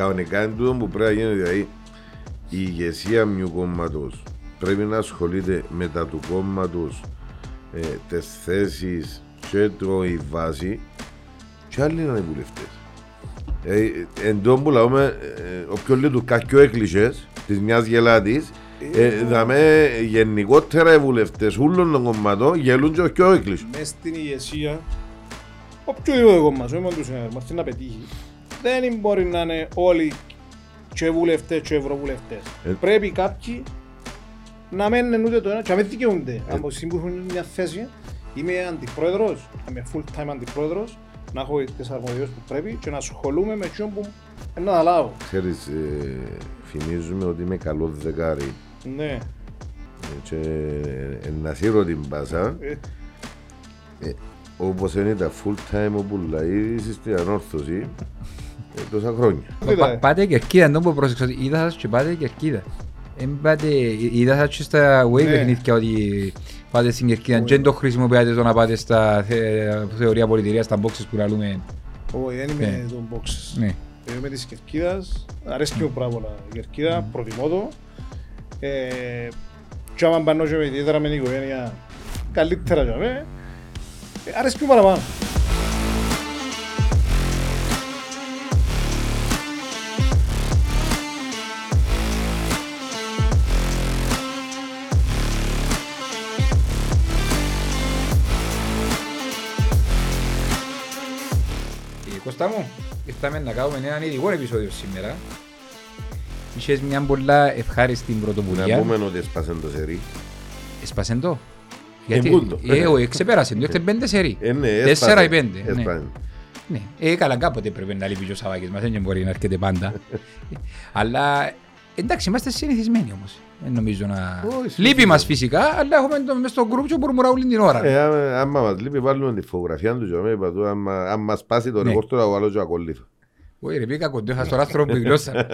κανονικά είναι τούτο που πρέπει να γίνει, δηλαδή η ηγεσία μιου κόμματος πρέπει να ασχολείται με τα του κόμματος, ε, τι θέσεις και το η βάση, και άλλοι είναι οι βουλευτές. Ε, εν τω που λέμε, ε, όποιο λέει του κακιό έκλεισες της μιας γελάτης, ε, δαμε γενικότερα οι βουλευτές όλων των κομμάτων γελούν και πιο έκλεισες. Μες στην ηγεσία, οποιοδήποτε κόμμα, όχι μόνο τους συναδέλφους, να πετύχει, δεν μπορεί να είναι όλοι και βουλευτές και ευρωβουλευτές. Ε. Πρέπει κάποιοι να μένουν ούτε το ένα και να μην δικαιούνται. Αν συμπούχουν μια θέση, είμαι αντιπρόεδρος, είμαι full time αντιπρόεδρος, να έχω τις αρμοδιότητες που πρέπει και να ασχολούμαι με εκείνο που να αναλάβω. Ξέρεις, ε, φημίζουμε ότι είμαι καλός δεκάρι Ναι. ε, και ε, να σύρω την πάσα, Ε, ε, όπως είναι τα full time όπου λέει στην ανόρθωση ε, τόσα χρόνια. τι Πα- λέει; Πάτε Κερκίδα, δεν που πρόσεξα ότι είδα σας και πάτε Κερκίδα. Εν πάτε, είδα σας και στα web Ναι. παιχνίδια ότι πάτε στην Κερκίδα και δεν το χρησιμοποιάτε το να πάτε στα θε- θεωρία πολιτηρίας, στα boxes που λαλούμε. Όχι, δεν Ναι. είμαι τον boxes. Ναι. Είμαι της Κερκίδας, αρέσκει μου πάρα πολλά η Κερκίδα, προτιμώ το. Ε, και άμα πάνω και με ιδιαίτερα με την οικογένεια, καλύτερα για μέ. Ε, αρέσκει μου παραπάνω. Κώστα μου, ήρθαμε να κάνουμε έναν ειδικό επεισόδιο σήμερα. Είχες μια πολλά ευχάριστη Να πρωτοβουλία. πούμε ότι έσπασε το σερί. Έσπασεν το. πούντο. ε, όχι, ξεπέρασε το, έχετε πέντε σερί. Ε, ναι, έσπασε. Τέσσερα ή πέντε. ναι. Έσπασε. Ναι, ε, καλά κάποτε πρέπει να λείπει και ο Σαββάκης μας, δεν μπορεί να έρχεται πάντα. αλλά εντάξει, είμαστε συνηθισμένοι όμως. Δεν νομίζω να... Όχι, Λείπει συνηθισμένοι. μας φυσικά, αλλά έχουμε το μες στο γκρουπ και μπορούμε όλη την ώρα. Ε, άμα- άμα μας λείπει βάλουμε τη φωτογραφία του και με είπα του, άμα- αν μας σπάσει το Ναι. ρεκόρ του να βάλω και ακολούθα. Όχι ρε πήγα κοντεύα στον άνθρωπο που η γλώσσα.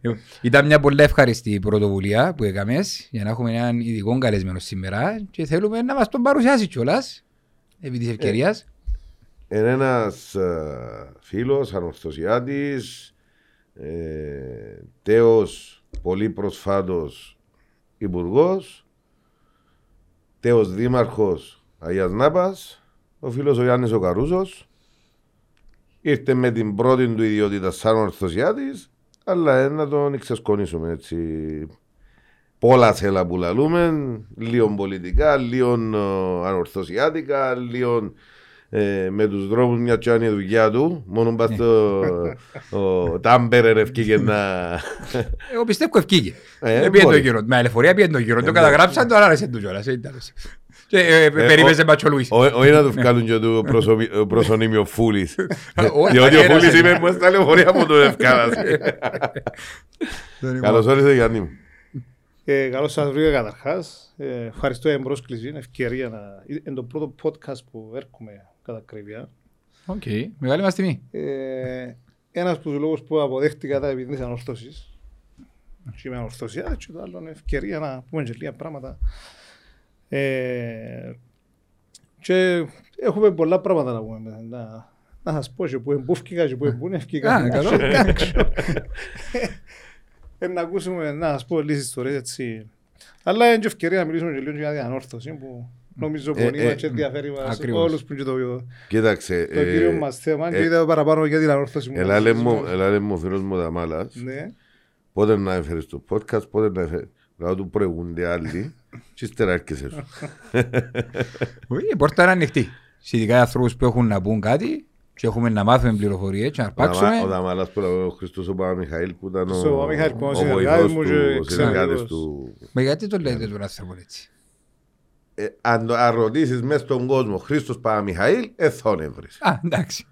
Λοιπόν, Ήταν μια πολύ ευχαριστή πρωτοβουλία που έκαμες για να έχουμε έναν ειδικό καλεσμένο σήμερα και θέλουμε να μας τον παρουσιάσει κιόλας επί της ευκαιρίας. Είναι ένας ε, φίλος, ανορθωσιάτης, ε, τέος πολύ προσφάτως υπουργός, τέος δήμαρχος Αγίας Νάπας, ο φίλος ο Γιάννης ο Καρούσος, ήρθε με την πρώτη του ιδιότητα σαν ορθωσιάτης, αλλά ε, να τον εξασκονίσουμε έτσι. Πολλά θέλα που λαλούμε, λίγο πολιτικά, λίγο ε, ανορθωσιάτικα, λίγο ε, με τους δρόμους μια τσάνη δουλειά του, μόνο πας το ο Τάμπερερ ευκήγε να... Εγώ πιστεύω ευκήγε. Ε, Ε, Πήγε το μπορεί. γύρο. Με αλεφορία πήγε το γύρο. Το καταγράψαν, το άρεσε τους κιόλας. ε, τέλος. Και ε, περίμεσε ο- Μπατσο Λουίς. Ο- Όχι να τους βγάλουν και του προσωπι- ο προσωνύμιο Φούλης. όχι, Διότι ο κανένας Φούλης δεν- είπε μου στα λεωφορεία μου το ευκάλασες. Καλώς όρισες Γιάννη μου. Ε, καλώς σας βρήκα καταρχάς. Ε, ευχαριστώ για την πρόσκληση, είναι ευκαιρία να... Είναι το πρώτο podcast που έρχομαι κατά ακρίβεια. Οκ, μεγάλη μας τιμή. Ε, ένας από τους λόγους που αποδέχτηκα τα επειδή της ανορθώσης. Και είμαι ανορθωσιά και το άλλο είναι ευκαιρία να πούμε και λίγα πράγματα. Ε, και έχουμε πολλά πράγματα να πούμε. Να, να σας πω και που εμπούφκηκα και που εμπούν ευκήκα. Α, καλό. Ε, να ακούσουμε, να σας πω λίγες ιστορίες έτσι. Αλλά είναι και ευκαιρία να μιλήσουμε και λίγο για την ανόρθωση που νομίζω Ε, πονεί ε, μας και ενδιαφέρει μας ακριβώς. όλους που είναι και το, Κοίταξε, το κύριο ε, μας θέμα και ε, είδα παραπάνω για την ανόρθωση μου. ελάλε μου ελάλε μου ο φίλος μου ο Δαμάλας, Ναι. πότε να έφερες το podcast, πότε να έφερες. Λέω του προηγούνται άλλοι και ύστερα έρχεσαι σου. Όχι, Η πόρτα είναι ανοιχτή. Σε ειδικά για ανθρώπους που έχουν να πούν κάτι και έχουμε να μάθουμε πληροφορίες και να Ο Δαμα- Ο αρπάξουμε. Δαμάλας που λέει ο Χριστός ο Παπαμιχαήλ που ήταν Χριστός ο ο Παπαμιχαήλ που ο είναι ο συνεργάτης βοηθός μου και του, ο ξέρω συνεργάτης εγώ. του. Μα γιατί το λέτε τον άνθρωπο έτσι; Ε, Αν το- αν ρωτήσεις μέσα στον κόσμο Χρήστος Παπαμιχαήλ, ε, θα τον βρεις. Α, εντάξει.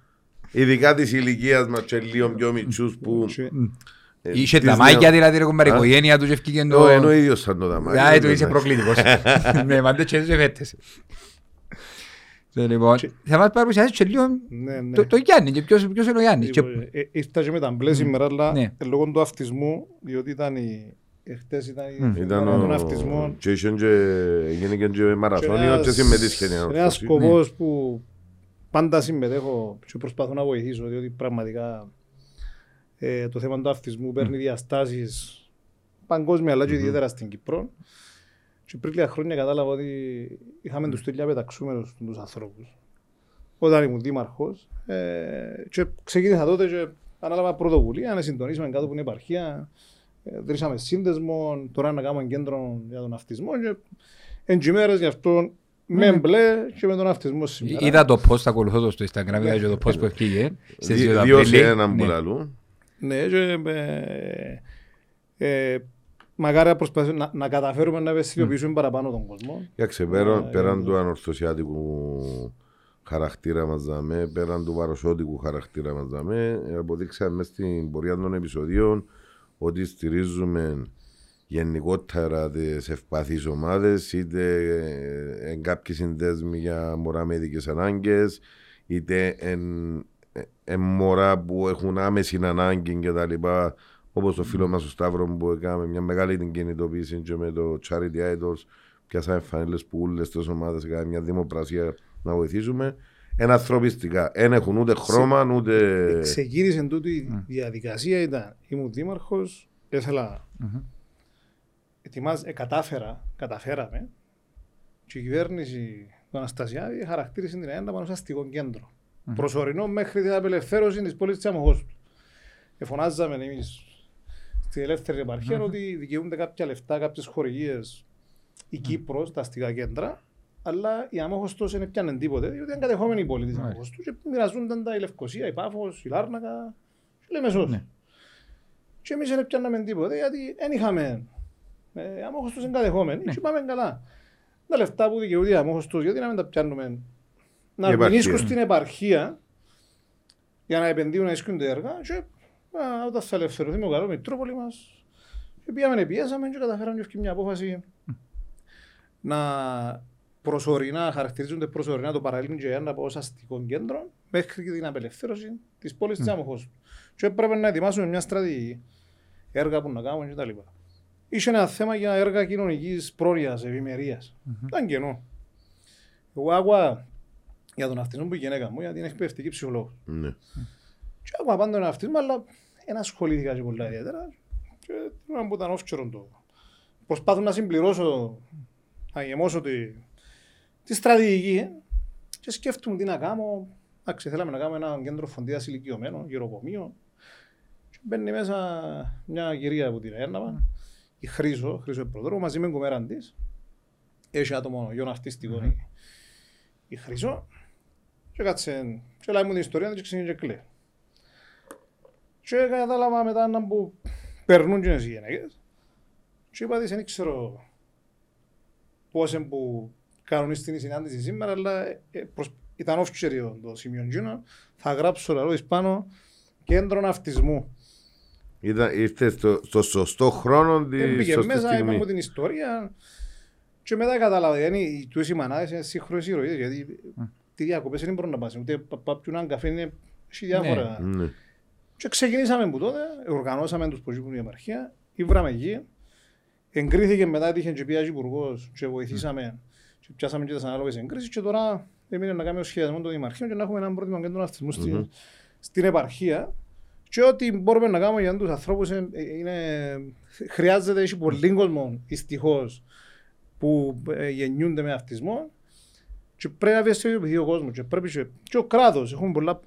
Ειδικά της ηλικίας μας και λίγο πιο μητσούς που... Και- ε, Είχε της τα μάγια νεο- δηλαδή ρε κομπάρε, η Α; οικογένεια τους και ευκήγε Ο, το... ενώ ο ίδιος σαν το δαμάκι. Α, το είσαι προκλητικός. Ναι, μάντε και έτσι φέτες. Ε, Λοιπόν, θα μας παρουσιάσεις και λίγο Ναι, ναι. το- το Γιάννη και ποιος ποιος είναι ο Γιάννης. Και- Λοιπόν, ε, Ήρθα και με τα μπλε σήμερα, αλλά Ναι. ε, λόγω του αυτισμού, διότι ήταν η... Εχθές ήταν η Μμ. Ήταν ημέρα των ο... αυτισμών. Και είχε και... Έγινε και μαραθώνιο και συμμετείχε. ναι, Ένας αυτό. σκοπός που πάντα συμμετέχω και προσπαθώ να βοηθήσω, διότι πραγματικά ε, το θέμα του αυτισμού παίρνει διαστάσεις παγκόσμια αλλά και ιδιαίτερα στην Κύπρο. Και πριν λίγα χρόνια κατάλαβα ότι είχαμε τους τέλεια πεταξούμενους τους ανθρώπους. Όταν ήμουν δήμαρχος ε, και ξεκίνησα τότε και ανάλαβα πρωτοβουλία να συντονίσουμε κάτω από την επαρχία. Ε, Δρήσαμε σύνδεσμο, τώρα να κάνουμε κέντρο για τον αυτισμό και εντζημέρες γι' αυτό με μπλε και με τον αυτισμό σήμερα. Είδα το post, ακολουθώ το στο Instagram, είδα και το post που έφυγε. στις Δι- δύο του Δύο Απρίλη. σε έναν που Ναι. λαλούν. Ναι, και, ε, ε, μακάρι να προσπαθήσουμε να, να καταφέρουμε να ευαισθητοποιήσουμε παραπάνω τον κόσμο. Κοίταξε, πέραν, Ε, πέραν ε, του ανορθωσιάτικου χαρακτήρα μας δαμε, πέραν του βαροσότικου χαρακτήρα μας δαμε, ε, αποδείξαμε μέσα στην πορεία των επεισοδίων ότι στηρίζουμε γενικότερα τις ευπαθείς ομάδες, είτε ε, εν κάποιοι συνδέσμοι για μωρά με ειδικές ανάγκες, είτε εν, ε, εν μωρά που έχουν άμεση ανάγκη και τα λοιπά, όπως το φίλο μας ο Σταύρος που έκαμε μια μεγάλη την κινητοποίηση και με το Charity Idols πιάσαμε φανέλες που όλες τις ομάδες έκαναν μια δημοπρασία να βοηθήσουμε. Εν ανθρωπιστικά. Εν έχουν ούτε χρώμα, ούτε... Ξεκίνησε τούτη η διαδικασία, ήταν, ήμουν δήμαρχος, ήθελα, Μμμ. ετοιμάζ, ε, κατάφερα, καταφέραμε και η κυβέρνηση του Αναστασιάδη χαρακτήρισε την ΕΕΝ πάνω σε αστικό κέντρο. Προσωρινό μέχρι την απελευθέρωση της πόλης της Αμοχώστου. Εφωνάζαμε εμείς στην ελεύθερη επαρχία ότι δικαιούνται κάποια λεφτά, κάποιες χορηγίες η Κύπρος, τα αστικά κέντρα, αλλά η Αμόχωστος δεν έπιανε τίποτε, διότι είναι κατεχόμενη η πόλη της Μάλιστα. Αμόχωστου και μοιραζούνταν τα η Λευκοσία, η Πάφος, η Λάρνακα και η Λεμεσός. Ναι. Και εμείς δεν έπιαναμε τίποτε γιατί δεν είχαμε ε, Αμόχωστος είναι κατεχόμενη και πάμε καλά. Τα λεφτά που δικαιούται η Αμόχωστος, γιατί να μην τα πιάνουμε να Η επαρχία. αρμηνίσκουν στην επαρχία για να επενδύουν να ίσκουν τα έργα και α, όταν θα ελευθερωθεί με το καλός Μητρόπολης μας και πήγαμε, πιέσαμε και καταφέραμε και μια απόφαση να προσωρινά, χαρακτηρίζονται προσωρινά το παραλίμνη και ένα από ως αστικό κέντρο μέχρι και την απελευθέρωση της πόλης της Άμοχος. Και έπρεπε να ετοιμάσουμε μια στρατηγική, έργα που να κάνουμε και τα λοιπά. Είχε ένα θέμα για έργα κοινωνικής πρόνοιας, ευημερίας. Ήταν κενό. Εγώ άκουα για τον αυτισμό που η γυναίκα μου, γιατί είναι εκπαιδευτική ψυχολόγος. Ναι. Και άκουα πάντα τον αυτισμό, αλλά δεν ασχολήθηκα και πολλά ιδιαίτερα. Και την ώρα που ήταν όφτσερο το. Προσπάθω να συμπληρώσω, να γεμώσω τη, τη στρατηγική ε, και σκέφτομαι τι να κάνω. Εντάξει, θέλαμε να κάνουμε ένα κέντρο φροντίδας ηλικιωμένων, γεροκομείο. Και μπαίνει μέσα μια κυρία από την Έρναβα, η Χρύσο, Χρύσο Προδρόμου, μαζί με την κουμέραν της. Έχει άτομο γιον αυτιστικό η- η Χρύσο. Και κάτσε, και λέει μου την ιστορία και ξεκίνησε και κλαίει. Και κατάλαβα μετά να που περνούν και οι γυναίκες. Και είπα της, δεν ξέρω πώς είναι που κάνουν στην συνάντηση σήμερα, αλλά ε, ε, προσ- ήταν όφτσερι το σημείο γίνο. Θα γράψω λαλό εις πάνω κέντρο αυτισμού. Ήταν, ήρθε στο, στο σωστό χρόνο τη Έμπηκε σωστή μέσα, είπα στιγμή. μου την ιστορία και μετά κατάλαβα, yani, τους οι μανάδες είναι σύγχρονες ηρωίδες, γιατί τι διακοπές δεν μπορούν να πας, ούτε πα- πα- πιούν έναν καφέ, είναι έχει διάφορα. Ναι. Και ξεκινήσαμε από τότε, οργανώσαμε τους που η επαρχία, ήβραμε εκεί, εγκρίθηκε μετά, είχε και πιάσει υπουργός και βοηθήσαμε και πιάσαμε και τις ανάλογες εγκρίσεις και τώρα έμεινε να κάνουμε ο σχεδιασμός των δημαρχείων και να έχουμε έναν πρότυπο κέντρο αυτισμού στην, Μμμ. στην επαρχία και ό,τι μπορούμε να κάνουμε για τους ανθρώπους είναι, είναι, χρειάζεται, έχει πολύ κόσμο δυστυχώς που ε, γεννιούνται με αυτισμό και πρέπει να ευαισθητοποιηθεί ο κόσμος και πρέπει και, και ο κράτος, έχουμε πολλά,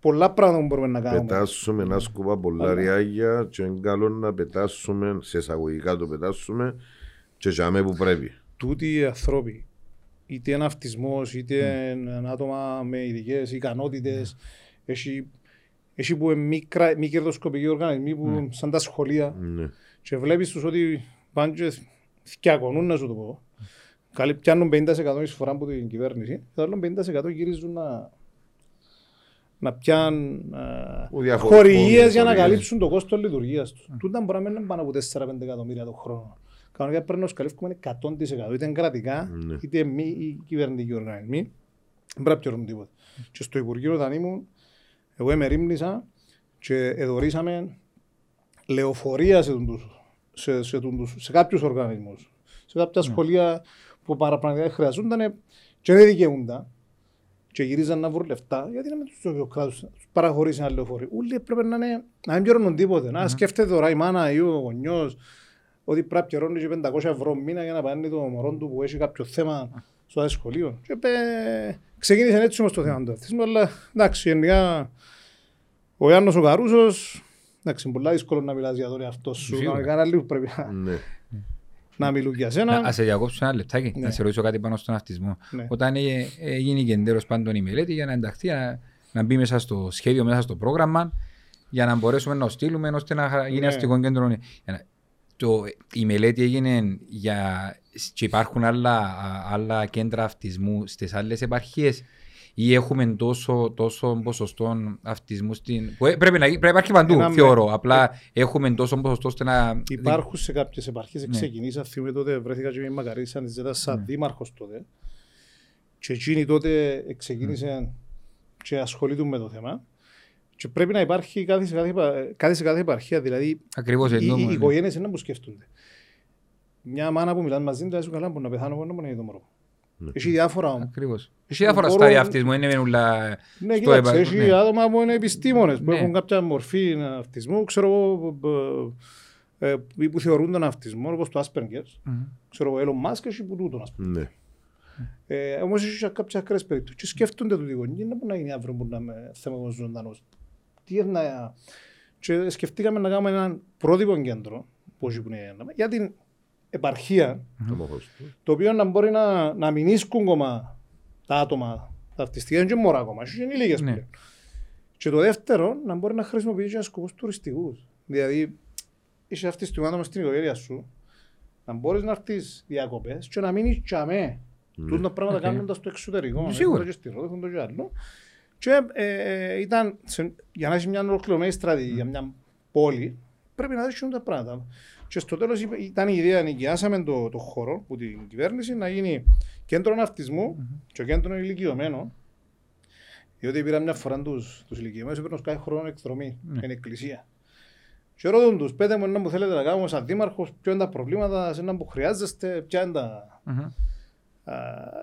πολλά πράγματα που μπορούμε να κάνουμε. Πετάσουμε ένα σκουπά πολλά Αλλά- ριάγια και είναι καλό να πετάσουμε, σε εισαγωγικά το πετάσουμε και για που πρέπει. τούτοι οι άνθρωποι, είτε είναι αυτισμός, είτε είναι άτομα με ειδικές ικανότητες, έχει, έχει που είναι μικρά, μη κερδοσκοπικοί οργανισμοί που σαν τα σχολεία Ναι. και βλέπεις τους ότι πάνε και θκιακονούν να σου το πω. Καλή, πιάνουν 50% εισφορά από την κυβέρνηση, το άλλο 50% γυρίζουν να, να πιάνουν Ο ε, διαφο- χορηγίες για να χορηγίες. καλύψουν το κόστος λειτουργίας τους. Τούτα μπορεί να μην πάνω από 4-5 εκατομμύρια το χρόνο. Κανονικά πρέπει να τους καλύφουμε 100% είτε είναι κρατικά Ναι. είτε μη ή κυβερνητικοί οργανισμοί. Δεν πρέπει να πιέρουν τίποτα. Και στο Υπουργείο όταν ήμουν, εγώ εμερίμνησα και εδωρήσαμε λεωφορεία σε, τους, σε, σε, τους, σε κάποιους οργανισμούς. Σε κάποια σχολεία που παραπραγματικά χρειαζόταν και δεν δικαιούνταν. και γυρίζαν να βρουν λεφτά, γιατί να μην τους το κράτος τους παραχωρήσει ένα λεωφορείο. Ούλοι έπρεπε να, είναι, να μην πιέρνουν τίποτε. Να σκέφτεται τώρα η μάνα ή ο γονιός ότι πρέπει να πιερώνει και 500 ευρώ μήνα για να πάνε το μωρό του που έχει κάποιο θέμα στο άλλο σχολείο. Και είπε, ξεκίνησε έτσι όμως το θέμα του αυτισμού, αλλά εντάξει, γενικά ο Ιάννος ο Καρούσος, εντάξει, είναι πολύ δύσκολο να μιλάς για τον εαυτό σου, Σίγουρα. κανονικά άλλοι που πρέπει να, Ναι. να μιλούν για Να σένα. ας σε διακόψω ένα λεπτάκι, Ναι. να σε ρωτήσω κάτι πάνω στον αυτισμό. Ναι. Όταν ε- έγινε κεντέρος πάντων η μελέτη για να ενταχθεί, να, να μπει μέσα στο σχέδιο, μέσα στο πρόγραμμα, για να μπορέσουμε να το στείλουμε ώστε να γίνει Ναι. αστικό κέντρο. Για να- Το, η μελέτη έγινε για, και υπάρχουν άλλα, α- άλλα κέντρα αυτισμού στις άλλες επαρχίες ή έχουμε τόσο, τόσο ποσοστό αυτισμού στην... που ε, πρέπει, να, πρέπει να υπάρχει παντού, Ένα με- θεωρώ. Απλά έχουμε τόσο ποσοστό ώστε να... Υπάρχουν σε κάποιες επαρχίες, Ναι. ξεκινήσα, θυμούμαι τότε, βρέθηκα και με Μακαρίσα, της ζέτας σαν δήμαρχος τότε. Και εκείνη τότε ξεκίνησε και ασχολείται με το θέμα. Και πρέπει να υπάρχει κάτι σε κάθε, επα- κάτι σε κάθε επαρχία, δηλαδή Ακριβώς οι, εννοούμε, οι ναι. οικογένειες είναι που σκέφτονται. Μια μάνα που μιλάνε μαζί του, καλά μπορεί να πεθάνω, μπορεί να μπορεί να είναι το μωρό. Έχει διάφορα όμως. Ακριβώς. Έχει διάφορα Μπορώ- στάδια αυτισμού, είναι μεν ούλα... Ναι, στο κοίταξε, επα- έχει ναι. άτομα που είναι επιστήμονες, που Ναι. έχουν κάποια μορφή αυτισμού, ξέρω εγώ, μπ- ε, ή που θεωρούν τον αυτισμό, όπως το Asperger. Μμμ. Ξέρω εγώ, Elon Musk έχει που τούτον, ας πούμε. Ναι. Ε, όμως έχει και κάποιες ακραίες περιπτώσεις και σκέφτονται το γονείς, δεν μπορεί να γίνει αύριο που να είμαι θέμα εγώ ζωντανός. Τι είναι να... Και σκεφτήκαμε να κάνουμε έναν πρότυπο κέντρο, πώς που είναι, για την επαρχία, Το μόχος του. το οποίο να μπορεί να, να μην ίσκουν ακόμα τα άτομα, τα αυτιστικά, είναι και μωρά ακόμα, έχει και ενήλικες Ναι. πλέον. Και το δεύτερο, να μπορεί να χρησιμοποιήσει για σκοπούς τουριστικούς. Δηλαδή, είσαι αυτιστικό άτομο στην οικογένεια σου, να μπορείς να έρθεις διακοπές και να μείνεις τζιαμέ. Ναι. Τούτα πράγματα Οκ. κάνοντας στο εξωτερικό. Σίγουρα. Έχουν το και στη Ρόδο, έχουν το και άλλο. Και ε, ήταν, σε- για να έχεις μια ολοκληρωμένη στρατηγική για μια πόλη, πρέπει να δείξουν τα πράγματα. Και στο τέλος είπε- ήταν η ιδέα, νοικιάσαμε το, το χώρο που την κυβέρνηση να γίνει κέντρο αυτισμού και κέντρο ηλικιωμένο. Διότι πήρα μια φορά τους, τους ηλικιωμένους, έπαιρναν κάθε χρόνο εκδρομή, Ναι. στην εκκλησία. Και ρωτούν τους, πέτε μου ένα που θέλετε να κάνουμε σαν δήμαρχος, ποιο είναι τα προβλήματα, σε ένα που χρειάζεστε, ποια είναι τα, Μμμ. Α,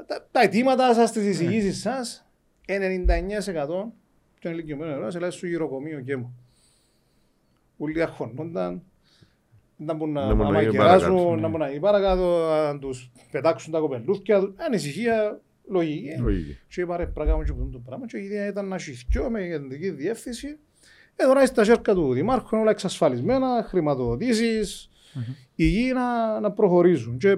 τα, τα αιτήματα σας, τις εισηγήσεις σας, 99% των ηλικιωμένων εδώ, σε λέει στο γυροκομείο και μου. Ούλοι αρχονούνταν, να μπορούν να, Να μπορούν να να γίνουν μαγειράσουν, παρακάτω, να μπορούν να γίνουν παρακάτω, να τους πετάξουν τα κοπελούθια τους. Ανησυχία λογική. Λογική. Και είπα ρε πρέπει να κάνουμε και αυτό το πράγμα και η ιδέα ήταν να συχτιώ με γενική διεύθυνση. Εδώ να είσαι στα σέρκα του Δημάρχου, είναι όλα εξασφαλισμένα, χρηματοδοτήσεις, οι γη να, να προχωρήσουν. Και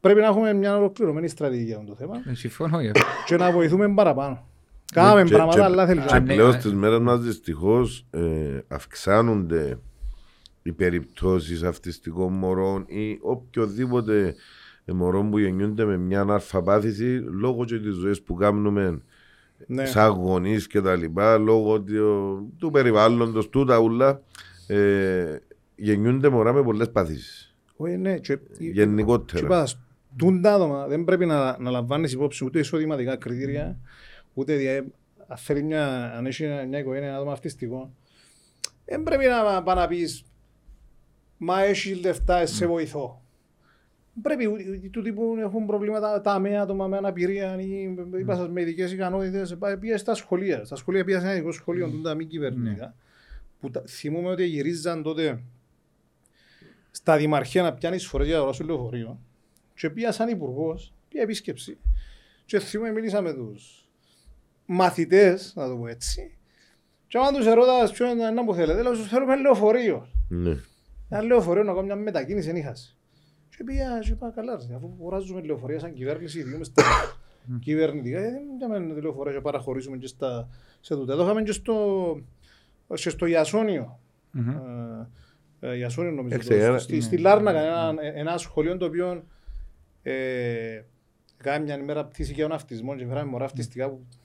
πρέπει να έχουμε μια ολοκληρωμένη στρατηγική για αυτό το θέμα Ε, Συμφωνώ. για αυτό. και να βοηθούμε παραπάνω. Κάναμε Και- πράγματα, και- αλλά θέλει. Α, Και ναι, πλέον ναι. στις μέρες μας δυστυχώς ε, αυξάνονται οι περιπτώσεις αυτιστικών μωρών ή οποιοδήποτε μωρών που γεννιούνται με μια αναρφαπάθηση λόγω και της ζωής που κάνουμε Ναι. σαν γονείς και τα λοιπά, λόγω του, του περιβάλλοντος, του τα ούλα, ε, γεννιούνται μωρά με πολλές παθήσεις. Όχι, ναι, και- Γενικότερα. και είπα, τούν τα άτομα δεν πρέπει να, να λαμβάνεις υπόψη ούτε εισοδηματικά κριτήρια, ούτε δια, αν θέλει μια, αν έχει μια οικογένεια ένα άτομο αυτιστικό, δεν πρέπει να πάει να πεις «Μα έχει λεφτά, ε, σε βοηθώ». Πρέπει ου- του τύπου έχουν προβλήματα τα αμαία άτομα με αναπηρία ή είπα σας, με ειδικές ικανότητες, πάει- πήγα στα σχολεία. Στα σχολεία πήγα σε ένα ειδικό σχολείο, mm. τα μη κυβερνητικά. Που τα, θυμούμαι ότι γυρίζαν τότε στα δημαρχία να πιάνεις φορές για να αγοράσουν λεωφορείο και πήγα σαν υπουργός, πήγα επίσκεψη και θυμούμαι μίλησα με τους μαθητές, να το πω έτσι και άμα τους ερώτας ποιο είναι ένα που θέλετε, λέω τους θέλουμε λεωφορείο. Ναι. Ένα λεωφορείο να κάνω μια μετακίνηση εν είχας. Και πήγα και είπα καλά ρε, αφού αγοράζουμε λεωφορεία σαν κυβέρνηση, διούμε στα κυβερνητικά, γιατί δεν κάνουμε λεωφορεία και παραχωρήσουμε και στα, σε τούτα. Εδώ είχαμε και στο, και στο Ιασόνιο. Μμμ. Ε, ε, Ιασόνιο νομίζω. Εντάξει, το- ένα- στη, στη Λάρνακα, ένα, ένα σχολείο το οποίο ε, κάνει μια ημέρα πτήση για τον αυτισμό και φέραμε μωρά αυτιστικά που Μμ.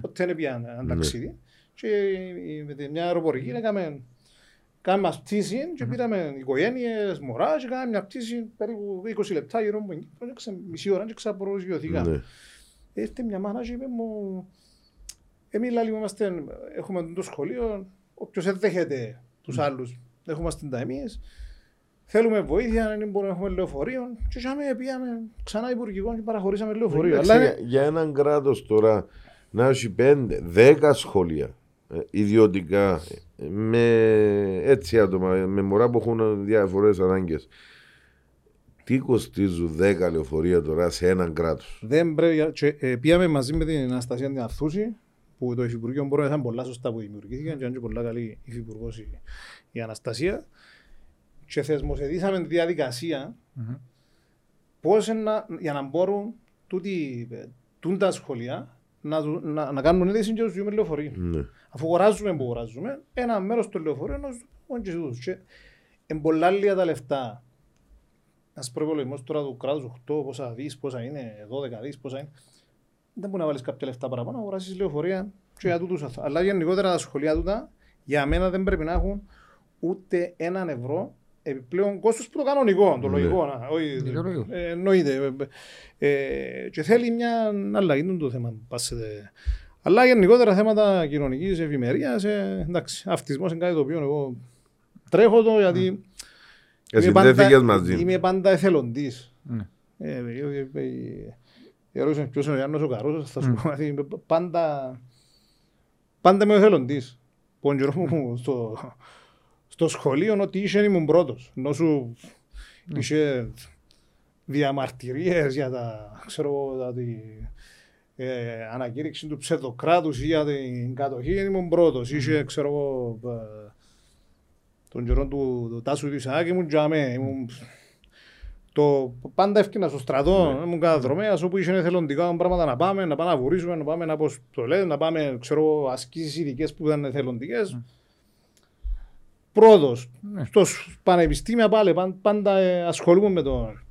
Ποτέ δεν πήγαν ένα ταξίδι. Και η- με τη- μια αεροπορική έκαμε Κάμε μας πτήση και πήραμε οικογένειες, μωράς και κάναμε μια πτήση περίπου 20 λεπτά γύρω μου εκεί. Και ξε- μισή ώρα και ξαπροσγειωθήκαμε. Ναι. Ήρθε μια μάνα και είπε μου, εμείς λάλη μου είμαστε, έχουμε το σχολείο, όποιος δεν δέχεται τους άλλους, έχουμε στην τα εμείς, θέλουμε βοήθεια, αν δεν μπορούμε να έχουμε λεωφορείο και είχαμε, πήγαμε ξανά υπουργικό και παραχωρήσαμε λεωφορείο. Εντάξει, Αλλά για, είναι- για έναν κράτος τώρα να έχει πέντε, δέκα σχολεία ε, ιδιωτικά ε, με έτσι άτομα, με μωρά που έχουν διαφορέ ανάγκες. Τι κοστίζουν δέκα λεωφορεία τώρα σε έναν κράτος; Δεν πρέπει, και, ε, πήγαμε μαζί με την Αναστασία την Αθούση, που το Υφυπουργείο μπορεί να ήταν πολλά σωστά που δημιουργήθηκαν και είναι πολλά καλή Υφυπουργός η, η Αναστασία και θεσμοθετήσαμε τη διαδικασία Μμμ. πώς να, για να μπορούν τούτη, τούν τα σχολεία να, του- να, να κάνουν αίτηση και τους διούμε λεωφορείο. Ναι. Αφού αγοράζουμε που αγοράζουμε, ένα μέρος των λεωφορείων να τους πούμε και τούτους. Και εν πολλά λίγα τα λεφτά. Ένας προϋπολογισμός τώρα του κράτους 8, πόσα δις, πόσα είναι, 12 δις, πόσα είναι. Δεν μπορεί να βάλεις κάποια λεφτά παραπάνω, να αγοράσεις λεωφορεία και για τούτους. αυτά. Αλλά γενικότερα τα σχολεία τούτα, για μένα δεν πρέπει να έχουν ούτε έναν ευρώ επιπλέον κόστος που το κανονικό, το Ναι. λογικό. να, όχι, Ναι, το λογικό. ε, εννοείται. Ε, ε, και θέλει μια αλλαγή είναι το θέμα. Πάσετε. Αλλά γενικότερα θέματα κοινωνική ευημερία, ε, εντάξει, αυτισμό είναι κάτι το οποίο εγώ τρέχω το γιατί. Εσύ είμαι συνδέθηκες πάντα- μαζί μου. Είμαι πάντα εθελοντή. Ναι. Ε, ε, ε, ε, ερώτησε ποιος είναι ο Γιάννος ο Καρούσος, θα σου πω ότι είμαι πάντα, πάντα είμαι ο εθελοντής. Που τον καιρό μου στο, στο σχολείο ότι είσαι ήμουν πρώτος. Ενώ σου είχε διαμαρτυρίες για τα, ξέρω εγώ, τα, τη, ε, ανακήρυξη του ψευδοκράτους ή για την κατοχή ήμουν πρώτος. Είχε, ξέρω εγώ, ε, τον καιρό του, του Τάσου του Ισαάκη ήμουν τζαμέ. Ήμουν το πάντα έφτιανα στο στρατό, ήμουν καταδρομέας όπου είχε εθελοντικά πράγματα να πάμε, να πάμε να βουρήσουμε, να πάμε να αποστολές, να πάμε ξέρω, ασκήσεις ειδικές που ήταν εθελοντικές. Πρώτος, Ναι. στο σ- πανεπιστήμια πάλι παν- πάντα ε, ασχολούμαι με τον,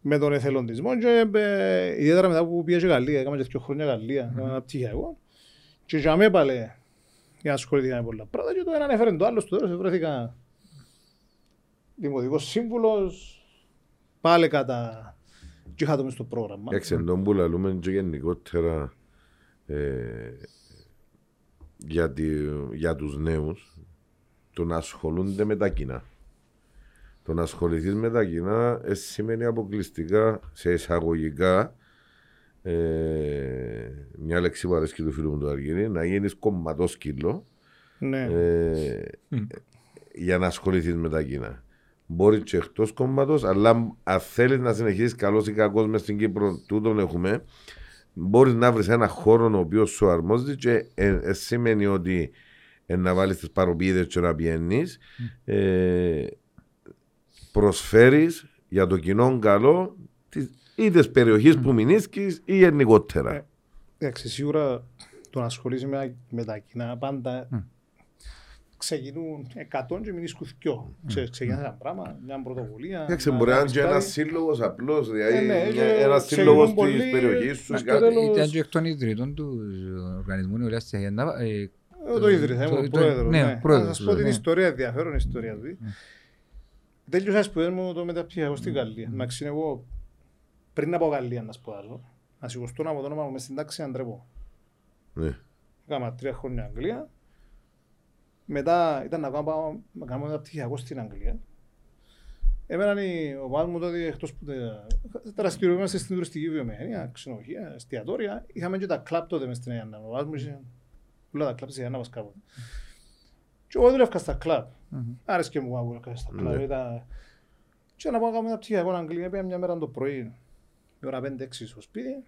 με τον εθελοντισμό και ε, ιδιαίτερα μετά που πήγα και Γαλλία, έκανα και δύο χρόνια Γαλλία, έκανα ένα πτυχιακό και για μέ πάλι για ασχολήθηκα με πολλά πράγματα και το έναν έφερε το άλλο στο τέλος βρέθηκα δημοτικός σύμβουλος πάλι κατά και είχα το μες στο πρόγραμμα. Εντάξει, εντό που λαλούμε και γενικότερα ε, για, τη, για τους νέους το να ασχολούνται με τα κοινά. Το να ασχοληθείς με τα κοινά ε, σημαίνει αποκλειστικά σε εισαγωγικά ε, μια λέξη που αρέσκει του φίλου μου του Αργύρι, να γίνεις κομματός σκύλο Ναι. ε, για να ασχοληθείς με τα κοινά. Μπορείς και εκτός κόμματο, αλλά αν θέλεις να συνεχίσεις καλός ή κακός μες στην Κύπρο, τούτον έχουμε, μπορείς να βρεις ένα χώρο ο οποίος σου αρμόζει και ε, ε, σημαίνει ότι ε, να βάλεις τις παροπίδες και να πιένεις. Ε, Προσφέρεις για το κοινό καλό της, ή τη περιοχή που μηνίσκεις ή γενικότερα. Ε, Εντάξει, σίγουρα το να ασχολείσαι με, με τα κοινά πάντα ξεκινούν 100 και μείνεις δυο. Ξε- Ξεκινάς ένα πράγμα, μια πρωτοβουλία. Εντάξει, να μπορεί να είναι κάνεις και ένας κάτι. σύλλογος απλός, Ε, δηλαδή ναι, και ένας ξεκινούν σύλλογος της πολλοί, περιοχής σου. στο κάτι. τέλος- Ήταν και εκ των ιδρυτών τους Οργανισμού Νεολαίας της Αγέντα. Ε, Εγώ το ίδρυσα, το- είμαι ο το- πρόεδρος. ναι, ναι. ο πρόεδρος Να σας του, πω την ναι. ιστορία, ενδιαφέρον ιστορία του. Τέλειωσα σπουδές μου το μεταπτυχιακό στην Γαλλία. Εντάξει, εγώ πριν από Γαλλία να σπουδάσω, να σηκωστώ από το όνομα μου μες στην τάξη να ντρέπω. Ναι. Έκανα τρία χρόνια Αγγλία. Μετά ήταν να κάνω, πάω- να κάνω μεταπτυχιακό στην Αγγλία. Εμένα η- ο παπάς μου τότε εκτός που τα- δραστηριοποιούμαστε στην τουριστική βιομηχανία, ξενοδοχεία, εστιατόρια. Είχαμε και τα κλαπ τότε μες στην Αγιάννα. Ο παπάς μου είχε όλα τα κλαπ της Αγιάννα μας κάποτε. Και εγώ δούλευκα στα κλαπ. Μμμ. Άρεσκε μου να δούλευκα στα κλαπ. Ναι. Ήταν... Και να πάω να κάνω μεταπτυχιακό στην Αγγλία. Πήγα μια μέρα το πρωί, η ώρα 5-6 στο σπίτι.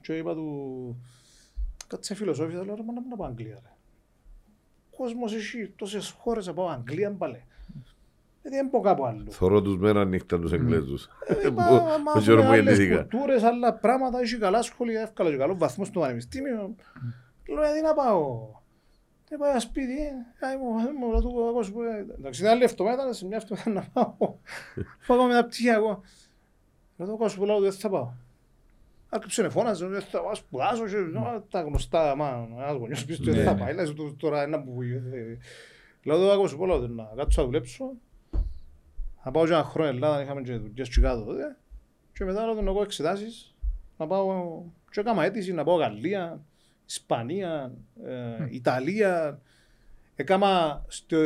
Και είπα του, κάτσε φιλοσόφια, λέω, ρε, μα να μην πάω Αγγλία, ρε. Κόσμος έχει τόσες χώρες να πάω Αγγλία, μπαλέ. Γιατί δεν πω κάπου άλλο. Θωρώ τους μέρα νύχτα τους Εγγλέζους. Ε, μα- μα Που έχουμε χαίρομαι που άλλες γεννήθηκα. κουλτούρες, άλλα πράγματα, έχει καλά σχολεία, εύκολα και καλό βαθμός στο πανεπιστήμιο. Λέω, γιατί να πάω. Δεν πάω σπίτι, ε, άι μου, μου, λέω του, εγώ σου πω, ε, εντάξει, ήταν άλλη εβδομάδα, σε μια εβδομάδα να πάω. Πάω με τα πτυχία εγώ. Λέω του, εγώ σου πω, λέω, δεν θα πάω. Άρχισε να φώναζε, δεν θα πάω, σπουδάσω, και, «Α, τα γνωστά, μα, ένας γονιός πίσω, του, δεν Ναι, θα ναι. πάει, λες του, τώρα ένα που... ε, Λέω του, εγώ σου πω, λέω, να κάτσω να δουλέψω, θα πάω και ένα χρόνο Ελλάδα, είχαμε και δουλειές και κάτω τότε. Και μετά λέω τον εγώ εξετάσεις, να πάω και έκανα αίτηση να πάω Γαλλία, Ισπανία, ε, Ιταλία. Έκανα στο,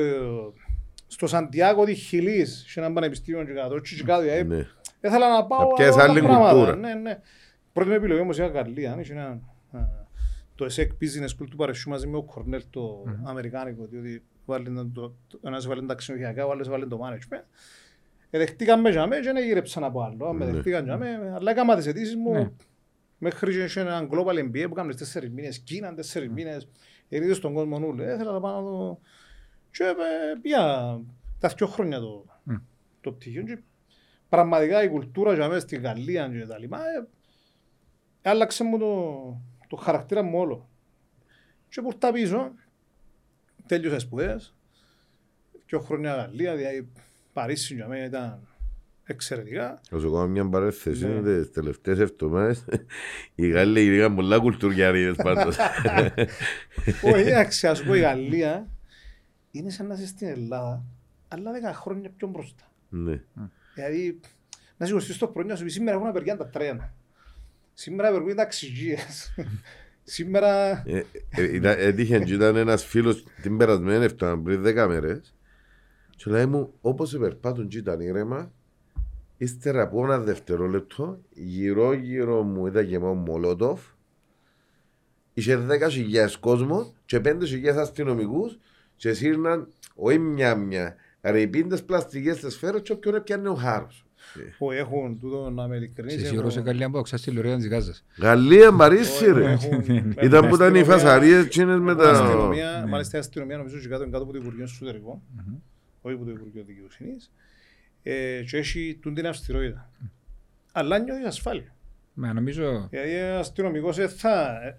στο Σαντιάκο της Χιλής, σε ένα πανεπιστήμιο και κάτω, και κάτω, δηλαδή, Ναι. Ήθελα να πάω Να πιάσεις άλλα άλλη πράγματα. κουλτούρα. Ναι, ναι. Πρώτη μου επιλογή όμως είχα Γαλλία, είχε ένα Α, Το ESEC Business School του Παρεσιού μαζί με ο Κορνέλ το αμερικάνικο, διότι βάλει το- το- το- ένας βάλει τα ξενοδοχειακά, ο άλλος βάλει το management. Εδεχτήκαμε για μέ και δεν γύρεψαν από άλλο. Με Ναι. δεχτήκαν για μέ, αλλά έκανα τις αιτήσεις Ναι. μου μέχρι και είχε έναν global MBA που έκαμε τέσσερις μήνες, Κίνα τέσσερις μήνες, ερείδες στον κόσμο νουλ. Έθελα να πάω να το... Και ε, πήγα τα δυο χρόνια το, Μμ. το πτυχίο και πραγματικά η κουλτούρα για μένα στη Γαλλία και τα λοιπά ε, άλλαξε μου το, το χαρακτήρα μου όλο. Και που τα πίσω, τέλειωσα σπουδές, δυο χρόνια Γαλλία, δηλαδή Παρίσι για μένα ήταν εξαιρετικά. Θα σου κάνω μια παρέθεση. Ναι. Τις τελευταίες εβδομάδες οι Γάλλοι γίνηκαν πολλά κουλτουριάριδες πάντως. Όχι, εντάξει, ας πω η Γαλλία είναι σαν να είσαι στην Ελλάδα, αλλά δέκα χρόνια πιο μπροστά. Ναι. Δηλαδή, να σηκωστείς το πρωί να σου πει σήμερα έχουν απεργία τα τρένα. Σήμερα απεργούν τα ταξιγίες. Σήμερα... Ε, ε, ήταν- Έτυχε και ήταν ένας φίλος την περασμένη εβδομάδα πριν δέκα μέρες και λέει μου όπως περπάτουν και ήταν ήρεμα ύστερα από ένα δευτερόλεπτο γύρω γύρω μου ήταν γεμάτο μολότοφ είχε δέκα χιλιάδες κόσμο και πέντε χιλιάδες αστυνομικούς και σύρναν όχι μια μια ρηπίντες πλαστικές στις σφαίρες και όποιον έπιανε ο χάρος. που έχουν τούτο να με ειλικρινείς. Σε έχουν- σίγουρο σε καλή άμπα, ξέρεις τη λωρία της Γάζας. Γαλλία Παρίσι ρε. έχουν- Ήταν που ήταν οι αστυνομία- φασαρίες εκείνες με η τα... αστυνομία, Μάλιστα η αστυνομία νομίζω ότι κάτω, κάτω από το Υπουργείο Εσωτερικών, όχι από το Υπουργείο Δικαιοσύνης, ε, και έχει τούν την αυστηρότητα. Αλλά νιώθεις ασφάλεια. Μα νομίζω... Γιατί ο αστυνομικός ε, θα... ε,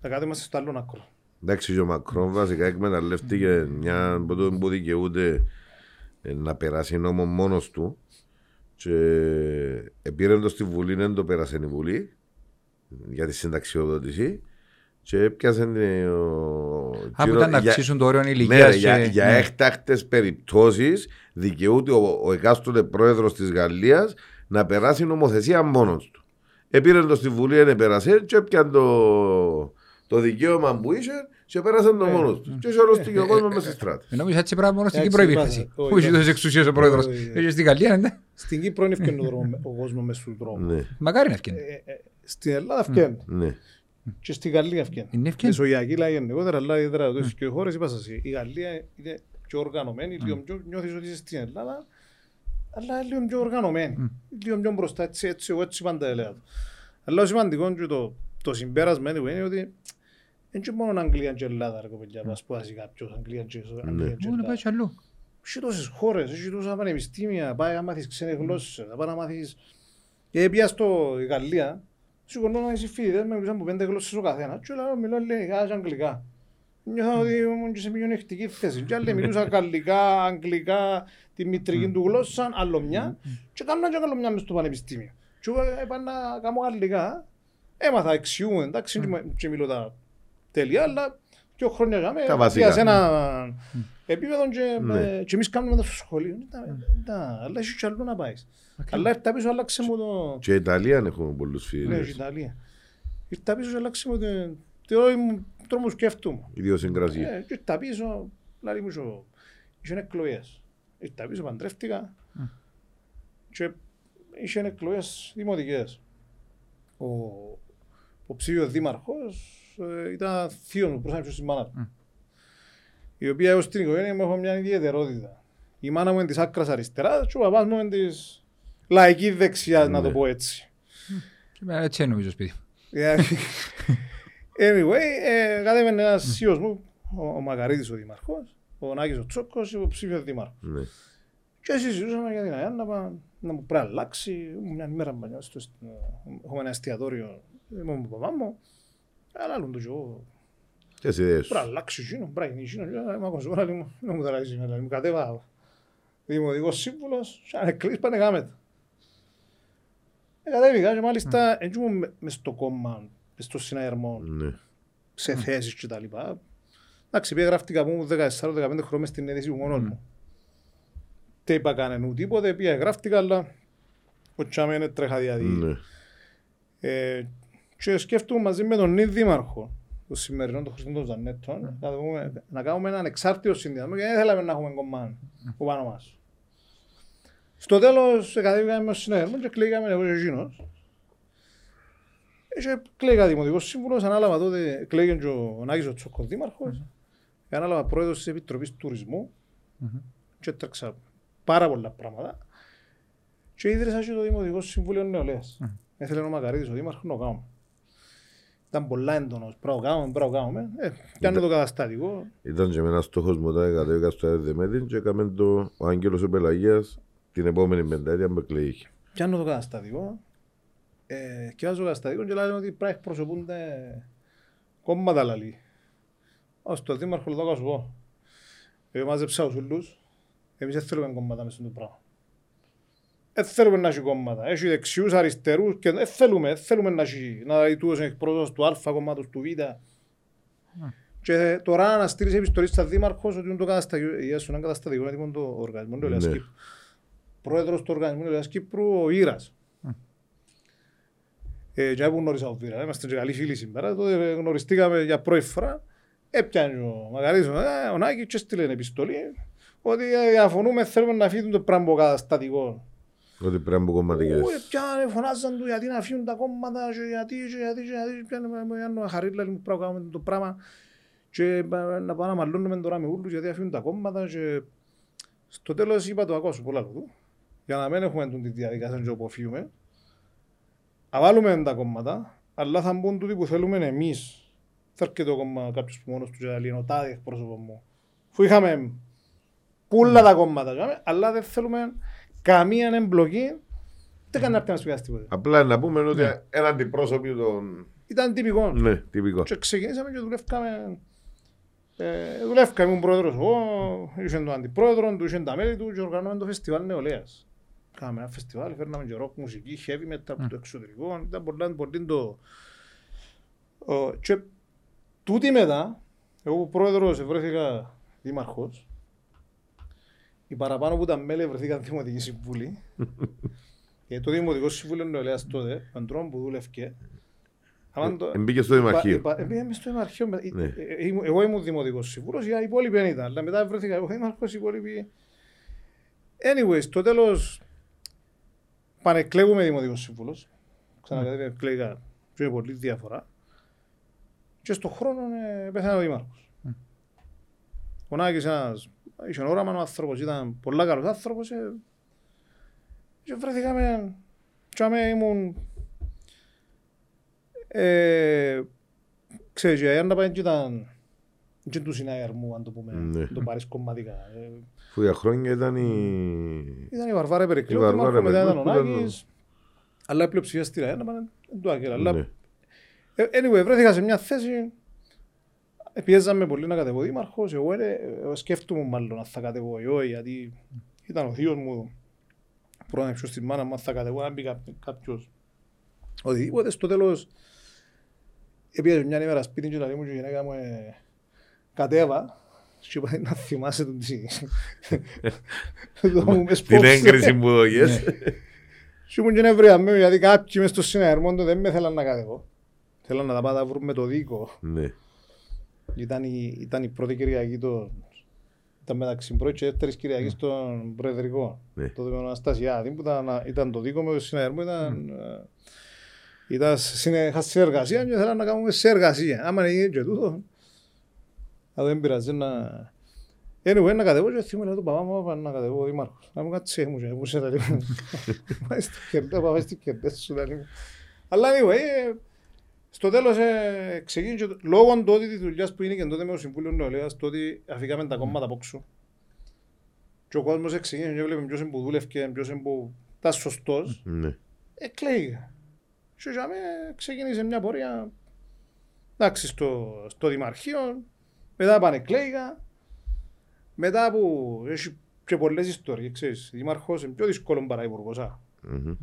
Θα κάτω είμαστε στο άλλο άκρο. Εντάξει, και ο Μακρόν βασικά εκμεταλλεύτηκε μια από το που δικαιούται ε, να περάσει νόμο μόνος του. Και επήρε το στη Βουλή, δεν το πέρασε η Βουλή για τη συνταξιοδότηση. Και έπιασε την, ο, Α, που γύρω- ήταν να για- αυξήσουν το όριο ναι, ηλικίας ρε, για, και- για ναι. έκτακτες περιπτώσεις δικαιούται ο, ο εκάστοτε πρόεδρος της Γαλλίας να περάσει νομοθεσία μόνος του. Επήρε το στη Βουλή, δεν πέρασε και έπιαν το, το δικαίωμα που είχε και πέρασε το μόνος τους. Και σωρωστήκε ο κόσμος μέσα στη στράτη. Ε, Νομίζω έτσι πράγμα μόνος στην Εντάξει, Κύπρο είπα, υπήρχε. όχι, Που είχε όχι. τόσες εξουσίες ο πρόεδρος. Όχι, όχι. Και στην Γαλλία, ναι. Στην Κύπρο είναι ευκαιρνό δρόμο- ο κόσμος μες στους δρόμους. Ναι, Μακάρι να ευκαινεί. Ε, ε, Στην Ελλάδα ευκαιρνεί. Ναι. Και στη Γαλλία ευκαιρνεί. Είναι ευκαιρνή. Μεσογειακή λάγια γενικότερα, αλλά ιδιαίτερα τόσες και χώρες, είπα σας, η Γαλλία είναι πιο οργανωμένη, λίγο πιο νιώθεις ότι είσαι στην Ελλάδα, αλλά λίγο πιο οργανωμένη, λίγο πιο μπροστά, έτσι, έτσι, εγώ έτσι πάντα έλεγα. Αλλά το σημαντικό και το, το συμπέρασμα anyway, είναι ότι δεν είναι μόνο Αγγλία και Ελλάδα, ρε κοπελιά, να σπουδάσει κάποιος Αγγλία και Αγγλία και Μόνο να πάει Ελλάδα. σε αλλού. Έχει τόσες χώρες, έχει τόσα πανεπιστήμια, πάει να μάθεις ξένες γλώσσες, να πάει να μάθεις... Και πήγα στο η Γαλλία, σηκωνώ οι φοιτητές με μιλούσαν από πέντε γλώσσες ο καθένας και λέω μιλώ ελληνικά και αγγλικά. Νιώθω ότι ήμουν και σε μειονεκτική θέση. Και άλλοι μιλούσαν γαλλικά, αγγλικά, τη μητρική του γλώσσα, άλλο μια και κάνω και άλλο μια μες στο πανεπιστήμιο. Και εγώ είπα να κάνω γαλλικά, έμαθα εξιού, εντάξει, και μ- και μιλώ τα τέλεια, αλλά δύο χρόνια για Τα μένα, βασικά. Πήγα σε ένα επίπεδο και, Ναι. με- και εμείς κάνουμε το στο σχολείο. Ήταν- ήταν- Αλλά έχει και αλλού να πάεις. Αλλά ήρθα πίσω, άλλαξε μου το... Και η Ιταλία έχουμε πολλούς Ναι, η φίλους. Ιταλία. Ήρθα πίσω και άλλαξε μου το... Το μου τρόμο σκέφτομαι. Ιδιοσυγκρασία. Ε, Και ήρθα πίσω, δηλαδή μου είχε- είχε εκλογές. Ήρθα πίσω, παντρεύτηκα και είχε εκλογές δημοτικές. Ο, ο ψήφιος δήμαρχος ε, ήταν θείος μου, πρόσωπος της μάνας μου. Η οποία έως την οικογένεια μου έχω μια ιδιαιτερότητα. Η μάνα μου είναι της άκρας αριστεράς και ο παπάς μου είναι της λαϊκής δεξιάς, να το Ναι. πω έτσι. Και εμένα Έτσι είναι νομίζω σπίτι. Δηλαδή, anyway, ε, κατέβαινε ένας σίος μου, ο, ο Μακαρίτης ο Δήμαρχος, ο Νάκης ο Τσόκος, υποψήφιος Δήμαρχος. Ναι. Και συζητούσαμε για την ΑΕΑ να, πά- να μου πρέπει να αλλάξει. Μια ημέρα μπανιά στο έχουμε ένα εστιατόριο με τον παπά μου. Αλλά άλλον το και εγώ. Τις ιδέες σου. Πρέπει να αλλάξει εκείνο, πρέπει να γίνει εκείνο. Και Μα ακόμα λέει μου, να μου τα αλλάξει σήμερα. Μου κατέβα δημοτικός σύμβουλος, και αν εκλείς πάνε κάμετε. Ε, Κατέβηκα και μάλιστα έτσι ήμουν με- μες στο κόμμα, μες στο συναγερμό, Ναι. σε θέσεις και τα λοιπά. Εντάξει, πήγα γραφτήκα που ήμουν 14-15 χρόνια στην αίσθηση μου μόνος μου. Δεν είπα κανέναν τίποτε, πήγα γραφτήκα, αλλά ο Τσάμε είναι τρέχα διαδί. Ναι. Ε, και σκέφτομαι μαζί με τον νη δήμαρχο, το σημερινό, τον Χριστό Ζανέτων, να, δούμε, να κάνουμε έναν εξάρτητο συνδυασμό, γιατί δεν θέλαμε να έχουμε κομμάτι που πάνω μας. Στο τέλος, κατέβηκαμε με συνέδριο και κλείγαμε εγώ και εκείνος. Και κλαίγα δημοτικός σύμβουλος, ανάλαβα τότε, κλαίγεν και ο Νάκης ο Τσόκος δήμαρχος, και ανάλαβα πρόεδρος της Επιτροπής Τουρισμού και έτρεξα πάρα πολλά πράγματα και ίδρυσα και το Δημοτικό Συμβούλιο Νεολαίας. Έθελε ο Μακαρίτης ο δήμαρχος να το κάνουμε. Ήταν πολλά έντονος, πρέπει να το κάνουμε, πρέπει να το κάνουμε. Ε, πιάνω το καταστατικό. Ήταν και με ένας στόχος μου όταν κατέβηκα στο ΑΕΔ και έκαμε το ο Άγγελος ο Πελαγίας την επόμενη πενταετία με κλαίγει. Πιάνω το καταστατικό. Ε, και βάζω το καταστατικό και λένε ότι πρέπει να εκπροσωπούνται κόμματα λαλή. Ως το δήμαρχο λέω το σου πω. Εγώ μάζεψα τους ούλους. Εμείς δεν θέλουμε κόμματα μέσα στο πράγμα. Δεν θέλουμε να έχει κόμματα. Έχει δεξιούς, αριστερούς και δεν θέλουμε, δεν θέλουμε να έχει να δει τούτος εκπρόσωπος του Α κομμάτος του Β. Και τώρα να στείλεις επιστολή στα δήμαρχος ότι είναι το καταστατικό, η Ιάσου είναι καταστατικό, είναι το οργανισμό νεολαίας Ναι. Κύπρου. Πρόεδρος του οργανισμού νεολαίας Κύπρου, ο Ήρας. Ε, και δεν γνώρισα ο Βίρα, είμαστε και καλοί φίλοι σήμερα, τότε γνωριστήκαμε για πρώτη φορά. Έπιανε ο Μακαρίτης, ε, ο Νάκης και έστειλε επιστολή ότι ε, διαφωνούμε, θέλουμε να φύγουν το πράγμα από καταστατικό. Ότι πρέπει να μπουν κομματικές. Ού, πιάνε, φωνάζαν του γιατί να φύγουν τα κόμματα και γιατί και γιατί και γιατί πιάνε με ένα χαρίλα μου πρέπει να κάνουμε το πράγμα. Και ε, να πάμε να μαλλώνουμε τώρα με ούλους γιατί να φύγουν τα κόμματα και στο τέλος είπα το ακούσω πολλά του για να μην έχουμε τη διαδικασία και αποφύγουμε να βάλουμε τα κόμματα αλλά θα μπουν τούτοι που θέλουμε εμείς. Θα έρχεται το κόμμα κάποιος που μόνος του και θα λέει «Ο τάδε εκπρόσωπος μου που είχαμε πουλά τα κόμματα τζάμε, αλλά δεν θέλουμε καμία εμπλοκή δεν κάνει να πει να σου πιάσει τίποτε. Απλά να πούμε ότι ένα αντιπρόσωποι των... Ήταν τυπικό. Ναι, τυπικό. Και ξεκινήσαμε και δουλεύκαμε. Ε, δουλεύκαμε, ήμουν πρόεδρος εγώ, είχε τον αντιπρόεδρο, του είχε τα μέλη του και οργανώσαμε το φεστιβάλ νεολαίας. Κάναμε ένα φεστιβάλ, φέρναμε και ροκ μουσική, heavy metal από το εξωτερικό, ήταν πολύ, πολύ το... Ο, και τούτη μετά, εγώ που πρόεδρος βρέθηκα δήμαρχος, οι παραπάνω που τα μέλη βρεθήκαν δημοτική συμβούλη. και το Δημοτικό Συμβούλιο Νεολαίας τότε, με τον τρόπο που δούλευκε, άμα το- Εμπήκε στο Δημαρχείο. Είπα- είπα- Πήγαμε στο Δημαρχείο. με- Ναι. ε, ε, ήμουν- Εγώ ήμουν δημοτικός σύμβουλος, οι υπόλοιποι δεν ήταν. Αλλά μετά βρέθηκα εγώ δήμαρχος, οι υπόλοιποι... Anyway, στο τέλος πανεκλέγουμε δημοτικός σύμβουλος. Ξανακατέβη εκλέγα και με πολύ διαφορά. Και στον χρόνο ε, πέθανε ο δήμαρχος. Ο Νάκης ένας, είχε όραμα ο άνθρωπος, ήταν πολλά καλός άνθρωπος. ε, Και βρέθηκαμε, και άμε ήμουν ε, Ξέρεις, η Αγιάννα Παέντζη ήταν και του συναγερμού, αν το πούμε, Ναι. το πάρεις κομματικά. Ε, Που για χρόνια ήταν η... Ήταν η Βαρβάρα Περικλέου, Η Βαρβάρα μετά ήταν ο Περικλέου που ήταν Νάκης, αλλά η πλειοψηφία στην Αγιάννα Παέντζη δεν το άγγελα. Αλλά, Ναι. ε, anyway, βρέθηκα σε μια θέση, ε, πιέζαμε πολύ να κατεβώ δήμαρχος, εγώ ε, ε, σκέφτομαι μάλλον αν θα κατεβώ εγώ, γιατί ήταν ο θείος μου, πρώτα πιο στη μάνα μου, αν θα κατεβώ, αν μπει κάπο- κάποιος οτιδήποτε, στο τέλος Έπιαζε μια ημέρα σπίτι και λέει μου και η γυναίκα μου ε, κατέβα και είπα να θυμάσαι τον τι. Το μου με Την σπόξε. έγκριση που δόγες. Και ήμουν και νευρία με γιατί κάποιοι μες στο συναγερμό του δεν με θέλαν να κατεβώ. Θέλαν να τα πάτα βρουν με το δίκο. Ναι. Ήταν η, ήταν η πρώτη Κυριακή το... Ήταν μεταξύ πρώτης και δεύτερης Κυριακής στον Προεδρικό. Ναι. Τότε με τον Αναστασιάδη που ήταν, ήταν το δίκο με το συναγερμό ήταν... ε, Ήταν συνε- είχα συνεργασία και θέλαν να κάνουμε συνεργασία. Άμα είναι και τούτο, αλλά δεν πειράζει να... Anyway, να κατεβώ και θυμούμαι λέω του παπά μου «Πάμε να κατεβώ ο δήμαρχος. Να μου κάτσε μου και μου σε λέει μου. Πάει στο κερδές, πάμε στο κερδές σου λέει μου. Αλλά anyway, ε, στο τέλος ε, ξεκίνησε, το- λόγω του ότι της δουλειάς που είναι και τότε με το Συμβούλιο Νεολαίας, το ότι αφήκαμε τα κόμματα από έξω. Και ο κόσμος ξεκίνησε και έβλεπε ποιος είναι που δούλευκε, ποιος είναι που ήταν σωστός. Ναι. Εκλέγει. Και για μέ ξεκίνησε μια πορεία εντάξει, στο, στο Δημαρχείο, μετά πανεκλέγα, μετά που έχει και πολλές ιστορίες, ξέρεις, Δήμαρχος είναι πιο δύσκολο παρά υπουργός. α. Μμμ.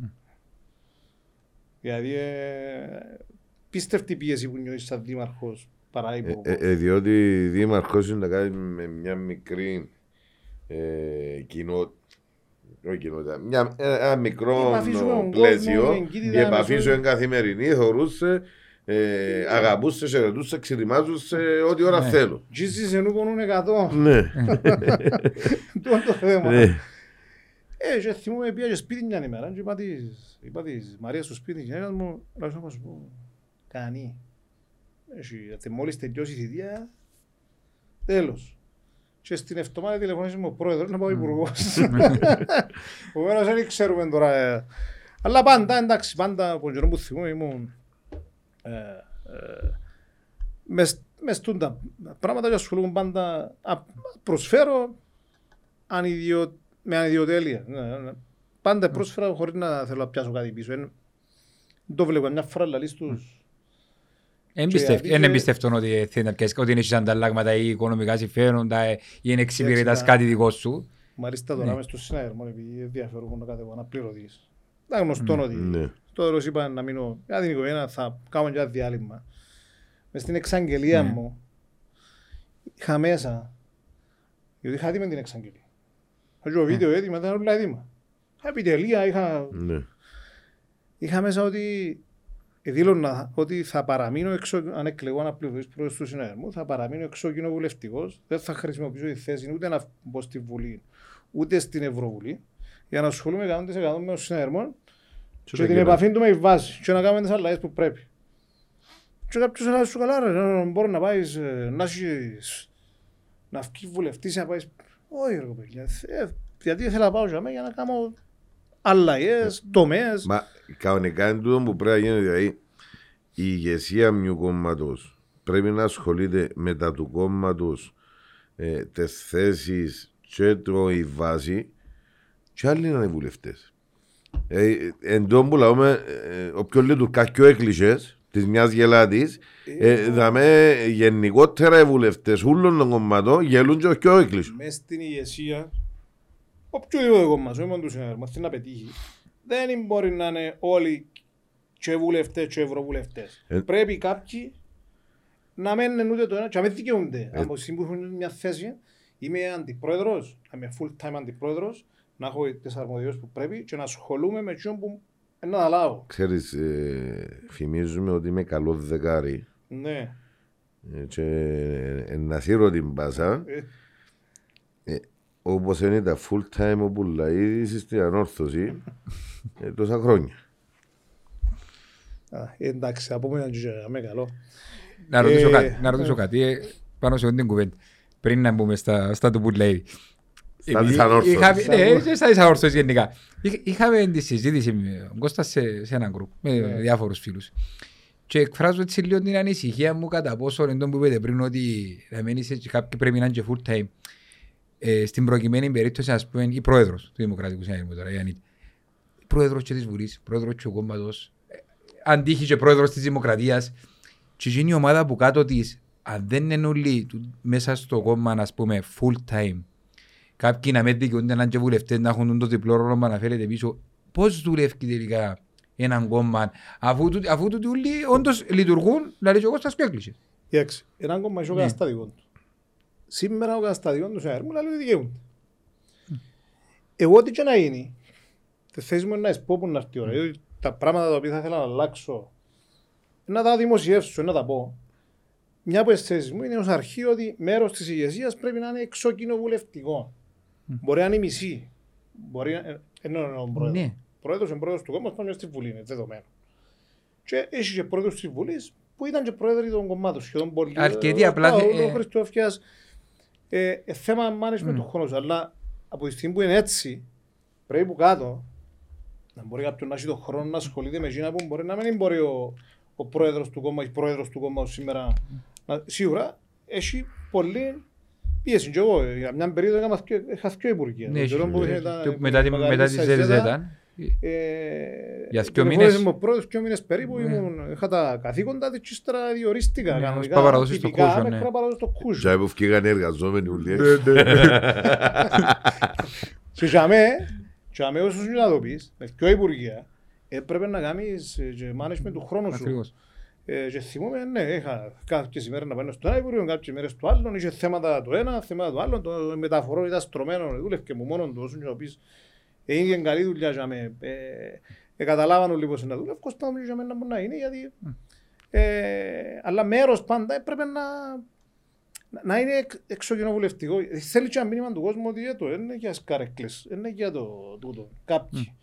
Δηλαδή, ε, πίστευτη πίεση που νιώθεις σαν Δήμαρχος παρά Ε, υπουργός. ε, ε, διότι δήμαρχος είναι να κάνει με μια μικρή ε, κοινότητα. Όχι κοινότητα, μια, ε, ένα μικρό Η επαφή σου με τον πλαίσιο. κόσμο, η εγκύτητα Η επαφή μέσω- σου είναι καθημερινή, θεωρούσε, ε, αγαπούσε, σε ρωτούσε, ξυριμάζούσε ό,τι ώρα Ναι. θέλω. Τζίζεις ενού πονούν εκατό. Ναι, Το είναι το θέμα. ναι. Ε, και θυμούμαι πήγα και σπίτι μια ημέρα και είπα της, είπα της Μαρίας στο σπίτι και μου, να σου πω, Κανεί. Έχει, γιατί μόλις τελειώσει η θητεία, τέλος. Και στην εβδομάδα τηλεφωνήσει μου ο πρόεδρος να πάω υπουργός. Επομένως δεν ξέρουμε τώρα. ε. Αλλά πάντα, εντάξει, πάντα από τον καιρό που θυμούμαι ήμουν ε, ε, μες, μες τούν τα πράγματα και ασχολούμαι πάντα α, προσφέρω ανιδιο, με ανιδιοτέλεια. Ναι, ναι. Πάντα πρόσφερα χωρίς να θέλω να πιάσω κάτι πίσω. Εν, το βλέπω μια φορά λαλείς στους Εμπιστευ- Και Εν και- εμπιστευτούν ότι θέλει να πιάσεις- ότι έχεις ανταλλάγματα ή οικονομικά συμφέροντα ε, ή είναι εξυπηρετάς Εντάξει, κάτι δικό σου. Μάλιστα τώρα Ναι. μες στο συνέδριο, επειδή ενδιαφέρον να κάτι αναπληρωτής. Ήταν γνωστό ότι Ναι. το τέλος είπα να μείνω για την οικογένεια, θα κάνω και ένα διάλειμμα. Μες στην εξαγγελία Ναι. μου είχα μέσα, γιατί είχα έτοιμη την εξαγγελία. Είχα και το βίντεο έτοιμα, ήταν όλα έτοιμα. Είχα επιτελεία, είχα, Ναι. είχα μέσα ότι δήλωνα ότι θα παραμείνω εξω, αν εκλεγώ αναπληρωτής πρόεδρος του συνέδρου, θα παραμείνω εξωκοινοβουλευτικός, δεν θα χρησιμοποιήσω τη θέση ούτε να μπω στη Βουλή, ούτε στην Ευρωβουλή, για να ασχολούμαι 100% με τον συνέδριο και τα την κενά. επαφή του με η βάση και να κάνουμε τις αλλαγές που πρέπει. Και κάποιος έλεγε σου καλά ρε, να- μπορεί να πάεις, ε, να έχεις, να βγεις βουλευτής, να πάεις, όχι ρε παιδιά, ε, γιατί ήθελα να πάω για μένα για να κάνω αλλαγές, τομές. Μα κανονικά είναι τούτο που πρέπει να γίνει. Δηλαδή, η ηγεσία μιου κόμματος πρέπει να ασχολείται με τα του κόμματος ε, τι θέσεις και το η βάση, και άλλοι είναι οι βουλευτές. Ε, εν τω που λέμε, ε, όποιο λέει του κακιό έκλεισε της μιας γελάτης, ε, δαμε γενικότερα οι βουλευτές όλων των κομμάτων γελούν και ο πιο έκλεισο. Μες στην ηγεσία, οποιοδήποτε κόμμα, όχι μόνο τους συνέδρου, θέλει να πετύχει, δεν μπορεί να είναι όλοι και βουλευτές και ευρωβουλευτές. Ε. Πρέπει κάποιοι να μένουν ούτε το ένα και να μην δικαιούνται. Από στιγμή που έχουν μια θέση, είμαι αντιπρόεδρος, να είμαι full time αντιπρόεδρος, να έχω τις αρμοδιότητες που πρέπει και να ασχολούμαι με εκείνο που να τα λάβω. Ξέρεις, ε, φημίζουμε ότι είμαι καλός δεκάρι Ναι. ε, και ε, να σύρω την πάσα Ε, όπως είναι τα full time όπου λέει στην ανόρθωση ε, τόσα χρόνια. α, εντάξει, από μένα και με καλό. Να ρωτήσω, Ε, κάτι, να ρωτήσω ε. κάτι ε, πάνω σε αυτή την κουβέντα. Πριν να μπούμε στα, στα του που λέει. Στα Επειδή της ανόρθωσης. είχαμε- Στα Ναι, ανόρθωσης. και στα της ανόρθωσης γενικά. Είχ- Είχαμε τη συζήτηση με τον Κώστα σε, σε ένα γκρουπ με Ναι. διάφορους φίλους. Και εκφράζω έτσι λίγο την ανησυχία μου κατά πόσο εντός που είπατε πριν ότι θα μένει σε κάποιοι πρέπει να είναι και full time. Ε, στην προκειμένη περίπτωση, ας πούμε, η πρόεδρος του Δημοκρατικού Συνέδριου τώρα, η Ανίτη. Η πρόεδρος και της Βουλής, πρόεδρος και ο κόμματος, ε, αν τύχει και πρόεδρος της Δημοκρατίας, και γίνει η ομάδα που κάτω της, αν δεν είναι όλοι του- μέσα στο κόμμα, ας πούμε, full time, κάποιοι να μην δικαιούνται να είναι και βουλευτές, να έχουν το διπλό ρόλο που αναφέρεται πίσω, πώς δουλεύει τελικά έναν κόμμα, αφού, του- αφού τούτοι όλοι όντως λειτουργούν, δηλαδή και ο Κώστας πιο έκλεισε. Κοιτάξτε, έναν κόμμα έχει ο Ναι. καταστατικό του. Σήμερα ο καταστατικό του συνέδρου μου λέει ότι δικαιούνται. Εγώ ό,τι και να γίνει, τη θέση μου είναι να εσπώ που να έρθει η ώρα. διότι Τα πράγματα τα οποία θα ήθελα να αλλάξω, να τα δημοσιεύσω, να τα πω. Μια από τις θέσεις μου είναι ως αρχή ότι μέρος της ηγεσίας πρέπει να είναι εξωκοινοβουλευτικό. Μπορεί να είναι η μισή. Μπορεί να ε, ενώ είναι ο πρόεδρος. Ναι. Πρόεδρος είναι πρόεδρος του κόμματος, πάμε στη Βουλή, είναι δεδομένο. Και έχει και πρόεδρος της Βουλής που ήταν και πρόεδροι των κομμάτων σχεδόν πολύ. Αρκετοί Ο απλά, Παύλος, ε, Ο Χριστόφιας. Ε, ε, θέμα management του χρόνου. Αλλά από τη στιγμή που είναι έτσι, πρέπει που κάτω να μπορεί κάποιον να έχει τον χρόνο να ασχολείται με εκείνα που μπορεί να μην μπορεί ο, ο πρόεδρος του κόμματος, η πρόεδρος του κόμματος σήμερα. Να- σίγουρα έχει πολύ πίεση. Και εγώ ε, για μια περίοδο έκανα δυο- είχα δύο υπουργεία. Ναι, Τον καιρό που και- ήταν- και που μετά τη- η μετά τη Μακαρίτης ΖΕΡΖΕΤΑ, Αζέτα, ε, Για δυο τηλεφώνησε μήνες; μου ο πρόεδρος δυο μήνες περίπου, Ναι. ήμουν, είχα τα καθήκοντα της και ύστερα διορίστηκα Ναι, κανονικά, ως παπαραδόσης στο τυπικά, Κούσο, ναι. μέχρι να παραδώσω στο Κούσο. Και που βγήκαν οι εργαζόμενοι όλοι. Και για μέ, για μέ όσους να το πεις, με δυο υπουργεία, έπρεπε να κάνεις ε, και management του χρόνου σου. Ακριβώς. Ε, και θυμούμαι, ναι, είχα κάποιες ημέρες να πάω στο ένα υπουργείο, κάποιες ημέρες στο άλλο, είχε θέματα το ένα, θέματα το άλλο, το μεταφορό ήταν στρωμένο, δούλευε μου μόνο του, όσους να το πεις, έγινε καλή δουλειά για μέ. Ε, ε, καταλάβαν όλοι πώς είναι να δουλεύει, κοστά μου για μένα που να είναι, γιατί... Ε, αλλά μέρος πάντα έπρεπε να, να είναι εξ, εξωκοινοβουλευτικό. Θέλει και ένα μήνυμα του κόσμου ότι ε, το είναι για σκαρέκλες, είναι για το τούτο, κάποιοι.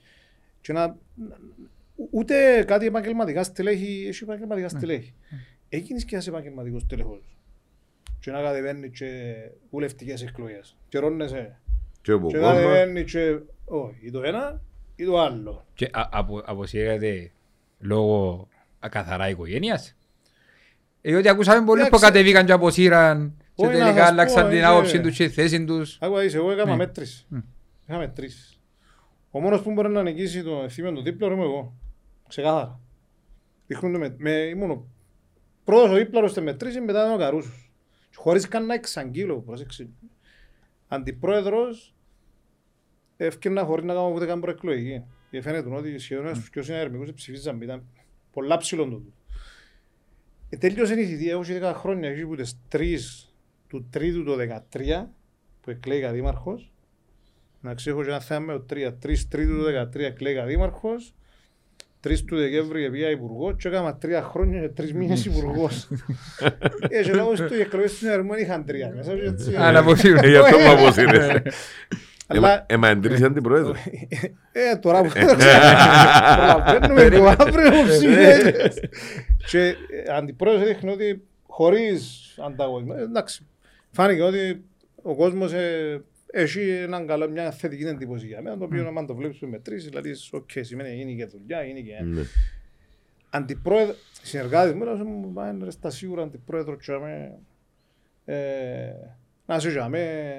Και να, να, ου- ούτε κάτι επαγγελματικά στελέχη, έχει επαγγελματικά Ναι. στελέχη. Έγινες και ένας επαγγελματικός στελέχος. Και να κατεβαίνεις και βουλευτικές εκλογές. Και ρώνεσαι. Και από Και κόμμα. κατεβαίνεις και... Όχι, ή το ένα ή το άλλο. Και α- απο- αποσύρεται λόγω ακαθαρά οικογένειας. Ε, Διότι ακούσαμε πολλούς που Εντάξει. κατεβήκαν και αποσύραν και Όχι, να τελικά σας άλλαξαν πω, την ε, άποψη τους και τη θέση τους. Άκουα είσαι, εγώ έκανα Ναι. μέτρηση. Είχα μετρήσει. Ο μόνος που μπορεί να νικήσει το ευθύμιο του δίπλαρο είμαι εγώ. Ξεκάθαρα. Δείχνουν το με, με, ήμουν ο πρώτος ο δίπλαρος στη μετρήση, μετά ήταν ο Καρούσος. Και Χωρίς καν να εξαγγείλω, πρόσεξε. Αντιπρόεδρος, ευκαιρνα χωρίς να κάνω ούτε καν προεκλογική. Και φαίνεται ότι σχεδόν στους πιο συνεργικούς ψηφίζαν, ήταν πολλά ψηλόν τούτο. Ε, τέλειωσε η θητεία, έχω και 10 χρόνια, εκεί που τις 3 του τρίτου το 13, που εκλέγα δήμαρχος, να ξέρω έχω και ένα θέμα με το 3, 3 τρίτου του 13 εκλέγα δήμαρχος, 3 του Δεκέμβρη επία υπουργό και έκανα τρία χρόνια και τρεις μήνες υπουργός. Ε, και λόγω του οι εκλογές στην Ερμόνη είχαν τρία μέσα. και έτσι, Α, να αποσύρουν. Ε, Γι' αυτό μου αποσύρεσαι. Αλλά- Έμα εντρήσει αντιπρόεδρο. Ε, τώρα που προλαβαίνουμε το αύριο που ψηφίζεται. Και ε, αντιπρόεδρος έδειχνε ότι χωρίς ανταγωνισμό, ε, εντάξει, φάνηκε ότι ο κόσμος ε, έχει έναν καλό, μια θετική εντύπωση για μένα, το οποίο αν το βλέπεις με μετρήσεις, δηλαδή, οκ, σημαίνει γίνει και δουλειά, γίνει και... Ναι. Αντιπρόεδρο, συνεργάτης μου, έλεγε μου, πάνε ρε στα σίγουρα αντιπρόεδρο και αμέ, ε, να σε αμέ.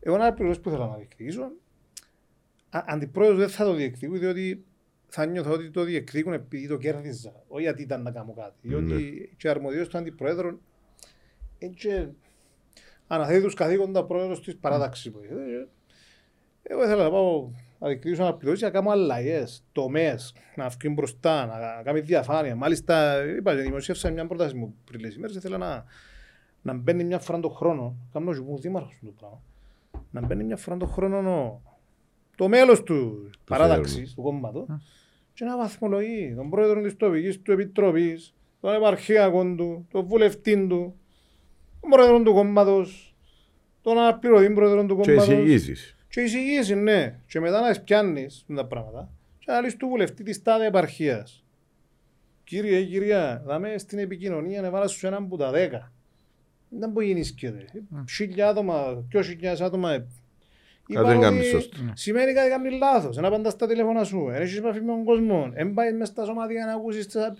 Εγώ ένα πληρώσεις που θέλω να διεκδικήσω, Α- αντιπρόεδρος δεν θα το διεκδικούν, διότι θα νιώθω ότι το διεκδικούν επειδή το κέρδιζα, όχι γιατί ήταν να κάνω κάτι. Διότι και αρμοδίος του αντιπρόεδρου έτσι αναθέτει τους καθήκοντα πρόεδρος της παράταξης. που είναι. Εγώ ήθελα να πάω να διεκδικήσω αναπληρωτής να κάνω αλλαγές, τομές, να βγει μπροστά, να κάνει διαφάνεια. Μάλιστα, είπα, δημοσίευσα μια πρόταση μου πριν λίγες ημέρες, ήθελα να, να μπαίνει μια φορά τον χρόνο, κάνω και μου δήμαρχος του πράγμα, να μπαίνει μια φορά τον χρόνο ο- το μέλος του παράταξης, του κόμματος, και να βαθμολογεί τον πρόεδρο της τοπικής του επιτροπής, τον επαρχιακό του, τον βουλευτή του, τον πρόεδρο του κόμματος, τον αναπληρωτή πρόεδρο του Και κόμματος. εισηγήσεις. Και εισηγήσεις, ναι. Και μετά να τις πιάνεις τα πράγματα. Και να λύσεις του βουλευτή της τάδε επαρχίας. Κύριε ή κυρία, δάμε στην επικοινωνία να βάλεις σου έναν που τα δέκα. Δεν μπορεί να γίνεις Χίλια άτομα, δυο χιλιάδες άτομα. ε, είπαν δεν ότι κάνεις σωστό. Σημαίνει κάτι κάνεις λάθος. Να απαντάς στα τηλέφωνα σου. Δεν έχεις επαφή με τον κόσμο. Δεν πάει μες στα σωματεία να ακούσεις τα...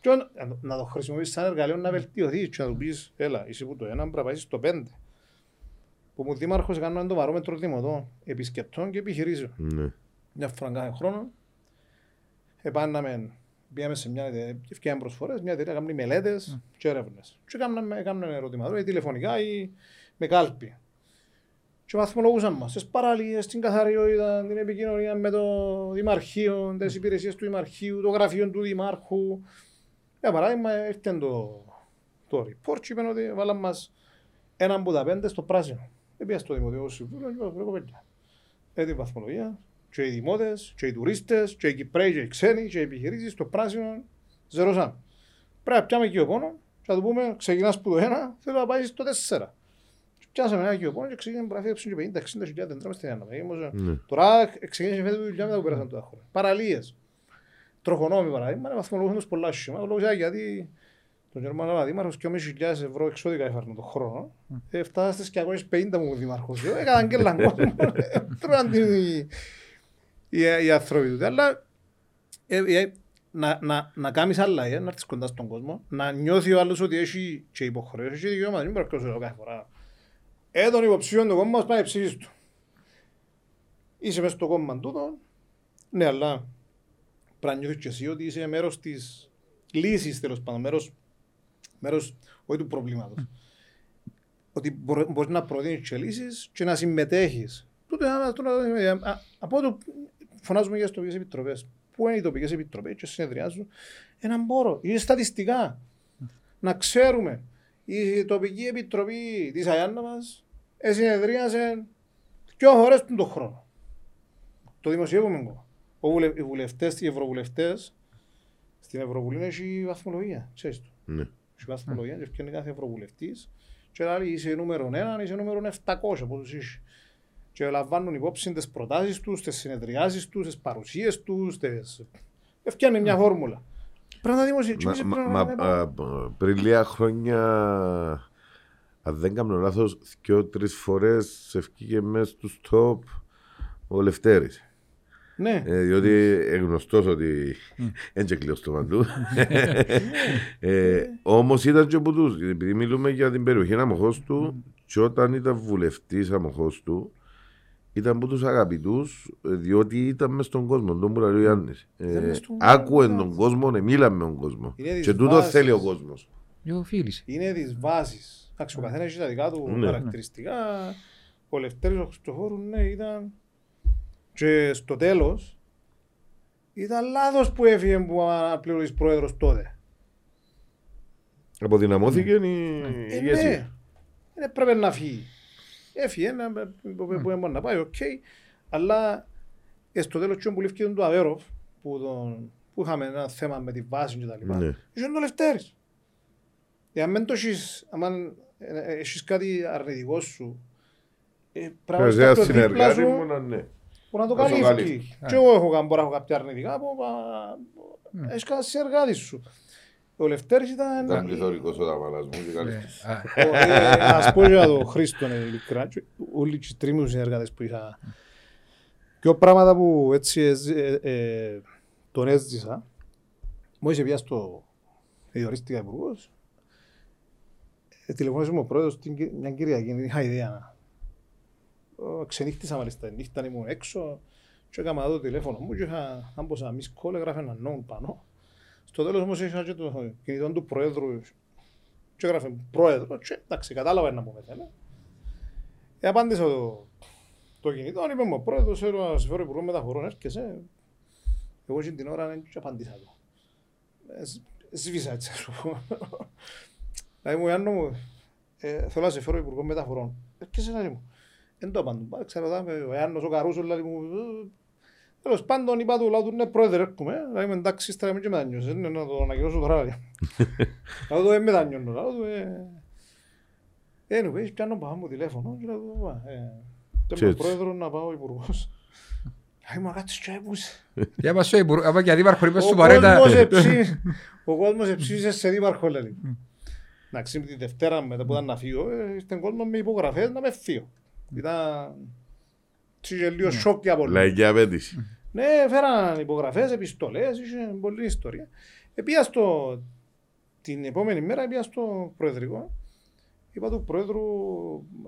Και να- να το χρησιμοποιήσεις σαν εργαλείο να βελτιωθείς και να του πεις, έλα, είσαι που το ένα, πρέπει να πάει στο πέντε. Που μου δήμαρχος έκανε το βαρόμετρο δημοτών, επισκεπτών και επιχειρήσεων. Ναι. Μια φορά κάθε χρόνο. Επάναμε, πήγαμε σε μια εταιρεία, ευκαιρία προσφορές, μια εταιρεία κάνει μελέτες και έρευνες. Και κάναμε, κάναμε ερωτηματικά, ή τηλεφωνικά ή με κάλπη. Και βαθμολογούσαν μας, στις παραλίες, την καθαριότητα, την επικοινωνία με το Δημαρχείο, τις υπηρεσίες του Δημαρχείου, το γραφείο του Δημάρχου. Για παράδειγμα, ήρθε το, το report και είπαν ότι βάλαν μας έναν από τα πέντε στο πράσινο. Επία στο Δημοτικό Συμβούλιο και είπα, βρε κοπέλια. Έτσι η βαθμολογία, και οι δημότες, και οι τουρίστες, και οι Κυπρέοι, και οι ξένοι, και οι επιχειρήσεις, το πράσινο, ζεροσάν. Πρέπει να πιάμε οικειοπόνο και να του πούμε, ξεκινάς που το ένα, θέλω να πάεις στο τέσσερα. Και Πιάσαμε ένα οικειοπόνο και ξεκίνησαμε να φεύγουν και 50-60 χιλιάδες δεν τρώμε στην αναπαγή. Ναι. Τώρα ξεκίνησε φέτος τη δουλειά μετά που πέρασαν τα χρόνια. Παραλίες. Τροχονόμοι παράδειγμα, βαθμολογούν τους πολλά σχήμα. Λόγω γιατί τον Γερμανό Δήμαρχος και 2.500 ευρώ εξώδικα έφερνε τον χρόνο. Ε, φτάσα στις 250 μου δήμαρχος. Ε, Έκαναν και λαγκό. Τρώαν την οι- οι οι άνθρωποι του. Αλλά ε, ε, να, να, να κάνεις άλλα, ε, να έρθεις κοντά στον κόσμο, να νιώθει ο άλλος ότι έχει και υποχρεώσεις και δικαιώματα. Μην πρέπει να το λέω κάθε φορά. Ε, τον υποψήφιο του κόμμα, πάει ψήφις του. Είσαι μέσα στο κόμμα τούτο, ναι, αλλά πρέπει να νιώθεις και εσύ ότι είσαι μέρος της λύσης, τέλος πάντων, μέρος, μέρος όχι του προβλήματος. Ότι μπορώ- μπορείς να προτείνεις και λύσεις και να συμμετέχεις. Τούτο είναι αυτό να- ε, α- από το φωνάζουμε για τις τοπικές επιτροπές. Πού είναι οι τοπικές επιτροπές και συνεδριάζουν. Έναν μπόρο. Είναι στατιστικά. Να ξέρουμε. Η τοπική επιτροπή της Αγιάννα μας ε, συνεδρίασε δυο φορές τον χρόνο. Το δημοσιεύουμε εγώ. Ο βουλε, οι βουλευτές, οι ευρωβουλευτές στην Ευρωβουλή έχει βαθμολογία. Ξέρεις το. Ναι. Έχει βαθμολογία και ευκαιρνεί κάθε ευρωβουλευτής και λέει είσαι νούμερο 1, είσαι νούμερο 700 πόσους είσαι. Και λαμβάνουν υπόψη τις προτάσεις τους, τις συνεδριάσεις τους, τις παρουσίες τους, τις... Έφτιανε μια φόρμουλα. Πρέπει να δημοσιεύσεις. Μα- και μα- πρέπει μα- να- α, Πριν λίγα χρόνια, αν δεν κάνω λάθος, δυο-τρεις φορές ευκήγε μέσα στους top ο Λευτέρης. Ναι, Ε, διότι είναι γνωστός ότι δεν και κλείω στο παντού. ε, όμως ήταν και από τους, επειδή μιλούμε για την περιοχή αμοχώς του και όταν ήταν βουλευτής αμοχώς του ήταν από τους αγαπητούς ε, διότι ήταν μες στον κόσμο, τον που λέει ο Γιάννης. Ήταν Ε, μες στον άκουε κόσμο. τον κόσμο, ε, μίλαμε με τον κόσμο. Είναι της Και τούτο βάσης. θέλει ο κόσμος. Δυο φίλοι. είναι της βάσης. Εντάξει, ο καθένας έχει τα δικά του Ναι. χαρακτηριστικά. Ο Λευτέρης ο Χριστοφόρου, ναι, ήταν... Και στο τέλος, ήταν λάθος που έφυγε που αναπληρωτής πρόεδρος τότε. Αποδυναμώθηκε η Ε, ηγεσία. ναι, δεν πρέπει να φύγει. Έφυγε, να, που που μπορεί να πάει, οκ. Αλλά ε, στο τέλος και που λήφθηκε τον του Αβέροφ, που, τον, που είχαμε ένα θέμα με τη βάση και τα λοιπά, Ναι. είχε τον Λευτέρης. Εάν δεν το έχεις, άμα ε, ε, έχεις κάτι αρνητικό σου, ε, πρέπει να Πρέπει έχεις να κάποιον δίπλα συνεργάτη σου μου να ναι. που να το να το καλύφει. καλύφει. Και εγώ έχω, κα- μπορώ να έχω κάποια αρνητικά, που α, έχεις κάτι συνεργάτη σου. Ο Λευτέρης ήταν... Ήταν πληθωρικός ο Δαμαλάς μου και καλύφθης. Α, Ο, ε, Ας πω για τον Χρήστον ε, ειλικρινά, και όλοι οι τρίμους συνεργάτες που είχα. Πιο πράγματα που έτσι ε, ε, ε, τον έζησα, μόλις πια στο διορίστηκα υπουργός, ε, τηλεφώνησε μου ο πρόεδρος την, Κυ- μια Κυριακή, δεν είχα ιδέα. να- Ο, Ξενύχτησα μάλιστα, νύχτα ήμουν έξω και έκανα το τηλέφωνο μου και είχα άμποσα miss call, έγραφε ένα νόμο πάνω. Στο τέλος όμως είχα και το κινητό του πρόεδρου και έγραφε πρόεδρο και εντάξει κατάλαβα να μου μεθαίνε. Ε, απάντησα το, το κινητό, είπε μου ο πρόεδρος, θέλω να σε φέρω υπουργό μεταφορών, έρχεσαι. Εγώ εκείνη την ώρα δεν και απάντησα το. Ε, σ- Σβήσα έτσι, ας σου πω. Δηλαδή μου, Ιάννο μου, ε, θέλω να σε φέρω υπουργό μεταφορών. Έρχεσαι να μου. Δεν το απαντούν. Πάει, ξέρω, δάμε, ο Ιάννος ο Καρούσος, δηλαδή μου, ε, Τέλος πάντων είπα του λαού του, ναι πρόεδρε έρχομαι, δηλαδή είμαι εντάξει, ύστερα είμαι και μετανιώσες, ναι, να το ανακοινώσω τώρα. δηλαδή. Λαού του, ε, μετανιώνω, λαού του, ε, Anyways, πιάνω πάνω μου τηλέφωνο και λέω του, «Πα, ε, Και θέλω έτσι. πρόεδρο να πάω υπουργός. Ай, μα κάτσε και έπουσε. Για μας ο υπουργός, άμα και αντίπαρχο είπες Ο σου παρέτα. κόσμος εψή- Ο κόσμος εψήφισε σε δήμαρχο, λέει. Να ξέρει τη Δευτέρα μετά που ήταν να φύγω, ε, ήρθε κόσμο με υπογραφές να με φύγω. Ήταν... έτσι και λίγο σοκ για πολλούς. Λαϊκή απέτηση. Ναι, φέραν υπογραφές, επιστολές, είχε πολλή ιστορία. Επία στο... Την επόμενη μέρα πήγα στο προεδρικό. Είπα του πρόεδρου,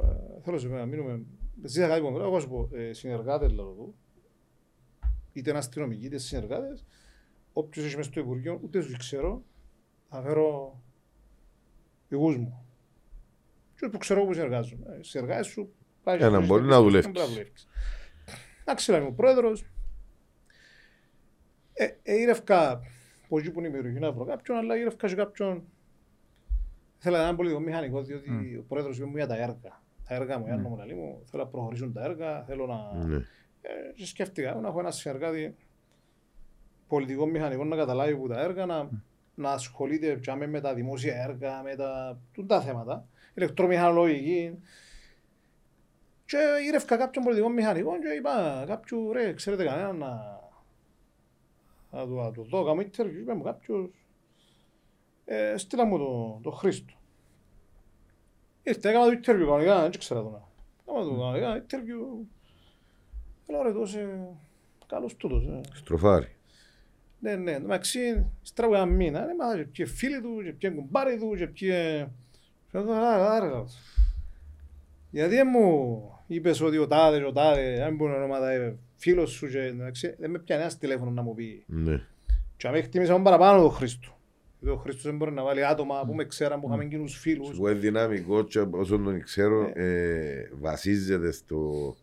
ε, θέλω σε μένα, μείνουμε, ζήτα κάτι κογκρό, εγώ σου πω, ε, συνεργάτες λέω του, είτε είναι αστυνομικοί είτε συνεργάτες, όποιος έχει μέσα στο Υπουργείο, ούτε τους ξέρω, θα φέρω δικούς μου. Και που ξέρω που συνεργάζομαι. Ε, Συνεργάτες σου, πάει Για να στο μπορεί στο- να στο- δουλεύεις. να δουλεύεις. Εντάξει, λέει μου, ο πρόεδρος, ε, ε, ήρευκα από εκεί που είναι η περιοχή να βρω κάποιον, αλλά ήρευκα και κάποιον. Ήθελα έναν πολιτικό μηχανικό, διότι ο πρόεδρος είπε μου για τα έργα. Τα έργα μου, η Άννα μου λέει μου, θέλω να προχωρήσουν τα έργα, θέλω να... Ναι. Ε, και σκέφτηκα να έχω ένα συνεργάτη πολιτικό μηχανικό να καταλάβει που τα έργα, να, να ασχολείται πια με, με τα δημόσια έργα, με τα, τούτα θέματα, ηλεκτρομηχανολογική. Και ήρευκα κάποιον πολιτικό μηχανικό και είπα κάποιου ρε, ξέρετε κανένα να, να του, να του δω, κάνω interview, είπε μου κάποιος, ε, στείλα μου το, το Χρήστο. Ήρθε, έκανα το interview κανονικά, δεν ξέρω τώρα. Έκανα το κανονικά interview. Λέω ρε τόσο καλός τούτος. ε. Στροφάρι. Ναι, ναι, εντάξει, στραβού ένα μήνα, ναι, μα και φίλοι του, και ποιοι κουμπάροι του, και ποιοι... Και λέω, «Άρα, άρα, άρα». Γιατί δεν μου είπες ότι ο τάδες, ο τάδες, αν μπορεί ονόματα, ε, φίλος σου και εντάξει, δεν με πιάνει ένας τηλέφωνο να μου πει. Ναι. Και αν εκτίμησα μόνο παραπάνω τον Χρήστο. Γιατί ο Χρήστος δεν μπορεί να βάλει άτομα που με ξέραν, που είχαμε κοινούς φίλους. Εγώ είναι δυναμικό και όσο τον ξέρω ε, βασίζεται στο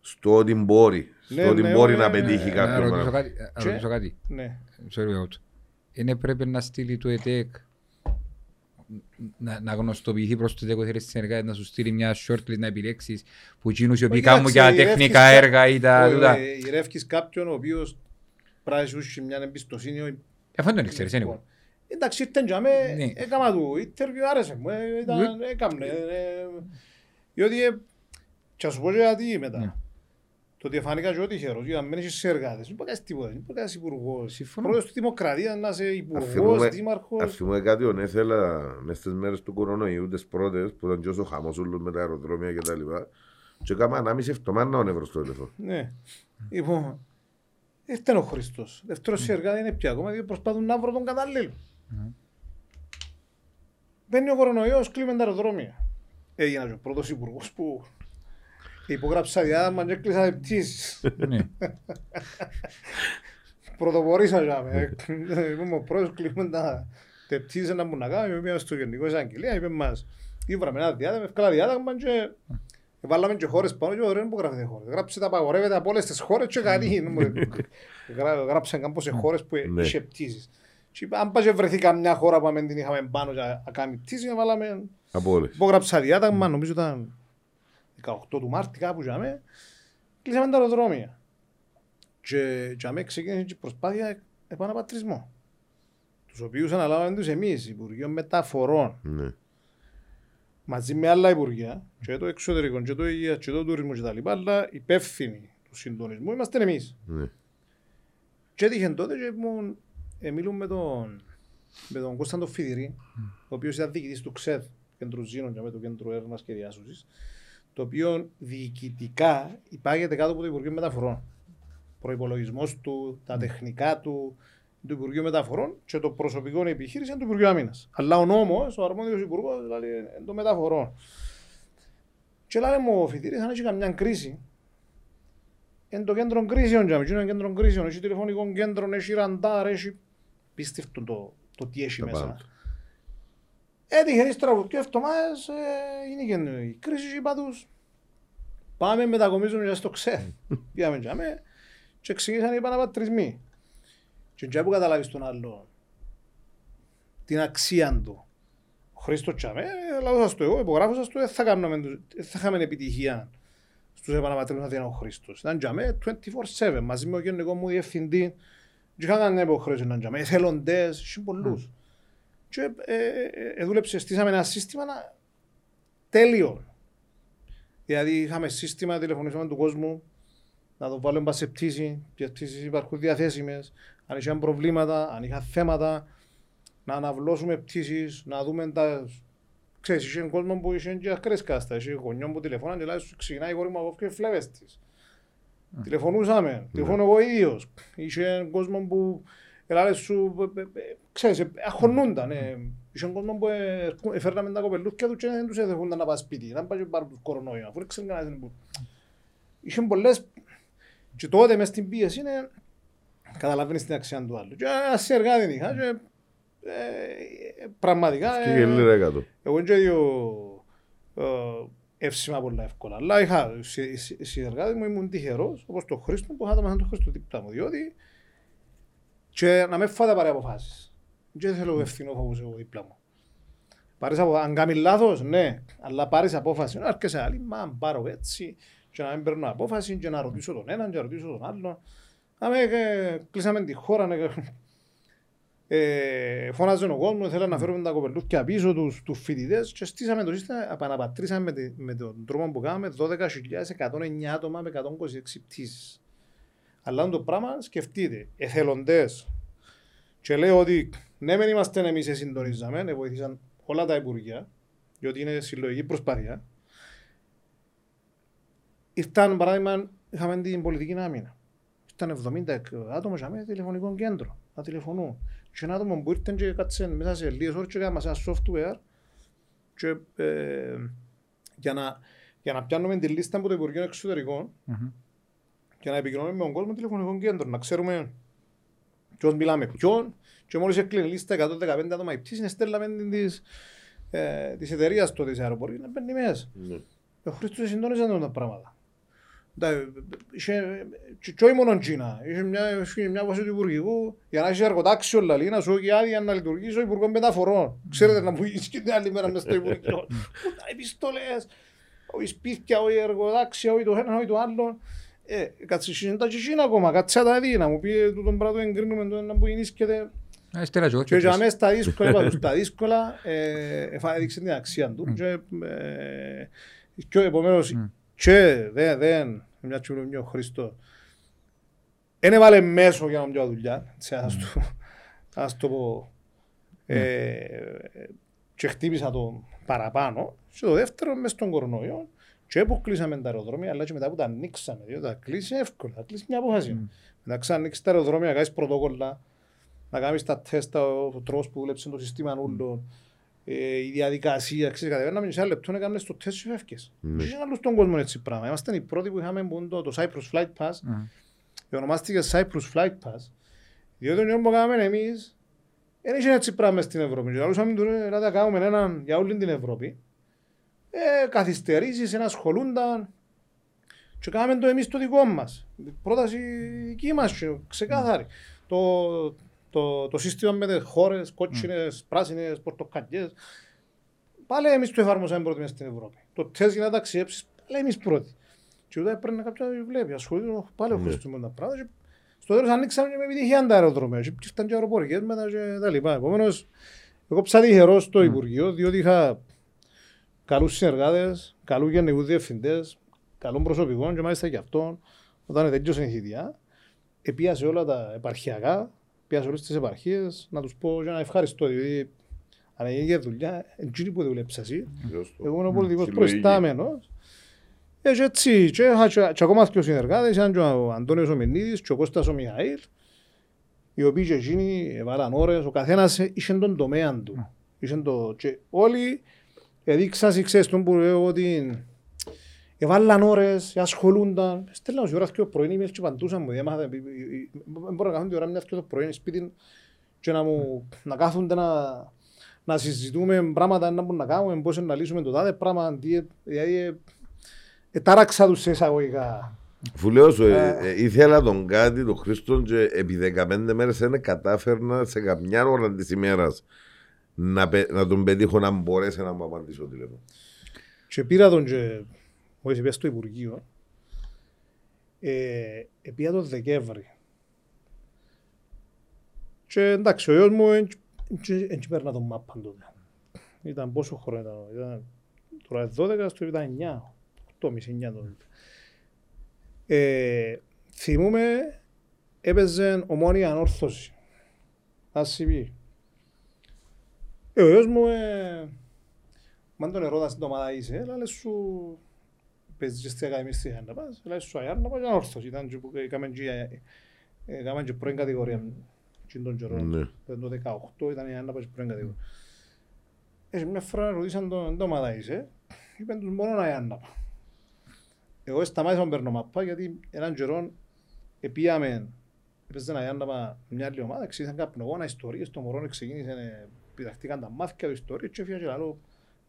στο ότι μπορεί. Ναι, Στο ότι ναι, μπορεί ναι, να ναι, πετύχει ναι. Να κάποιο ρωτήσω πράγμα. κάτι. να Και- ρωτήσω κάτι. Ναι. Sorry about. Είναι πρέπει να στείλει το ΕΤΕΚ να, να γνωστοποιηθεί προς το ΕΤΕΚ ότι θέλει συνεργάτη να σου στείλει μια shortlist να επιλέξεις που εκείνους οι οποίοι Όχι, κάνουν για εντάξει, τεχνικά ρεύκεις κα- έργα ή τα Όχι, τούτα. ε, Γυρεύκεις κάποιον ο οποίος πρέπει να σου έχει μια εμπιστοσύνη Αυτό δεν ξέρεις, anyway. Λοιπόν, Εντάξει, ήρθαν για με, Ναι. έκανα του interview, άρεσε μου, ε, ήταν, έκαμνε. ε, Διότι, ε, και ας σου πω και γιατί Ναι. μετά. Το ότι εφάνηκα και ό,τι τυχερός, γιατί αν μένεις σε εργάτες, δεν μπορεί να κάνεις τίποτα, δεν μπορεί να κάνεις υπουργός. Συμφωνώ. Πρόεδρος της Δημοκρατίας, να είσαι υπουργός, Αφημούμε- δήμαρχος. Αφημούμε κάτι ο Νέθελα μες στις μέρες του κορονοϊού, τις πρώτες, που ήταν και όσο χαμός όλους με τα αεροδρόμια και τα λοιπά. Και έκαμε ανάμιση εβδομάδα ο νεύρο στο τηλέφωνο. Ναι. Λοιπόν, ήρθε ο Χριστός. Δεύτερος σε εργάτη είναι πια ακόμα, διότι προσπαθούν να βρουν τον κατάλληλο. Μπαίνει ο κορονοϊός, κλείμε τα αεροδρόμια. Έγινα και ο πρώτος υπουργός που υπογράψα διάδαμα και έκλεισα πτήσεις. Ναι. Πρωτοπορήσα για με. Είμαι ο πρώτος κλείμε τα τα πτήσεις να μου να κάνουμε. Πήγαμε στο Γενικό Εισαγγελία, είπε μας, ήβραμε ένα διάδαμα, ευκάλα διάδαμα και Βάλαμε και χώρες πάνω και ωραία που γράφεται χώρες. Γράψε τα απαγορεύεται από όλες τις χώρες και κάτι. Γρά- Γράψαν κάμπος σε χώρες που Ναι. είχε πτήσεις. Και είπα, αν πας και βρεθεί καμιά χώρα που δεν την είχαμε πάνω και να κάνει πτήση, βάλαμε... Από όλες. Υπόγραψα διάταγμα, νομίζω ήταν 18 του Μάρτη κάπου για μέ. Κλείσαμε τα αεροδρόμια. Και για μέ ξεκίνησε και η προσπάθεια επαναπατρισμού. Τους οποίους αναλάβαμε τους εμείς, Υπουργείο Μεταφορών, Ναι. μαζί με άλλα υπουργεία, και το εξωτερικό, και το υγεία, και το τουρισμό και τα λοιπά, αλλά υπεύθυνοι του συντονισμού είμαστε εμείς. Ναι. Και έτυχε τότε και ήμουν, ε, μιλούν με τον, με τον Κώσταντο Φιδηρή, ο οποίος ήταν διοικητής του ΞΕΔ, κέντρου Ζήνων και με το κέντρο έρευνας και διάσωσης, το οποίο διοικητικά υπάγεται κάτω από το Υπουργείο Μεταφορών. Προϋπολογισμός του, τα τεχνικά του, του Υπουργείου Μεταφορών και το προσωπικό επιχείρηση είναι του Υπουργείου Άμυνας. Αλλά ο νόμος, ο αρμόδιος υπουργός, δηλαδή είναι των μεταφορών. Και λέει μου ο Φιδηρής, αν έχει καμιά κρίση, είναι το κέντρο κρίσεων, για είναι κέντρο κρίσεων, έχει τηλεφωνικό κέντρο, έχει ραντάρ, έχει πίστευτο το, το τι έχει Τα μέσα. πάντα. Έτυχε ύστερα από δύο εβδομάδες, ε, είναι και η κρίση και είπα τους, πάμε μετακομίζουμε για στο ΞΕΘ. Πήγαμε για με και ξεκίνησαν οι επαναπατρισμοί. Και για που καταλάβεις τον άλλο την αξία του. Ο Χρήστος Τσαμέ, λάβω σας το εγώ, υπογράφω σας το, δεν θα, κάνουμε, τους- δεν θα είχαμε επιτυχία στους επαναπατρισμούς να είναι ο Χρήστος. Ήταν Τζαμέ 24-7, μαζί με ο γενικό μου διευθυντή. Και είχα κανένα υποχρέωση να Τζαμέ, εθελοντές, είχε πολλούς. Και ε, ε, ε, δούλεψε, στήσαμε ένα σύστημα να... τέλειο. Δηλαδή είχαμε σύστημα τηλεφωνήσεων του κόσμου, να το βάλουμε σε πτήση, και πτήσεις υπάρχουν διαθέσιμες, αν είχαν προβλήματα, αν είχαν θέματα, να αναβλώσουμε πτήσεις, να δούμε τα... Ξέρεις, είχε κόσμο που είχε και ακραίες κάστα, είχε γονιό που τηλεφώναν και λέει σου ξεκινάει η κόρη μου από και φλέβες της. Τηλεφωνούσαμε, τηλεφώνω εγώ ίδιος. Είχε κόσμο που ελάλε σου, ε, ε, ε, ξέρεις, ε, αχωνούνταν. ε. Είχε κόσμο που ε, έφερναμε τα κοπελούθια του και δεν τους έδεχονταν να πάνε σπίτι, να πάνε και πάρουν τους κορονοϊό, αφού δεν ξέρουν κανένας που... Είχε πολλές... Και τότε μες στην πίεση είναι καταλαβαίνεις την αξία του άλλου. Και ένας εργάτη δεν είχα και ε, πραγματικά... Και ε, λίρα εκατό. εγώ και δύο ε, εύσημα πολλά εύκολα. Αλλά είχα συ- συ- συνεργάτη μου, ήμουν τυχερός, όπως το Χρήστο, που είχα το μέσα τον Χρήστο δίπλα μου. Διότι και να με φάτε πάρει αποφάσεις. Και δεν θέλω ευθυνό φόβος εγώ δίπλα μου. Πάρεις αποφάσεις. Αν κάνεις λάθος, ναι, αλλά πάρεις απόφαση. Να έρχεσαι άλλη, μα αν πάρω έτσι και να μην παίρνω απόφαση και να ρωτήσω τον έναν και να ρωτήσω τον άλλον. Να με, ε, κλείσαμε τη χώρα, ναι, ε, φώναζε ο κόσμος, θέλανε να φέρουμε τα κοπελούθια πίσω τους, τους φοιτητές και στήσαμε το σύστημα, επαναπατρίσαμε με, τη- με τον τρόπο που κάναμε 12.109 άτομα με 126 πτήσεις. Αλλά το πράγμα σκεφτείτε, εθελοντές και λέω ότι ναι μεν είμαστε εμείς συντονίζαμε, ε, βοήθησαν όλα τα υπουργεία, διότι είναι συλλογική προσπάθεια. Ήρθαν παράδειγμα, είχαμε την πολιτική άμυνα. Ήταν 70 άτομα για μένα τηλεφωνικό κέντρο, να τηλεφωνούν. Και ένα άτομο που ήρθε και κάτσε μέσα σε λίγες ώρες και έκαμε ένα software και, ε, για, να, για να πιάνουμε τη λίστα από το Υπουργείο Εξωτερικών Μμμ. Και να επικοινωνούμε με τον κόσμο τηλεφωνικό κέντρο, να ξέρουμε ποιος μιλάμε ποιον και μόλις έκλεινε η λίστα 115 άτομα η πτήση, στέλναμε την της, ε, της εταιρείας τότε της αεροπορίας να μπαίνει μέσα. Ναι. Ο Χρήστος συντόνιζαν τα πράγματα. Τα- είχε- και- Και όχι μόνο Κίνα. Είχε μια, είχε μια βάση του Υπουργικού για να έχει εργοτάξιο λαλή, να σου έχει άδεια να λειτουργήσει ο Υπουργός Μεταφορών. Ξέρετε να μου γίνει την άλλη μέρα μες στο Υπουργείο. Πού τα επιστολές, όχι σπίτια, όχι εργοτάξια, όχι το ένα, όχι το άλλο. Ε, κάτσε εσύ, είναι τα και Κίνα ακόμα, κάτσε να τα δει, να μου πει «Ε, τούτον πράγμα το εγκρίνουμε, το ένα που γεννήσκεται. Ε, στέλνα και εγώ Και και για τρεις. μέσα στα δύσκολα, είπα του, στα δύσκολα, ε, εφα- έδειξε την αξία του. Και, ε, και επομένως, Μμ. και δεν, δεν, μια και μιλούμε ο Χριστό. Εν έβαλε μέσο για να μου δουλειά, έτσι, ας το, ας το πω. Ε, και χτύπησα το παραπάνω. Και το δεύτερο μες στον κορονοϊό και αποκλείσαμε τα αεροδρόμια, αλλά και μετά που τα ανοίξαμε, διότι τα κλείσει εύκολα, θα κλείσει μια απόφαση. Mm. Μετά ξανανοίξει τα αεροδρόμια, να κάνεις πρωτόκολλα, να κάνεις τα τεστ, ο τρόπος που δουλέψει το σύστημα νουλών, ε, η διαδικασία, ξέρεις, κατεβαίναμε μισά λεπτό να κάνεις το τεστ και φεύγεις. Mm. Και άλλους στον κόσμο έτσι πράγμα. Είμαστε οι πρώτοι που είχαμε το, το Cyprus Flight Pass, mm. ονομάστηκε Cyprus Flight Pass, διότι τον που κάναμε εμείς, δεν είχε έτσι πράγμα στην Ευρώπη. Και λαλούσαμε του, να τα κάνουμε έναν για όλη την Ευρώπη. Ε, καθυστερήσεις, ενασχολούνταν. Και κάναμε το εμείς το δικό μας. Πρόταση δική μας, ξεκάθαρη. Το, το, το σύστημα με τις χώρες, κότσινες, πράσινες, πορτοκαλιές. Πάλι εμείς το εφάρμοσαμε πρώτοι μέσα στην Ευρώπη. Το τεστ για να ταξιέψεις, πάλι εμείς πρώτοι. Και ούτε πρέπει να κάποιο βλέπει, ασχολείται πάλι ο Χριστός με τα πράγματα. Στο τέλος ανοίξαμε και με επιτυχία τα αεροδρομία και ήταν και αεροπορικές μετά και τα λοιπά. Επομένως, εγώ ψάχνω τυχερός στο Υπουργείο, διότι είχα καλούς συνεργάτες, καλούς γενικούς διευθυντές, καλών προσωπικών και μάλιστα και αυτόν, όταν τέτοιος η θητεία, επίασε όλα τα επαρχιακά, επίασε όλες τις επαρχίες, να τους πω για να ευχαριστώ, διότι αν έγινε δουλειά, εντζήνει που δουλέψα εσύ, εγώ είμαι ο πολιτικός προϊστάμενος, και έτσι, και είχα και ακόμα δύο συνεργάτες, ήταν και ο Αντώνιος ο Μενίδης και ο Κώστας ο Μιχαήλ, οι οποίοι και εκείνοι έβαλαν ώρες, ο καθένας είχε τον τομέα του. Είχαν το, και όλοι έδειξαν, ξέρεις τον που λέω ότι έβαλαν ώρες, ασχολούνταν. Στέλνω σε ώρα και ο πρωί, είμαι και παντούσαν μου, διάμαθα, δεν μπορώ να κάνουν τη ώρα μια το πρωί σπίτι και να, μου, να κάθονται να, να συζητούμε πράγματα να μπορούμε να κάνουμε, πώς να λύσουμε το τάδε πράγμα, δηλαδή τάραξα τους σε εισαγωγικά. Αφού λέω σου, ε, ε, ήθελα τον κάτι, τον Χρήστο, και επί 15 μέρες δεν κατάφερνα σε καμιά ώρα της ημέρας να, να τον πετύχω να μπορέσει να μου απαντήσει ο τηλέφωνο. Και πήρα τον και μόλις πήγα στο Υπουργείο, ε, πήγα τον Δεκέμβρη. Και εντάξει, ο γιος μου δεν παίρνα τον μάπα τότε. Ήταν πόσο χρόνο ήταν, ήταν τώρα 12, στο ήταν 9. 8,5-9 το ε, Θυμούμε έπαιζε ομόνια ανόρθωση. Ασυπή. Ε, ο γιος μου, ε, μαν τον ερώτας την ομάδα είσαι, αλλά λες σου παίζεις και στην ακαδημία στη να πας, λες σου αγιάρ να πάω για ανόρθωση. Ήταν και έκαμε και πρώην κατηγορία τον καιρό. Το 18 ήταν για να πάω και πρώην κατηγορία. Έτσι μια φορά ρωτήσαν τον ομάδα είσαι, είπαν τους μόνο να να πάω. Εγώ σταμάτησα να παίρνω μαπά γιατί έναν καιρό επίαμε, έπαιζε ένα γιάνναμα μια άλλη ομάδα, ξεκίνησαν καπνογόνα ιστορίες, το μωρό ξεκίνησε, πειραχτήκαν τα μάθηκια του ιστορίες και έφυγα και λέω,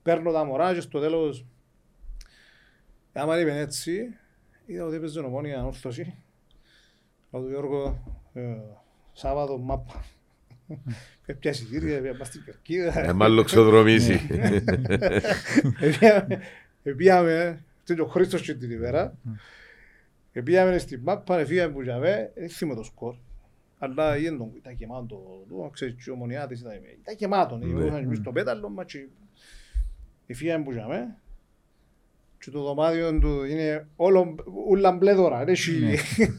παίρνω τα μωρά και στο τέλος, άμα είπε έτσι, είδα ότι έπαιζε νομόνια ανόρθωση, λέω του Γιώργο, ε, Σάββατο μάπα. Πια εισιτήρια, πια στην Κερκίδα. Ε, μάλλον ξοδρομήσει. Επίαμε, και ο Χρήστος και την ημέρα. Πήγαμε στην μάπα, φύγαμε που είχαμε, δεν θυμάμαι το σκορ. Αλλά είδε τον ήταν γεμάτο του, ξέρεις και η ομονιά της ήταν, ήταν γεμάτο, ναι. είχαν γεμίσει το πέταλο, μας και η φία που είχαμε. Και το δωμάτιο του είναι όλο, ούλα μπλε δώρα, ρε σι. Ναι.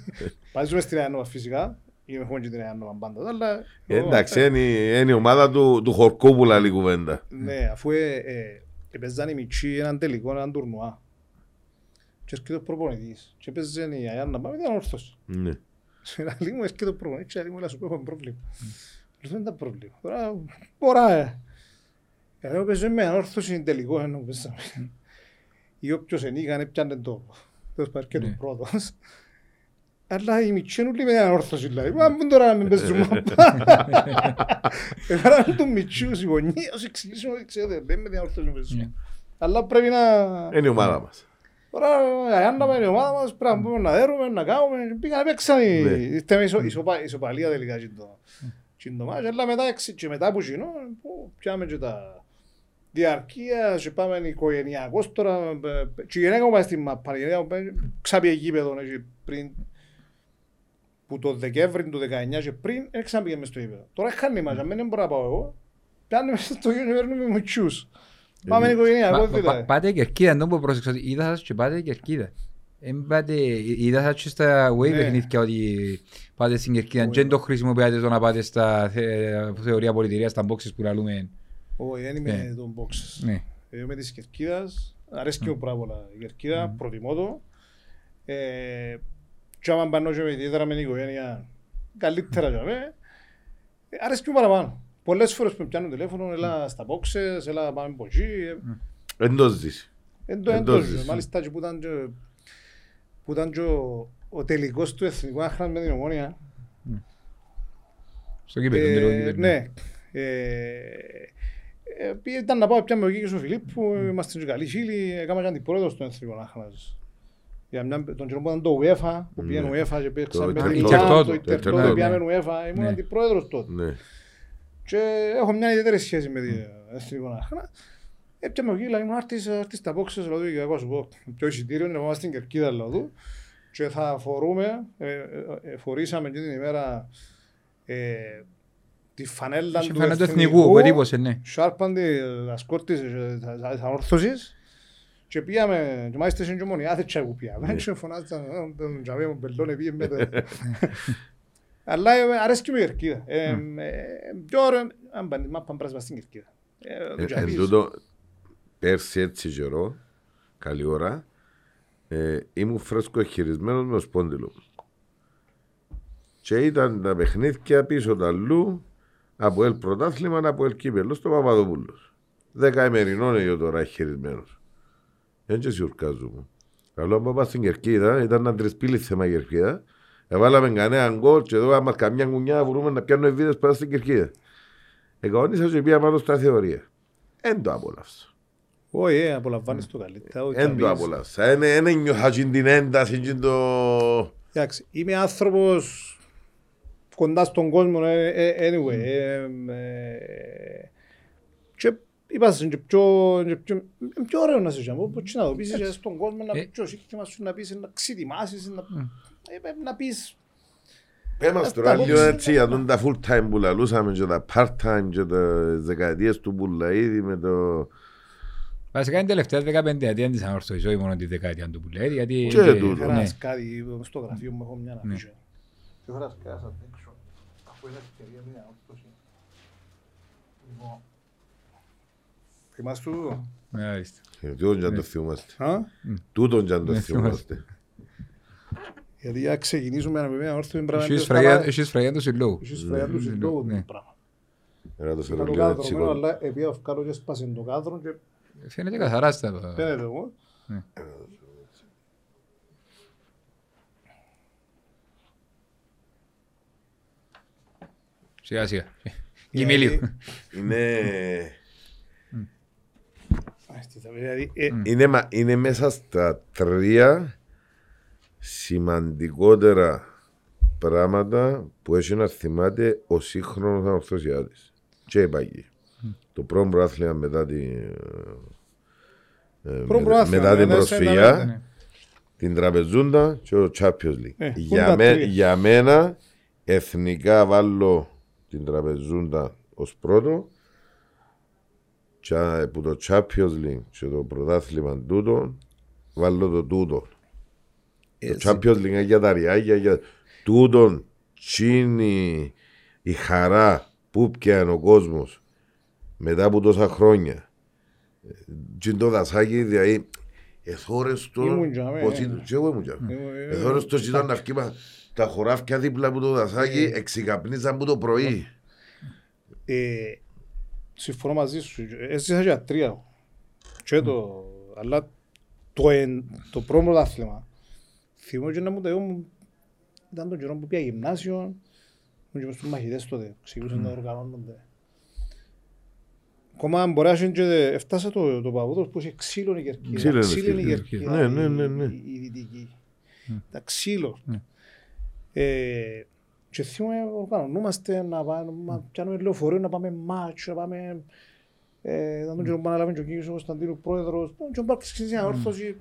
Παζούμε στην Ιαννόμα φυσικά, έχουμε και την Ιαννόμα πάντα, αλλά... Ε, εντάξει, ε. είναι η ομάδα του, του Χορκόπουλα λίγου κουβέντα. Ναι, αφού ε, ε, έπαιζαν οι μητσοί έναν τελικό, έναν τουρνουά. Και έρχεται ο προπονητής και έπαιζε η Ιαννόμα, ήταν όρθος. Ναι. Λέει μου έρχεται ο προπονητής και λέει μου, σου πω, έχουμε πρόβλημα. Δεν είναι τα πρόβλημα. Τώρα, μπορά, ε. Γιατί έπαιζε με ανόρθος είναι τελικό, ενώ πέσαμε. Ή όποιος ενήγαν έπιανε το, τέλος πάρει και το πρώτος. Αλλά οι μητσένου λέει με ανόρθωση, δηλαδή. Μα μην τώρα να μην παίζουμε. Έφεραν τον μητσούς, οι γονείς, όσοι εξηγήσουμε, ξέρετε, δεν με διαόρθωση. Αλλά πρέπει να... Είναι η ομάδα μας. Τώρα, αν να πάει η ομάδα μας, πρέπει να πούμε να δέρουμε, να κάνουμε, πήγαν παίξαν η ισοπαλία τελικά και το μάτς, αλλά μετά, και μετά από κοινό, πιάμε και τα διαρκεία και πάμε οικογενειακός τώρα, και η γυναίκα μου πάει στην μαπά, η γυναίκα μου πάει ξάπιε γήπεδο πριν, που το Δεκέμβρη του 19 και πριν, δεν ξαναπήγε μες στο γήπεδο. Τώρα χάνει μας, αν δεν μπορώ να πάω εγώ, πιάνε μέσα στο γήπεδο και παίρνουμε μουτσούς. Πάμε οικογένεια, εγώ δηλαδή. Πάτε Κερκίδα, δεν που πρόσεξα, είδα σας και πάτε Κερκίδα. Εν πάτε, είδα σας και στα wave Ναι. παιχνίδια ότι πάτε στην Κερκίδα και δεν το χρησιμοποιάτε το να πάτε στα θε- θεωρία πολιτηρία, στα boxes που λαλούμε. Όχι, δεν είμαι Ναι. τον box. Ναι. Εγώ είμαι της Κερκίδας, αρέσκει μου πάρα πολλά η Κερκίδα, προτιμώ το. Ε, Και άμα πάνω και με ιδιαίτερα με την οικογένεια, καλύτερα για μέ. Ε, Αρέσκει μου παραπάνω. Πολλές φορές που με πιάνουν τηλέφωνο, έλα στα boxes, έλα πάμε από εκεί. ε, Εν το ζήσει. Εν το Εν το έντος, ζεις. μάλιστα και που ήταν και, που ήταν και ο, ο τελικός του εθνικού άχραν με την ομόνια. Στο κήπεδο. Ε, το κήπεδο, ναι. Ε, ε, πήγε- ήταν να πάω πια με ο Κίκης ο Φιλίππου, είμαστε και καλοί φίλοι, έκανα και αντιπρόεδρος των εθνικών άχρανας. Για μια, τον καιρό που ήταν το UEFA, που πήγαινε Ναι. UEFA και παίξαμε Το με την Ιντερτότο. Ιλάν, το Το Ιντερτότο, Ιντερτότο, πήγαμε ναι. UEFA, ήμουν Ναι. αντιπρόεδρος τότε. Ναι. Και έχω μια ιδιαίτερη σχέση με την εθνικό άχνα. Έπιαμε ο Κίλα, ήμουν άρτης, άρτης στα boxes, δηλαδή, και εγώ σου πω, πιο εισιτήριο, είναι πάμε στην Κερκίδα, δηλαδή, και θα φορούμε, ε, ε, ε, φορήσαμε και την ημέρα ε, τη φανέλα Είχε του φανέλα του εθνικού που εντύπωσε, ναι. σάρπαντη ασκόρτης της ανόρθωσης και πήγαμε, και μάλιστα είναι και μονιάθε και που πήγαμε, και φωνάζαν, «Ε, τον τζαβέ μου μπελώνε πήγε με το... Αλλά ε, αρέσκει μου η Κερκίδα. Ε, ε, Πιο ωραίο, αν πάνε, μα πάμε πράσινα στην Κερκίδα. Ε, το Ε, Εν τζαβείς. τούτο, πέρσι έτσι καιρό, καλή ώρα, ε, ήμουν φρέσκο χειρισμένος με το σπόντιλο μου. Και ήταν τα παιχνίδια πίσω τα αλλού, από ελ πρωτάθλημα, από ελ κύπελο, στο Παπαδοπούλος. Δέκα ημερινών είναι τώρα χειρισμένος. Δεν και σιουρκάζομαι. Καλό αν πάω στην Κερκίδα, ήταν να τρισπύλει θέμα η Κερκίδα. Εβάλαμε κανένα γκολ και εδώ άμα καμιά γουνιά μπορούμε να πιάνουμε βίδες πάνω στην Κερκίδα. Εκαόνισα και πήγα πάνω στα θεωρία. Εν το απολαύσα. Όχι, ε, απολαμβάνεις το καλύτερα. όχι, Εν το τζαβείς. απολαύσα. Εν εν ένιωχα και την ένταση και το... Εντάξει, είμαι άνθρωπος κοντά στον κόσμο, ε, ε, anyway. ε, ε, Και είπα σε, και πιο, και πιο, είναι πιο ωραίο να σε ζητώ, πώς να το πεις και στον κόσμο, να Ε. πιο σύγχυμα σου να πεις, να ξετοιμάσεις, να, ε, πρέπει να πεις, Πέμας Αυτά τώρα που λίγο ξέρεις, έτσι για τον τα full time που λαλούσαμε και τα part time και τα δεκαετίες του Μπουλαίδη με το... Βασικά είναι τελευταία 15 ετία της ανόρθωσης, όχι μόνο τη δεκαετία του Πουλέρη, γιατί... Και ε, τούτο. ναι. Φέρας κάτι στο γραφείο μου, έχω μια Ναι. αφήσα. Και φέρας κάτι απ' έξω, αφού είναι ευκαιρία μια όρθωση. Λοιπόν, Θυμάσαι τούτο; Μάλιστα. Ε, Τούτον και αν το θυμάστε. Α; Τούτον και αν το Ναι, θυμάστε. Γιατί για να ξεκινήσουμε να πούμε μια όρθωση πρέπει να Έχεις είναι φραγιά- στα- Έχεις φραγιά του συλλόγου. Έχεις φραγιά του συλλόγου Ναι. το πράγμα. Era το φέρω Ήταν το λίγο κάδρος έτσι. μένο, κοντά. αλλά επειδή ο Φκάλο και σπάσε το κάδρο και Φαίνεται καθαρά στα... φαίνεται εγώ. Σιγά σιγά. Γυμίλιο. Είναι... Α, στη θα- Δηλαδή, ε, Είναι, μα- είναι μέσα στα τρία σημαντικότερα πράγματα που έχει να θυμάται ο σύγχρονος ανορθωσιάτης. Και η παγή. Το πρώτο προάθλημα μετά την, ε, Πρώτο με- προάθλημα, μετά την ναι, προσφυγιά, ναι, ναι. την τραπεζούντα και ο Champions League. Ε, για, πού τα με- τρία. για μένα εθνικά βάλω την τραπεζούντα ως πρώτο και α, που το Champions League και το πρωτάθλημα τούτο βάλω το τούτο. Το Champions League είναι για τα ριάγια, για τούτον τσίνη η χαρά που πιάνε ο κόσμος μετά από τόσα χρόνια. Τι το δασάκι, δηλαδή, εθώρες το... Ήμουν τζαμέ, πως ε. ήταν- και εγώ ήμουν τζαμέ. Ήμουν, ε, Εθώρες το ήταν να βγει μα- τα χωράφια δίπλα από το δασάκι, εξικαπνίζαν από το πρωί. ε, συμφωνώ μαζί σου. Έζησα για τρία. Και το, αλλά το, εν, το πρώτο πρωτάθλημα θυμώ και να μου το μου ήταν τον καιρό που πήγα γυμνάσιο ήμουν και μες στους μαχητές τότε, ξεκινούσαν να οργανώνονται. Ακόμα μπορεί να είναι και έφτασα το, το παγούδος που είχε ξύλο η κερκίδα. Ξύλο είναι Ξύλο η στη κερκίδα. Ναι, ναι, ναι, ναι. Η, η δυτική. Τα ξύλο. Ναι. Ε, και θυμούμε οργανωνούμαστε να πάμε, να πιάνουμε λεωφορείο, να πάμε μάτσο, να πάμε... Ε, ήταν τον καιρό που αναλάβει και ο Κίκης ο Κωνσταντίνου πρόεδρος, τον καιρό που άρχισε μια όρθωση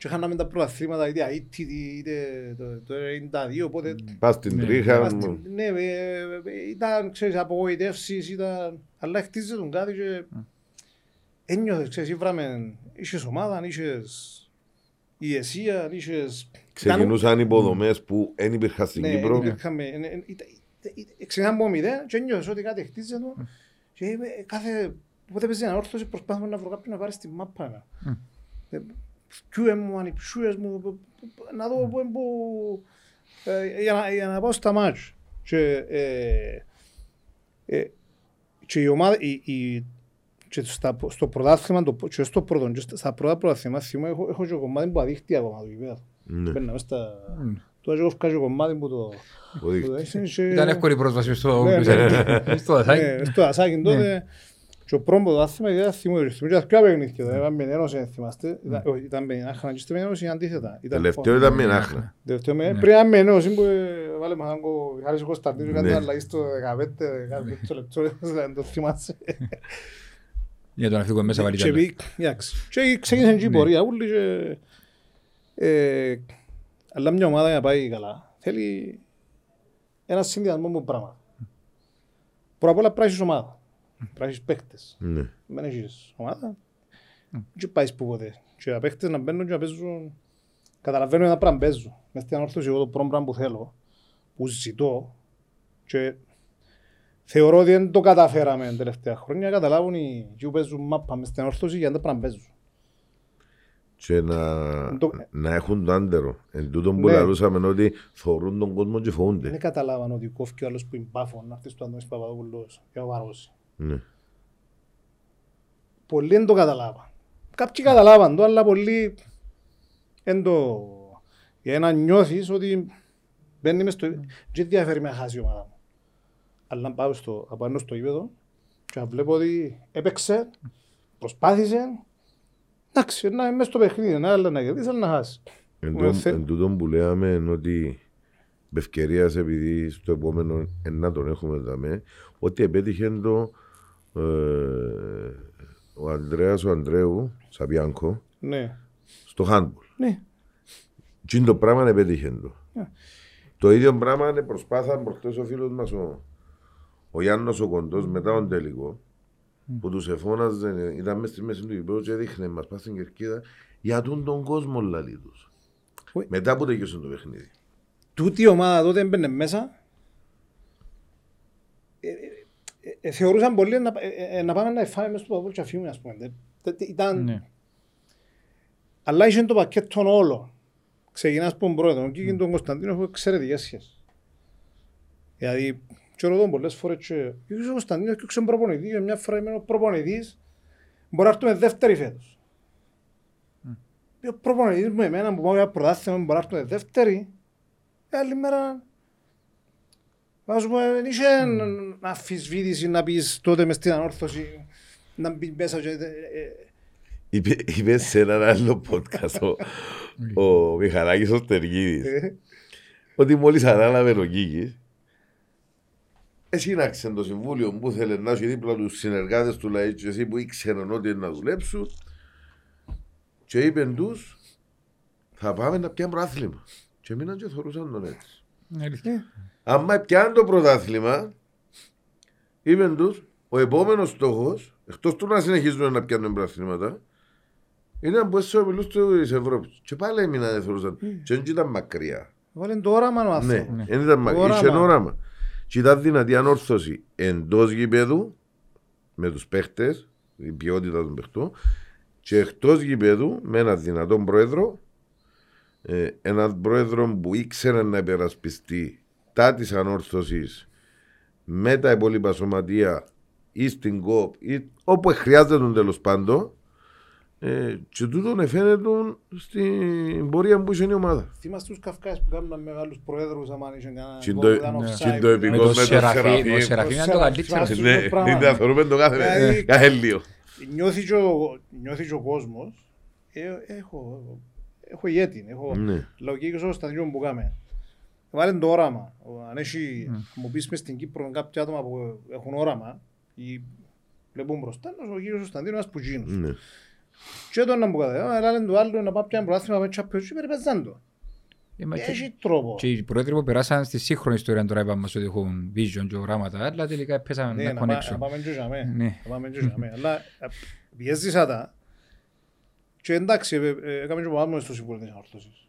και χάναμε τα πρωταθλήματα είτε αίτητη είτε το- το 92, οπότε Πας στην Ναι. τρίχα Είμαστε- μου. Ναι, ε, ε, ήταν, ξέρεις, απογοητεύσεις, ήταν... Αλλά χτίζεται τον κάτι και ένιωθες, ξέρεις, ήβραμε, είχες ομάδα, είχες η ΕΣΥΑ, είχες... Ξεκινούσαν υποδομές που δεν υπήρχαν στην Ναι, Κύπρο. υπήρχαμε- ε, ε, ήταν- ήταν- Ξεκινάμε από μηδέν και ένιωθες ότι κάτι χτίζεται και είμαι, ε, κάθε... Πότε παίζει ανόρθωση προσπάθουμε να βρω κάποιον να πάρει στη μάπα. Ε, Ποιου μου, ανυψούες μου, π- π- να δω πού είναι που... ε, για να- Για να πάω στα μάτς. Και ε, ε, και η ομάδα, η, η, και στα, στο πρωτάθλημα, το, και στο πρώτο, και στα- στα πρώτα πρωτάθλημα, θυμώ, έχω, έχω και κομμάτι που αδείχτει ακόμα το γηπέδο. Ναι, Μπαίνα μες στα... Τώρα έχω βγάλει κομμάτι που το... ο που δείκτης. το έχεις και- Ήταν εύκολη η πρόσβαση στο Ναι, Γκουσέλ. Στο Ασάκι. Ναι, στο ασάκι τότε. Και ο πρώτος πρωτάθλημα ήταν θυμώ, θυμώ και τα πιο παιχνίδια. τώρα, Ήταν με Ένωση, αν θυμάστε. Ήταν- όχι, Ήταν με Άχνα και στη Ένωση αντίθετα. Ήταν Τελευταίο ήταν με άχνα. Τελευταίο με- Πριν ήταν με Ένωση που ε, βάλε μας έναν κο- Χάρης ο Κωνσταντίνος κάνει Ναι. αλλαγή στο 15, κάτι τέτοιο λεπτό, δεν το θυμάσαι. Για τον αυτικό μέσα βάλει Και κι άλλο. πει- εντάξει. Και ξεκίνησε και η πορεία ούλη και... ε, Αλλά μια ομάδα για να πάει καλά θέλει ένα συνδυασμό από πράγματα. Πρώτα απ' όλα πρέπει να έχεις ομάδα. Πρέπει να έχεις παίκτες. Ναι. Δεν έχεις ομάδα. Και πάεις που ποτέ. Και οι παίκτες να μπαίνουν και να παίζουν... Καταλαβαίνω ένα πράγμα παίζω. Μες στην ανόρθωση εγώ το πρώτο πράγμα που θέλω, που ζητώ και θεωρώ ότι δεν το καταφέραμε τα τελευταία χρόνια να καταλάβουν οι ποιοι που παίζουν μάπα μες στην ανόρθωση για να τα πράγμα παίζουν. Και να, Το- να έχουν το άντερο. Εν τούτον που Ναι. λαλούσαμε ότι θωρούν τον κόσμο και Δεν φοβούνται. καταλάβαν ότι κόφει ο άλλος που είναι πάφο να έρθει στο Αντώνης Παπαδόπουλος για να βαρώσει. Ναι. Πολλοί δεν το καταλάβαν. Κάποιοι καταλάβαν το, αλλά πολλοί δεν το... Για να νιώθεις ότι μπαίνει μες στο... Και διαφέρει με να χάσει η ομάδα μου. Αλλά να πάω στο, να πάω στο γήπεδο και να βλέπω ότι έπαιξε, προσπάθησε, εντάξει, να είναι μες στο παιχνίδι, να αλλά να κερδίσει, αλλά να χάσει. Εν Well, τω- θε- Εν τούτον που λέμε είναι ότι με ευκαιρία επειδή στο επόμενο ε, να τον έχουμε δαμέ, ότι επέτυχε το ε, ο Ανδρέας ο Ανδρέου Σαβιάνκο Ναι, στο handball. ναι. Τι είναι το πράγμα επέτυχε το. Ναι. Το ίδιο πράγμα είναι προσπάθαν προχτές ο φίλος μας ο, ο Γιάννος ο Κοντός μετά τον τελικό που τους εφώναζε, ήταν μέσα στη μέση του γηπέδου και έδειχνε μας πας στην κερκίδα για τον τον κόσμο λαλί τους. Ουι. Μετά που τελειώσε το παιχνίδι. τούτη η ομάδα τότε έμπαινε μέσα ε, ε, ε, ε, θεωρούσαν πολλοί να, ε, ε, να πάμε να φάμε μέσα στο παππούλ και αφήνουμε ας πούμε. Τε- τε- τε- Ήταν... Ναι. Αλλά είχε το πακέτο όλο. Ξεκινάς από τον πρόεδρο και τον Κωνσταντίνο έχω εξαιρετικές σχέσεις. Δηλαδή, και ρωτώ πολλές φορές και ο Κωνσταντίνος και ο προπονητή, και μια φορά είμαι ο προπονητής, μπορεί να έρθουμε δεύτερη φέτος. Ο προπονητής μου εμένα που πάω για πρωτάθλημα μπορεί να έρθουμε δεύτερη, ε, άλλη μέρα να σου πω, δεν είχε αφισβήτηση να πεις τότε μες στην ανόρθωση να μπει μέσα και... ε, ε, Είπε, είπε σε έναν άλλο podcast ο, ο Μιχαλάκης ο Στεργίδης ε, ότι μόλις ανάλαβε ο Κίκης εσύναξε το συμβούλιο που ήθελε να έχει δίπλα τους συνεργάτες του ΛΑΕ και εσύ που ήξεραν ότι είναι να δουλέψουν και είπεν τους θα πάμε να πιάνουμε πρωτάθλημα και μείναν και θεωρούσαν τον έτσι. Είναι αλήθεια. Άμα πιάνουν το πρωτάθλημα είπεν τους ο επόμενος στόχος εκτός του να συνεχίζουν να πιάνουν πρωταθλήματα είναι να μπουν στους ομιλούς της Ευρώπης και πάλι έμειναν δεν θεωρούσαν και δεν ήταν μακριά. Βάλε το όραμα ο Ναι, άνθρωπος. δεν ήταν μακριά. Όραμα. Είχε ένα όραμα. Και ήταν δυνατή ανόρθωση εντός γηπέδου με τους παίχτες, η ποιότητα των παιχτών, και εκτός γηπέδου με έναν δυνατό πρόεδρο, ε, έναν πρόεδρο που ήξερε να υπερασπιστεί τα τη ανόρθωσης με τα υπόλοιπα σωματεία ή στην ΚΟΠ ή όπου χρειάζεται τέλος πάντων. Ε, και τούτον εφαίνεται στην πορεία που είχε η ομάδα. Θυμάστε τους Καυκάες που κάνουν μεγάλους προέδρους άμα είχε κανένα Τι γκολ το- που ήταν ναι. offside, Τι το που επικό Με ήταν- το με το Σεραφείμ, Σεραφείμ. ο Σεραφείμ είναι το καλύτερο. Θυμάσαι Ναι, το πράγμα. δεν θεωρούμε το κάθε, Δηλαδή- κάθε λίγο. Νιώθει και ο, νιώθει και ο κόσμος. Ε, έχω, έχω ηγέτη, έχω Ναι. λογική ο σταδιό που κάμε. Βάλε το όραμα. Ο- Αν έχει, μου πεις μες στην Κύπρο κάποια άτομα που έχουν όραμα ή βλέπουν μπροστά, ο κύριος Κωνσταντίνος ένας πουτζίνος. Ναι. Και τον να μου καταδέω, αλλά λένε το άλλο να πάει πιάνε προάθλημα με τσάπιος και περιπέζαν το. Ε, μα και- Έχει τρόπο. Και οι πρόεδροι που περάσαν στη σύγχρονη ιστορία τώρα είπαμε μας ότι έχουν vision και οράματα, αλλά τελικά πέσαμε Ναι, να να πά- connection. να πάμε και για μέ. Ναι. Να πάμε και για μέ. Αλλά ε, πιέζησα τα Και εντάξει, ε, ε, έκαμε και ο παπάς μου στο Συμβούλιο της Ανόρθωσης.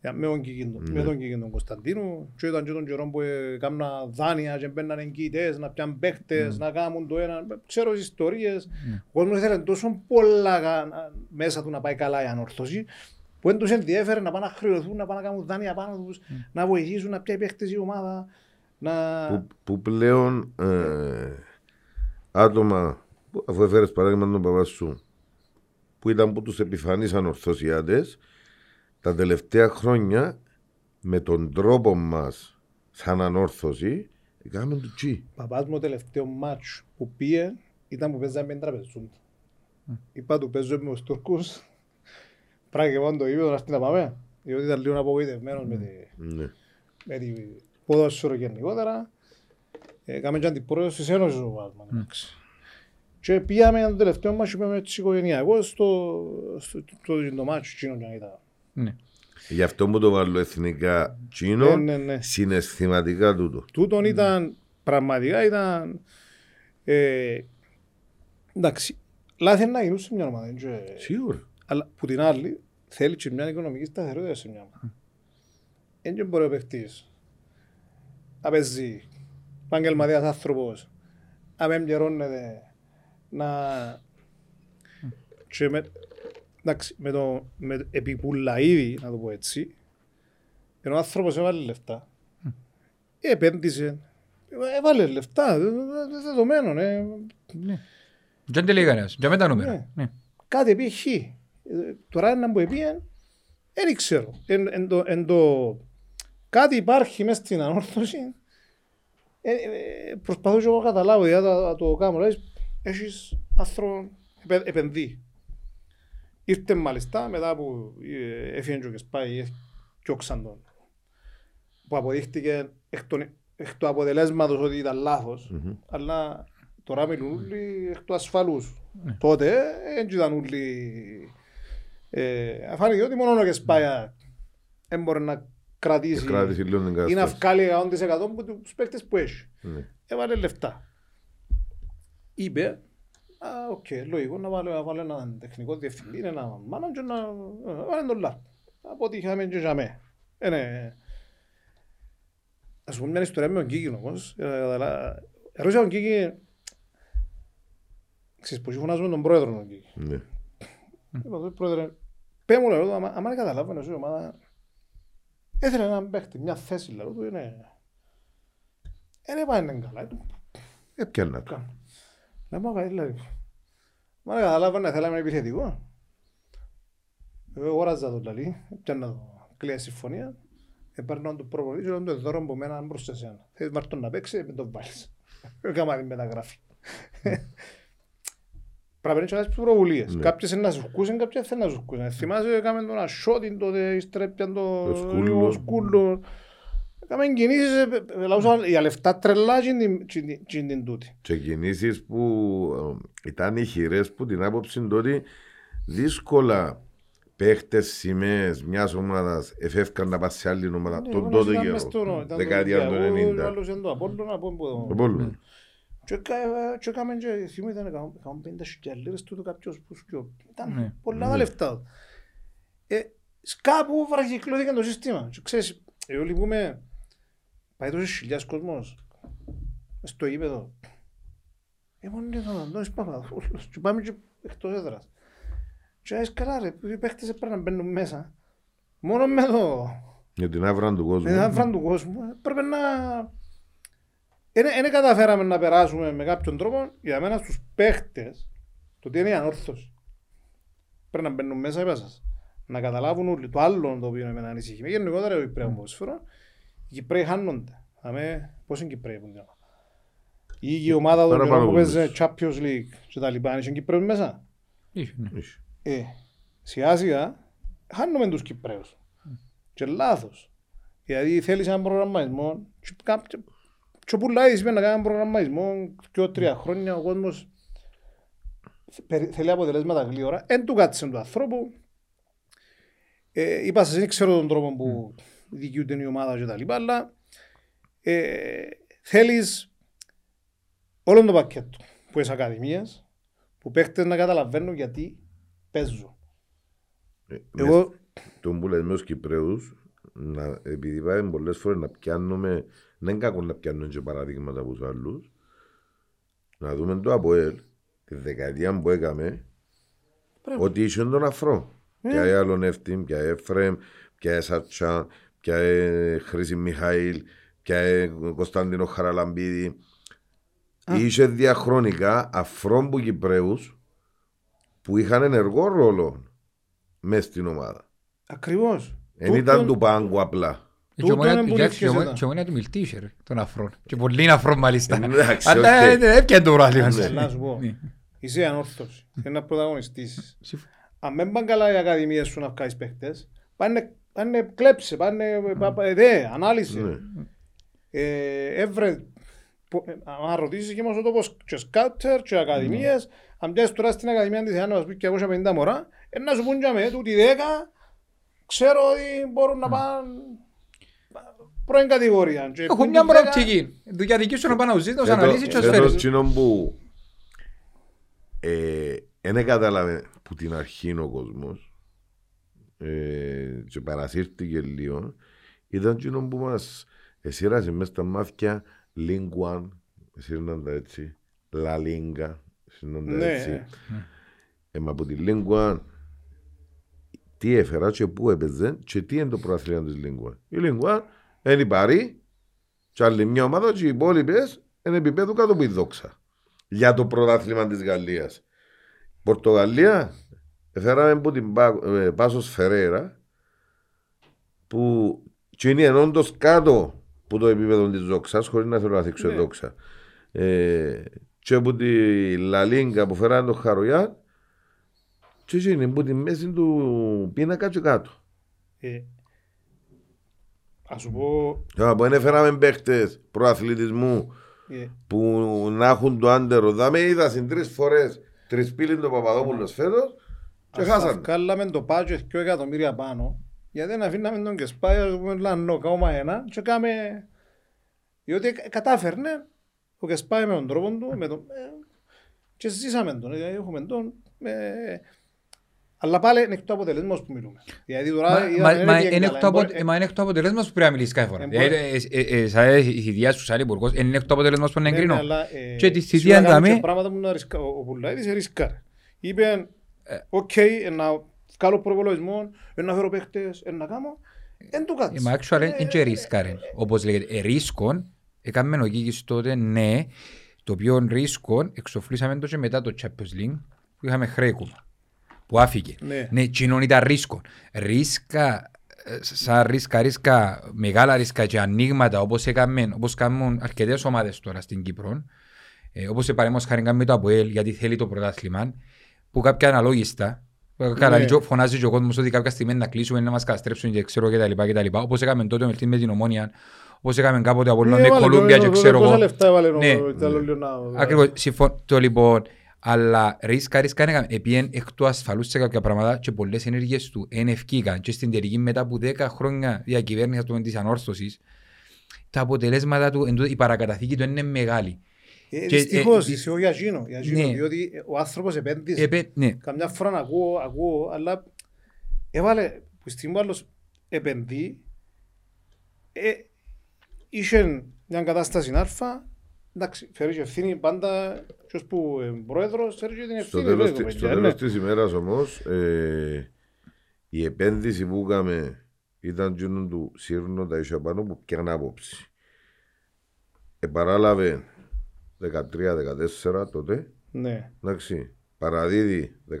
Για- Με τον Κικίντο, με τον Κικίντο Κωνσταντίνου και ήταν και τον καιρό που έκανα δάνεια και μπαίναν εγκύτες, να πιάνουν παίχτες, να κάνουν το ένα. Ξέρω τις ιστορίες. Ο κόσμος ήθελε τόσο πολλά κα- να- μέσα του να πάει καλά η ανόρθωση που δεν τους ενδιέφερε να πάνε να χρεωθούν, να πάνε να κάνουν δάνεια πάνω τους, να βοηθήσουν να πιάει παίχτες η ομάδα. Να... που, που πλέον ε, άτομα, που- αφού έφερες παράδειγμα τον παπά σου, που ήταν από τους επιφανείς ανορθωσιάτες, τα τελευταία χρόνια με τον τρόπο μας σαν ανόρθωση, έκαμε το τσι. Παπάς μου το τελευταίο μάτσο που πήγε ήταν που παίζαμε με την τραπεζούντα. Είπα του παίζω με τους Τούρκους. Πράγμα και πάνω το είπε, να έρθει να πάμε. Διότι ήταν λίγο απογοητευμένος με τη, Ναι. με τη ποδόσφαιρο γενικότερα. Ε, Κάμε και αντιπρόεδρος της Ένωσης ο Παπάς μου, εντάξει. Και πήγαμε το τελευταίο μάτσο που είπαμε έτσι οικογενειακό στο, στο, στο, το μάτσο εκείνο και ήταν. Ναι. Γι' αυτό μου το βάλω εθνικά Ναι, τσίνο, ναι, ναι. συναισθηματικά τούτο. Τούτον ήταν, πραγματικά ήταν, ε, εντάξει, λάθη να γίνουν σε μια ομάδα. δεν και- Σίγουρα. Αλλά που την άλλη θέλει και μια οικονομική σταθερότητα σε μια ομάδα. Δεν και μπορεί ο παίχτης να παίζει επαγγελματίας άνθρωπος, να με εμπληρώνεται, να... Και με, εντάξει, με το με επιπουλαίδι, να το πω έτσι, ενώ ο άνθρωπος έβαλε λεφτά, επένδυσε, έβαλε λεφτά, δε- δε- δε- δεδομένο, ε, Ναι. Δεν τη λέει κανένας. Για μετά νούμερα. Ναι. Ναι. κάτι επί χ. Ε, Τώρα ένα που επίεν, δεν ξέρω. Εν, εν το, εν το, κάτι υπάρχει μέσα στην ανόρθωση. Ε, ε, προσπαθώ και εγώ να καταλάβω, δηλαδή να, να το κάνω. Δηλαδή, έχεις άνθρωπο επε- επενδύει. Ήρθε μάλιστα μετά που ε, έφυγε και ο Κεσπάη, διώξαν τον. Που αποδείχτηκε εκ, των, εκ του αποτελέσματος ότι ήταν λάθος. Αλλά τώρα μιλούν όλοι εκ του ασφαλούς. Τότε δεν ήταν όλοι... Ε, φάνηκε ότι μόνο ο Κεσπάια δεν μπορεί να κρατήσει Κράτησε λίγο την ή να κατάσταση. βγάλει 100% από τους παίκτες που έχει. Ναι. Έβαλε λεφτά. Είπε, α, οκ, λογικό να βάλω, να βάλω έναν τεχνικό διευθυντή, ένα μάνατζερ, να ε, βάλω τον λάθο. Από ό,τι είχαμε και για μέ. Ε, ναι. Ας πούμε μια ιστορία με τον Κίκη όμως. ε, καταλά- Ερώτησα τον Κίκη, ξέρεις πως φωνάζουμε τον πρόεδρο τον Κίκη. Ναι. Είπα του πρόεδρε, πέ μου λέω, άμα άμα δεν καταλάβαινε η ομάδα, έθελε έναν παίχτη, μια θέση λέω του, είναι... Δεν πάει είναι καλά, του Έπιανα το. Κάνω. Λέμε, «Ω, δηλαδή, μα δεν καταλάβαινε, θέλαμε επιθετικό. Εγώ αγόραζα το λαλί, έπιανα το κλαία συμφωνία, έπαιρνα του προπονητή και λέω του δώρο από μένα μπρος σε σένα. Θέλεις μάρτον να παίξει, μην τον βάλεις. Έκανα την μεταγράφη. Πρέπει να έχεις πρωτοβουλίες. Ναι. Κάποιες είναι να σου σκούσουν, κάποιες θέλουν να σου σκούσουν. Θυμάσαι, έκαμε τον Ασιώτη τότε, ύστερα έπιαν το Το Σκούλο. Ο Σκούλο. Έκαμε κινήσεις, ε, ε, λαούσα για λεφτά τρελά και την- και την- και την τούτη. Και κινήσεις που ε, ήταν ηχηρές που την άποψη είναι ότι δύσκολα παίχτες σημαίες μιας ομάδας εφεύκαν να πας σε άλλη ομάδα Ναι, τον ο τότε Νάσης ήταν καιρό, μες στο- ήταν το δεκαετία του Ολυμπιακό, ο 90. άλλος ήταν το Απόλλωνα, από όπου το- Το Πόλο. Και έκα- και έκαμε και θυμώ ήταν 150 λίρες τούτο κάποιος που σου πιο. Ήταν Ναι. πολλά τα λεφτά. Ε, κάπου βραχυκλώθηκε το σύστημα. Και ξέρεις, εγώ λυπούμε, πάει τόσες χιλιάδες κόσμος μες στο γήπεδο. Ε, μόνο είναι τον Αντώνης Παπαδόπουλος και πάμε και εκτός έδρας. Και λες καλά ρε, οι παίχτες έπρεπε να μπαίνουν μέσα. Μόνο με το... Για την άβρα του κόσμου. Με την άβρα του κόσμου ε, πρέπει να... Δεν καταφέραμε να περάσουμε με κάποιον τρόπο για μένα στους παίχτες το τι είναι η ανόρθωση. Πρέπει να μπαίνουν μέσα είπα σας. Να καταλάβουν όλοι το άλλο το οποίο με ανησυχεί. Με γενικότερα ο Κυπρέο ποδοσφαίρο, οι Κυπρέοι χάνονται. Δαμε πώς είναι οι Κυπρέοι που είναι. Ή η ομάδα των Παραπάνω καιρών που παίζει πολλούς. Champions League και τα λοιπά, είναι Κυπρέοι μέσα; Είχε, ναι. Είχε. Ε, σιγά σιγά χάνουμε τους Κυπρέους. Και λάθος. Γιατί θέλεις έναν προγραμματισμό και κάποιο- και πουλάει σημαίνει να κάνει έναν προγραμματισμό και τρία χρόνια ο κόσμος περι- θέλει αποτελέσματα γλύωρα. Εν του κάτσε του ανθρώπου. Ε, είπα σας, δεν ξέρω τον τρόπο που δικαιούται η ομάδα και τα λοιπά, αλλά ε, θέλεις όλο το πακέτο που είσαι ακαδημίες, που παίχτες να καταλαβαίνουν γιατί παίζουν. Ε, Εγώ, Τον που λέμε με τους Κυπρέους, να, επειδή πάμε πολλές φορές να πιάνουμε, δεν είναι κακό να πιάνουμε και παραδείγματα από τους άλλους, να δούμε το ΑΠΟΕΛ, τη δεκαετία που έκαμε, Πρέπει. ότι είσαι τον αφρό. Ε. Πια άλλον Εύτην, πια Εφρέμ, πια Σατσά, πια Χρήση Μιχαήλ, πια Κωνσταντίνο Χαραλαμπίδη. Είχε διαχρονικά αφρόν που Κυπρέους που είχαν ενεργό ρόλο μες στην ομάδα. ακριβώς. Δεν ήταν Τούτον- του πάγκου απλά. Και Τούτον ομόνια- είναι που εντάξει, και λήφθηκε ομόνια- σε και ομόνια του μιλτή είχε ρε, των αφρών. Και πολύ αφρών μάλιστα. Εντάξει, Αλλά οκ. ε, έπιανε το πρόβλημα. Ναι. Να σου πω. Ναι. Είσαι ανόρθωση. Είναι να πρωταγωνιστήσεις. Συμφ- Αν δεν πάνε καλά οι ακαδημίες σου να βγάλεις παίχτες, πάνε, πάνε κλέψε, πάνε, πα- πα- δε, ανάλυση. Ναι. Ε, έβρε, πο- ε, αν ρωτήσεις και μας ο τόπος και σκάουτερ και ακαδημίες, αν πιάσεις τώρα στην ακαδημία της Ιάννου, ας πει 250 μωρά, ε, να σου πούν για με, τούτοι 10, ξέρω ότι μπορούν να πάνε πρώην κατηγορία. Και Έχουν πούν μια τους 10, προοπτική. Δουλειά δική σου να πάνε να ζεις, να τους Φέτος- αναλύσεις και να τους φέτος φέρεις. τσινόν που ε, δεν κατάλαβε που την αρχή ο κόσμος ε, και παρασύρθηκε λίγο ήταν τσινόν που μας εσύρασε μέσα στα μάτια Λίγκουαν εσύρναν τα έτσι Λα Λίγκα εσύρναν τα Ναι. έτσι ε, μα από τη Λίγκουαν τι έφερα και πού έπαιζε και τι είναι το προαθλήμα της Λίγκουαν η Λίγκουαν είναι η Παρή και άλλη μια ομάδα και οι υπόλοιπες είναι επίπεδο κάτω από η δόξα για το πρωτάθλημα της Γαλλίας. Πορτογαλία έφεραμε από την Πά- ε, Πάσος Φερέρα που και είναι όντως κάτω από το επίπεδο της δόξας χωρίς να θέλω να θίξω Ναι. δόξα. Ε, και από τη Λαλίγκα που φέρανε το Χαρογιάν και έτσι είναι από τη μέση του πίνακα και κάτω. Ε, Ας σου πω, Τώρα που δεν έφεραμε παίχτες προαθλητισμού ε, που να έχουν το άντερο. Δάμε είδα συν τρεις φορές τρισπύλιν το Παπαδόπουλος φέτος και ας χάσαμε. βγάλαμε το πάτσο 2 εκατομμύρια πάνω, γιατί να αφήναμε τον και σπάει, ας πούμε, λανό, κάμα ένα, και κάμε... Διότι κατάφερνε, ο και σπάει με τον τρόπο του, με τον... ε, και ζήσαμε τον, δηλαδή έχουμε τον... ε, αλλά πάλι είναι εκ του αποτελέσματος που μιλούμε. Γιατί τώρα Μα- είδαμε, μα- μα πήγε είναι καλά. εκ του απο- Εμπο- ε, μα είναι εκ του αποτελέσματος που πρέπει να μιλήσεις κάθε φορά. Ε, Δηλαδή, μπορεί- ε, ε, ε, σαν η θητεία σου σαν υπουργός, είναι εκ του αποτελέσματος που να Ναι, ναι, εγκρίνω. αλλά, ε, Και τη σίγουρα θητεία κάνουν και δαμε- πράγματα που να ρισκά. Ο ο Πουλάιδης ρισκάρε. Είπε, Ε. οκ, ε, να βγάλω προπολογισμό, ε, να φέρω παίχτες, ε, να κάνω. Εν του Ε, κάτσε. Μα actual είναι και ρίσκα ρε. Όπως λέγεται, ε, ρίσκον, έκαμε ο Κίκης τότε, ναι, το οποίο ρίσκον εξοφλήσαμε το και μετά το Champions League που είχαμε χρέκουμα, που άφηκε. Ναι. Ναι, κοινών ήταν ρίσκον. Ρίσκα, ε, σαν ρίσκα, ρίσκα, μεγάλα ρίσκα και ανοίγματα όπως έκαμε, όπως κάνουν αρκετές ομάδες τώρα στην Κύπρο, ε, όπως σε παρέμως χάρη κάνουμε το ΑΠΟΕΛ γιατί θέλει το πρωτάθλημα, που κάποια αναλόγιστα, που Καλά, Ναι. και φωνάζει και ο κόσμος ότι κάποια στιγμή να κλείσουμε, να μας καταστρέψουν και ξέρω και τα λοιπά και τα λοιπά. Όπως έκαμε τότε με την- με την Ομόνια, όπως έκαμε κάποτε από Ε, Λόντε, έβαλε Κολούμπια το- και το- ξέρω πόσα εγώ. λεφτά έβαλε ο Ναι. Ιταλός Λιονάου. Ακριβώς, συμφωνώ λοιπόν. Αλλά ρίσκα, ρίσκα έκαμε. Επίεν εκ του ασφαλούς σε κάποια πράγματα και πολλές ενέργειες του εν ευκήκαν και στην τελική μετά από 10 χρόνια διακυβέρνησης του της ανόρθωσης τα αποτελέσματα του, εν τούτο, η παρακαταθήκη του είναι μεγάλη. Ε, και- Δυστυχώς, ε, ισχύω για εκείνο, για εκείνο, ναι. διότι ο άνθρωπος επένδυσε. Επέ, ναι, Καμιά φορά ακούω, ακούω, αλλά έβαλε, που στιγμή που άλλος επενδύει, ε, είχε μια κατάσταση α, εντάξει, φέρεις και ευθύνη πάντα, ποιος που είναι πρόεδρος, φέρεις και την Στο ευθύνη. τέλος, λέει το της- στο παιδιά, τέλος ναι. της ημέρας όμως ε, η επένδυση που έκαμε ήταν τζίνον του σύρνο τα ίσια πάνω που πιάνε άποψη. Επαράλαβε 13-14 τότε, Ναι, εντάξει, παραδίδει 13-14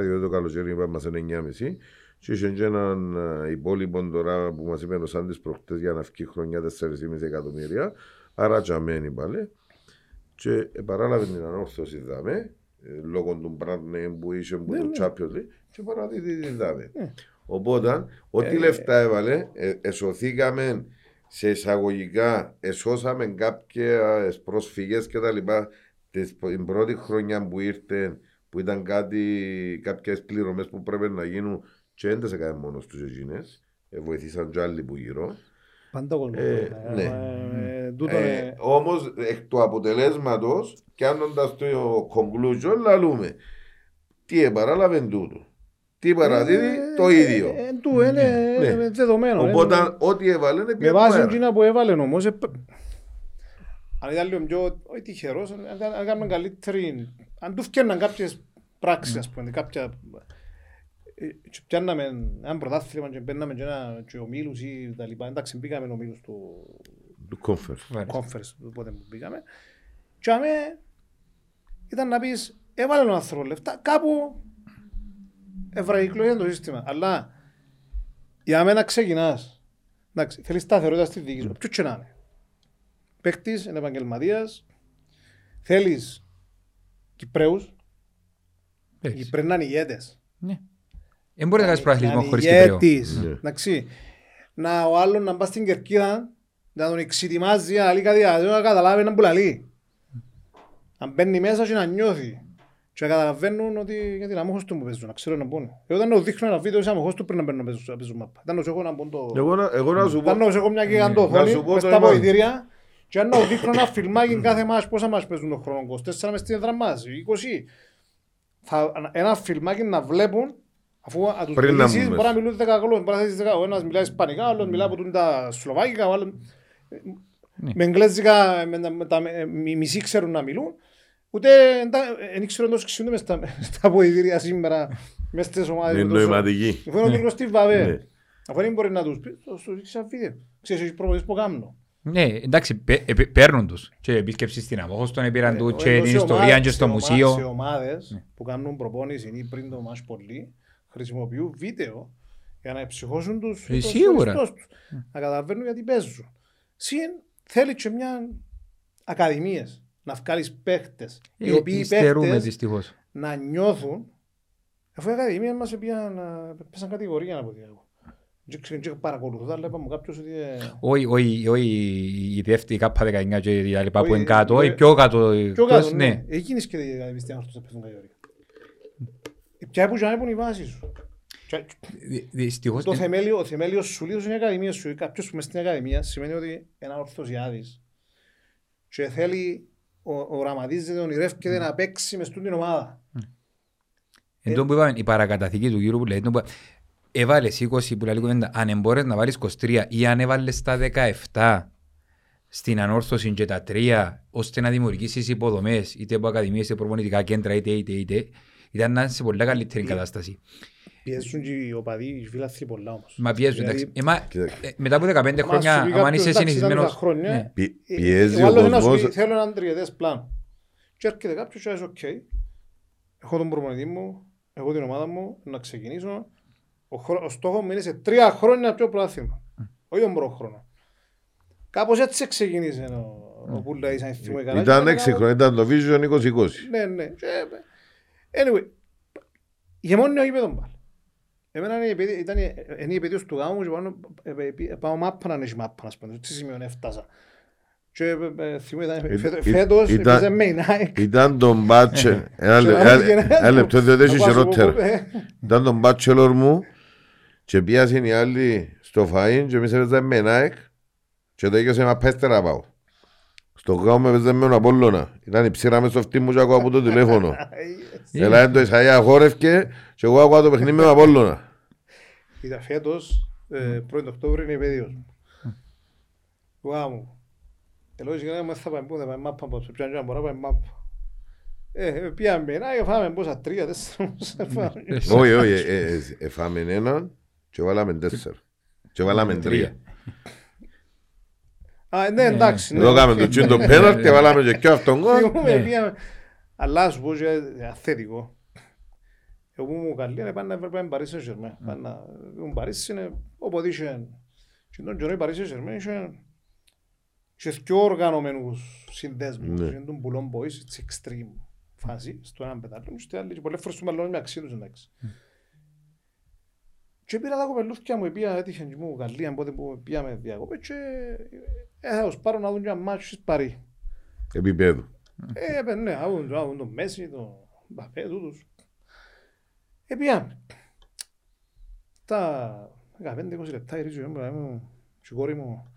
διότι το καλοκαίρι είπαμε μας είναι 9.30 και είχε και έναν ε, υπόλοιπο τώρα που μας είπε ο Σάντης προχτές για να βγει χρονιά 4,5 εκατομμύρια άρα τζαμένει πάλι και παράλαβε την ανόρθωση δάμε ε, λόγω του brand name που είχε που Ναι, το ναι. Champions League και παραδίδει την δάμε. Ναι. Οπότε, ό,τι Ε, λεφτά έβαλε, ε, εσωθήκαμε σε εισαγωγικά, εσώσαμε κάποιες προσφυγέ και τα λοιπά τις- την πρώτη χρονιά που ήρθε, που ήταν κάτι, κάποιες πληρωμές που πρέπει να γίνουν και δεν τις έκανε μόνος τους εκείνες, ε, βοηθήσαν και άλλοι που γύρω. πάντα ο κόσμος. Ε, ε, ναι. ε, τούτο Ε, είναι- όμως εκ του αποτελέσματος, κάνοντας το conclusion, λαλούμε. τι επαράλαβε τούτο. Τι παραδίδει Ε, το ίδιο. ε, Εν του είναι Ναι. ε, δεδομένο. Οπότε ε, ό,τι έβαλε είναι Με πιο βάση αέρα. εκείνα που έβαλε όμως, ε, αν ήταν λίγο πιο, όχι τυχερός, αν κα- αν κάνουμε καλύτερη, αν του φτιάνναν κάποιες πράξεις, ας πούμε, κάποια, ε, και πιάνναμε ένα πρωτάθλημα και μπαίναμε και ένα και ομίλους ή τα λοιπά, εντάξει μπήκαμε ομίλους του Του conference. conference, οπότε που μπήκαμε, και αμέ ήταν να πεις, έβαλε ο άνθρωπος λεφτά, κάπου ευραϊκλογία το σύστημα, αλλά για μένα ξεκινάς, εντάξει, θέλεις σταθερότητα στη διοίκηση, ποιο και να είναι. Παίκτης, είναι επαγγελματίας, θέλεις Κυπρέους, οι Έτσι. Κυπρέοι να είναι ηγέτες. Ναι. Δεν μπορεί να κάνεις προαθλητισμό Να είναι χωρίς Κυπρέο. ηγέτης, Ναι. εντάξει. Να ο άλλος να πάει στην Κερκίδα, να τον εξητιμάζει, να λέει κάτι, να καταλάβει να πουλαλεί. Να μπαίνει μέσα και να νιώθει. Και να καταλαβαίνουν ότι γιατί να μόχος του μου παίζουν, να ξέρω να πούνε. Εγώ ήταν να του δείχνω ένα βίντεο σαν μόχος του πριν να μπαίνω να παίζουν- να παίζουν μάπα. Ήταν να σου έχω να πω το... Εγώ να- Εγώ να σου πω. Ήταν να σου έχω μια Να γιγαντοθόνη σου πω μες το στα είπα. ποητήρια και αν να σου δείχνω ένα φιλμάκι κάθε μάτς, πόσα μάτς παίζουν τον χρόνο, 24 μες στην έδρα μας, 20. Θα, ένα φιλμάκι να βλέπουν αφού να τους Πριν να μιλήσεις, μπουν μπορεί να μέσα. μιλούν 10 γλώσσες, μπορεί να θέσεις 10, ο ένας μιλάει ισπανικά, ο άλλος μιλάει από τα σλοβάκικα, ο άλλος... Ναι. Με εγγλέζικα, με τα, με τα με- μι- μισοί ξέρουν να μιλούν. Ούτε δεν ξέρω τόσο ξέρουν μες στα, στα ποητήρια σήμερα, μες στις ομάδες. Είναι τόσο- νοηματική. Αφού είναι ο Νίκος Στίβ Βαβέ. Ναι. Αφού δεν μπορεί να τους πει, θα σου δείξει ένα βίντεο. Ξέρεις, έχεις προπονήσεις που κάνω. Ναι, εντάξει, πε- ε, πε- παίρνουν τους. Και επίσκεψη στην Αμόχωστον Ε, επήραν του και την ιστορία και στο Σε μουσείο. ομάδες που κάνουν προπόνηση ή πριν το μάτς πολύ, χρησιμοποιούν βίντεο για να ψυχώσουν τους Ε, τους σίγουρα. φοριστός τους. Να καταλαβαίνουν γιατί παίζουν. Συν θέλει και μια ακαδημίες. Να βγάλεις παίχτες. Οι Ε, οποίοι Υστερούμε παίχτες δυστυχώς. να νιώθουν αφού η ακαδημία μας πήγαν, πέσαν κατηγορία από ό,τι έχω. Δεν ξέρω, δεν παρακολουθώ, αλλά είπα μου κάποιος ότι... ε, Όχι, όχι, όχι η δεύτερη κάπα 19 και η άλλη που Όχι, είναι κάτω, ναι. όχι πιο κάτω. Πιο εκτός, κάτω, ναι. Εκείνες και οι ακαδημίες στην όρθωση πέσουν κατηγορία. Ποια που είναι η βάση σου. Και- Δυ- Δυστυχώς. Το ε, θεμέλιο, ο θεμέλιος σου λίγος είναι η ακαδημία σου. Κάποιος που μες στην ακαδημία σημαίνει ότι ένα ορθωσιάδης και θέλει, ο, ο Ραμαδίζεται, ονειρεύκεται να παίξει μες στην ομάδα. Εν τω που είπαμε, η παρακαταθήκη του γύρου που λέει, εν τω που- έβαλες 20 που λέει κουβέντα, αν εμπόρες να βάλεις 23 ή αν έβαλες τα 17 στην ανόρθωση και τα τρία, ώστε να δημιουργήσεις υποδομές, είτε από ακαδημίες, είτε προπονητικά κέντρα, είτε, είτε, είτε, ήταν να είσαι σε πολλά καλύτερη κατάσταση. Πιέζουν και οι οπαδοί, οι φίλαθλοι πολλά όμως. Μα πιέζουν, Δηλαδή, εντάξει. Ε, μα, Κοίταξε. ε, μετά από 15 Άμα χρόνια, σου πει αν κάποιος, είσαι εντάξει, ήταν συνηθισμένος... τόσα χρόνια, ναι. Πι- Ε, Πιέζει ο ο άλλος να σου πει, κόσμος. θέλω έναν τριετές πλάνο. Και έρχεται κάποιος και λέει, οκ, έχω τον προπονητή μου, έχω την ομάδα μου, να ξεκινήσω. Ο, χρο... ο στόχος μου είναι σε τρία χρόνια πιο πρωτάθλημα. Όχι τον πρώτο χρόνο. Κάπως έτσι ξεκίνησε ο, ο Πούλαης, αν θυμούμαι καλά. Ήταν Και έξι κάπως- χρόνια, ήταν το Vision 2020. Ναι, ναι. Και, Anyway, ηγεμόνιο γήπεδο μπάλ. Εμένα είναι η επαίδη- ήταν η- είναι η επαίδειος του γάμου μου και πάνω, ε, ε, πάω μάπα να έχει μάπα, να σου πω. Τι σημείο έφτασα. Και ε, ε, θυμούμαι, ήταν- Ή- φέτος- ή- φέτος ήταν- έπαιζε με η Nike. Ήταν τον Μπάτσε. Ένα Και λε- να ένα- μην γίνεται. ένα λεπτό, διότι έχει Να πάω σου πω, χειρότερα. ε, Ήταν τον Bachelor μου και πιάσαν οι άλλοι στο φαΐν και εμείς έπαιζαμε με Nike και το έκαιγε μα πέστε να πάω. Στο γάμο με έπαιζε με τον Απόλλωνα. Ήταν η ψήρα μες στο φτύ μου και ακούω από το τηλέφωνο. Έλα εν το Ισαΐα χόρευκε και εγώ ακούω το παιχνίδι με τον Απόλλωνα. Ήταν φέτος, ε, 1η Οκτώβρη είναι η επαίδειος μου. Του γάμου. Ελόγω και λέμε θα πάμε πού, θα πάμε μάπα, πως πιάνε και να μπορώ να πάμε μάπα. Ε, ε, πήγαμε με Nike, φάμε πόσα τρία, τέσσερα, πόσα φάμε. Όχι, όχι, ε, ε, ε, εφάμε έναν και βάλαμε τέσσερα. Και βάλαμε τρία. Α, ναι, εντάξει. ναι, Εδώ κάναμε οκ. το τσιν το πέναλ και βάλαμε και κι αυτόν γκολ. Θυμούμαι, Ναι. πήγαμε. Αλλά σου πω και αθέτικο. Εγώ που μου καλή είναι πάντα να πάμε Παρίσι Σερμέ. Πάντα, ο Παρίσι είναι όποτε είχε. Και τον καιρό η Παρίσι Σερμέ είχε είχε δυο οργανωμένους συνδέσμους. Ναι. Είναι τον Μπουλόν Boys, it's extreme φάση, στο έναν πετάλο και στο άλλο και πολλές φορές του μαλλώνουν με αξία τους εντάξει. Και πήρα τα κοπελούθια μου, πήγα, έτυχε και μου Γαλλία, πότε που πήγαμε διακοπές και ε, θα τους πάρω να δουν και ένα μάτσο στις Παρί. Επιπέδου. Ε, παι, ναι, άβουν, άβουν τον Μέση, τον Μπαπέ, τούτους. Ε, πήγαμε. Τα 15-20 λεπτά γυρίζω εγώ μπροστά μου και η κόρη μου.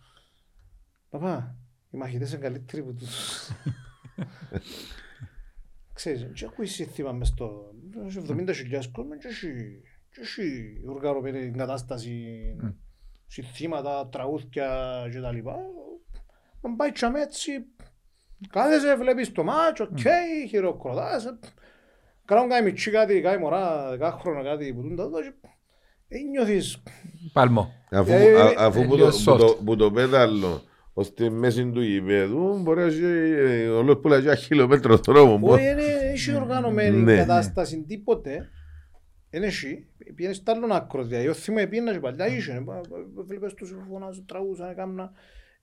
Παπά, οι μαχητές είναι καλύτεροι που τους. ξέρεις, και ακούεις σύνθημα μες στο... Έχει 70.000 κόσμο και έχει... Και έχει οργανωμένη κατάσταση, Μμ. συνθήματα, τραγούδια και τα λοιπά. Αν πάει τζιαμέ έτσι, κάθεσαι, βλέπεις το μάτσο, οκ, χειροκροτάς. ε, Κάνουν κάτι μητσί κάτι, κάτι μωρά, δεκάχρονα κάτι που τούν τα δω και ε, νιώθεις Παλμό. Αφού, Ε, α- αφού που, το, λίγο που, το, soft. που το πέταλο ως τη μέση του γηπέδου μπορεί να έχει ε, όλο που λέει ένα χιλιόμετρο δρόμο. που- Όχι, είναι, έχει οργανωμένη Ναι. κατάσταση τίποτε. Δεν έχει. Πήγαινε στο άλλο άκρο. Δηλαδή, εγώ θυμάμαι πήγαινα και παλιά είχε. ε, πα- πα- Βλέπεις τους φωνάζουν, τραγούσαν, έκαναν.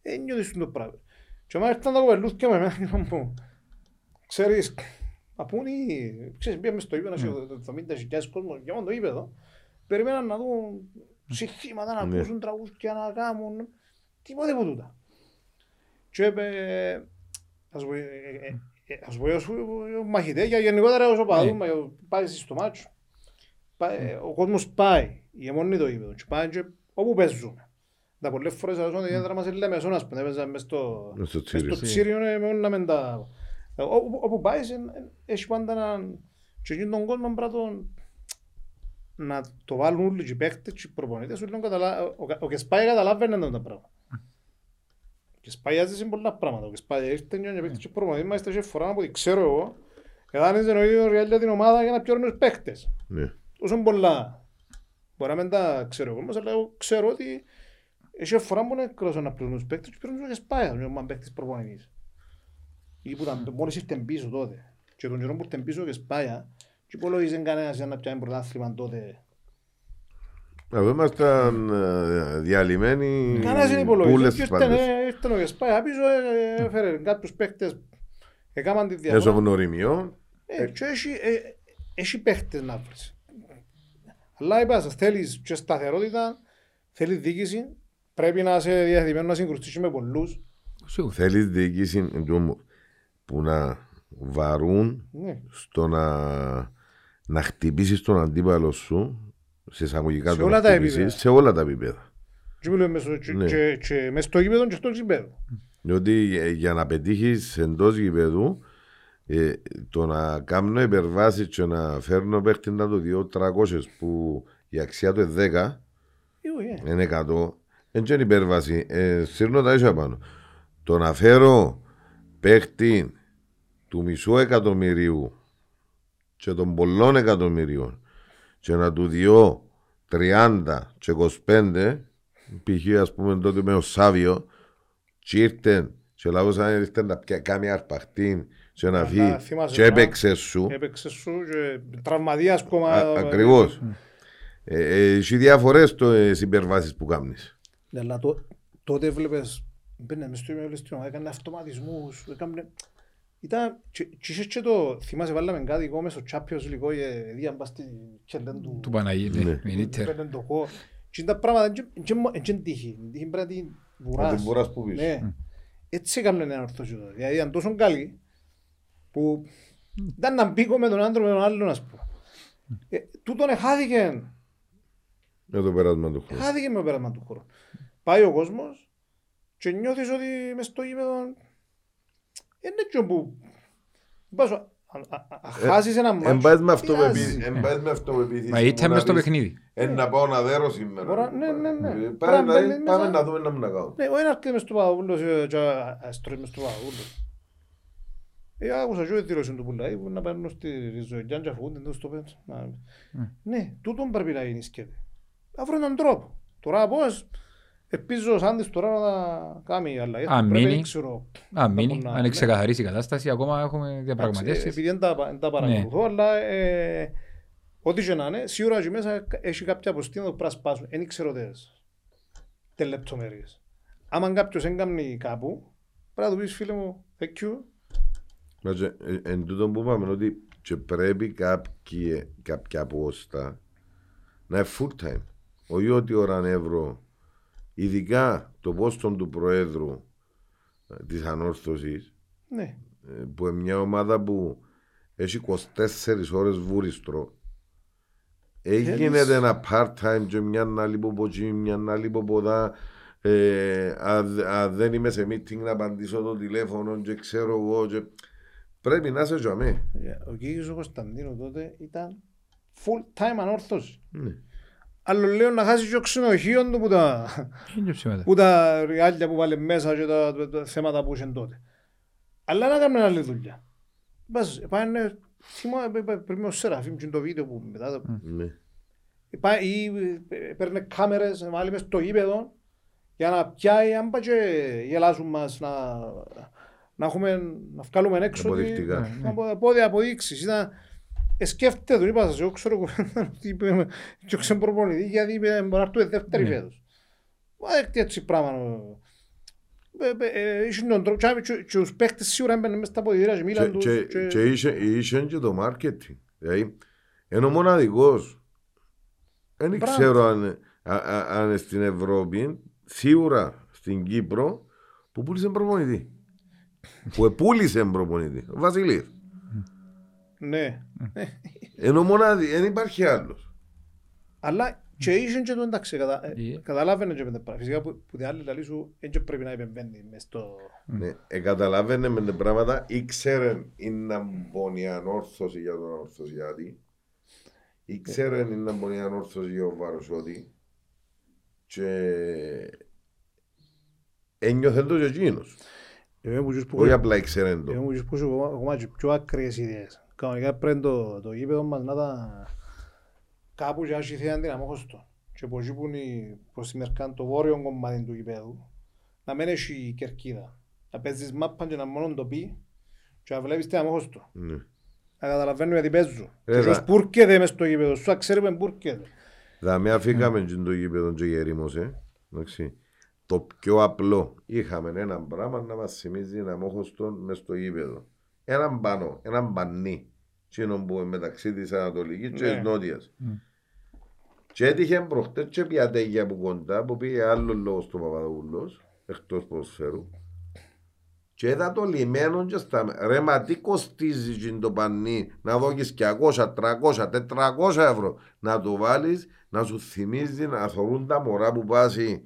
Ε, νιώθεις το πράγμα. Και όταν ήρθαν τα κοπελούθια με εμένα, είπαν μου, ξέρεις, από πού είναι, ξέρεις, πήγαμε στο ύπεδο, Ναι. είχε 70.000 κόσμο, για μόνο το ύπεδο, περιμέναν να δουν συστήματα, να Ναι. ακούσουν τραγούδια, να κάνουν, τίποτε από τούτα. Και είπε, ας πω, ε, ε, ε, ας πω, ως μαχητέ, για γενικότερα ως οπαδού, Ναι. μα, πάει στο μάτσο, πάει- ο κόσμος πάει, η αιμονή το ύπεδο, και πάει και όπου παίζουμε. Τα πολλές φορές ας πούμε, ιδιαίτερα μας λέμε μεσόν, ας πούμε, έπαιζαν μες στο Μες στο μες Τσίριο. στο Τσίριο, ε, με όλα με τα... ε, Όπου όπου πάεις, έχει πάντα έναν... Και εκείνον τον κόσμο πρέπει να τον... να το βάλουν όλοι και οι παίκτες και οι προπονητές, όλοι να καταλα- ο- ο Κεσπάι καταλάβαινε τα πράγματα. Ο Κεσπάι έζησε πολλά πράγματα. Ο Κεσπάι ήρθε και παίκτες και προπονητές, μάλιστα και φορά από ό,τι ξέρω εγώ, εδάνιζε ο ίδιος Ρεάλ για την ομάδα για να πιέρνουν τους παίκτες. Ναι. Τόσο πολλά. Μπορεί να μην τα ξέρω εγώ, όμως, αλλά εγώ ξέρω ότι έχει φορά που είναι κρόσο να πληρώνουν τους παίκτες και πληρώνουν και σπάει, αν είναι παίκτης προπονητής. Ή που ήταν, μόλις ήρθε πίσω τότε. Και τον καιρό που ήρθε πίσω και σπάια, και υπολογίζε κανένας για να πιάνει πρωτάθλημα τότε. Εγώ ήμασταν ε, διαλυμένοι Κανένας δεν πουλες υπολογίζε. τις Και ήρθε πάντες. ε, ήρθε ο Γεσπάια πίσω, ε, ε, έφερε κάποιους παίκτες, έκαναν τη Έσω διαφορά. γνωριμιών. Ε, και έχει, ε, έχει παίχτες να βρεις. Αλλά είπα σας, θέλεις και σταθερότητα, θέλεις διοίκηση, πρέπει να είσαι διαθυμένος να συγκρουστείς με πολλούς. Σίγουρα. Θέλεις διοίκηση εντού που να βαρούν Ναι. στο να, να χτυπήσεις τον αντίπαλο σου σε εισαγωγικά Σε το όλα να τα χτυπήσεις, επίπεδα. σε όλα τα επίπεδα. Και μιλούμε μες- και- Ναι. και- και μες στο γήπεδο και στο γήπεδο. Διότι για- για να πετύχεις εντός γηπέδου ε, το να κάνω υπερβάσεις και να φέρνω παίχτη να το δυο 300 που η αξία του είναι 10 Ιού, ε. είναι 100 δεν είναι υπέρβαση ε, σύρνω τα ίσια πάνω το να φέρω παίχτη του μισού εκατομμυρίου και των πολλών εκατομμυρίων και να του διώ 30 και 25 π.χ. ας πούμε τότε με ο Σάβιο και ήρθε και λάβω σαν ήρθε να πια κάνει αρπαχτή και να Αλλά φύγει θυμάσαι και να- έπαιξες σου Έπαιξες σου και τραυματίας ακόμα. Α- ακριβώς Ε, ε, Έχει διαφορές το ε, υπερβάσεις που κάνεις Ναι, αλλά τό- τότε βλέπεις, μπαίνε μες στο γήπεδο στην ομάδα, έκανε αυτοματισμούς, έκανε... Ήταν, και και είχες και το, θυμάσαι βάλαμε κάτι εγώ μέσα στο Champions League, ε, δίαν πας στην κελέν του... Του Παναγίτη. Ναι. με Ινίτερ. Παίρνουν το κο. Και είναι τα πράγματα, δεν είναι τύχη, την τύχη πρέπει να την Να βουράς. την βουράς που πεις. Ναι. Έτσι έκαναν ένα ορθώσιο τότε. Δηλαδή ήταν τόσο καλή που ήταν να μπήκω με τον άντρο με τον άλλον ας πούμε. Ε, τούτον εχάθηκε, Με το περάσμα του χρόνου εχάθηκε με το πέρασμα του χρόνου. Πάει ο κόσμος και νιώθεις ότι μες στο γήπεδο είναι έτσι που πας, α- α- α- α- χάσεις ένα Εν μάτσο. πας με αυτό πειράζει. εν πας με αυτοπεποίθηση Μα ήταν που μες να στο πεις, παιχνίδι. «Ε, να πάω να δέρω σήμερα Μπορώ- ναι, ναι, ναι. Ε, Πρέπει Πάμε, να να- μπαίνεις πάμε μέσα. να δούμε να μου να κάνω Ναι, ο ένας έρχεται μες στο Παπαδόπουλο ε, και αστρώει μες στο Παπαδόπουλο. Ε, άκουσα και τη δήλωση του Πουλαή που να παίρνουν στη ριζογιάν και αφού δεν το στο πέντε. Ναι, τούτον πρέπει να γίνει σκέτη. Να βρω έναν τρόπο. Τώρα πώς, ελπίζω ο Σάντης τώρα να τα κάνει αλλαγές. Αν Πρέπει, μείνει. δεν ξέρω. Αν μείνει, να- αν ναι. ξεκαθαρίσει η κατάσταση, ακόμα έχουμε Εντάξει, διαπραγματεύσεις. Επειδή δεν τα, δεν τα παρακολουθώ, αλλά ε, ό,τι και να είναι, σίγουρα εκεί μέσα έχει κάποια αποστήμα που πρέπει να σπάσουν. Δεν ξέρω τις, τις λεπτομέρειες. Άμα κάποιος δεν κάνει κάπου, πρέπει να του πεις φίλε μου, thank you. Μα και, ε, Εν τούτο που είπαμε ότι και πρέπει κάποιοι, κάποια πόστα να είναι full time. Όχι ότι ώρα ευρώ. Ειδικά το πόστο του Προέδρου ε, της Ανόρθωσης Ναι, ε, που είναι μια ομάδα που έχει 24 ώρες βούριστρο έγινε Θέλεις- ένα part-time και μια άλλη που από εκεί, μια άλλη που από δά ε, αν αν δεν είμαι σε meeting να απαντήσω το τηλέφωνο και ξέρω εγώ και Πρέπει να είσαι ζωμέ. Ο Κίκης ο Κωνσταντίνο τότε ήταν full time ανόρθωσης. Ναι. Άλλο λέω να χάσει και ο ξενοδοχείο του που τα, Είναι ψήματα. που τα ριάλια που βάλε μέσα και τα, τα- τα θέματα που είχε τότε. Αλλά να κάνουμε άλλη δουλειά. Μπας, πάνε, θυμάμαι π- π- πριν ο Σεραφείμ και το βίντεο που μετά το- Ναι. Πά- ή ε, παίρνε κάμερες, να βάλει μες στο γήπεδο για να πιάει, αν πάει και γελάσουν μας, να, να, έχουμε, να βγάλουμε έξω ότι- Αποδεικτικά. να απο- απο- αποδείξεις. Ήταν, ε, σκέφτεται τον, είπα σας, εγώ ξέρω κουβέντα ότι είπε και ο ξεμπροπονητή γιατί είπε μπορεί να έρθουμε δεύτερη Ναι. φέτος. Μα δέχεται έτσι πράγμα. ο- Ε, ε, ε, είχε τον τρόπο και- και- και τους παίχτες σίγουρα έμπαιναν μες στα ποδητήρια και Και- μίλαν τους. και- και- Και είχε είχε και το marketing. Δηλαδή, είναι ο μοναδικός. Δεν Μπράβο. ξέρω αν, α- α- αν είναι στην Ευρώπη, σίγουρα στην Κύπρο, που πούλησε προπονητή. Που επούλησε προπονητή. Ο Βασιλείου. Ναι. Ενώ μοναδι, δεν υπάρχει άλλος. Αλλά και είχε και το εντάξει, κατα... ε, Yeah. καταλάβαινε και με τα πράγματα. Φυσικά που, που την άλλη λαλή σου δεν και πρέπει να επεμβαίνει μες στο... Ναι, ε, καταλάβαινε με τα πράγματα, ήξερε είναι μπονή ανόρθωση για τον ανορθωσιάτη, ήξερε είναι μπονή ανόρθωση για τον Βαροσότη και ένιωθε το και εκείνος. Εγώ μου ζεις που Όχι απλά ήξερε το. εγώ μου ζεις που σου ακόμα και πιο άκριες ιδέες. Κανονικά πρέπει το, το γήπεδο μας να ήταν κάπου και άσχη θέα την αμόχωστο. Και από εκεί που είναι η- προς τη μερκάν το βόρειο κομμάτι του γήπεδου, να μην έχει κερκίδα. Να παίζεις μάπα και να μόνο το πει και να βλέπεις την αμόχωστο. Ναι. Να καταλαβαίνω γιατί παίζω. Ε, Και δα- ποιος πούρκεται μες στο γήπεδο, σου ξέρουμε πούρκεται. Δαμε αφήκαμε και το γήπεδο και γερήμωσε. Εντάξει. Το πιο απλό. Είχαμε ένα πράγμα να μας θυμίζει ένα μόχωστο μες στο γήπεδο. Έναν πανό, έναν πανί. Τσίνο που είναι μεταξύ της Ανατολικής και Ναι. της Νότιας. Mm. Και έτυχε προχτές και πιατέγια από κοντά που πήγε άλλος λόγος στο Παπαδοπούλος, εκτός ποδοσφαίρου. Και είδα το λιμένο και στα... Ρε μα τι κοστίζει τζιν το πανί να δώκεις 200, 300, 400 ευρώ να το βάλεις να σου θυμίζει να θωρούν τα μωρά που πάσει.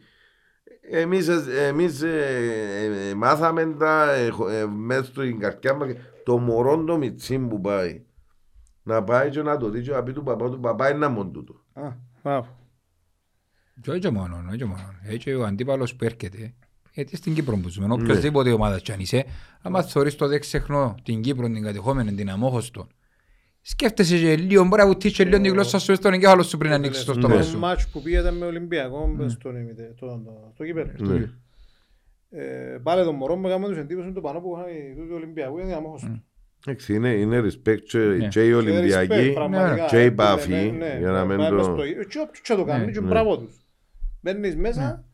Εμείς, ε, εμείς ε, ε, ε, μάθαμε τα ε, χω- ε, μέσα στην καρδιά μας το μωρό το μιτσί που πάει. Να πάει και να το δει και να πει του παπά του παπά είναι μόνο τούτο. Α, μπράβο. Και όχι μόνο, όχι μόνο. Έτσι ο αντίπαλος που έρχεται, γιατί στην Κύπρο που ζούμε, οποιοσδήποτε ομάδα κι αν είσαι, άμα θωρείς το δεν ξεχνώ την Κύπρο, την κατεχόμενη, την αμόχωστο, σκέφτεσαι και λίγο, μπορεί να βουτείς και λίγο τη γλώσσα σου στον εγκέφαλο σου πριν ανοίξεις το στόμα Ναι. σου. Το μάτς που πήγατε με Ολυμπιακό μες στον ημιτε- το- το- το κύπελλο. Ναι. Ε, Πάλι το μωρό μου έκαμε τους εντύπωση το πανό που είχαν του Ολυμπιακού είναι αμόχωστο. Εντάξει, είναι, είναι respect και, Ναι. και οι Ολυμπιακοί respect, πραγματικά. και οι Ε, Παφοί, ναι, ναι, για να ναι, μην πάει μες το- στο- Και όποιος και το κάνει και Ναι. μπράβο τους. Μπαίνεις μέσα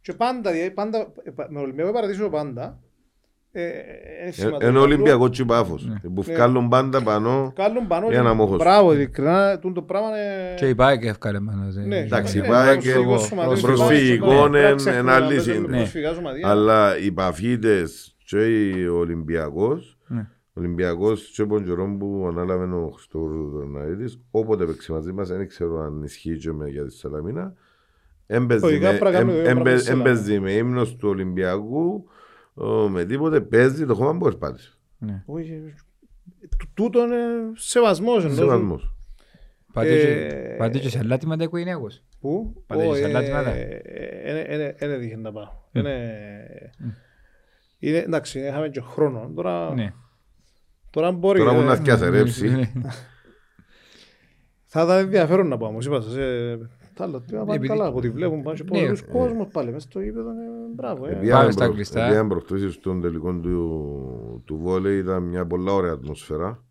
και πάντα, δηλαδή, πάντα, ε, με Ολυμπιακό παρατήσω πάντα. Ε, ε, είναι Ε, σημαντικό. Είναι Ολυμπιακό και Πάφος. Ναι. Που βγάλουν πάντα πάνω. Κάλλον πανό Για να και μόχωστο. μπράβο, ειλικρινά, τούτο το πράγμα είναι... Και η ΠΑΕΚ εύκαλε μας. ε. Ναι, Εντάξει, ναι, πάει ναι, και προσφυγικό σωματείο, προσφυγικό ναι, είναι πρέπει να ξεχνάμε, ένα άλλη παίζουμε σύνδεση. προσφυγικά σωματεία. Αλλά οι Παφίτες και ο Ολυμπιακός Ναι. ο Ολυμπιακός και από τον καιρό που ανάλαβε ο Χριστοδωρναρίτης όποτε παίξει μαζί μας δεν ξέρω αν ισχύει και με για τη Σαλαμίνα έμπαιζε Λογικά με- πρέπει να κάνουμε το ίδιο έμπαι- πράγμα στη Σαλαμίνα. έμπαιζε με ύμνος του Ολυμπιακού ο, με τίποτε παίζει το χώμα που περπάτησε Ναι. Όχι, ε, τού- τούτο είναι σεβασμός. εντός- Σεβασμός Πάτε και- Ε, Πάτε και σε αλάτιματα οικογενειακός. Πού? Πάτε και Ω, σε ε, αλάτιματα. ε, ε, ε, ε, Δεν έτυχε να πάω. Είναι- είναι- Εντάξει, είχαμε και χρόνο. Τώρα- Ναι. Τώρα μπορεί. Τώρα ε, μου να φτιαθερέψει Ναι. Θα ήταν ενδιαφέρον να πάω όμως. Είπα σας, ε, τα άλλα τι να πάνε Επειδή- καλά. Από ό,τι βλέπουν πάνε και Ναι, πολλούς ε. κόσμος πάλι. Μες στο γήπεδο είναι μπράβο. ε. Πάμε στα κλειστά. Επειδή προχτήσεις στον τελικό του, του βόλεϊ ήταν μια πολλά ωραία ατμοσφαίρα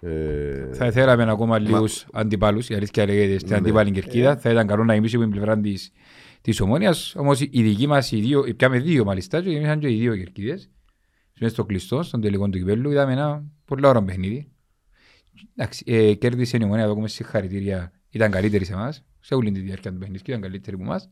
ε, Θα θέλαμε ακόμα λίγους αντιπάλους, η αλήθεια λέγεται στην Ναι. αντίπαλη κερκίδα. Θα ήταν καλό να εμείς από την πλευρά της, της ομόνιας. Όμως οι δικοί μας, οι δύο, πιάμε δύο μάλιστα και εμείς και οι δύο κερκίδες. Μέσα στο κλειστό, στον τελικό του κυπέλλου, είδαμε ένα πολύ ωραίο παιχνίδι. Εντάξει, ε, κέρδισε η ομόνια, δώκουμε συγχαρητήρια. Ήταν καλύτερη σε εμάς, σε όλη τη διάρκεια του παιχνιδιού, ήταν καλύτερη από εμάς.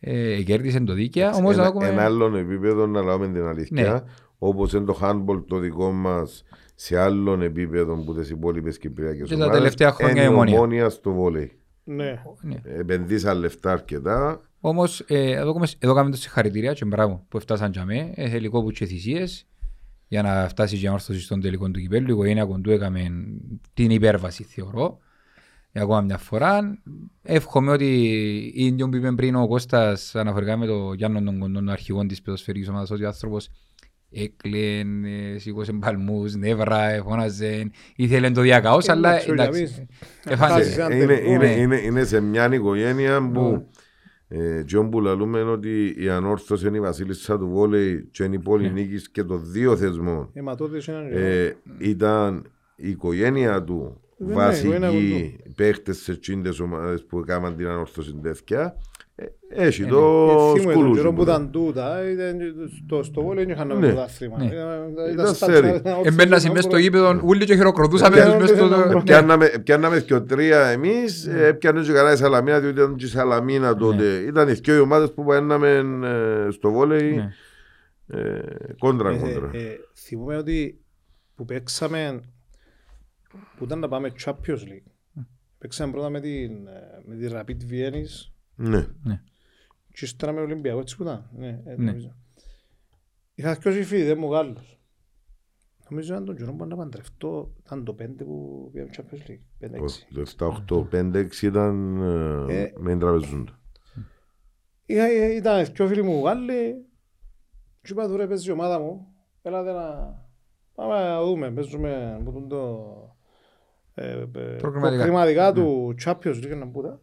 Ε, κέρδισε το δίκαια, όμως θα ένα, δώκουμε... ένα άλλο επίπεδο να λέμε την αλήθεια Ναι. όπως είναι το handball το δικό μας σε άλλον επίπεδο που τις υπόλοιπες κυπριακές Και τα τελευταία χρόνια η είναι η Ομόνια. ομόνια στο βόλεϊ Ναι. Ναι. επενδύσαν λεφτά αρκετά Όμως ε, εδώ, κάμε- εδώ κάνουμε το συγχαρητήρια και μπράβο που έφτασαν για μέ. Ε, υλικό που και θυσίες. για να φτάσει και η ανόρθωση στον τελικό του κυπέλλου. Η οικογένεια κοντού έκαμε την υπέρβαση θεωρώ. Για ακόμα μια φορά. Εύχομαι ότι η ίδιο που είπε πριν ο Κώστας αναφορικά με το Γιάννο τον Κοντών, τον αρχηγό της πεδοσφαιρικής ομάδας, ότι ο άνθρωπος έκλαινε, σήκωσε παλμούς, νεύρα, φώναζε, ήθελε το διακαώς, αλλά Εντάξει, εντάξει. για Εφάντη. Χάσεις ένα Είναι, τελικό. είναι, Ναι. είναι, είναι σε μια οικογένεια που ε, και όπου λαλούμε ότι η ανόρθωση είναι η βασίλισσα του βόλεϊ και είναι η πόλη Ναι. νίκης και των δύο θεσμών Αιματώδης είναι ένα ε, ήταν η οικογένεια του Ναι, η οικογένεια βασικοί παίχτες σε τσίντες ομάδες που έκαναν την ανόρθωση τέτοια ε, έχει Ε, το Θυμούμαι τον σκουλούζι καιρό που που ήταν τούτα, ήταν στο- στο βόλιο δεν είχαν Ναι. το πρωτάθλημα. Ναι. Ήταν- Ήταν ήταν στα σέρι. τσάρα, Εμπαίνα μέσα στο γήπεδο, ούλοι και χειροκροτούσαμε Ναι, τους μες στο... ναι, ναι, Ναι. Πιάνναμε, πιάνναμε και ο τρία εμείς, ε, πιάνε και καλά η Σαλαμίνα, διότι ήταν και η Σαλαμίνα τότε. Ήταν οι δυο οι ομάδες που παίρναμε ε, στο βόλεϊ Ναι. ε, κόντρα Ε, κόντρα. ε, ε, Θυμούμαι ότι που παίξαμε, που ήταν να πάμε Champions League. Παίξαμε πρώτα με την, ε, με τη Rapid Βιέννης Ναι. και ύστερα με Ολυμπιακό, έτσι που ήταν. Ναι, ε, Ναι. νομίζω. Είχα δυο συμφίδες μου Γάλλους. Νομίζω ήταν τον καιρό που να παντρευτώ, ήταν το 5 που πήγαμε Champions League. 5-6. Το 7-8-5-6 ήταν ε, Ε, με την τραπεζούντα. Είχα, ε, ήταν δυο φίλοι μου Γάλλοι και είπα του ρε παίζει η ομάδα μου, έλατε να πάμε να δούμε, παίζουμε που τον το ε, ε, Προκριματικά. προκριματικά του Champions League να πούτα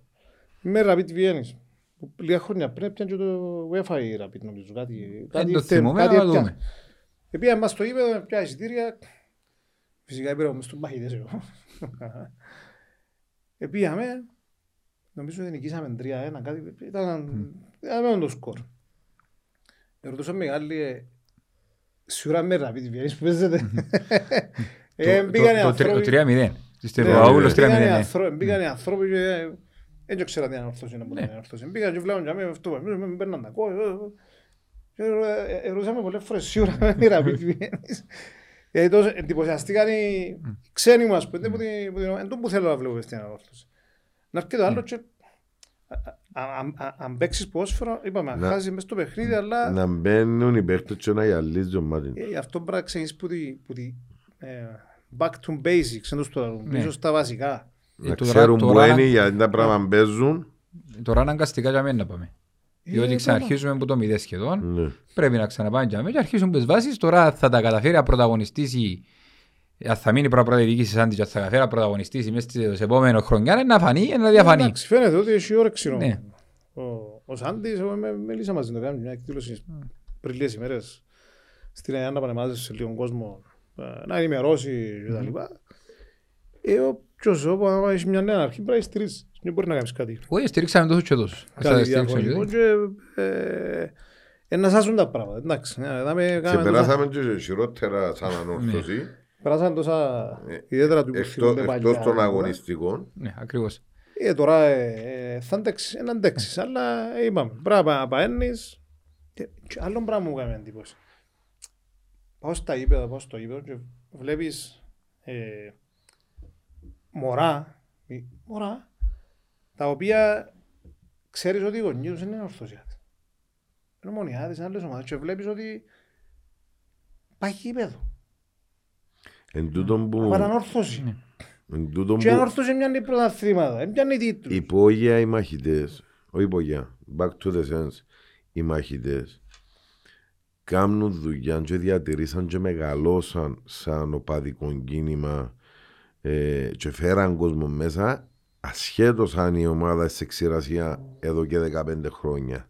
με Rapid Βιέννης. που Λίγα χρόνια πριν έπιαν και το UEFA η Rapid νομίζω, κάτι, Δεν κάτι, το ήρθε- θυμούμε, κάτι αλλά έπιαν. δούμε. Επία μας στο γήπεδο, πια εισιτήρια, φυσικά πήρα μες στους μαχητές εγώ. Επίαμε, νομίζω ότι νικήσαμε 3-1, κάτι, ήταν, ήταν με το σκορ. Ερωτούσα μεγάλη, ε, σίγουρα με ραπίτη βιέννης που παίζετε. Ε, Το- μπήκανε το- το τρι- άνθρωποι- Το 3-0. Ναι, Είστε ναι, Παπαούλος ναι. 3-0. μπήκανε ναι. ανθρώποι- Μπήκανε άνθρωποι και ε, δεν ξέρα τι ανορθώσει να Ναι. μπορεί ανορθώσει. Μπήκαν και βλέπουν και αμέσως αυτό, εμείς με παίρναν τα κόμματα. Και ε, ε, ερωτούσαμε πολλές φορές σίγουρα με τη ραπίτη βιέννης. Γιατί τόσο εντυπωσιαστήκαν οι ξένοι μας που είναι που την- που την- εν τω που θέλω να βλέπω στην ανορθώση. Να έρχεται το άλλο και α- α- α- αν παίξεις ποδόσφαιρο, είπαμε, αν Να- χάσεις μες στο παιχνίδι, αλλά Να μπαίνουν οι παίχτες και να γυαλίζει ο μάτι. ε, αυτό πρέπει να ξεκινήσεις που τη, που τη ε, back to basics, εντός το λαλούν, Ναι. πίσω στα βασικά. Ε, Να τώρα- ξέρουν που τώρα- είναι γιατί τα πράγματα παίζουν. Τώρα αναγκαστικά για μένα να πάμε. Διότι Ε, ξαναρχίζουμε από το μηδέν σχεδόν. Ναι. Πρέπει να ξαναπάμε για μένα και αρχίσουν τις βάσεις. Τώρα θα τα καταφέρει να πρωταγωνιστήσει αν θα μείνει πρώτα πρώτα η διοίκηση σαν της, αν θα καταφέρει να πρωταγωνιστήσει μέσα στις επόμενες χρονιά, να φανεί, να διαφανεί. Εντάξει, φαίνεται ότι έχει όρεξη Ναι. ο, ο Σάντης, εγώ με, μίλησα μαζί του, κάνουμε μια εκδήλωση πριν λίγες ημέρες στην Αγιάννα Πανεμάζη σε λίγο κόσμο ε, να ενημερώσει και τα λοιπά. Ε, όποιος όπου άμα έχει μια νέα αρχή πρέπει να τη στηρίζει. Δεν μπορεί να κάνεις κάτι. Όχι, στηρίξαμε τόσο και τόσο. Θα Κάτι στηρίξουμε και διαφορετικό τόσο. και ε, ε, να σάσουν τα πράγματα. Εντάξει, ναι, δάμε, κάναμε τόσα- Ξεπεράσαμε και χειρότερα σαν ανόρθωση. περάσαν τόσα Ε, ιδιαίτερα του Εκτός, θυμούνται παλιά. εκτός των αγωνιστικών. Ναι, ακριβώς. Ε, τώρα ε, ε, θα αντέξεις, ε, να αντέξεις, αλλά ε, είπαμε, πρέπει να παένεις. Και, και άλλο πράγμα μου έκανε εντύπωση. Πάω στα γήπεδα, πάω στο γήπεδο και βλέπεις ε, μωρά, ε, μωρά, τα οποία ξέρεις ότι οι γονείς τους είναι ορθωσιάτες. Είναι μονιάτες, είναι άλλες ομάδες και βλέπεις ότι πάει γήπεδο. Εν τούτον που, Παρανόρθωση. εν τούτον Και που ανόρθωση μοιάνε πρωταθλήματα, μοιάνε τίτλους. υπόγεια οι μαχητές, όχι υπόγεια, back to the sense, οι μαχητές κάνουν δουλειά και διατηρήσαν και μεγαλώσαν σαν οπαδικό κίνημα ε, και φέραν κόσμο μέσα ασχέτως αν η ομάδα σε ξηρασία εδώ και 15 χρόνια.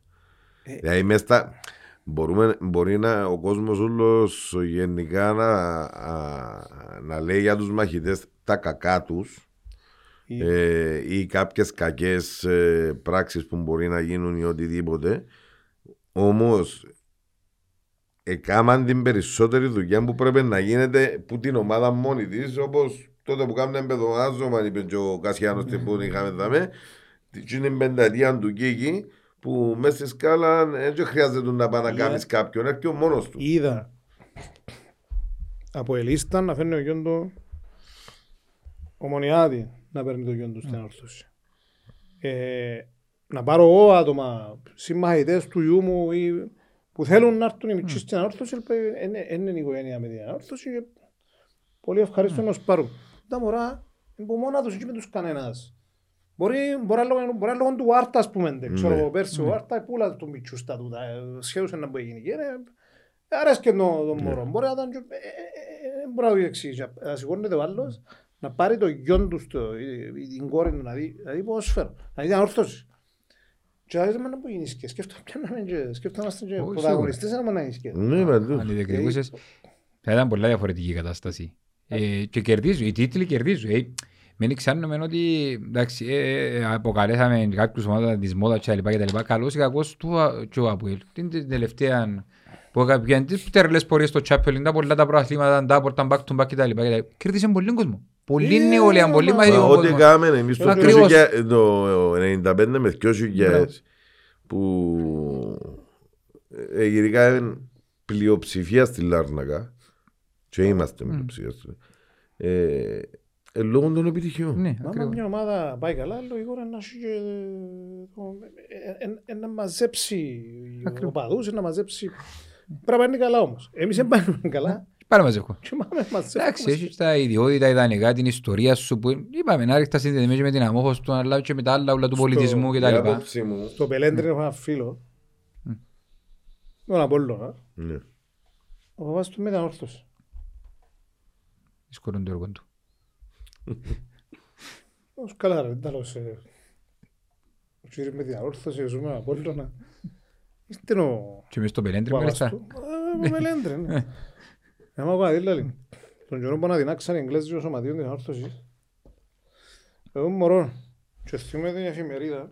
Ε, Δηλαδή μες στα- μπορούμε, μπορεί να, ο κόσμος όλος γενικά να, α, να λέει για τους μαχητές τα κακά τους Ή- ε, ή κάποιες κακές ε, πράξεις που μπορεί να γίνουν ή οτιδήποτε όμως εκάμαν την περισσότερη δουλειά που πρέπει να γίνεται που την ομάδα μόνη της όπως τότε που κάνουν εμπεδονάζωμα είπε και ο Κασιάνος την που είχαμε δάμε την πενταετία του Κίκη που μέσα στη σκάλα δεν χρειάζεται να πάει να Ναι. κάνεις κάποιον έρχεται ο μόνος του Είδα από ελίστα να φέρνει ο γιον του ομονιάτη να παίρνει το γιον του στην όρθωση. Ε, να πάρω εγώ άτομα, συμμαχητές του γιού μου ή που θέλουν να έρθουν οι μητσοί στην ανόρθωση, είναι η οικογένεια με την ανόρθωση και πολύ ευχαριστώ να τους πάρουν. Τα μωρά είναι που μόνα τους και με τους κανένας. Μπορεί, μπορεί, λόγω, μπορεί λόγω του Άρτα, ας πούμε, δεν ξέρω Ναι. εγώ πέρσι, ο Άρτα πουλά του μητσού στα τούτα, ε, σχεδούσε να μπορεί γίνει. Και είναι, αρέσκει το, το μωρό, μπορεί να ήταν, και- ε, ε, ε, μπορεί να το εξηγήσει. Να σηκώνεται ο άλλος, να πάρει το γιον του, στο, ή- ή την κόρη του, να δει, να δει ποδόσφαιρο, να δει την ανόρθωση. Και να δεις να μπορεί γίνει και σκέφτομαι πιάνναμε και σκέφτομαστε και Όχι, πρωταγωνιστές να μην γίνει Ναι, παντού. Αν διεκδικούσες, θα ήταν πολλά διαφορετική η κατάσταση. Ε, και κερδίζουν, οι τίτλοι κερδίζουν. Ε, μην ξέρουμε ότι εντάξει, ε, ε, αποκαλέσαμε κάποιους ομάδες της μόδας και τα λοιπά και τα λοιπά. Καλώς ή κακώς του Α- και ο Αποέλ. Την τε- τελευταία που έκαναν τις τερλές πορείες στο Champions, τα πολλά τα προαθλήματα, τα πολλά τα back to back και τα λοιπά. και τα λοιπά. Κέρδισε πολύ κόσμο. Πολύ Ε, νεολαία, πολύ μα- Μα μαθητικό Ό,τι κόσμος. κάναμε εμείς το Ακριβώς. 2000 το 95 με 2000 που ε, γενικά είναι πλειοψηφία στη Λάρνακα και είμαστε πλειοψηφία στη ε, ε, λόγω των επιτυχιών. Ναι, Μα άμα ακριβώς. μια ομάδα πάει καλά, λογικό είναι να έχει και, το- ε, ε, ε, να μαζέψει Ακριβώς. οπαδούς, να μαζέψει... Πρέπει να είναι καλά όμως. Εμείς δεν πάμε καλά Πάρα μαζί έχω. και πάμε μαζεύουμε. Εντάξει, έχεις τα ιδιότητα, ιδανικά, την ιστορία σου που είπαμε να ρίχνεις τα συνδεδεμένες με την αμόχωση του, αλλά και με τα άλλα όλα του Στο- πολιτισμού Η κτλ. άποψη μου Στο Πελέντρι έχω ένα φίλο, τον Απόλλωνα, ναι. ο παπάς του με ήταν όρθος. Δύσκολο το έργο του. Ως καλά ρε, τέλος. ε, Ο κύριος με την αόρθωση, ζούμε Απόλλωνα. Είστε ο... Και μες στο Πελέντρι ο παπάς μάλιστα. του. Ε, με Πελέντρι, ναι. Άμα πω αδίλαλη. Τον καιρό που αναδυνάξαν οι Εγγλέζοι ο σωματείων της αόρθωσης. Εγώ μωρό. Και θυμούμαι την εφημερίδα.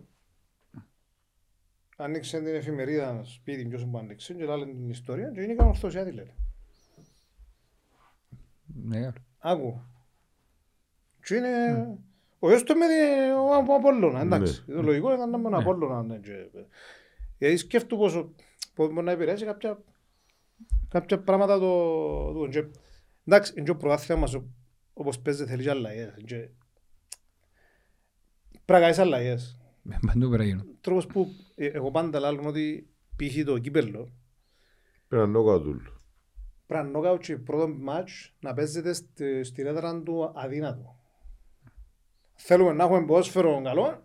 Άνοιξε την εφημερίδα σπίτι ποιος που άνοιξε και λάλε την ιστορία και είναι ορθωσιάτη λέει. Ναι, Άκου. Και είναι... Ο γιος του με την- ο ο Απόλλωνα, εντάξει. Το λογικό ήταν να με τον Απόλλωνα. ναι, και- Γιατί σκέφτομαι πόσο πώς μπορεί να επηρεάσει κάποια, κάποια πράγματα το... το και- Εντάξει, είναι και ο πρωτάθλημα μας ο- όπως παίζεται θέλει και αλλαγές. και- Πρέπει να κάνεις αλλαγές. Παντού πρέπει να γίνουν. Τρόπος που ε, εγώ πάντα λέω ότι π.χ. το κύπελλο Πρέπει να νόκα τούλ. πρέπει να νοκάω και πρώτο μάτς να παίζεται στη- στην έδρα του αδύνατο. Θέλουμε να έχουμε ποδόσφαιρο καλό,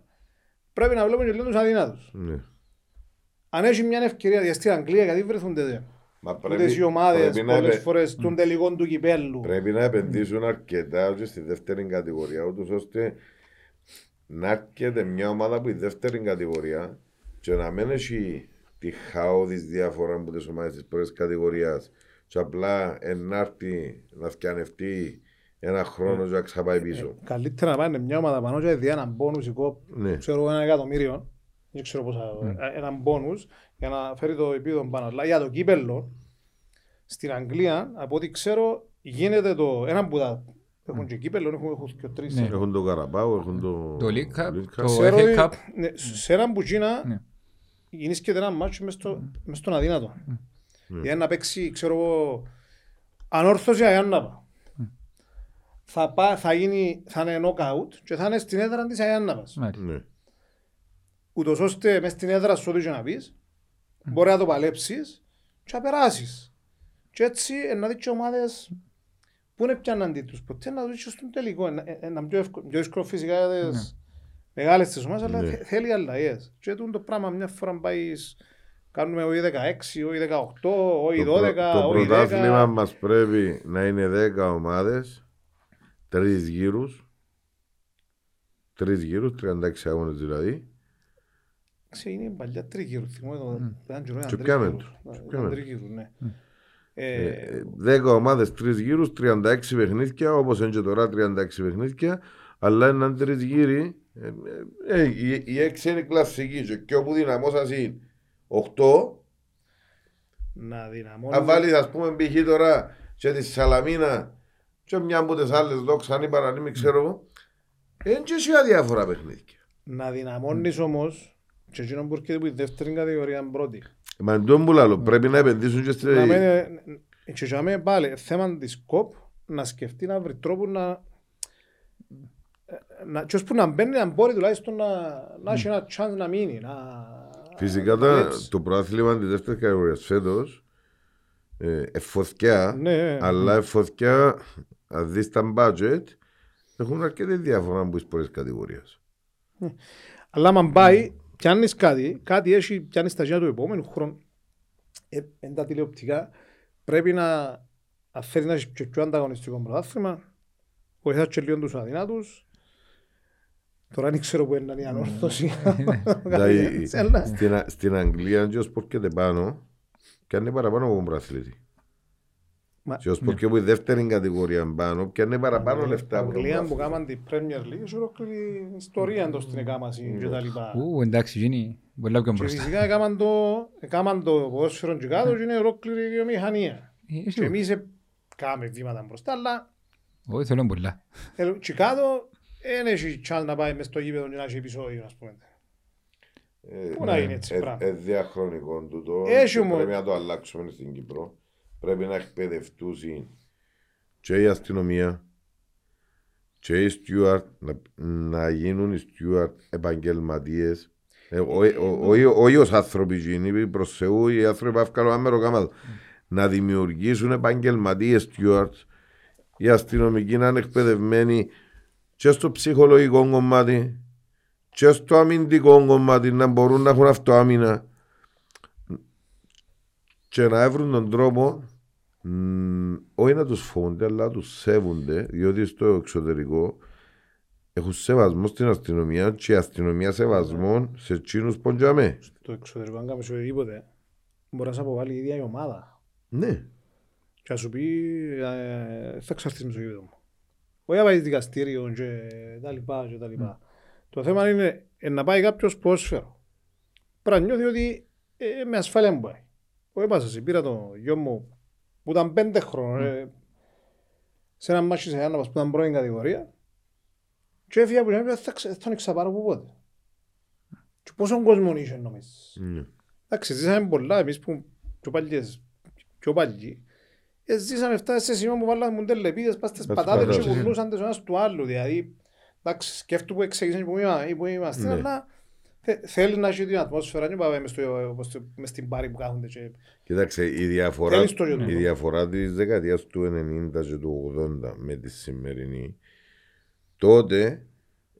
πρέπει να βλέπουμε και λίγο τους αδύνατους. Ναι. Αν έχει μια ευκαιρία για στην Αγγλία, γιατί βρεθούνται δε. Μα Τούτες οι ομάδες πρέπει να πολλές επε- φορές των τελικών του κυπέλλου. Πρέπει να επενδύσουν αρκετά και στη δεύτερη κατηγορία, ούτως ώστε να έρχεται μια ομάδα που η δεύτερη κατηγορία και να μην έχει τη χαόδης διαφορά από τις ομάδες της πρώτης κατηγορίας και απλά ενάρτη να φτιανευτεί ένα χρόνο και να ξαπάει πίσω. Καλύτερα να πάνε μια ομάδα πάνω και δει έναν μπόνους οικό, Ναι. ξέρω ένα εκατομμύριο, δεν ξέρω πόσα, ε, έναν μπόνους για να φέρει το επίδομα πάνω. Αλλά για το κύπελλο, στην Αγγλία, από ό,τι ξέρω, γίνεται το ένα που τα έχουν και κύπελλο, έχουν, έχουν και τρεις. Ναι. Έχουν το Καραπάου, έχουν το... Το League Cup, League το- Ξέρω FA ότι Cup. ναι, σε έναν μπουτσίνα Ναι. γεννήσκεται ένα μάτσο μες στο- μες στον αδύνατο. Ναι. Για να παίξει, ξέρω εγώ, ανόρθωση Αγιάνναπα. Θα, πά, θα, γίνει, θα είναι knockout και θα είναι στην έδρα της Αγιάνναπας. Μάλιστα. Ναι. Ούτως ώστε μες στην έδρα σου ό,τι και να πεις, μπορεί να το παλέψεις και να περάσεις. Και έτσι ε, να δεις και ομάδες που είναι πια αντί τους. Ποτέ να δεις και στον τελικό. Είναι ε, ένα πιο εύκολο, πιο δύσκολο φυσικά για τις μεγάλες τις ομάδες, αλλά Ναι. θε- θέλει αλλαγές. Και τούτο το πράγμα μια φορά πάει κάνουμε όχι 16, όχι 18, όχι Το, πρω- 12, το όχι πρωτάθλημα 10. μας πρέπει να είναι 10 ομάδες, τρεις γύρους, τρεις γύρους, 36 αγώνες δηλαδή. Ξέρεις, είναι παλιά τρίγυρου. Θυμώ το ήταν καιρό, ήταν Και πιάμε τρίγυρου. το, και Ήταν πιάμε το. τρίγυρου, ναι. Ε, Ε, 10 ομάδες, τρεις γύρους, 36 παιχνίδια, όπως είναι και τώρα 36 παιχνίδια, αλλά είναι τρεις γύροι. Ε, ε, ε, η, η έξι είναι κλασική και, και όπου δυναμώσας είναι 8, Να δυναμώνεις. αν βάλεις ας πούμε π.χ. τώρα και τη Σαλαμίνα και μια από τις άλλες δόξα αν είπα να μην ξέρω εγώ, είναι και σε αδιάφορα παιχνίδια. Να δυναμώνεις όμως και εκείνο που έρχεται που η δεύτερη κατηγορία είναι πρώτη. Μα εντός που λάλλω, πρέπει να επενδύσουν και στη... Να μένει, και για μένα πάλι θέμα της ΚΟΠ να σκεφτεί να βρει τρόπο να να, και ώσπου να μπαίνει να μπορεί τουλάχιστον να, να έχει ένα chance να μείνει, να, Φυσικά τα- έτσι. το πρόθλημα της δεύτερης κατηγορίας φέτο ε, εφοθιά, Ναι, αλλά εφοθιά, αν δεις τα budget, έχουν αρκετή διαφορά από τι πρώτε κατηγορίες. Αλλά άμα πάει, πιάνεις κάτι, κάτι έχει, πιάνεις τα γέννα του επόμενου χρόνου. Ε, εν τα τηλεοπτικά, πρέπει να, αν θέλεις να έχεις πιο, πιο ανταγωνιστικό πρωτάθλημα, βοηθάς και λίγο τους αδυνάτους. Τώρα δεν ξέρω που είναι η ανόρθωση. Δηλαδή, Αλλά- στην, Α- στην Αγγλία, και ως πόρκεται πάνω, πιάνει παραπάνω από τον πρωταθλητή. Μα- Και ως πόρκεται από η δεύτερη κατηγορία πάνω, πιάνει παραπάνω λεφτά από τον Αγγλία που πρωταθλητή. κάμαν την Premier League, έχει ολόκληρη ιστορία εντός στην εκάμαση και τα λοιπά. Ου, εντάξει, γίνει πολλά πιο Και μπροστά. φυσικά έκαναν το, έκαναν το ποδόσφαιρο και κάτω και είναι ολόκληρη βιομηχανία. Ε, Και σίγουρα. εμείς ε, κάναμε βήματα μπροστά, αλλά Όχι, θέλω πολλά. ε, και κάτω δεν έχει chance να πάει μες στο γήπεδο και να έχει επεισόδιο, ας πούμε. Ε, Πού να είναι έτσι ε, πράγμα. ε, διαχρονικό τούτο. Έχει και όμως- Πρέπει να το αλλάξουμε στην Κύπρο. Πρέπει να εκπαιδευτούν και η αστυνομία και οι στιούαρτ να, να γίνουν οι στιούαρτ επαγγελματίες. Ε, ο- ο- ο- Όχι ως άνθρωποι γίνει, προς Θεού οι άνθρωποι που έφκαλαν άμερο κάμα. Να δημιουργήσουν επαγγελματίες στιούαρτ οι αστυνομικοί να είναι εκπαιδευμένοι και στο ψυχολογικό κομμάτι και στο αμυντικό κομμάτι να μπορούν να έχουν αυτοάμυνα και να βρουν τον τρόπο μ, όχι να τους φοβούνται αλλά να τους σέβονται διότι στο εξωτερικό έχουν σεβασμό στην αστυνομία και η αστυνομία σεβασμό σε εκείνους ποντζαμέ. Στο εξωτερικό, αν κάνεις οτιδήποτε, μπορεί να σε αποβάλει η ίδια η ομάδα. Ναι. Και να σου πει, ε, θα εξαρτήσεις με στο γήπεδο μου. Όχι να πάει δικαστήριο και τα λοιπά και τα λοιπά. Το θέμα είναι ε, να πάει κάποιος ποδόσφαιρο. Πρέπει να νιώθει ότι ε, με ασφάλεια μου πάει. Όχι πάσα σε πήρα το γιο μου που ήταν πέντε χρόνων ε, σε ένα μάτσι σε ένα που ήταν πρώην κατηγορία και έφυγε από την άλλη θα, ξε- θα τον εξαπάρω από πότε. Και πόσον κόσμο είχε νομίζεις. Ναι. Εντάξει, ζήσαμε πολλά, εμείς που πιο παλιές, πιο παλιοί, ε, ζήσαμε φτάσει σε σημείο που βάλαμε μουντελεπίδες πας στις Πας πατάτες και πατάτες. κουνούσαν τις ο ένας του άλλου, δηλαδή, εντάξει, σκέφτομαι που εξήγησαν που είμα- που είμαστε, Ναι. αλλά θε- θέλεις να έχει την ατμόσφαιρα, δεν πάμε μες στο- όπως το- μες στην πάρη που κάθονται και Κοίταξε, η διαφορά, Θέλεις το γιο η του. διαφορά της δεκαετίας του 90 και του 80 με τη σημερινή τότε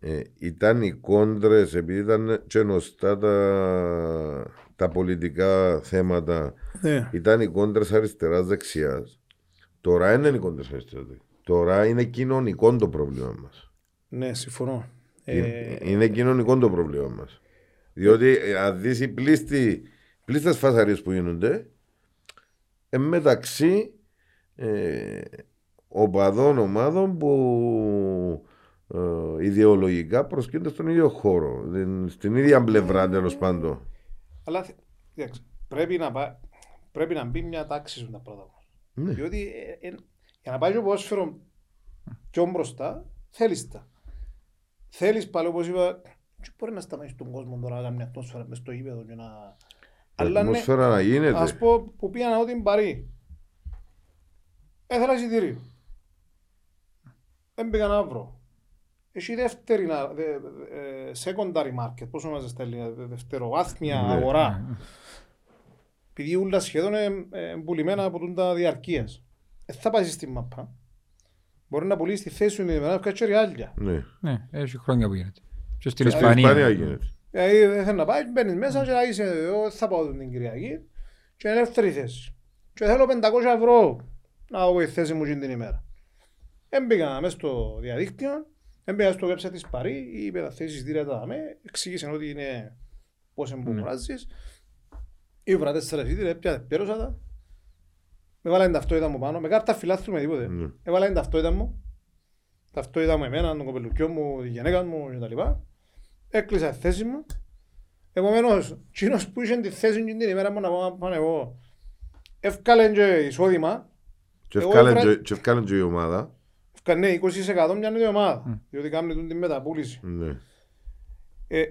ε, ήταν οι κόντρες επειδή ήταν και γνωστά τα, τα πολιτικά θέματα ναι. ήταν οι κόντρες αριστεράς δεξιάς τώρα δεν είναι οι κόντρες αριστεράς δεξιάς. τώρα είναι κοινωνικό το πρόβλημα μας ναι, συμφωνώ. είναι, Ε, είναι κοινωνικό το πρόβλημα μας. Διότι ε, αν δεις οι πλήστοι, πλήστες φασαρίες που γίνονται, ε, μεταξύ ε, οπαδών ομάδων που ε, ιδεολογικά προσκύνται στον ίδιο χώρο, δεν- στην ίδια πλευρά τέλος πάντων. Αλλά θε- κοίταξε, πρέπει να, πά- πρέπει να μπει μια τάξη σου τα πρώτα μας. Ναι. Διότι ε, ε, για να πάει το ποδόσφαιρο πιο μπροστά, θέλεις τα. Θέλεις πάλι όπως είπα, και μπορεί να σταματήσει τον κόσμο τώρα να κάνει μια ατμόσφαιρα μες στο γήπεδο και να... Η Αλλά ναι, ατμόσφαιρα να ας γίνεται. πω που πήγα να δω την Παρή. Έθελα εισιτήριο. Δεν πήγα να βρω. Έχει δεύτερη, να- δε- δε- ε, secondary market, πώς ονομάζεται στα ελληνικά, δε- δευτεροβάθμια Ναι. αγορά. Επειδή όλα σχεδόν είναι πουλημένα από τούν τα διαρκείας. Ε, θα πάει στη μαπά. Μπορεί να πουλήσει τη θέση σου την ημέρα και έτσι ριάλια. Ναι. Ναι, έχει χρόνια που γίνεται. Και στην Στην Ισπανία Ισπανία. γίνεται. Δηλαδή δεν θέλει να πάει, μπαίνεις μέσα και να είσαι εγώ θα πάω την Κυριακή και είναι ελεύθερη θέση. Και θέλω 500 ευρώ να έχω η θέση μου εκείνη την ημέρα. Έμπαικα μέσα στο διαδίκτυο, έμπαικα στο website της Παρή, είπε τα θέσεις εισιτήρια τα δαμέ, εξήγησε ότι είναι πώς εμπομοράζεις. Ήβρα τέσσερα εισιτήρια, πια πέρωσα τα. Με βάλανε την ταυτότητα μου πάνω, με κάρτα φιλάθλου με τίποτε. Ναι. Έβαλα την ταυτότητα μου, ταυτότητα μου εμένα, τον κοπελουκιό μου, τη γυναίκα μου κτλ. Έκλεισα τη θέση μου. Επομένως, εκείνος που είχε τη θέση εκείνη την ημέρα μου να πάω πάνω εγώ, εύκαλε και εισόδημα, Και Εγώ ευκάλεν έβρα- και- και ευκάλεν και η ομάδα. εύκαλε ναι, 20% μια νέα ομάδα, διότι κάνουν την μεταπούληση. Ναι. Ε,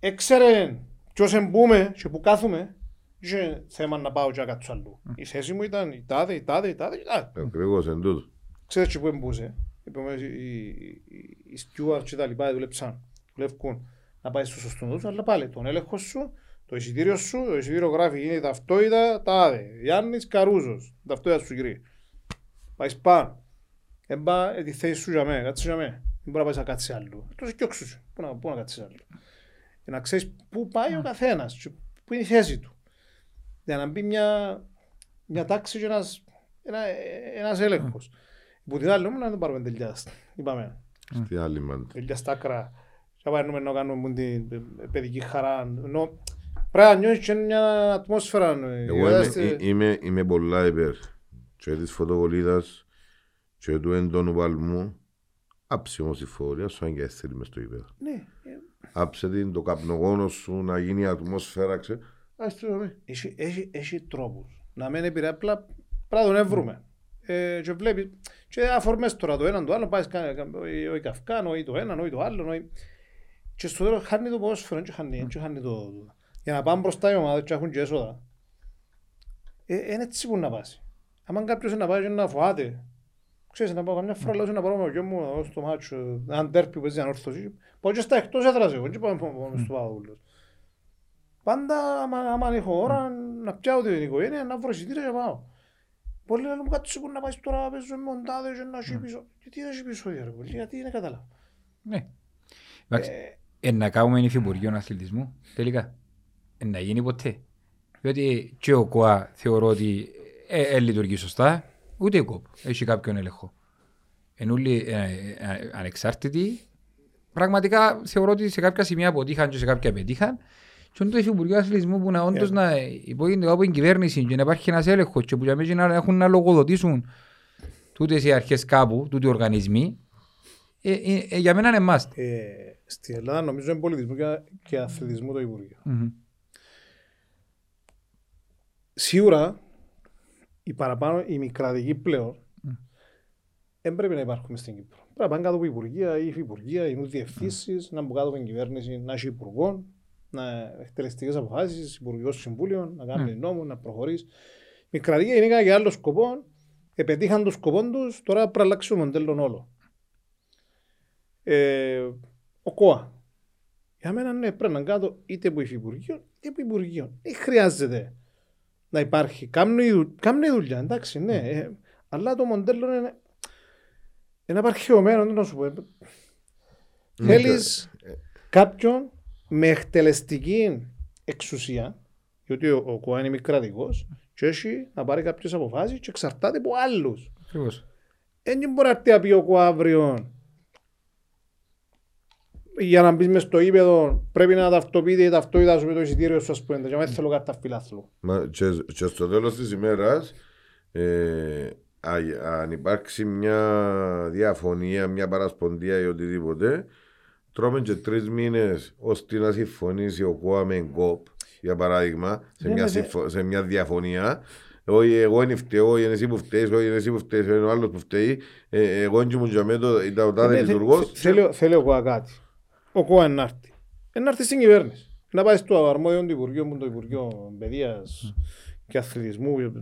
έξερε ποιος εμπούμε και που κάθουμε, είχε θέμα να πάω και να κάτσω αλλού. Η θέση μου ήταν η τάδε, η τάδε, η τάδε, η τάδε. Ακριβώς εν τούτο. Ξέρεις και που εμπούσε. Επομένως, οι, οι, οι steward και τα λοιπά δουλέψαν, δουλεύκουν να πάει στο σωστό τους, αλλά πάλι τον έλεγχο σου Το εισιτήριο σου, το εισιτήριο γράφει, είναι η ταυτότητα, τάδε. Γιάννης Καρούζος, ταυτότητα σου κύριε. Πάεις πάνω. Έμπα ε, τη θέση σου για μέ, κάτσε για μέ. Δεν μπορείς να πάεις να κάτσεις άλλο. Εκτός και όξου σου. Πού να, πού να κάτσεις άλλο. Για να ξέρεις πού πάει ο καθένας, και πού είναι η θέση του. Για να μπει μια, μια τάξη και ένας, ένα, ένας έλεγχος. Που την άλλη όμως να δεν πάρουμε τελειά. Είπαμε, Στη άλλη μάντα. τελειά στα άκρα. Και πάμε να κάνουμε την παιδική χαρά. Ενώ Πρέπει να νιώσεις και μια ατμόσφαιρα. Εγώ είμαι, είμαι, είμαι πολλά υπέρ και της φωτοβολίδας και του έντονου παλμού άψε όμως η φορεία σου αν και έστελει μες στο υπέρ. Ναι, ε, Άψε την, το καπνογόνο σου να γίνει η ατμόσφαιρα, ξέ. Ας το δούμε. έχει, έχει, έχει τρόπους. Να μην επηρεάζει, απλά πρέπει να τον βρούμε. Ε, και βλέπεις, και αφορμές τώρα το έναν το άλλο, πάει κα- κα- ο η Καυκάνο ή το έναν ή το άλλο. ή- Και στο τέλος χάνει το ποδόσφαιρο, και χάνει, και χάνει το... Για να πάνε μπροστά οι ομάδες και έχουν και έσοδα. Ε, είναι έτσι που να πάσει. Αν κάποιος να πάει και να φοβάται, ξέρεις να πάω καμιά φορά λέω να πάρω με το γιο μου να δω στο μάτσο, έναν τέρπι που παίζει ανόρθωση, πάω και στα εκτός έδρας εγώ, και πάω μόνο στο Παπαδόπουλος. Πάντα άμα, άμα έχω ώρα να πιάω την οικογένεια, να βρω εισιτήρια και πάω. Πολλοί λένε μου κάτι που να πάεις τώρα να παίζω με μοντάδες και να έχει πίσω. Γιατί δεν έχει πίσω ρε πολύ, γιατί δεν καταλάβω. Ναι. Εντάξει, ε, να κάνουμε υφυπουργείο αθλητισμού, τελικά. Ε, να γίνει ποτέ. Διότι και ο ΚΟΑ θεωρώ ότι ε, ε, λειτουργεί σωστά, ούτε η ΚΟΠ έχει κάποιον έλεγχο. Εν όλοι ε, ε, ανεξάρτητοι, πραγματικά θεωρώ ότι σε κάποια σημεία αποτύχαν και σε κάποια πετύχαν. Και είναι το Υφυπουργείο Αθλητισμού που να όντως να υπόγεινται κάπου η κυβέρνηση και να υπάρχει ένας έλεγχος και που για μέσα να έχουν να λογοδοτήσουν τούτες οι αρχές κάπου, τούτοι οι οργανισμοί, ε, ε, ε, για μένα είναι must. Ε, στην Ελλάδα νομίζω είναι πολιτισμό και, και αθλητισμό το Υπουργείο. Μμμ. Σίγουρα οι παραπάνω, οι μικραδικοί πλέον δεν πρέπει να υπάρχουν στην Κύπρο. Πρέπει να πάνε κάτω από υπουργεία ή υφυπουργεία, ή διευθύνσεις, να μπουν κάτω από την κυβέρνηση, να έχει υπουργών, να εκτελεστικές αποφάσεις, υπουργικό συμβούλιο, να κάνουν νόμο, να προχωρήσει. Μικραδικοί είναι για άλλο σκοπό, επετύχαν το σκοπό τους, τώρα πρέπει να αλλάξει το μοντέλο όλο. Ε, ο ΚΟΑ. Για μένα ναι, πρέπει να είναι κάτω είτε από υφυπουργείο είτε από υπουργείο. Δεν χρειάζεται να υπάρχει. Κάνουν η δου- κάνουν η δουλειά, εντάξει, ναι. ε, αλλά το μοντέλο είναι. Είναι απαρχαιωμένο, δεν να σου πω. ε. Θέλεις κάποιον με εκτελεστική εξουσία, γιατί ο, ο ΚΟΑ είναι μη κρατικός, και έχει να πάρει κάποιες αποφάσεις και εξαρτάται από άλλους. Ακριβώς. Δεν μπορεί να έρθει να πει ο ΚΟΑ αύριο για να μπεις μες στο ύπεδο πρέπει να ταυτοποιείται η ταυτότητα σου με το εισιτήριο σου ας πούμε και δεν θέλω κάτι τα φιλάθλου. Μα και, και στο τέλος της ημέρας, ε, α- αν υπάρξει μια διαφωνία, μια παρασπονδία ή οτιδήποτε, τρώμε και τρεις μήνες ώστε να συμφωνήσει ο ΚΟΑ με ΚΟΠ, για παράδειγμα, σε, Ναι, μια, ναι, συμφω- σε μια διαφωνία. Όχι, εγώ είναι φταίω, όχι είναι εσύ που φταίεις, όχι είναι εσύ που φταίεις, είναι ο άλλος που φταίει. Ε, εγώ ήμουν για μένα το- ήταν ο τάδε Ναι, θε- λειτουργός. θε- Θέλει, θέλει ο ΚΟΑ κάτι. Ο ΚΟΑ να έρθει. Ε, Να έρθει στην κυβέρνηση. Να πάει στο αρμόδιο του Υπουργείου μου, το Υπουργείο Παιδείας και Αθλητισμού, ε,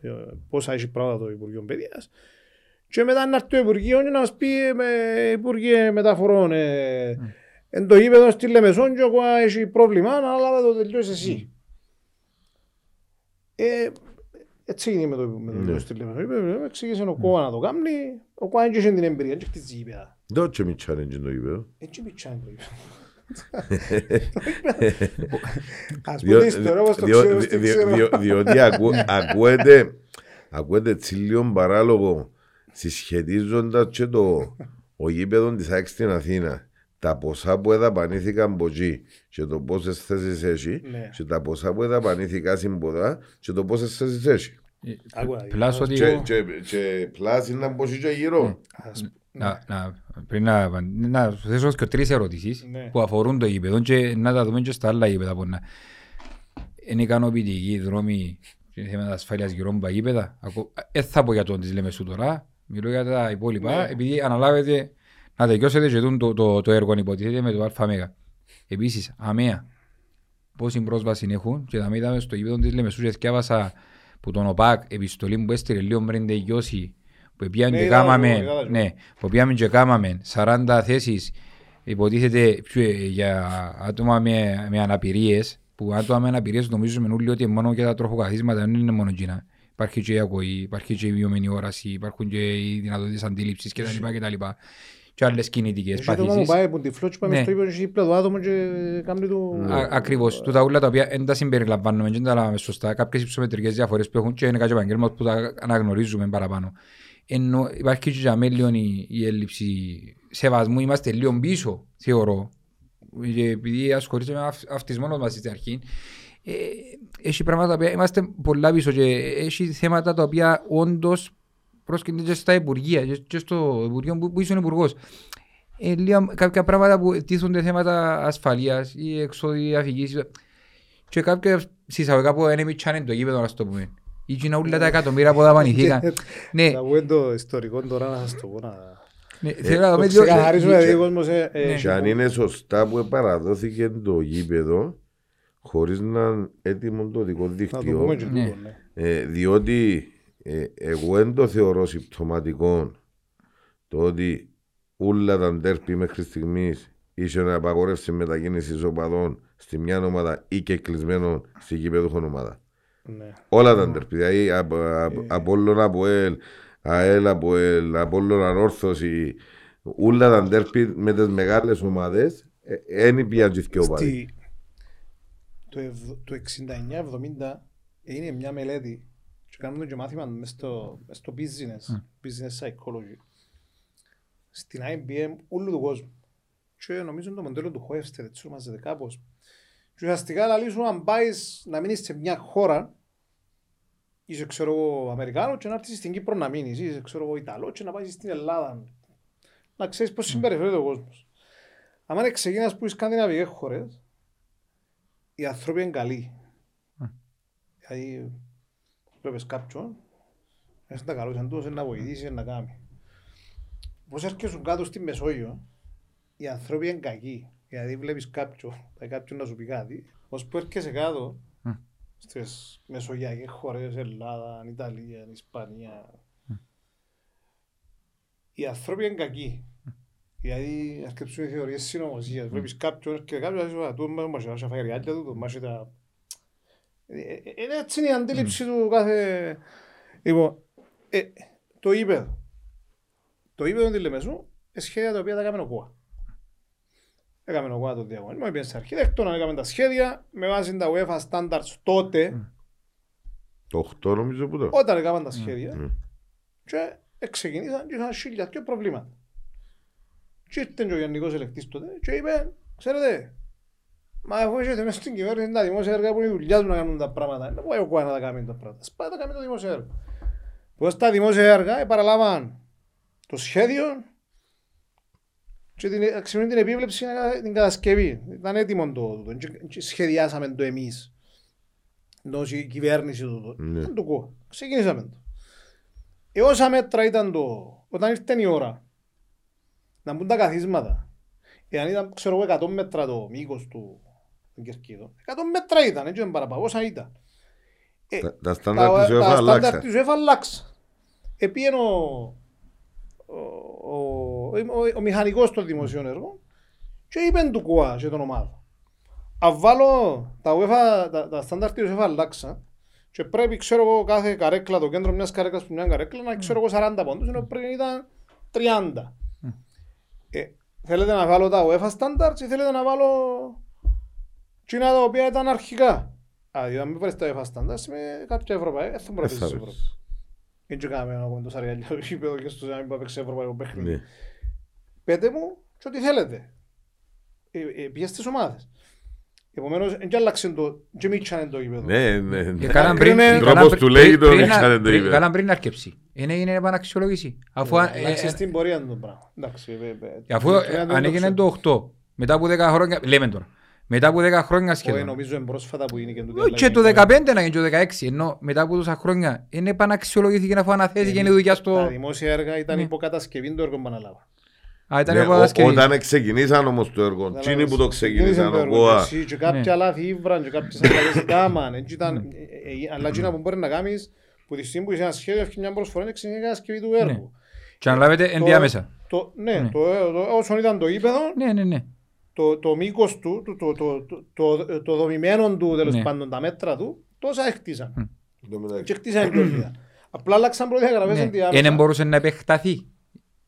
ε, πόσα έχει πράγματα το Υπουργείο Παιδείας. Και μετά να έρθει το Υπουργείο και να μας πει ε, με Υπουργείο Μεταφορών ε, εν το γήπεδο στη Λεμεσόν και ο ΚΟΑ έχει πρόβλημα, αλλά το τελειώσει εσύ. Ε, έτσι είναι με το, με το Ναι. γήπεδο στη Λεμεσόν. Είπε, ε, Εξήγησε ο ΚΟΑ να το κάνει, ο ΚΟΑ δεν είχε την εμπειρία, δεν χτίζει γήπεδα. Δεν και μη challenge το είπε. Έτσι πιτσάνε το γήπεδο. Ας πω Διό- την ιστορία όπως το διό- ξέρω, δι- την δι- ξέρω. δι- Διότι ακού- ακούεται ακούεται έτσι λίγο παράλογο συσχετίζοντας και το ο γήπεδο της ΑΕΚ στην Αθήνα τα ποσά που εδαπανήθηκαν από εκεί και το πόσες θέσεις έχει Ναι. και τα ποσά που εδαπανήθηκαν συμποδά και το πόσες θέσεις έχει. Άκουα, Πλάς ότι Και, εγώ- και, και πλάση να μπω και γύρω. Ας- να, να, πριν να, να σου θέσω και τρεις ερωτήσεις Ναι. που αφορούν το γήπεδο και να τα δούμε και στα άλλα γήπεδα που να... Είναι ικανοποιητικοί οι δρόμοι και θέματα ασφάλειας γύρω από τα γήπεδα. Δεν θα πω για τον της λέμε σου τώρα, μιλώ για τα υπόλοιπα, Ναι. επειδή αναλάβετε να τελειώσετε και τούτο το, το, το έργο υποτίθεται με το ΑΜΕΓΑ. Επίσης, αμαία, πόση πρόσβαση έχουν και τα είδαμε στο γήπεδο της Λεμεσού και διάβασα που τον ΟΠΑΚ επιστολή που έστειλε λίγο πριν τελειώσει που πήγαμε Ναι, και είδα το, κάμαμε, είδα το. ναι, που πήγαμε και κάμαμε 40 θέσεις υποτίθεται πιο- για άτομα με, με αναπηρίες που αν το άμε αναπηρίες νομίζουμε όλοι ότι μόνο και τα τροχοκαθίσματα δεν είναι μόνο εκείνα. Υπάρχει και η ακοή, υπάρχει και η βιωμένη όραση, υπάρχουν και οι δυνατότητες αντίληψης κτλ. Κτλ. Και άλλες κινητικές Έχει το μου παθήσεις. πάει που τη φλότ και πάμε Ναι. στο ύπνο και έχει πλέον το άτομο και κάνει του... Α- Ακριβώς. Τούτα ούλα τα οποία δεν τα συμπεριλαμβάνουμε και δεν τα λάβαμε σωστά. Κάποιες υψομετρικές διαφορές που έχουν και είναι κάποιο επαγγέλμα που τα αναγνωρίζουμε παραπάνω. Ενώ υπάρχει και για μέλη η, η έλλειψη σεβασμού. Είμαστε λίγο πίσω, θεωρώ. Και επειδή ασχολείται με αυ- αυτισμό μας στην αρχή, ε, έχει πράγματα τα οποία είμαστε πολλά πίσω και έχει θέματα τα οποία όντως πρόσκυνται και στα Υπουργεία και- και στο Υπουργείο που, που ήσουν Υπουργός. Ε, λίγα, κάποια πράγματα που τίθονται θέματα ασφαλείας ή εξόδη διαφυγής και κάποια συσσαγωγικά που είναι μητσάνε το γήπεδο να το πούμε. Ή κοινά όλα τα εκατομμύρια που δαπανηθήκαν. Ναι, Να πούμε το ιστορικό τώρα να σας το πω να... ναι, θέλω να Το δούμε δύο- ξεκαθαρίσουμε δύο- δηλαδή ο κόσμος ε, ε, Ναι. Και αν είναι σωστά που παραδόθηκε το γήπεδο χωρίς να είναι έτοιμο το δικό Να το δίκτυο. πούμε και Ναι. τούτο, ναι. Ε, διότι ε, εγώ δεν το θεωρώ συμπτωματικό το ότι όλα τα ντέρπι μέχρι στιγμής είχε να απαγορεύσεις μετακίνησης οπαδών στη μια ομάδα ή και κλεισμένο στη γηπεδούχον ομάδα. Ναι. Όλα τα ντέρπι. Δηλαδή από, από, Απόλλων Αποέλ, ΑΕΛ Αποέλ, Απόλλων Ανόρθωση, όλα τα ντέρπι με τις μεγάλες ομάδες δεν πήγαν και δυο οπαδοί. Στη- Το ευ- το 69-70 έγινε μια μελέτη και κάνουμε και μάθημα μες στο, μες στο business, business psychology. Στην IBM όλου του κόσμου. Και νομίζω είναι το μοντέλο του Χόευστερ, έτσι ονομάζεται κάπως. Και ουσιαστικά λαλείς σου αν πάεις να μείνεις σε μια χώρα είσαι ξέρω εγώ Αμερικάνο και να έρθεις στην Κύπρο να μείνεις, είσαι ξέρω εγώ Ιταλό και να πάεις στην Ελλάδα. Να ξέρεις πώς συμπεριφέρεται ο κόσμος. Αν ξεκίνας που οι σκανδιναβικές χώρες, οι άνθρωποι είναι καλοί. Δηλαδή, βλέπεις κάποιον, είσαι τα καλός εντός, να βοηθήσει, να κάνει. Πώς έρχεσαι κάτω στη Μεσόγειο, οι άνθρωποι είναι κακοί. Δηλαδή βλέπεις κάποιον, πάει κάποιον να σου πει κάτι, ως που έρχεσαι κάτω, Μμ. στις μεσογειακές χώρες, Ελλάδα, Ιταλία, Ισπανία, οι άνθρωποι είναι κακοί. Δηλαδή, αρκεψούν οι θεωρίες συνωμοσίας. Βλέπεις κάποιον και κάποιος θα του μας θα φάει ριάλια του, του μας τα... Ε, ε, Είναι έτσι είναι η αντίληψη του κάθε... Λοιπόν, ε, το είπε. Το είπε της Λεμεσού, ε, σχέδια τα οποία τα έκαμε ο ΚΟΑ. Έκαμε ο ΚΟΑ το διαγωνισμό, πήγαινε σε αρχιτέκτονα, έκαμε τα σχέδια, με βάση τα UEFA standards τότε, Το 8 νομίζω που το. όταν έκαναν τα σχέδια, Μμ. και ξεκινήσαν και είχαν χίλια και προβλήματα. Και ήρθε και ο γενικός ελεκτής τότε και είπε, ξέρετε, μα αφού έχετε μέσα στην κυβέρνηση τα δημόσια έργα που είναι η δουλειά του να κάνουν τα πράγματα, δεν μπορεί ο ΚΟΑ να τα κάνει τα πράγματα. Σπάει τα κάνει το δημόσιο έργο. Πώς τα δημόσια έργα ε, παραλάβαν το σχέδιο και την, αξιοποιούν την επίβλεψη για την κατασκευή. Ήταν έτοιμο το, το, και- και σχεδιάσαμε το εμείς. Ενώ η κυβέρνηση το, το, Ναι. ήταν το ΚΟΑ. Ξεκινήσαμε το. Ε, όσα μέτρα ήταν το, όταν ήρθε η ώρα να μπουν τα καθίσματα. Εάν ήταν, ξέρω εγώ, 100 μέτρα το μήκος του του κερκίδου. 100 μέτρα ήταν, έτσι δεν παραπάνω, όσα ήταν. Ε, Τα- Τα στάνταρ της τα UEFA στάνταρ αλλάξαν. της UEFA αλλάξαν. Επίεν ο, ο, ο, ο, ο μηχανικός των δημοσίων έργων και είπε του ΚΟΑ και τον ομάδα. Αν βάλω τα, UEFA, τα, τα στάνταρ της UEFA αλλάξαν και πρέπει ξέρω εγώ κάθε καρέκλα, το κέντρο μιας καρέκλας που μια καρέκλα να έχει, ξέρω εγώ 40 πόντους ενώ πριν ήταν 30. Ε, θέλετε να βάλω τα UEFA standards ή θέλετε να βάλω Τσίνα τα οποία ήταν αρχικά. Δηλαδή, αν μην πάρεις τα UEFA standards με κάποια ευρωπαϊκά, δεν θα μπορείς να θα παίξεις βρεις. Ευρώπη. Έτσι κάναμε ένα κομμάτι τόσα ριάλια στο γήπεδο και στο να μην πάει παίξει ευρωπαϊκό παιχνίδι. Ναι. Πέτε μου και ό,τι θέλετε. Ε, ε, Πήγες στις ομάδες. Επομένως, δεν άλλαξε το, και μίτσανε το γήπεδο. Ναι, ναι, ναι. Και κάναν πριν- Κρίνε- και κάναν Τρόπος πριν- του λέει το πριν- ρίξανε πριν- το πριν- είπε. Κάναν πριν αρκεψη. Είναι έγινε επαναξιολόγηση. Αφού, ε, Αλλάξε ε, στην πορεία του το πράγμα. Εντάξει, ε, ε, ε, αφού το- ε, το- αν το έγινε ξέρω. το 8, μετά από 10 χρόνια, λέμε τώρα, μετά από 10 χρόνια Όχι, σχεδόν. νομίζω είναι πρόσφατα που είναι και τούτη Όχι, Και αλλαγή. το 15 να γίνει και το 16, ενώ μετά από τόσα χρόνια είναι επαναξιολογήθηκε αφού αναθέθηκε η δουλειά Τα στο... δημόσια έργα ήταν Ναι. υποκατασκευή του έργου που αναλάβα. Α, ήταν Ναι, η ο- Παρασκευή. Όταν ξεκινήσαν όμως το έργο, εκείνοι που το ξεκινήσαν ο έργο, ΚΟΑ, εσύ Και κάποια Ναι. άλλα θύβραν και κάποιες αλλαγές κάμαν. Έτσι ήταν- ε, ε, Αλλά εκείνα που μπορεί να κάνεις που τη στιγμή που είσαι ένα σχέδιο έχεις μια προσφορά και ξεκινήσεις η κατασκευή του έργου. Και να λάβετε Το- ενδιάμεσα. Το, ναι, Ναι. το, το, όσον ήταν το ύπεδο, Ναι, ναι, ναι. Το, το μήκος του, το, το, το, το, το, το δομημένο του, τέλος Ναι. πάντων, τα μέτρα του, τόσα έκτισαν. Εν τω μεταξύ. Και έκτισαν εκλογία. Απλά αλλάξαν προδιαγραφές Ναι. ενδιάμεσα. Δεν μπορούσε να επεκταθεί.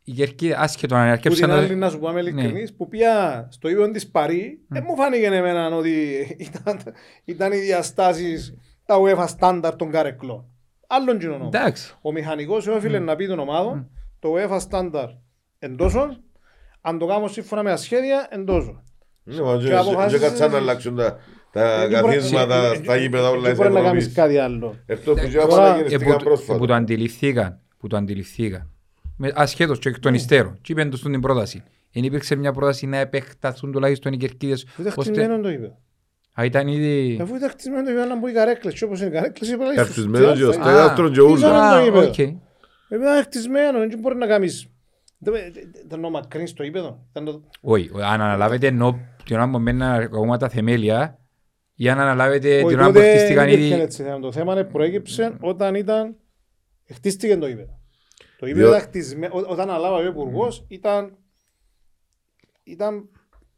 Η Κερκίδα, άσχετο να Που την αρκέψαν άλλη, το... να σου πούμε Ναι. ειλικρινής, που πια στο ίδιο της Παρή, δεν μου φάνηκε εμένα ότι ήταν, ήταν οι διαστάσεις τα UEFA standard των καρεκλών. Άλλον κοινωνό. Εντάξει. Ο μηχανικός όφιλε να πει των ομάδων το UEFA standard εντός αν το κάνω σύμφωνα με τα σχέδια εντός. Ναι, μα Και και- αποφάσισε- και κάτσαν να αλλάξουν τα- τα Ε, δεν μπορεί- καθίσματα ε, στα ε, γήπεδα όλα Δεν της μπορεί να κάνεις Ευρώπης. κάτι άλλο. Αυτό που και Τώρα, άμα Ε, γεννηθήκαν που, το- πρόσφατα. που το αντιληφθήκαν, που το αντιληφθήκαν. Με, ασχέτως και εκ των υστέρων. Και είπαν το στην πρόταση. Εν υπήρξε μια πρόταση να επεκταθούν τουλάχιστον οι κερκίδες. Αφού ήταν ώστε- χτισμένο το γήπεδο. Α, ήταν ήδη... Αφού ήταν χτισμένο το γήπεδο να μπουν οι καρέκλες και όπως είναι οι καρέκλες είπα, ίσως Ευτυσμένος τι και ο άλλο, Α, στέγαστρον και ούλα. Ίσως- Α, το γήπεδο. οκ. Ε, Ήταν χτισμένο, δεν μπορεί να κάνεις. Δεν- Ήταν ο Μακρύν στο γήπεδο. Ήταν το- Όχι, αν αναλάβετε ενώ την ώρα που μένουν ακόμα τα θεμέλια ή αν αναλάβετε Όχι, την ώρα που τότε χτίστηκαν δεν υπήρχε ήδη... έτσι θέμα. Το θέμα είναι προέκυψε όταν ήταν. Χτίστηκε το γήπεδο. Το γήπεδο Διό- ήταν χτισμένο. Ό- Όταν αναλάβαμε ο υπουργός ήταν. ήταν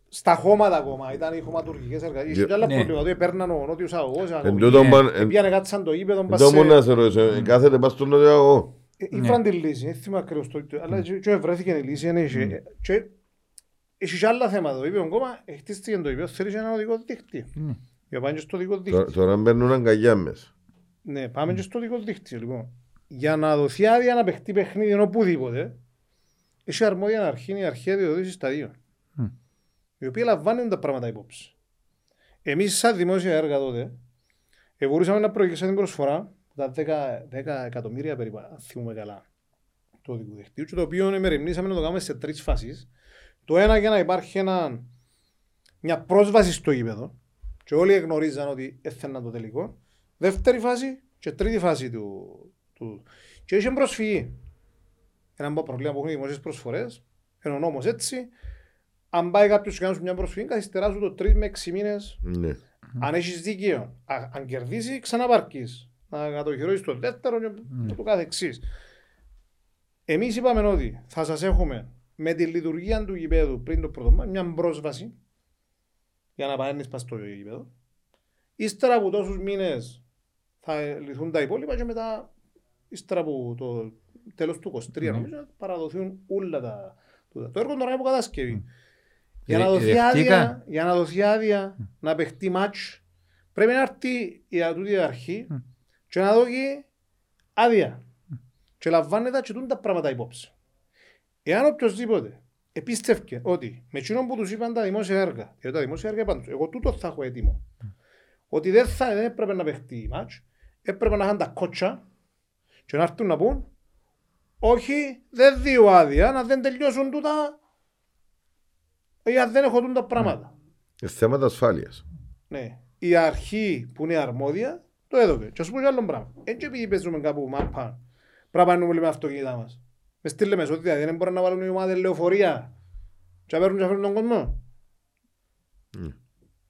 στα χώματα ακόμα. Ήταν οι χωματουργικές εργασίες. Είχε Διό- και άλλα Ναι. προβλήματα. Δηλαδή παίρναν ο νότιος αγωγός. Εν τούτο Ναι. παν- εν- Πήγανε κάτσαν το γήπεδο. πας εν τω σε- μόνο να σε ρωτήσω, ε, κάθεται πας στον νότιο αγώ. Ε, Ναι. Ήφραν τη λύση, δεν θυμάμαι ακριβώς το, το- αλλά και- και βρέθηκε η λύση, είναι είχε- και έχει και άλλα θέματα, το είπε ακόμα, χτίστηκε το είπε, θέλει και ένα οδικό δίκτυο. Ναι. Για πάμε και στο οδικό Τώρα- δίκτυο. Τώρα μπαίνουν αγκαλιά μέσα. Ναι, πάμε και στο οδικό δίκτυο, λοιπόν. Για να δοθεί άδεια να παιχτεί παιχνίδι οπουδήποτε, έχει αρμόδια να αρχή η αρχαία διοδότηση σταδίων, Μμ. οι οποίοι λαμβάνουν τα πράγματα υπόψη. Εμείς σαν δημόσια έργα τότε, ε, μπορούσαμε να προηγήσουμε την προσφορά τα 10, 10 εκατομμύρια περίπου, αν θυμούμε καλά, του οδικού δικτύου, και το οποίο εμεριμνήσαμε να το κάνουμε σε τρεις φάσεις. Το ένα για να υπάρχει ένα, μια πρόσβαση στο γήπεδο, και όλοι γνωρίζαν ότι έθελαν το τελικό. Δεύτερη φάση και τρίτη φάση του. του. Και είχε προσφυγή. Ένα από τα προβλήματα που έχουν οι δημοσίες προσφορές, είναι ο νόμος έτσι. Αν πάει κάποιος και κάνεις σου μια προσφυγή, καθυστεράς σου το 3 με 6 μήνες Ναι. αν έχεις δίκαιο, α, αν κερδίσει, ξαναπάρκει. Να κατοχυρώσεις το δεύτερο και το κάθε εξή. Εμείς είπαμε ότι θα σας έχουμε με τη λειτουργία του γηπέδου πριν το πρώτο μάτι μια πρόσβαση για να πάνε πας στο γηπέδο. Ύστερα από τόσους μήνες θα λυθούν τα υπόλοιπα και μετά, ύστερα από το τέλος του 23, νομίζω, θα παραδοθούν όλα τα. τούτα. Το έργο τώρα είναι από κατασκευή. Για να, Ε, δοθεί δεχτήκα. άδεια, για να δοθεί άδεια να παιχτεί μάτς, πρέπει να έρθει η ατούτη αρχή και να δώσει άδεια. Και λαμβάνεται και τούν τα πράγματα υπόψη. Εάν οποιοδήποτε επίστευκε ότι με εκείνον που τους είπαν τα δημόσια έργα, διότι τα δημόσια έργα είπαν τους, εγώ τούτο θα έχω έτοιμο, ότι δεν, θα, δεν έπρεπε να παιχτεί μάτς, έπρεπε να είχαν τα κότσα και να έρθουν να πούν όχι, δεν δίνω άδεια, να δεν τελειώσουν τούτα για δεν έχω τούν τα πράγματα. Ε, Θέματα ασφάλειας. Ναι. Η αρχή που είναι αρμόδια το έδωκε. Και α πούμε και άλλο πράγμα. Έτσι επειδή παίζουμε κάπου μάπα, πρέπει να πάνουμε με αυτοκίνητα μας. Μες στείλε μεσότητα, δεν μπορούν να βάλουν οι ομάδες λεωφορεία και να παίρνουν και να φέρουν τον κόσμο. Mm.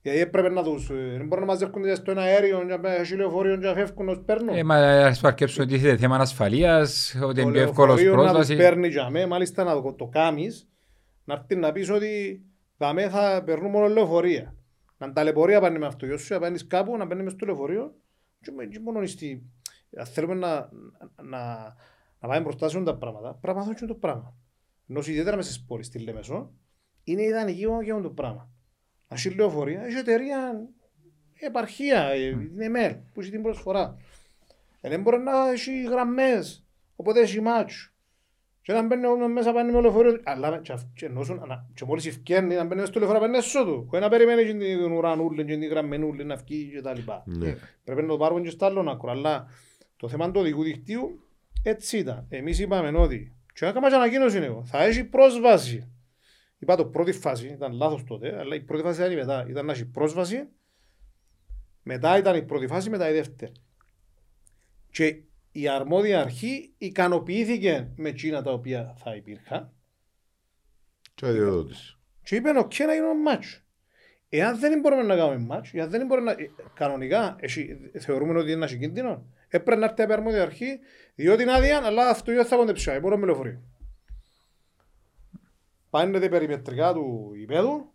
Γιατί έπρεπε να τους, ε, δεν μπορούν να μαζεύκονται στο ένα αέριο και να έχει λεωφορείο και να φεύγουν ως παίρνουν. Ε, μα ας παρκέψουν ότι είναι θέμα ασφαλείας, ότι Το είναι πιο εύκολος λεωφορείο να τους πρόσβασης. παίρνει για μέ, μάλιστα να το, το κάνεις, να έρθει να πεις ότι δαμέ θα περνούν μόνο λεωφορεία. Να ταλαιπωρία πάνε με αυτό, σου, να πάνεις κάπου, να παίρνει μες στο λεωφορείο και, με- και μόνο στη... Αν θέλουμε να, να, να πάμε μπροστά σε τα πράγματα, πρέπει να μάθουμε και το πράγμα. Ενώ ιδιαίτερα μέσα στις πόλεις, στη Λέμεσο, είναι ιδανική για αυτό το πράγμα. Να έχει λεωφορεία, έχει εταιρεία, επαρχία, ε, είναι ΜΕΛ, που έχει την προσφορά. Ε, δεν μπορεί να έχει γραμμές, οπότε έχει μάτσο. Και να μπαίνει ο μέσα πάνε με λεωφορείο, αλλά και αυ- και ενώσουν, ανα- και μόλις ευκαιρνεί να μπαίνει στο λεωφορείο, πάνε έσω του. Χωρίς να περιμένεις και την ουρανούλη και την γραμμενούλη να βγει και τα λοιπά. Ναι. Πρέπει να το πάρουμε και στο άλλο άκρο. Αλλά το θέμα του οδικού δικτύου έτσι ήταν. Εμείς είπαμε ότι και έκανα και ανακοίνωση εγώ. Θα έχει πρόσβαση. Είπα το πρώτη φάση, ήταν λάθος τότε, αλλά η πρώτη φάση ήταν η μετά. Ήταν να έχει πρόσβαση, μετά ήταν η πρώτη φάση, μετά η δεύτερη. Και η αρμόδια αρχή ικανοποιήθηκε με εκείνα τα οποία θα υπήρχαν Και αδειοδότηση. και είπε οκ να γίνουμε μάτς. Εάν δεν μπορούμε να κάνουμε μάτς, εάν δεν μπορούμε να... ε, κανονικά εσύ, θεωρούμε ότι είναι ένα κίνδυνο, έπρεπε να έρθει η αρμόδια αρχή, διότι είναι άδεια, αλλά αυτό δεν θα κοντεψάει, μπορούμε με λεωφορείο. Πάνε τα περιμετρικά του υπέδου,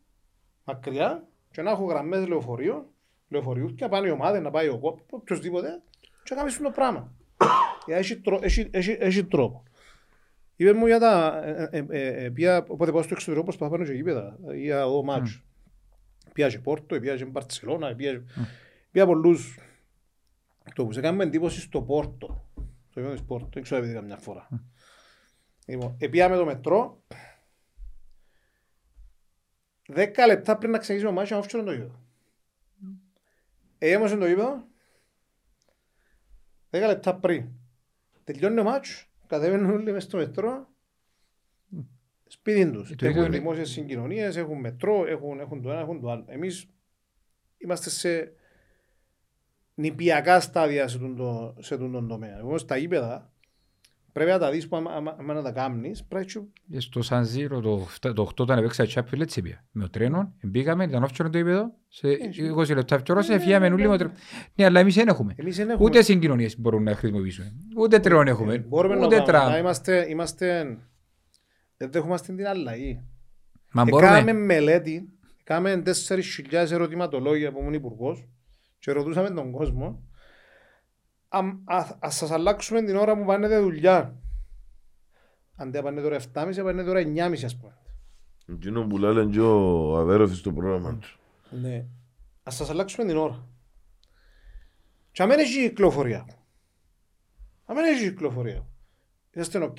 μακριά και να έχω γραμμές λεωφορείων, λεωφορείου και να πάνε οι ομάδες, να πάει ο κόπ, οποιοςδήποτε και να κάνεις το πράγμα. Γιατί έχει, τρό- έχει, έχει, έχει τρόπο. Είπε μου για τα... ε, ε, ε, ε, πήγα, όποτε πάω στο εξωτερικό προσπαθώ να πάω και γήπεδα, για εδώ μάτσο. Πήγα και Πόρτο, πήγα και Μπαρτσελώνα, πήγα, πήγα πολλούς τόπους. Έκαμε εντύπωση στο Πόρτο, στο γήπεδο της Πόρτο, δεν ξέρω αν είδα μια φορά. Λοιπόν, επήγα με το μετρό, δέκα λεπτά πριν να ξεκινήσει ο μάτσο, να όφτιανε το γήπεδο. Έμωσε το γήπεδο, δέκα λεπτά πριν. Τελειώνει ο μάτσο, κατέβαιναν όλοι μες στο μετρό, σπίτι τους. Ε, το ίδιο Έχουν είναι- δημόσιες συγκοινωνίες, έχουν μετρό, έχουν, έχουν το ένα, έχουν το άλλο. Εμείς είμαστε σε νηπιακά στάδια σε τον, το, σε τον, τον τομέα. Όμως τα γήπεδα πρέπει να τα δεις που άμα, άμα, άμα να τα κάνεις, πρέπει να Και Στο Σαν Ζήρο το, φτα- το 8 όταν έπαιξα Champions έτσι πήγα. Με το τρένο, μπήκαμε, ήταν όφτσονο το επίπεδο, σε 20 λεπτά φτιώρωσε, έφυγαμε όλοι με το τρένο. Ναι, αλλά εμείς δεν έχουμε. Εμείς δεν έχουμε. Ούτε συγκοινωνίες μπορούν να χρησιμοποιήσουμε. Ούτε τρένο έχουμε. Μπορούμε να Ούτε το κάνουμε. αλλά τραμ. Είμαστε, είμαστε, δεν δέχομαστε την αλλαγή. Μα Έκαμε μπορούμε. μελέτη, έκαμε 4.000 ερωτηματολόγια που ήμουν υπουργός και ρωτούσαμε τον κόσμο αν α- ας σας αλλάξουμε την ώρα που πάνε δουλειά. Αντί να πάνε τώρα 7.30, πάνε τώρα 9.30 ας πούμε. Εκείνο που λένε και ο Αβέροφης στο πρόγραμμα του. Ναι. Ας σας αλλάξουμε την ώρα. Και αμέν έχει κυκλοφορία. Αμέν έχει κυκλοφορία. Είσαστε οκ.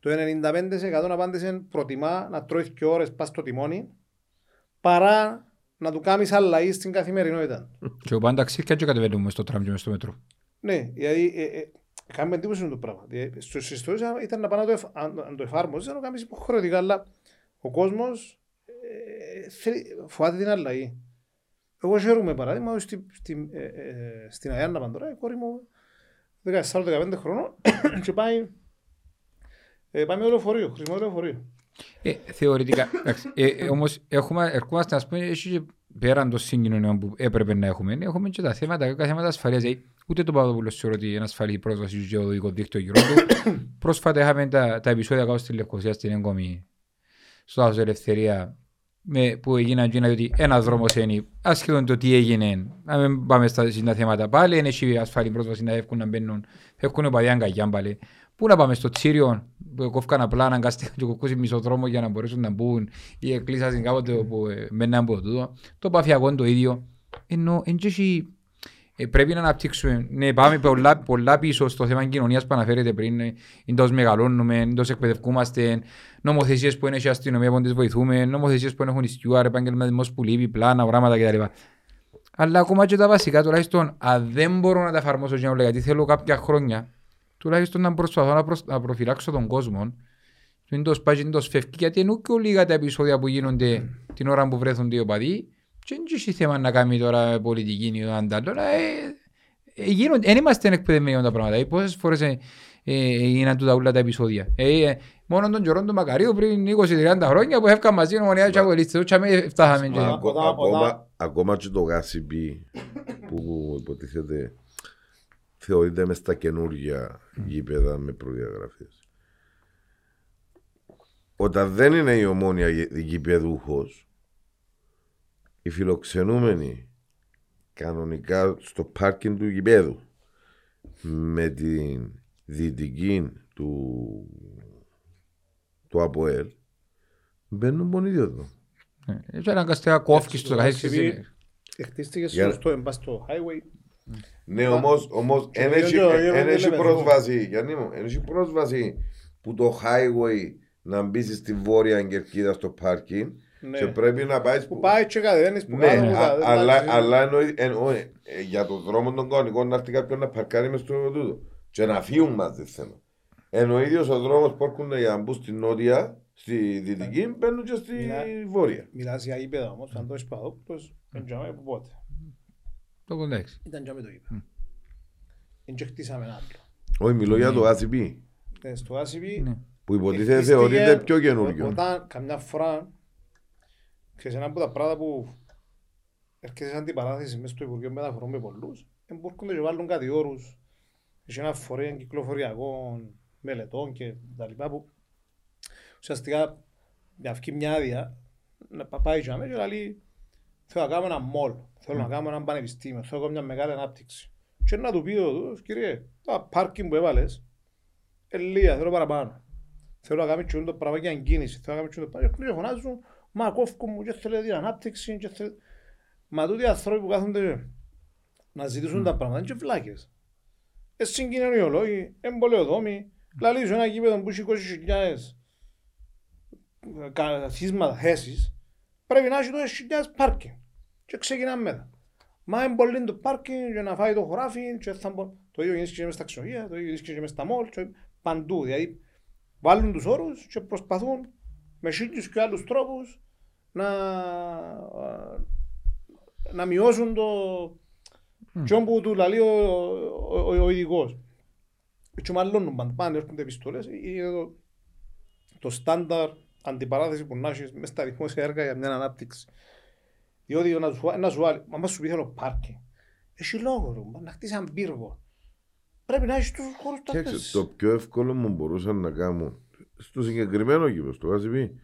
Το 95% απάντησε προτιμά να τρώεις και ώρες πας στο τιμόνι παρά να του κάνεις αλλαγή στην καθημερινότητα. Και ο πάντα ξύρκια και κατεβαίνουμε στο τραμ και μες στο μέτρο. Ναι, γιατί ε, ε, κάνουμε εντύπωση με το πράγμα. Δηλαδή, Στους ιστορίες ήταν να πάνε να το, εφ- αν, αν το εφάρμοζες, να το κάνεις υποχρεωτικά, αλλά ο κόσμος ε, θέλει, φοβάται την αλλαγή. Εγώ χαίρομαι παράδειγμα, ότι στη, στη, ε, ε, στην Αγιάννα Παντορά, η κόρη μου 14-15 χρονών και πάει, ε, πάει με το λεωφορείο, χρησιμοποιεί το λεωφορείο. Ε, θεωρητικά, εντάξει, ε, ε, όμως έχουμε, ερχόμαστε να πούμε, έχει και πέραν των συγκοινωνιών που έπρεπε να έχουμε, έχουμε και τα θέματα, κάποια θέματα ασφαλείας. Δηλαδή, ούτε το Παπαδόπουλο θεωρώ ότι είναι ασφαλή πρόσβασης στο γεωδικό δίκτυο γύρω του. Πρόσφατα είχαμε τα, τα επεισόδια κάτω στη Λευκοσία, στην έγκομη, στο Άσο Ελευθερία, με, που έγιναν και ότι ένας δρόμος είναι άσχετον το τι έγινε, να μην πάμε στα, στα θέματα πάλι, δεν έχει ασφαλή πρόσβασης να εύκουν να μπαίνουν, εύκουν οι παδιά αγκαγιά πάλι. Πού να πάμε στο Τσίριο, που κόφκαν απλά αναγκαστικά και κοκκούσεις μισό δρόμο για να μπορέσουν να μπουν ή εκκλείσασαν κάποτε που ε, μπαίναν από τούτο. Το παφιακό είναι το ίδιο. Ενώ εν και έχει- ε, πρέπει να αναπτύξουμε, ναι, πάμε πολλά, πολλά πίσω στο θέμα κοινωνίας που αναφέρεται πριν, ε, εντός μεγαλώνουμε, εντός εκπαιδευκούμαστε, νομοθεσίες που είναι και η αστυνομία που τις βοηθούμε, νομοθεσίες που έχουν οι στιούαρ, επαγγελματισμός που λείπει, πλάνα, οράματα κτλ. Αλλά ακόμα και τα βασικά, τουλάχιστον, αν δεν μπορώ να τα εφαρμόσω και να λέω, γιατί θέλω κάποια χρόνια, τουλάχιστον να προσπαθώ να, προσ... να προφυλάξω τον κόσμο, και μην το σπάει και μην το σφεύγει, γιατί είναι και λίγα τα επεισόδια που γίνονται την ώρα που βρέθονται οι οπαδοί, και δεν έχει θέμα να κάνει τώρα πολιτική ή έναν άλλο. Ε, ε, γίνονται, δεν είμαστε εκπαιδευμένοι με τα πράγματα. Ε, πόσες φορές ε, ε, έγιναν τούτα όλα τα επεισόδια. Ε, ε, μόνο τον Γιωρόν του Μακαρίου πριν 20-30 χρόνια που έφυγαν μαζί οι ομονιάδες και αγωνιστές, και αμέ φτάσαμε. και- Μα- Ακο- Όταν- ακόμα, όταν- ακόμα και το γάσιπι που υποτίθεται θεωρείται μες στα καινούργια γήπεδα με προδιαγραφές. Όταν δεν είναι η ομόνια γη- γηπεδούχος, οι φιλοξενούμενοι κανονικά στο πάρκινγκ του γηπέδου με την δυτική του, του ΑΠΟΕΛ μπαίνουν μόνο ίδιο εδώ. Ε, και αναγκαστικά κόφκεις το το καθέσεις. Ρασιβί- Χτίστηκε Για- στο, στο, στο highway. Ναι, όμως, όμως Και εν το έχει- ίδιο- εν ίδιο έχει λέμε εδώ. πρόσβαση, Γιάννη μου, εν έχει πρόσβαση που το highway να μπει στη βόρεια κερκίδα στο πάρκινγκ Ναι. και πρέπει να πάει Που πάει και κατεβαίνεις που Ναι, κάτω, που α- κατεβαίνεις, αλλά, εντάξει. αλλά εννοεί, εννοεί, ε, για τον δρόμο των κανονικών να έρθει κάποιον να παρκάρει μες στο τούτο και να φύγουν μαζί θέμα. Ενώ ο ίδιος ο δρόμος που έρχονται για να μπουν στη νότια, στη δυτική, μπαίνουν και στη Μιλά- βόρεια. Μιλάς για ύπεδα όμως, αν το έχεις Παπαδόπουλος, δεν τζάμε από πότε. Το κοντάξει. Ήταν τζάμε το ύπεδο. Δεν και χτίσαμε ένα άλλο. Όχι, μιλώ για το ACP, Ε, Στο ACP Ναι. που υποτίθεται χτίστηκε θεωρείται πιο καινούριο. Όταν καμιά φορά, ξέρεις ένα από τα πράγματα που έρχεσαι σε αντιπαράθεση μέσα στο Υπουργείο Μεταφορών με πολλούς, εμπορκούνται και βάλουν κάτι όρους, έχει ένα φορέα κυκλοφοριακών μελετών και τα λοιπά που ουσιαστικά μια αυκή μια άδεια να πα- πάει και αμέσως και λέει θέλω να κάνω ένα μόλ, θέλω να κάνω ένα πανεπιστήμιο, θέλω να κάνω μια μεγάλη ανάπτυξη. Και να του πει ο δούλος, κύριε, τα πάρκινγκ που έβαλες, ελία, θέλω παραπάνω. Θέλω να κάνω και το πράγμα για εγκίνηση, θέλω να κάνω και το πράγμα. Και φωνάζουν, μα κόφκο μου και θέλει την ανάπτυξη και θέλει... Μα τούτοι οι άνθρωποι που κάθονται να ζητήσουν τα πράγματα είναι και βλάκες. Ε, συγκοινωνιολόγοι, εμπολεοδόμοι, λαλείς σου ένα γήπεδο που έχει 20.000 καθίσματα θέσεις, πρέπει να έχει 20.000 πάρκινγκ. Και ξεκινάμε μετά. Μα είναι πολύ το πάρκινγκ για να φάει το χωράφι και θα μπο... Το ίδιο γίνεται και μες στα ξενοδοχεία, το ίδιο γίνεται και μες στα μόλ, και παντού. Δηλαδή βάλουν τους όρους και προσπαθούν με χίλιους και άλλους τρόπους να, να μειώσουν το mm. που του λαλεί ο, ο, ο, ο ειδικός. Και μάλλον πάντα, πάνε έρχονται επιστολές, είναι το, το στάνταρ αντιπαράθεση που να έχεις μες στα δημόσια έργα για μια ανάπτυξη. Διότι να σου, να σου βάλει, μα μας σου πει θέλω πάρκι. Έχει λόγο, ρε, να χτίσει έναν πύργο. Πρέπει να έχεις τους χώρους τα Κοίταξε, το πιο εύκολο μου μπορούσαν να κάνω στο συγκεκριμένο γήπεδο, στο Γαζιπί,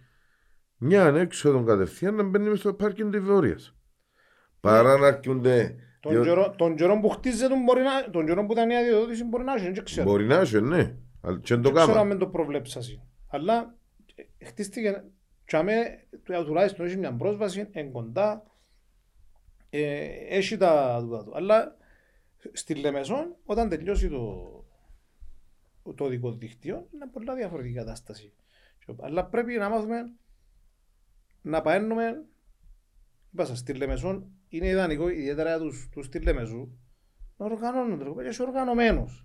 μια ανέξοδο κατευθείαν να μπαίνει μες στο πάρκινγκ της Βόρειας. Παρά να αρκούνται. Τον καιρό- Τον καιρό που χτίζεται μπορεί να, τον καιρό που ήταν η αδειοδότηση μπορεί να έχει, δεν ξέρω. Μπορεί να έχει, ναι. Αλλά και δεν το Δεν ξέρω αν κάμα. δεν το προβλέψασαι. Αλλά ε, χτίστηκε και αμέ, του- τουλάχιστον έχει μια πρόσβαση, εν κοντά, ε, έχει τα δούτα του. Αλλά στη Λεμεσόν, όταν τελειώσει το, το δικό δίκτυο, είναι πολλά διαφορετική κατάσταση. Αλλά πρέπει να μάθουμε να παίρνουμε, είπα σας, στη Λεμεσόν είναι ιδανικό, ιδιαίτερα για τους, τους στη Λεμεσού, να οργανώνονται, και είσαι οργανωμένος.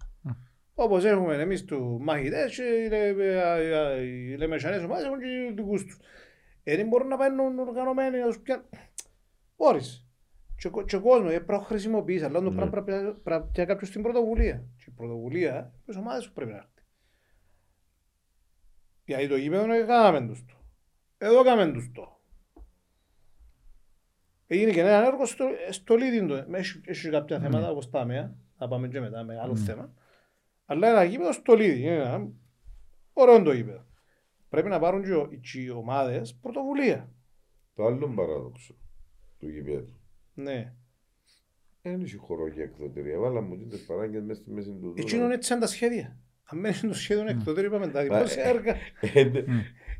Όπως έχουμε εμείς τους μαχητές και οι λε- ε, οι λεμεσανές ομάδες έχουν και δικούς τους. Ε, δεν μπορούν να παίρνουν οργανωμένοι να τους πιάνουν. Μπορείς. Και, ο- και ο κόσμος ε, πρέπει να χρησιμοποιήσει, αλλά το Ναι. πράγμα πρέπει να- πρέπει να πιάνει κάποιος την πρωτοβουλία. Και η πρωτοβουλία, τις ομάδες που πρέπει να έρθει. Γιατί το γήπεδο έκαναμε τους το. Εδώ έκαναμε τους το. Έγινε και ένα έργο στο, στο Λίδιν το. Έχει, έχει κάποια θέματα όπως τα ΑΜΕΑ, θα πάμε και μετά με άλλο θέμα. Αλλά ένα γήπεδο στο Λίδι. Είναι ένα ωραίο το γήπεδο. Πρέπει να πάρουν και, ο- και οι ομάδες πρωτοβουλία. Το άλλο παράδοξο του γηπέδου. Ναι. Δεν έχει χώρο για εκδοτήρια. Βάλα μου τις παράγκες μέσα στη μέση του Εκείνον έτσι είναι τα σχέδια. Αν μένει το σχέδιο εκδοτήριο είπαμε τα δημόσια ε, έργα.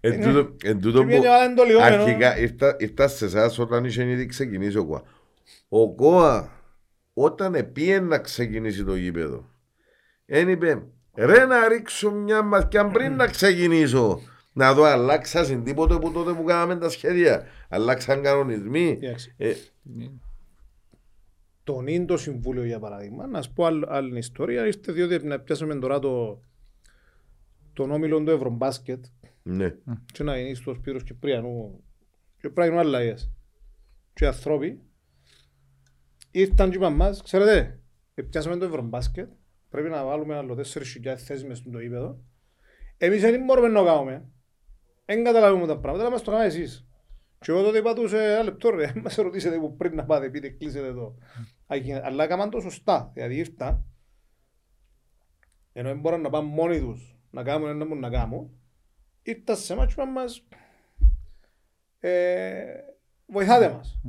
Εν τούτο- εν τούτο Και που πήγαινε ο άλλον το λιόμενο. αρχικά ήρθα- ήρθα σε εσάς όταν είχε ήδη ξεκινήσει ο ΚΟΑ. Ο ΚΟΑ όταν επίεν να ξεκινήσει το γήπεδο εν είπε ρε να ρίξω μια ματιά πριν να ξεκινήσω να δω αλλάξασαν τίποτε που τότε που κάναμε τα σχέδια αλλάξαν κανονισμοί Κοίταξε, ε, Τον Ίντο Συμβούλιο για παράδειγμα, να σου πω άλλη, άλλη ιστορία, ήρθε διότι να πιάσουμε τώρα το, τον όμιλο του Ευρωμπάσκετ ναι και να είναι στο Σπύρος Κυπριανού και πράγουν άλλα λαίες και οι ανθρώποι ήρθαν και είπαν μας, ξέρετε, πιάσαμε το Ευρωμπάσκετ, πρέπει να βάλουμε άλλο 4.000 θέσεις μες στο γήπεδο. Εμείς δεν μπορούμε να το κάνουμε. Δεν καταλαβαίνουμε τα πράγματα, αλλά μας το κάνετε εσείς. Και εγώ τότε είπα τους, ε, ένα λεπτό ρε, μας ρωτήσετε που πριν να πάτε, πείτε, κλείσετε εδώ. Αγι- Αλλά έκαναν το σωστά, δηλαδή ήρθαν, ενώ δεν μπορούν να πάνε μόνοι τους να κάνουν ένα που να κάνουν, ήρθαν σε εμάς και είπαν μας, ε, βοηθάτε μας.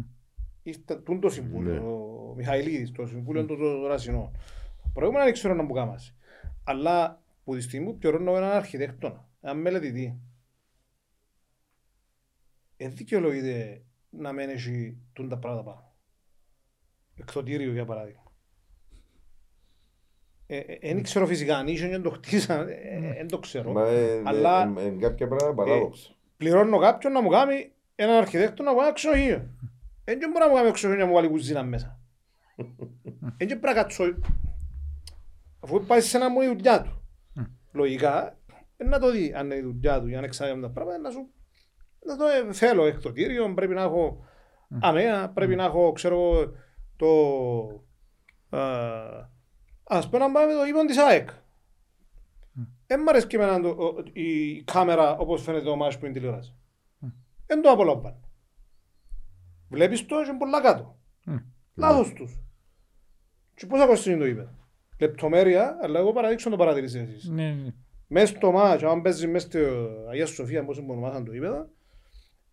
Ήρθε τούν το συμβούλιο, Ναι. ο Μιχαηλίδης, το συμβούλιο το, το, το Ρασινό. Προηγούμενα δεν ξέρω να μου κάμασε. Αλλά που τη στιγμή που πιωρώνω έναν αρχιτέκτονα, έναν μελετητή, δεν δικαιολογείται να μένει έχει τούν τα πράγματα πάνω. Εκδοτήριο για παράδειγμα. Δεν ξέρω φυσικά αν είχε και το χτίσαν, δεν το ξέρω. μα ε, Αλλά- ε, ε, ε, κάποια πράγματα παράδοξα πληρώνω κάποιον να μου κάνει έναν αρχιτέκτο να μου κάνει ξενοδοχείο. Δεν και μπορεί να μου κάνει ξενοδοχείο να μου βάλει κουζίνα μέσα. Δεν και πρέπει να κάτσω. Αφού πάει σε ένα μου η δουλειά του. Λογικά, ε, να το δει αν είναι η δουλειά του για να εξάγει τα πράγματα, να σου να το ε, θέλω εκτοτήριο, πρέπει να έχω αμαία, πρέπει να έχω, ξέρω εγώ, το... ας, Ας πούμε να πάμε με το ύπον της ΑΕΚ. Δεν μ' αρέσει και εμένα το, ο- η κάμερα όπως φαίνεται το μάτι που είναι τηλεόραση. Δεν το απολαμβάνω. Βλέπεις το και είναι πολλά κάτω. Λάθος τους. Και πώς θα κοστίζει το είπε. Λεπτομέρεια, αλλά εγώ παραδείξω το παρατηρήσετε εσείς. Ναι, ναι. Μες στο μάτς, αν παίζεις μες στο Αγία Σοφία, πώς μου ονομάσαν το ύπεδο,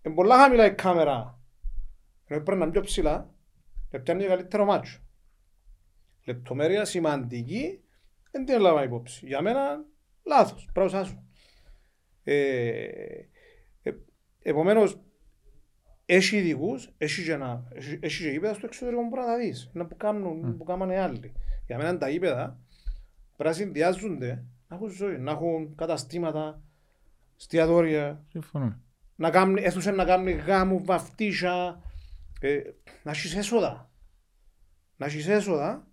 είναι πολλά χαμηλά η κάμερα. Ενώ πρέπει να είναι πιο ψηλά, να πιάνει και καλύτερο μάτσο. Λεπτομέρεια σημαντική, δεν την έλαβα υπόψη. Για μένα, λάθος, πράγμα σου. Ε, ε, επομένως, έχει ειδικούς, έχει και, ένα, έχει, έχει και γήπεδα στο εξωτερικό που μπορεί να τα δεις. Είναι που κάνουν, που κάνουν άλλοι. Για μένα τα γήπεδα πρέπει να συνδυάζονται, να έχουν ζωή, να έχουν καταστήματα, εστιατόρια, Συμφωνώ. να κάνουν, αίθουσα να κάνουν γάμου, βαφτίσια, ε, να έχεις έσοδα. Να έχεις έσοδα,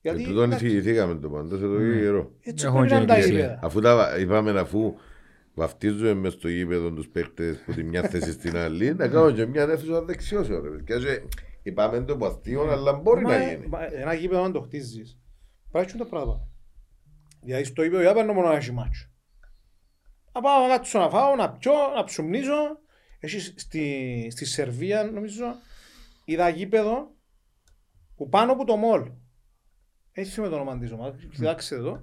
γιατί Και τούτο εντάξει, ανησυχηθήκαμε το πάντως, εδώ Ναι. καιρό. έτσι Έχουμε πρέπει να είναι τα και εκκλησία. γήπεδα. Αφού τα είπαμε αφού βαφτίζουμε μες στο γήπεδο τους παίκτες που τη μια θέση στην άλλη, να κάνουμε και μια αίθουσα δεξιώσεων. ρε. Και έτσι, Είπαμε το που αστείο, αλλά μπορεί Μα, να ε, γίνει. μα, Ένα γήπεδο αν το χτίζεις, πρέπει να το πράγμα. Δηλαδή στο γήπεδο για παίρνω μόνο να έχει μάτσο. Να πάω να κάτσω να φάω, να πιω, να ψουμνίζω. Έχεις στη, στη Σερβία νομίζω είδα γήπεδο που πάνω από το μολ. Έτσι με το όνομα της ομάδας. Κοιτάξτε εδώ.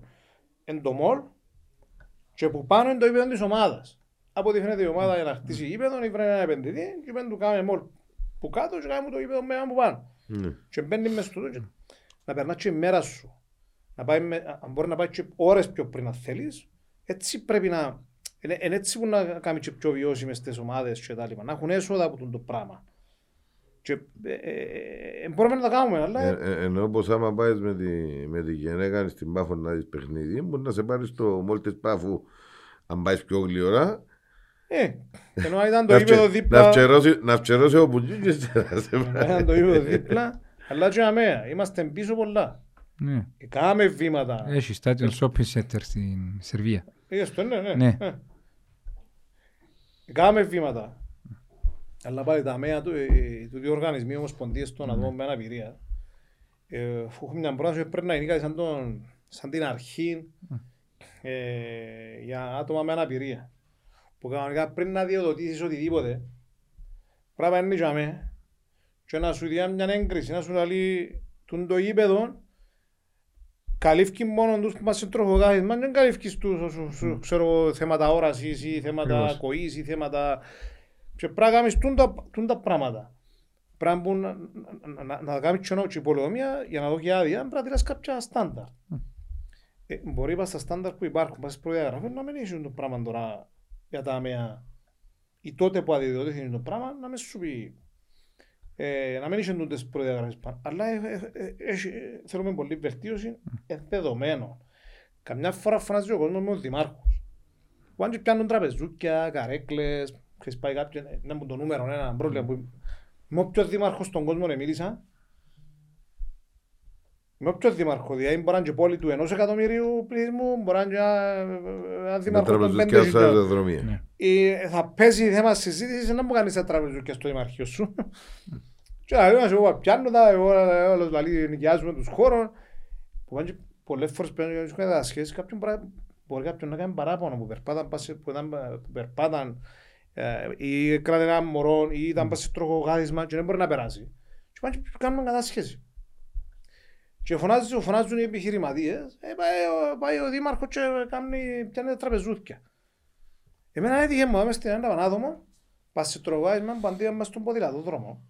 Εν το μολ και που πάνω είναι το γήπεδο της ομάδας. Από ό,τι φαίνεται η ομάδα για να χτίσει γήπεδο, ήβρε έναν επενδυτή και πέντε του κάνουμε μολ που κάτω και κάνουμε το γήπεδο μέσα από πάνω. Ναι. Και μπαίνει μες στο και να περνάς και η μέρα σου. Να πάει με, αν μπορεί να πάει και ώρες πιο πριν να θέλεις, έτσι πρέπει να... Είναι, είναι έτσι που να κάνει και πιο βιώσιμες τις ομάδες και τα λοιπά. Να έχουν έσοδα από τον το πράγμα. Και ε, ε, ε, μπορούμε να τα κάνουμε, αλλά... Ε, ε, ενώ πως άμα πάεις με τη, με τη γυναίκα στην Πάφο να δεις παιχνίδι, μπορεί να σε πάρει στο μόλ της Πάφου αν πάεις πιο γλυόρα, Ε, ενώ αν ήταν το να, γήπεδο φτιε- δίπλα... να, φτιερώσει, να φτιερώσει ο Πουτζίκης και να σε ενώ πάρει. ήταν το γήπεδο δίπλα, αλλά και αμέα. Είμαστε πίσω πολλά. Ναι. Ε, Κάμε βήματα. Έχει στάδιο shopping center στην Σερβία. Είδες το, ναι, ναι. Ναι. Ε. Κάμε βήματα. Αλλά πάλι τα ΜΕΑ του, ε, του δύο οργανισμοί ομοσπονδίες των ατόμων με αναπηρία. Ε, αφού έχουμε μια πρόταση που πρέπει να είναι κάτι σαν, τον, σαν την αρχή ε, για άτομα με αναπηρία. Που κανονικά πριν να διοδοτήσεις οτιδήποτε, πρέπει να είναι για μέ και να σου δει μια έγκριση, να σου λέει τον το γήπεδο καλύφκει μόνο τους που μας σε τροχοκάθισμα, δεν καλύφκεις τους όσους, σου- ξέρω, θέματα όρασης ή θέματα Ακριβώς. ακοής ή θέματα... Και πρέπει να κάνεις τούν τα, τούν τα πράγματα. Πρέπει που να, να, να, να κάνεις και νότσι πολεομία για να δω και άδεια, πρέπει να τηράς κάποια στάνταρ. Ε, μπορεί πας στα στάνταρ που υπάρχουν, πας στις προδιαγραφές, να μην έχεις το πράγμα τώρα για τα αμαία ή τότε που αδειοδοτήθηκε το πράγμα, να μην σου πει ε, να μην είσαι τούτες προδιαγραφές πάνω. Αλλά ε, ε, ε, έχει- ε, θέλουμε πολύ βελτίωση ε, δεδομένο. Καμιά φορά φωνάζει ο κόσμος με ο δημάρχος. Που αν και πιάνουν τραπεζούκια, καρέκλες, ξέρεις πάει κάποιον, ε, να μου το νούμερο ένα πρόβλημα που... Με όποιον δήμαρχος στον κόσμο μίλησα, με όποιον δήμαρχος, δηλαδή μπορεί να είναι και πόλη του ενός εκατομμυρίου πληθυσμού, μπορεί να είναι και ένα- ένα Με δήμαρχο των τραπεζούκια πέντε στα χιλιάδων. αεροδρομία. Ναι. Ε, θα παίζει θέμα συζήτησης να μου κάνεις τα τραπεζούκια στο δημαρχείο σου. Και να λέω, εγώ πιάνω τα, εγώ όλος λαλεί νοικιάζουμε τους χώρους. Που πάνε και πολλές φορές πρέπει να έχουν διδασκές, κάποιον μπορεί- μπορεί κάποιον να κάνει παράπονο που περπάταν, πας σε- που ήταν- που περπάταν ε, ή κράτε ένα μωρό ή ήταν πας σε τροχογάδισμα και δεν μπορεί να περάσει. Και πάνε και κάνουν κατάσχεση. Και φωνάζουν, φωνάζουν οι επιχειρηματίες, ε, πάει, ο- πάει ο δήμαρχος και κάνει, πιάνει τα τραπεζούθια. Εμένα έτυχε μου, είμαι στην ένα πανάδομο, πας σε τρογάισμα που αντί μες στον ποδηλατόδρομο.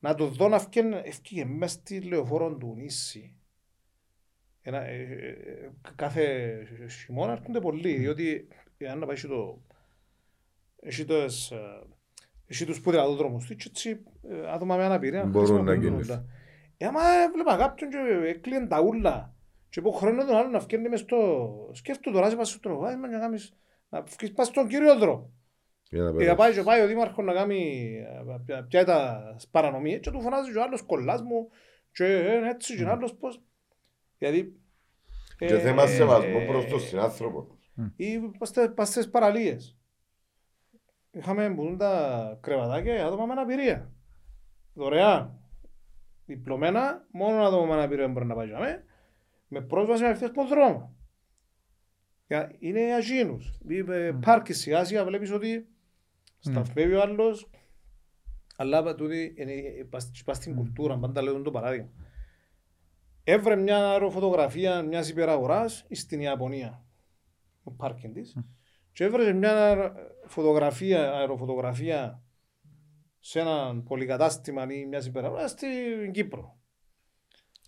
Να το δω να φκένε, ευκήγε μες στη λεωφόρο του Νήσι. Ένα, ε, ε, κάθε χειμώνα έρχονται πολλοί, διότι αν να πάει έχει το... Έχει τες, ε, έχει τους ποδηλατόδρομους του και έτσι ε, άτομα με αναπηρία Μπορούν να χρησιμοποιούν κινηθούν. όλα. Ε, άμα έβλεπα κάποιον και έκλειεν τα ούλα και από χρόνο τον άλλο να φκένει μες στο... Σκέφτομαι τώρα, σε πας στο τρογάισμα και να κάνεις... Να βγεις πας στον κύριο δρόμο. Για να Και να περάσει. πάει και πάει ο δήμαρχος να κάνει ε, πια τα παρανομίες και του φωνάζει και ο άλλος κολλάς μου και ε, έτσι και ο άλλος πώς. Γιατί... Και ε, θέμα σεβασμού ε, προς τον συνάνθρωπο. Ή πας στε- πας στις παραλίες. Είχαμε που δουν τα κρεβατάκια για άτομα με αναπηρία. Δωρεάν. Διπλωμένα, μόνο άτομα με αναπηρία μπορεί να πάει για μέ, με πρόσβαση με ευθύς στον δρόμο. Για- Είναι αγίνους. Πάρκι σιγά σιγά βλέπεις ότι σταθμεύει ο άλλος, αλλά τούτη είναι, ε, πας πας στην κουλτούρα, πάντα λέω το παράδειγμα. Έβρε μια αεροφωτογραφία μιας υπεραγοράς στην Ιαπωνία, ο πάρκινγκ της, και έβρεσε μια φωτογραφία, αεροφωτογραφία σε ένα πολυκατάστημα ή μια συμπεραφρά στην Κύπρο.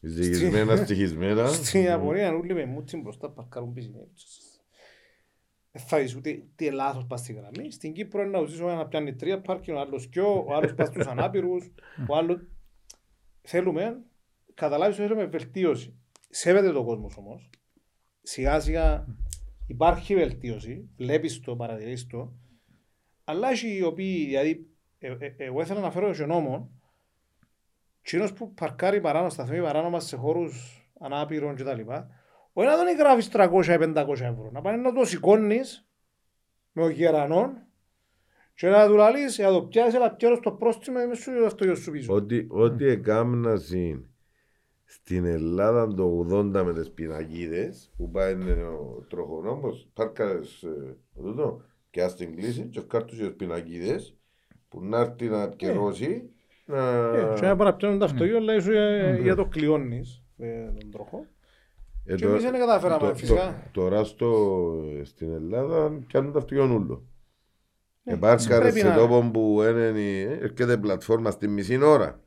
Ζυγισμένα, στοιχισμένα. Στην Ιαπωνία όλοι με μούτσιν μπροστά παρκάρουν πίσω. Δεν θα δεις ούτε τι λάθος πας στη γραμμή. Στην Κύπρο είναι να ουσίσω να πιάνει τρία πάρκιν, ο άλλος κοιό, ο άλλος πας στους ανάπηρους, ο άλλος... Θέλουμε, καταλάβεις ότι θέλουμε βελτίωση. Σέβεται το κόσμος όμως. Σιγά σιγά υπάρχει βελτίωση, βλέπεις το, παρατηρείς το, αλλά έχει οι οποίοι, δηλαδή, ε, ε, εγώ ήθελα να φέρω και νόμο, κοινός που παρκάρει παράνομο, σταθμεί παράνομα σε χώρους ανάπηρων κτλ. Όχι να τον γράφεις 300 ή 500 ευρώ, να πάνε να το σηκώνεις με ο γερανόν και να του λαλείς, να το πιάσεις, αλλά πιέρω στο πρόστιμο ή με σου αυτό για σου πίσω. Ό,τι, ό,τι εκάμνασαν στην Ελλάδα το 80 με τις πινακίδες που πάει ο τροχονόμος, πάρκαρες ε, τούτο και ας την κλείσει και ευκάρτους τις πινακίδες που να έρθει να επικαιρώσει να... Ε, Και να παραπιάνουν τα αυτοκίνητα, λέει σου για- για το κλειώνεις με τον τροχό. Ε, Και εμείς δεν καταφέραμε, φυσικά. Τώρα στο, στην Ελλάδα πιάνουν τα αυτοκίνητα ούλο. Ναι, Επάρσκαρες πρέπει σε να- τόπο που είναι, η- έρχεται πλατφόρμα στη μισή ώρα.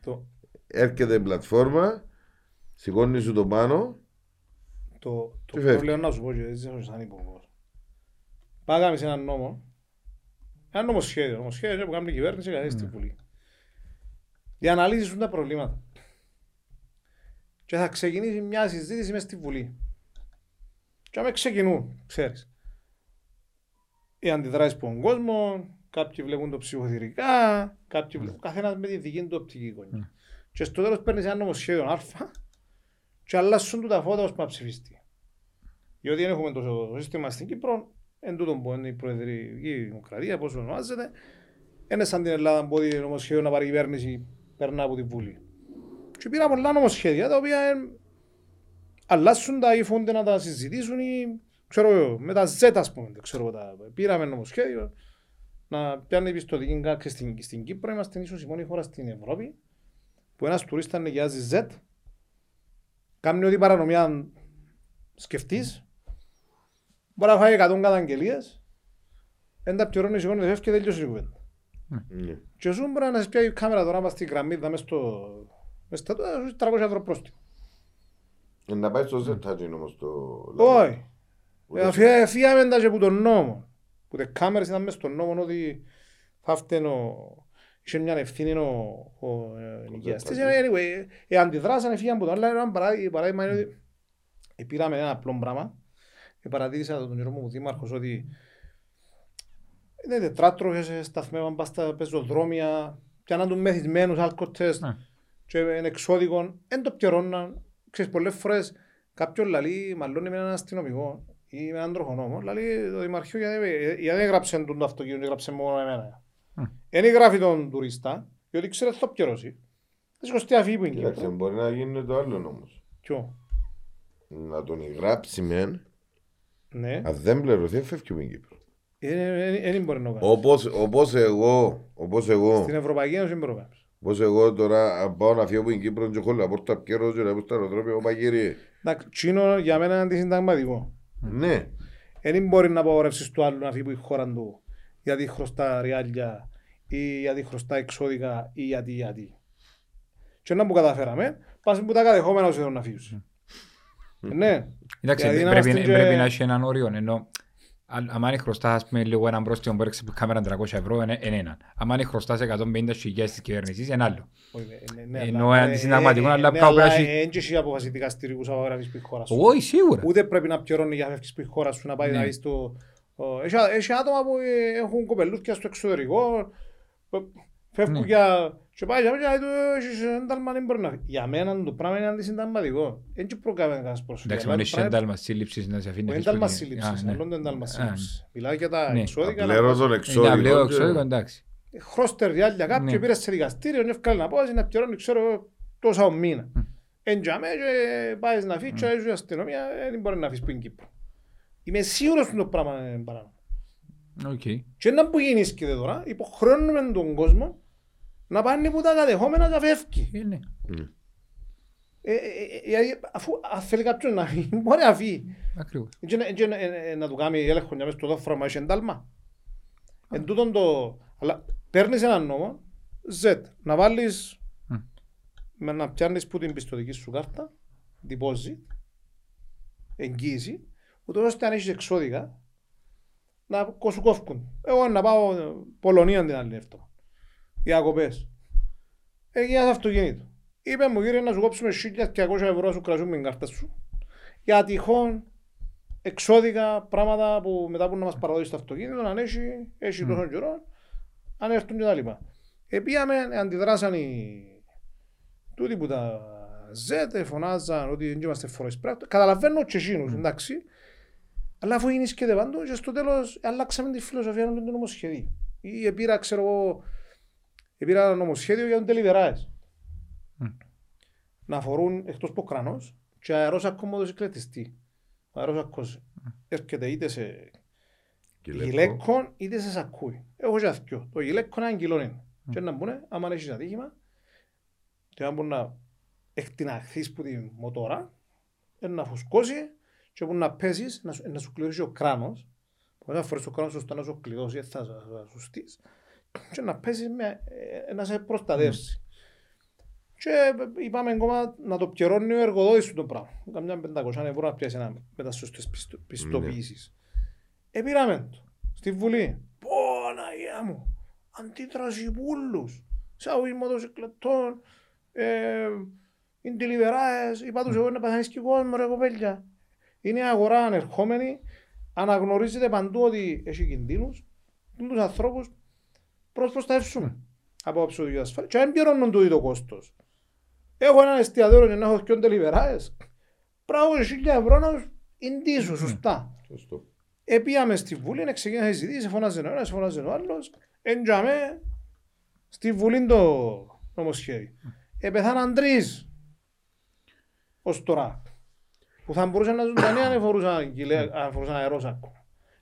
Το, Έρχεται πλατφόρμα, σηκώνεις σου το πάνω, το, το Τι φεύγεις. πρόβλημα να σου πω και δεν ξέρω σαν υπουργός. Πάγαμε σε έναν νόμο, ένα νομοσχέδιο, νομοσχέδιο που κάνει η κυβέρνηση και στη Βουλή. Διαναλύσουν τα προβλήματα. Και θα ξεκινήσει μια συζήτηση μες στη Βουλή. Και άμα ξεκινούν, ξέρεις. Οι αντιδράσεις που τον κόσμο, κάποιοι βλέπουν το ψυχοθυρικά, κάποιοι βλέπουν, καθένας με τη δική του οπτική γωνία. Και στο τέλος παίρνεις ένα νομοσχέδιο α και αλλάσουν του τα φώτα ώσπου να ψηφιστεί. Διότι δεν έχουμε το σύστημα στην Κύπρο, εν τούτον που είναι η προεδρική δημοκρατία, πώς ονομάζεται, είναι σαν την Ελλάδα που ότι νομοσχέδιο να πάρει η κυβέρνηση περνά από τη Βουλή. Και πήρα πολλά νομοσχέδια τα οποία ε, αλλάσουν τα ή φούνται να τα συζητήσουν ή ξέρω εγώ, με τα Z ας πούμε, δεν ξέρω εγώ, τα, πήραμε νομοσχέδιο να πιάνει πιστοτική κάρτα στην, στην Κύπρο, είμαστε ίσως η μόνη χώρα στην Ευρώπη που ένας τουρίστας νοικιάζει Z κάνει ό,τι παρανομιά σκεφτείς μπορεί να φάει 100 καταγγελίες δεν τα πληρώνει σηκώνει φεύγει και τελειώσει η κουβέντα. ναι. Και σου μπορεί να σε πιάει η κάμερα τώρα μες στην γραμμή, δα μες στο... μες στα τώρα, σου 300 ευρώ πρόστιμο. Ε, να πάει στο ζετάτζιν όμως το... Όχι. Ούτε- Ε, αφι- Φύγαμε τα και από τον νόμο. Που τα κάμερες ήταν μες στον νόμο ότι θα φταίνει ο... Είχε μια ευθύνη ο, ο ε, νοικιαστής. Ζετάτζης. Anyway, ε, αντιδράσανε, φύγαν από τον άλλο. Ένα παράδει- παράδειγμα είναι ότι ε, πήραμε ένα απλό πράγμα. Και παρατήρησα τον καιρό μου ο Δήμαρχος ότι είναι τετράτροχες, σταθμεύαν πας στα πεζοδρόμια, πιάναν τους μεθυσμένους αλκοτέστ Ναι. και είναι εξώδικο, δεν το πιερώναν. Ξέρεις, πολλές φορές κάποιον λαλεί, μαλλώνει με έναν αστυνομικό ή με έναν τροχονόμο, λαλεί το δημαρχείο γιατί, γιατί δεν έγραψε τον το αυτοκίνητο, έγραψε μόνο εμένα. Μμ. Δεν γράφει τον τουρίστα, διότι ξέρει ότι θα το πιερώσει. Δεν σηκωστεί αφή που είναι. Κοίταξε, Κύπρο. μπορεί να γίνει το άλλο όμως. Ποιο; Να τον γράψει μεν, Ναι, αν δεν πληρωθεί, φεύγει από την Κύπρος. δεν μπορεί να το κάνει. Όπως, όπως εγώ, όπως εγώ, Στην Ευρωπαϊκή Ένωση δεν μπορεί να το κάνει. όπως εγώ τώρα αν πάω να φύγω από την Κύπρο και έχω να πω τα πιέρω και να πω στο αεροδρόμιο, όπα κύριε. Εντάξει, τσίνο για μένα είναι αντισυνταγματικό. Ναι, Δεν μπορεί να απαγορεύσεις του άλλου να φύγει από η χώρα του γιατί χρωστά ριάλια ή γιατί χρωστά εξώδικα ή γιατί γιατί. Και να που καταφέραμε, πας που τα κατεχόμενα σου θέλουν να φύγουν. Ναι. Εντάξει, Γιατί να πρέπει, είμαστε και- πρέπει να έχει έναν όριο. Ενώ, αν αν είναι χρωστά, ας πούμε, λίγο έναν πρόστιμο που έρεξε κάμερα 300 ευρώ, είναι είναι έναν. Αν είναι χρωστά σε 150 χιλιάδες της κυβέρνησης, είναι άλλο. Όχι, ναι, ναι, Ενώ αλλά- αντισυνταγματικό, ε, αλλά ναι, κάπου αλλά έχει- ε, εν και εσύ απόφαση δικαστηρίου που σου απαγορεύεις που η χώρα σου. Όχι, σίγουρα. Ούτε πρέπει να πιερώνει για να φεύγεις που η χώρα σου να πάει Ναι. να δεις το... ο- Έχει έχει άτομα που ε, έχουν κοπελούθια στο εξωτερικό, που φεύγουν Ναι. για... Και πάει για μένα και λέει του, έχεις ένταλμα, δεν μπορεί να φύγει. Για μένα το πράγμα είναι αντισυνταγματικό. Δεν και προκάμε κανένας πρόσωπο. Εντάξει, αν έχει ένταλμα σύλληψης να σε αφήνει. Ο να ένταλμα φύγεις σύλληψης, Α, ναι. άλλο το ένταλμα Α, σύλληψης. Μιλάει για τα Ναι. εξώδικα. αλλά- απλέρω τον Είναι εξώδικο. απλό και- εξώδικο, εντάξει. Χρώστερ διάλια κάποιοι Ναι. πήρες σε δικαστήριο και έφκαλε να πόσει να πληρώνει ξέρω εγώ, τόσα ο μήνα. Εν τζαμέ και πάεις να φύγεις και η αστυνομία ε, δεν μπορεί να φύγεις που είναι Κύπρο. Είμαι σίγουρος ότι το πράγμα είναι παράνομο. Οκ. Και να που γίνησκεται τώρα, υποχρεώνουμε τον κόσμο να πάνε που τα κατεχόμενα και φεύγει. Ε, ναι. Ναι. Ε, ε, ε, ε, αφού αν θέλει κάποιος να φύγει, μπορεί να φύγει. Ακριβώς. Και να- και να- ε, ε, να του κάνει έλεγχο για μέσα στο δόφρο μα έχει εντάλμα. Εν τούτον το... Αλλά παίρνεις έναν νόμο, Z, να βάλεις Μμ. με να πιάνεις που την πιστοτική σου κάρτα, deposit, εγγύηση, ούτως ώστε αν έχεις εξώδικα, να σου κόφκουν. Εγώ να πάω ε, Πολωνία την άλλη εβδομάδα. Διακοπές. Ε, για το αυτοκίνητο. Είπε μου κύριε να σου κόψουμε 1200 ευρώ να σου κρασούμε την κάρτα σου. Για τυχόν εξώδικα πράγματα που μετά που να μας παραδώσει το αυτοκίνητο, αν έχει, έχει τόσο καιρό, αν έρθουν και τα λοιπά. Επίαμε, αντιδράσαν οι τούτοι που τα Z, φωνάζαν ότι δεν είμαστε φορές πράγμα. Καταλαβαίνω και εκείνους, εντάξει. Αλλά αφού είναι και πάντο και στο τέλος αλλάξαμε τη φιλοσοφία του νομοσχεδίου. Ή επήρα, ξέρω εγώ, επήρα ένα νομοσχέδιο για τον τελειβεράες. Μμ. Να φορούν εκτός ποκρανός και αερόσακο μοτοσυκλετιστή. Ο αερόσακος έρχεται είτε σε Γυλαίκο. γυλαίκον είτε σε σακούι. Έχω και αυτοί. Το γυλαίκο είναι αγγυλόν είναι. Και να μπουνε, άμα έχεις ατύχημα, και αν μπορεί να εκτιναχθείς που τη μοτόρα, ε, να φουσκώσει και που να πέσεις, να, σου- να σου κλειδώσει ο κράνος. Όταν φορείς το κράνος σου ώστε να σου κλειδώσει, δεν θα, θα, θα σου στείς. Και να πέσεις με, ε, να σε προστατεύσει. Και είπαμε ακόμα να το πιερώνει ο εργοδότης του το πράγμα. Καμιά 500 ευρώ να πιάσει ένα με τα σωστές πιστο- πιστοποιήσεις. Επήραμε το στη Βουλή. Πόναγια μου, αντίδραση πουλούς. Σαουί μοτοσυκλετών, ε, ιντιλιβεράες, είπα τους εγώ να παθανείς και κόσμο ρε κοπέλια. Είναι αγορά ανερχόμενη, αναγνωρίζεται παντού ότι έχει κινδύνους. Τους ανθρώπους προς προστατεύσουμε από αψοδική ασφάλεια. Και δεν πληρώνουν τούτο το κόστος. Έχω έναν εστιατόριο και να έχω και τελειβεράες. Πράγμα και χίλια ευρώ να τους ιντήσω σωστά. Σωστό. Επίαμε στη Βουλή, ξεκίνησε η συζήτηση, φωνάζε ο ένας, φωνάζε ο άλλος. Εντιαμε στη Βουλή το νομοσχέδιο. Επεθάναν τρεις ως τώρα. Που θα μπορούσαν να ζουν τα νέα αν φορούσαν, γυλαί- αν φορούσαν αερόσακο.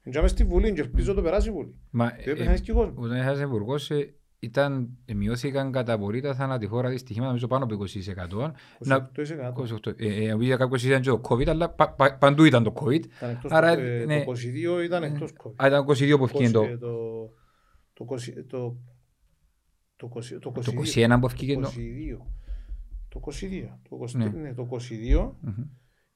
Εντιαμε στη Βουλή και ελπίζω το περάσει η Βουλή. Μα Και ε, έπεθανες και κόσμο. όταν ήρθα υπουργός ε, ήταν, ε, μειώθηκαν κατά πολύ τα θανατηφόρα δυστυχήματα, νομίζω πάνω από 20%. Να- 28%. 28. Ε, ε, επειδή κάποιος ήταν και το COVID, αλλά πα- πα- παντού ήταν το COVID. Ήταν εκτός Άρα, το- ε, ναι. Το 22 ήταν εκτός COVID. Α, ήταν 22 που ευκήγε το, Ε, το- το 20 το- το 20 το το 22. 21 που ευκήγε το... 22. Το 22. Το 20, Ναι. ναι. το 22 Μμμ.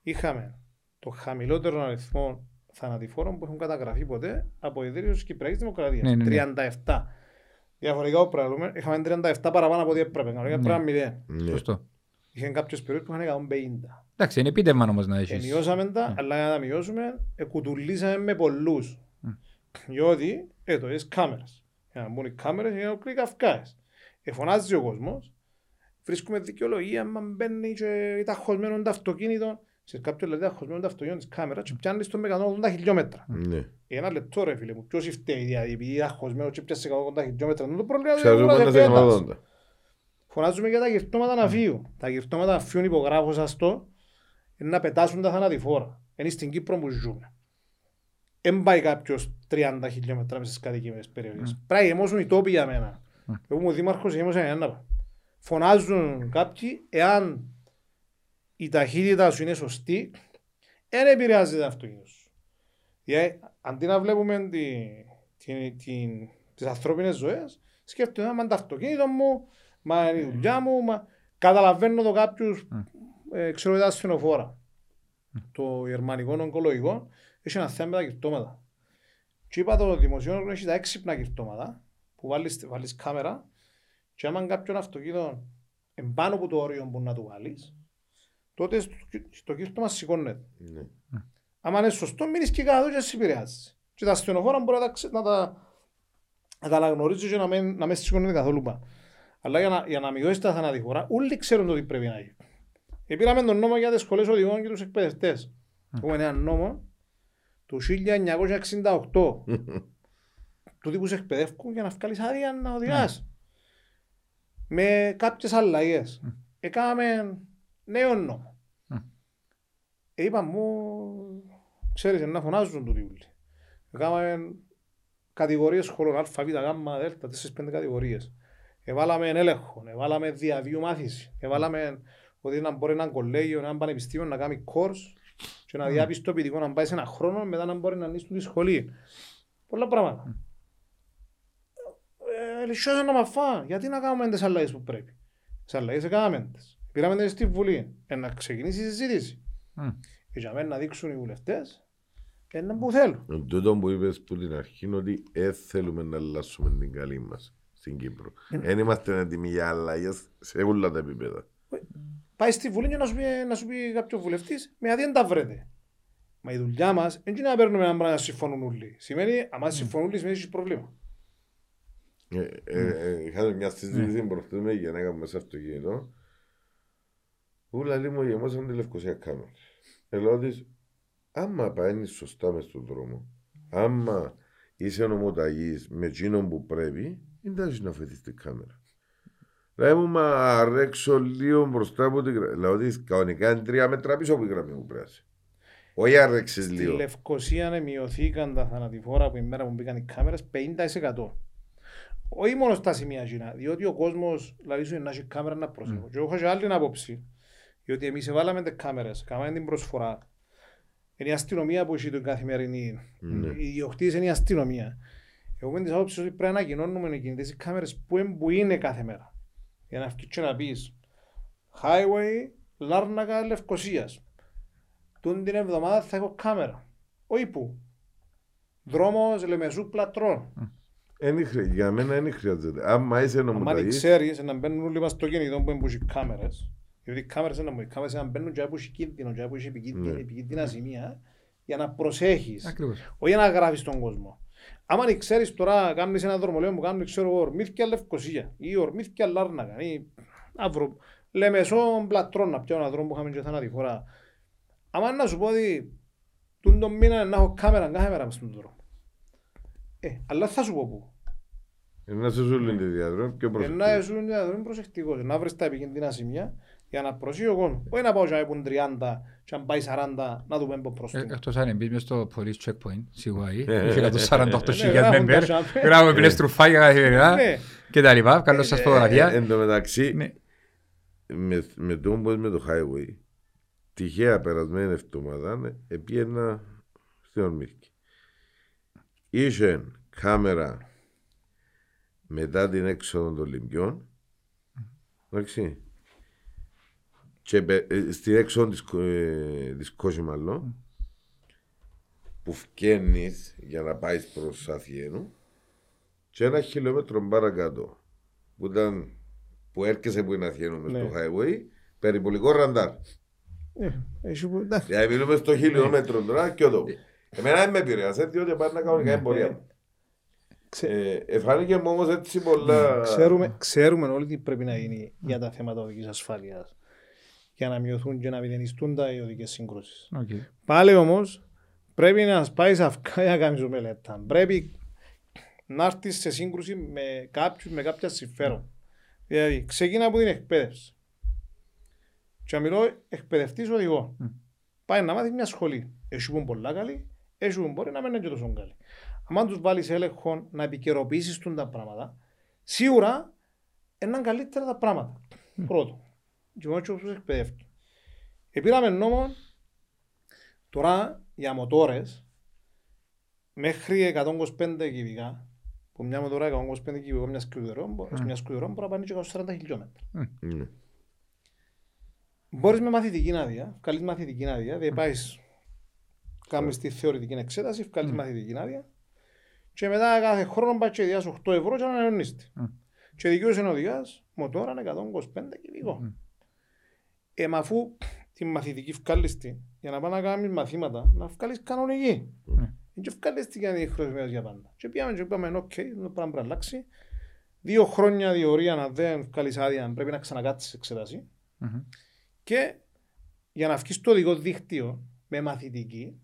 είχαμε το χαμηλότερο αριθμό θανατηφόρων που έχουν καταγραφεί ποτέ από ιδρύο της Κυπριακής Δημοκρατίας. Ναι, ναι, ναι. 37. Διαφορετικά που πράγμα, είχαμε 37 παραπάνω από ό,τι έπρεπε. Κανονικά Ναι. πρέπει να είναι 0. Ναι. Σωστό. Είχαν κάποιε περιόδου που είχαν 150. Εντάξει, είναι επίτευγμα όμως να έχεις. Ενιώσαμε τα, Ναι. αλλά για να τα μειώσουμε, εκουτουλήσαμε με πολλούς. Μμ. Διότι, έτω, είναι κάμερες. Για να μπουν οι κάμερες, για να κλεί καυκάες. Εφωνάζει ο κόσμος, βρίσκουμε δικαιολογία, μα μπαίνει και ταχωσμένο το αυτοκίνητο. Σε κάποιο λέει ταχωσμένο το αυτοκίνητο της κάμερας και πιάνεις το με 180 χιλιόμετρα. Ναι. Ένα λεπτό ρε φίλε μου, ποιος φταίει, δηλαδή, επειδή ταχωσμένο και πιάσε 180 χιλιόμετρα. Είναι το πρόβλημα του Ξέρω αγοράς πάντα σε επέτας. 80. Φωνάζουμε για τα γυρτώματα αναφύου. Τα γυρτώματα αναφύου υπογράφω σας το είναι να πετάσουν τα θανατηφόρα. Είναι στην Κύπρο που ζούμε. Δεν πάει κάποιος 30 χιλιόμετρα μέσα στις κατοικημένες περιοχές. Πρέπει να γεμώσουν οι τόποι για μένα. Mm. Εγώ μου δήμαρχος γεμώσα ένα. Φωνάζουν κάποιοι εάν η ταχύτητα σου είναι σωστή, δεν επηρεάζει το αυτοκίνητο σου. Γιατί αντί να βλέπουμε τη, την, την, τις ανθρώπινες ζωές, σκέφτομαι, μα είναι το αυτοκίνητο μου, μα είναι η δουλειά μου, μα καταλαβαίνω το κάποιους, Mm. ε, ξέρω ήταν ασθενοφόρα. Το γερμανικό ογκολογικό έχει ένα θέμα με τα κυρτώματα. Και είπα το δημοσιογράφο έχει τα έξυπνα κυρτώματα που βάλεις, βάλεις κάμερα και άμα κάποιον αυτοκίνητο εμπάνω από το όριο που να του βάλεις, τότε στο, στο κύρτωμα σηκώνεται. Ναι. Άμα είναι σωστό, μείνεις και κάτω και σε επηρεάζει. Και τα ασθενοφόρα μπορεί να τα, ξε- να τα, να τα αναγνωρίζεις και να μην, να μην σηκώνεται καθόλου πάνω. Αλλά για να, για να μειώσει τα θανατηφόρα, όλοι ξέρουν το τι πρέπει να γίνει. Επήραμε τον νόμο για τις σχολές οδηγών και τους εκπαιδευτές. Έχουμε ένα νόμο του 1968 του τύπου σε εκπαιδεύκουν για να βγάλεις άδεια να οδηγάς. Με κάποιες αλλαγές. Έκαναμε νέο νόμος. Μμ. Ε, είπα μου, ξέρεις, να φωνάζουν τούτοι ούλοι. Έκαναμε κατηγορίες σχολών, α, β, γ, δ, τέσσερις πέντε κατηγορίες. Εβάλαμε έλεγχο, εβάλαμε διαβίου μάθηση, εβάλαμε ότι να μπορεί ένα κολέγιο, ένα πανεπιστήμιο να κάνει course και να διάβει το ποιητικό να πάει σε ένα χρόνο μετά να μπορεί να ανοίξει τη σχολή. Πολλά πράγματα. Ε, Λυσιάζω να μαφά. Γιατί να κάνουμε τις αλλαγές που πρέπει; Τις αλλαγές έκαναμε τις. Πήραμε τις στη Βουλή. Ε, να ξεκινήσει η συζήτηση. Μμ. Και για μένα να δείξουν οι βουλευτές ε, να που θέλουν. Ε, Τούτο που είπες που την αρχή είναι ότι δεν θέλουμε να αλλάσουμε την καλή μας στην Κύπρο. Δεν είμαστε έτοιμοι για αλλαγές σε όλα τα επίπεδα. Πάει στη Βουλή και να σου πει, να σου πει κάποιος βουλευτής με αδία τα βρείτε. Μα η δουλειά μας δεν είναι να παίρνουμε ένα πράγμα να συμφωνούν όλοι. Σημαίνει, άμα συμφωνούν όλοι, σημαίνει ότι έχει πρόβλημα. Ε, ε, ε, Είχαμε μια συζήτηση προχτές με γυναίκα μου μέσα στο αυτοκίνητο. Ούλα λέει μου γεμώσαν τη Λευκοσία κάμερα. Ελάω της, άμα πάει σωστά μες στον δρόμο, άμα είσαι νομοταγής με εκείνον που πρέπει, δεν τα έχεις να φετείς την κάμερα. Λέει μου, μα ρέξω λίγο μπροστά από την γραμμή. Λέω ότι κανονικά είναι τρία μέτρα πίσω από τη γραμμή που πρέπει. Όχι αν ρέξεις Στη λίγο. Λευκοσία ναι, μειωθήκαν τα θανατηφόρα από η μέρα που μπήκαν οι κάμερες 50%. Όχι μόνο στα σημεία εκείνα, διότι ο κόσμος δηλαδή σου να έχει κάμερα να προσέχω. Και εγώ έχω και άλλη άποψη, διότι εμείς βάλαμε τις κάμερες, κάναμε την προσφορά. Είναι η αστυνομία που έχει την καθημερινή. Ναι. Οι ιδιοκτήτες είναι η αστυνομία. Εγώ με τις άποψεις ότι πρέπει να ανακοινώνουμε εκείνες οι κάμερες που, είναι- που είναι κάθε μέρα. Για να βγεις και να πεις Highway Λάρνακα Λευκοσίας. Τούν την εβδομάδα θα έχω κάμερα. Όχι που. Δρόμος Λεμεσού Πλατρών. Εν χρει- Για μένα δεν χρειάζεται. Άμα είσαι Αν νομοταγής, ξέρεις να μπαίνουν όλοι μας στο κινητό που έχουν κάμερες. Γιατί οι κάμερες είναι οι κάμερες να μπαίνουν και που έχει κίνδυνο και που έχει επικίνδυνα, Ναι. επικίνδυνα σημεία για να προσέχεις. Ακριβώς. Όχι για να γράφεις τον κόσμο. Άμα δεν ξέρεις τώρα, κάνεις ένα δρομολέο που κάνουν, ξέρω εγώ, ορμήθηκια Λευκοσία ή ορμήθηκια Λάρνακα ή αύρο, Λεμεσό Πλατρών να πιω ένα δρόμο που είχαμε και θανάτη φορά. Άμα να σου πω ότι τούν τον μήνα να έχω κάμερα κάθε μέρα μες στον δρόμο. Ε, αλλά θα σου πω πού. να σε ζούλουν τη διαδρομή πιο Ε, να προσεκτικά. ήσουν να δούμε προσεκτικός, να βρεις τα επικίνδυνα σημεία για να προσύγει ο κόσμος. Όχι να πάω και να πούν 30 και αν πάει 40 να δούμε πώς Ε, προστούμε. Εκτός αν μπεις μες στο police checkpoint, σίγουρα ή, Ε, είχε 148.000 Ναι, γράφουν member, τα σάπια. γράφουμε πλές τρουφάκια καθημερινά Ναι. και τα λοιπά, καλώς σας Ε, φωτογραφία. Εν τω μεταξύ, Ναι. με, με το που με το highway, τυχαία περασμένη εβδομάδα, επίαινα στην Ορμήθκη. Είχε κάμερα μετά την έξοδο των Λιμπιών, εντάξει, και πε- ε, στην έξοδο της, Κο- ε, της Κόση μάλλον, που φκένεις για να πάει προς Αθιένου και ένα χιλιόμετρο παρακάτω που ήταν που έρχεσαι που είναι Αθιένου μες Ναι. στο highway περιπολικό ραντάρ. Ε, έχει που- εντάξει. Δηλαδή μιλούμε στο χιλιόμετρο τώρα και εδώ. Εμένα δεν με επηρεάσε διότι πάντα κανονικά είναι πορεία μου. Ξε- Ε, Εφάνηκε μου όμως έτσι πολλά... Ξέρουμε, ξέρουμε όλοι τι πρέπει να γίνει για τα θέματα οδικής ασφάλειας για να μειωθούν και να μηδενιστούν τα οι οδικές σύγκρουσεις. Οκ. Πάλι όμως πρέπει να σπάεις αυκά για να κάνεις ομελέτα. Πρέπει να έρθεις σε σύγκρουση με κάποιους με κάποια συμφέροντα. Δηλαδή ξεκινά από την εκπαίδευση. Και να μιλώ εκπαιδευτής οδηγό. Πάει να μάθεις μια σχολή. Έχει που είναι πολλά καλή, έχει που μπορεί να μην είναι και τόσο καλή. Αν τους βάλεις έλεγχο να επικαιροποιήσεις τούν τα πράγματα, σίγουρα είναι καλύτερα τα πράγματα. Πρώτο. Και εγώ έτσι όπως εκπαιδεύτω. Επήραμε νόμο Τώρα για μοτόρες μέχρι 125 κυβικά που μια μοτόρα 125 κυβικό μια σκουδερό, μπο- μια σκουδερό μπορεί να πάνε και 140 χιλιόμετρα. Ναι. Μπορείς με μαθητική άδεια, βγάλεις μαθητική άδεια, δηλαδή πάεις, κάνεις τη θεωρητική εξέταση, βγάλεις μαθητική άδεια και μετά κάθε χρόνο πάεις και διάς 8 ευρώ και να ανανεώνεις τη. Μμ. Και δικαιούσαι να οδηγάς μοτόρα 125 κυβικό. Ε, μα αφού τη μαθητική βγάλεις τη, για να πάεις να κάνεις μαθήματα, να βγάλεις κανονική. Ναι. Και βγάλεις τη για να χρησιμοποιήσεις για πάντα. Και πήγαμε και είπαμε, οκ, το πράγμα πρέπει να αλλάξει. Δύο χρόνια διορία να δεν βγάλεις άδεια, πρέπει να ξανακάτσεις εξετάση. Μμμ. Και για να βγεις στο οδικό δίκτυο με μαθητική,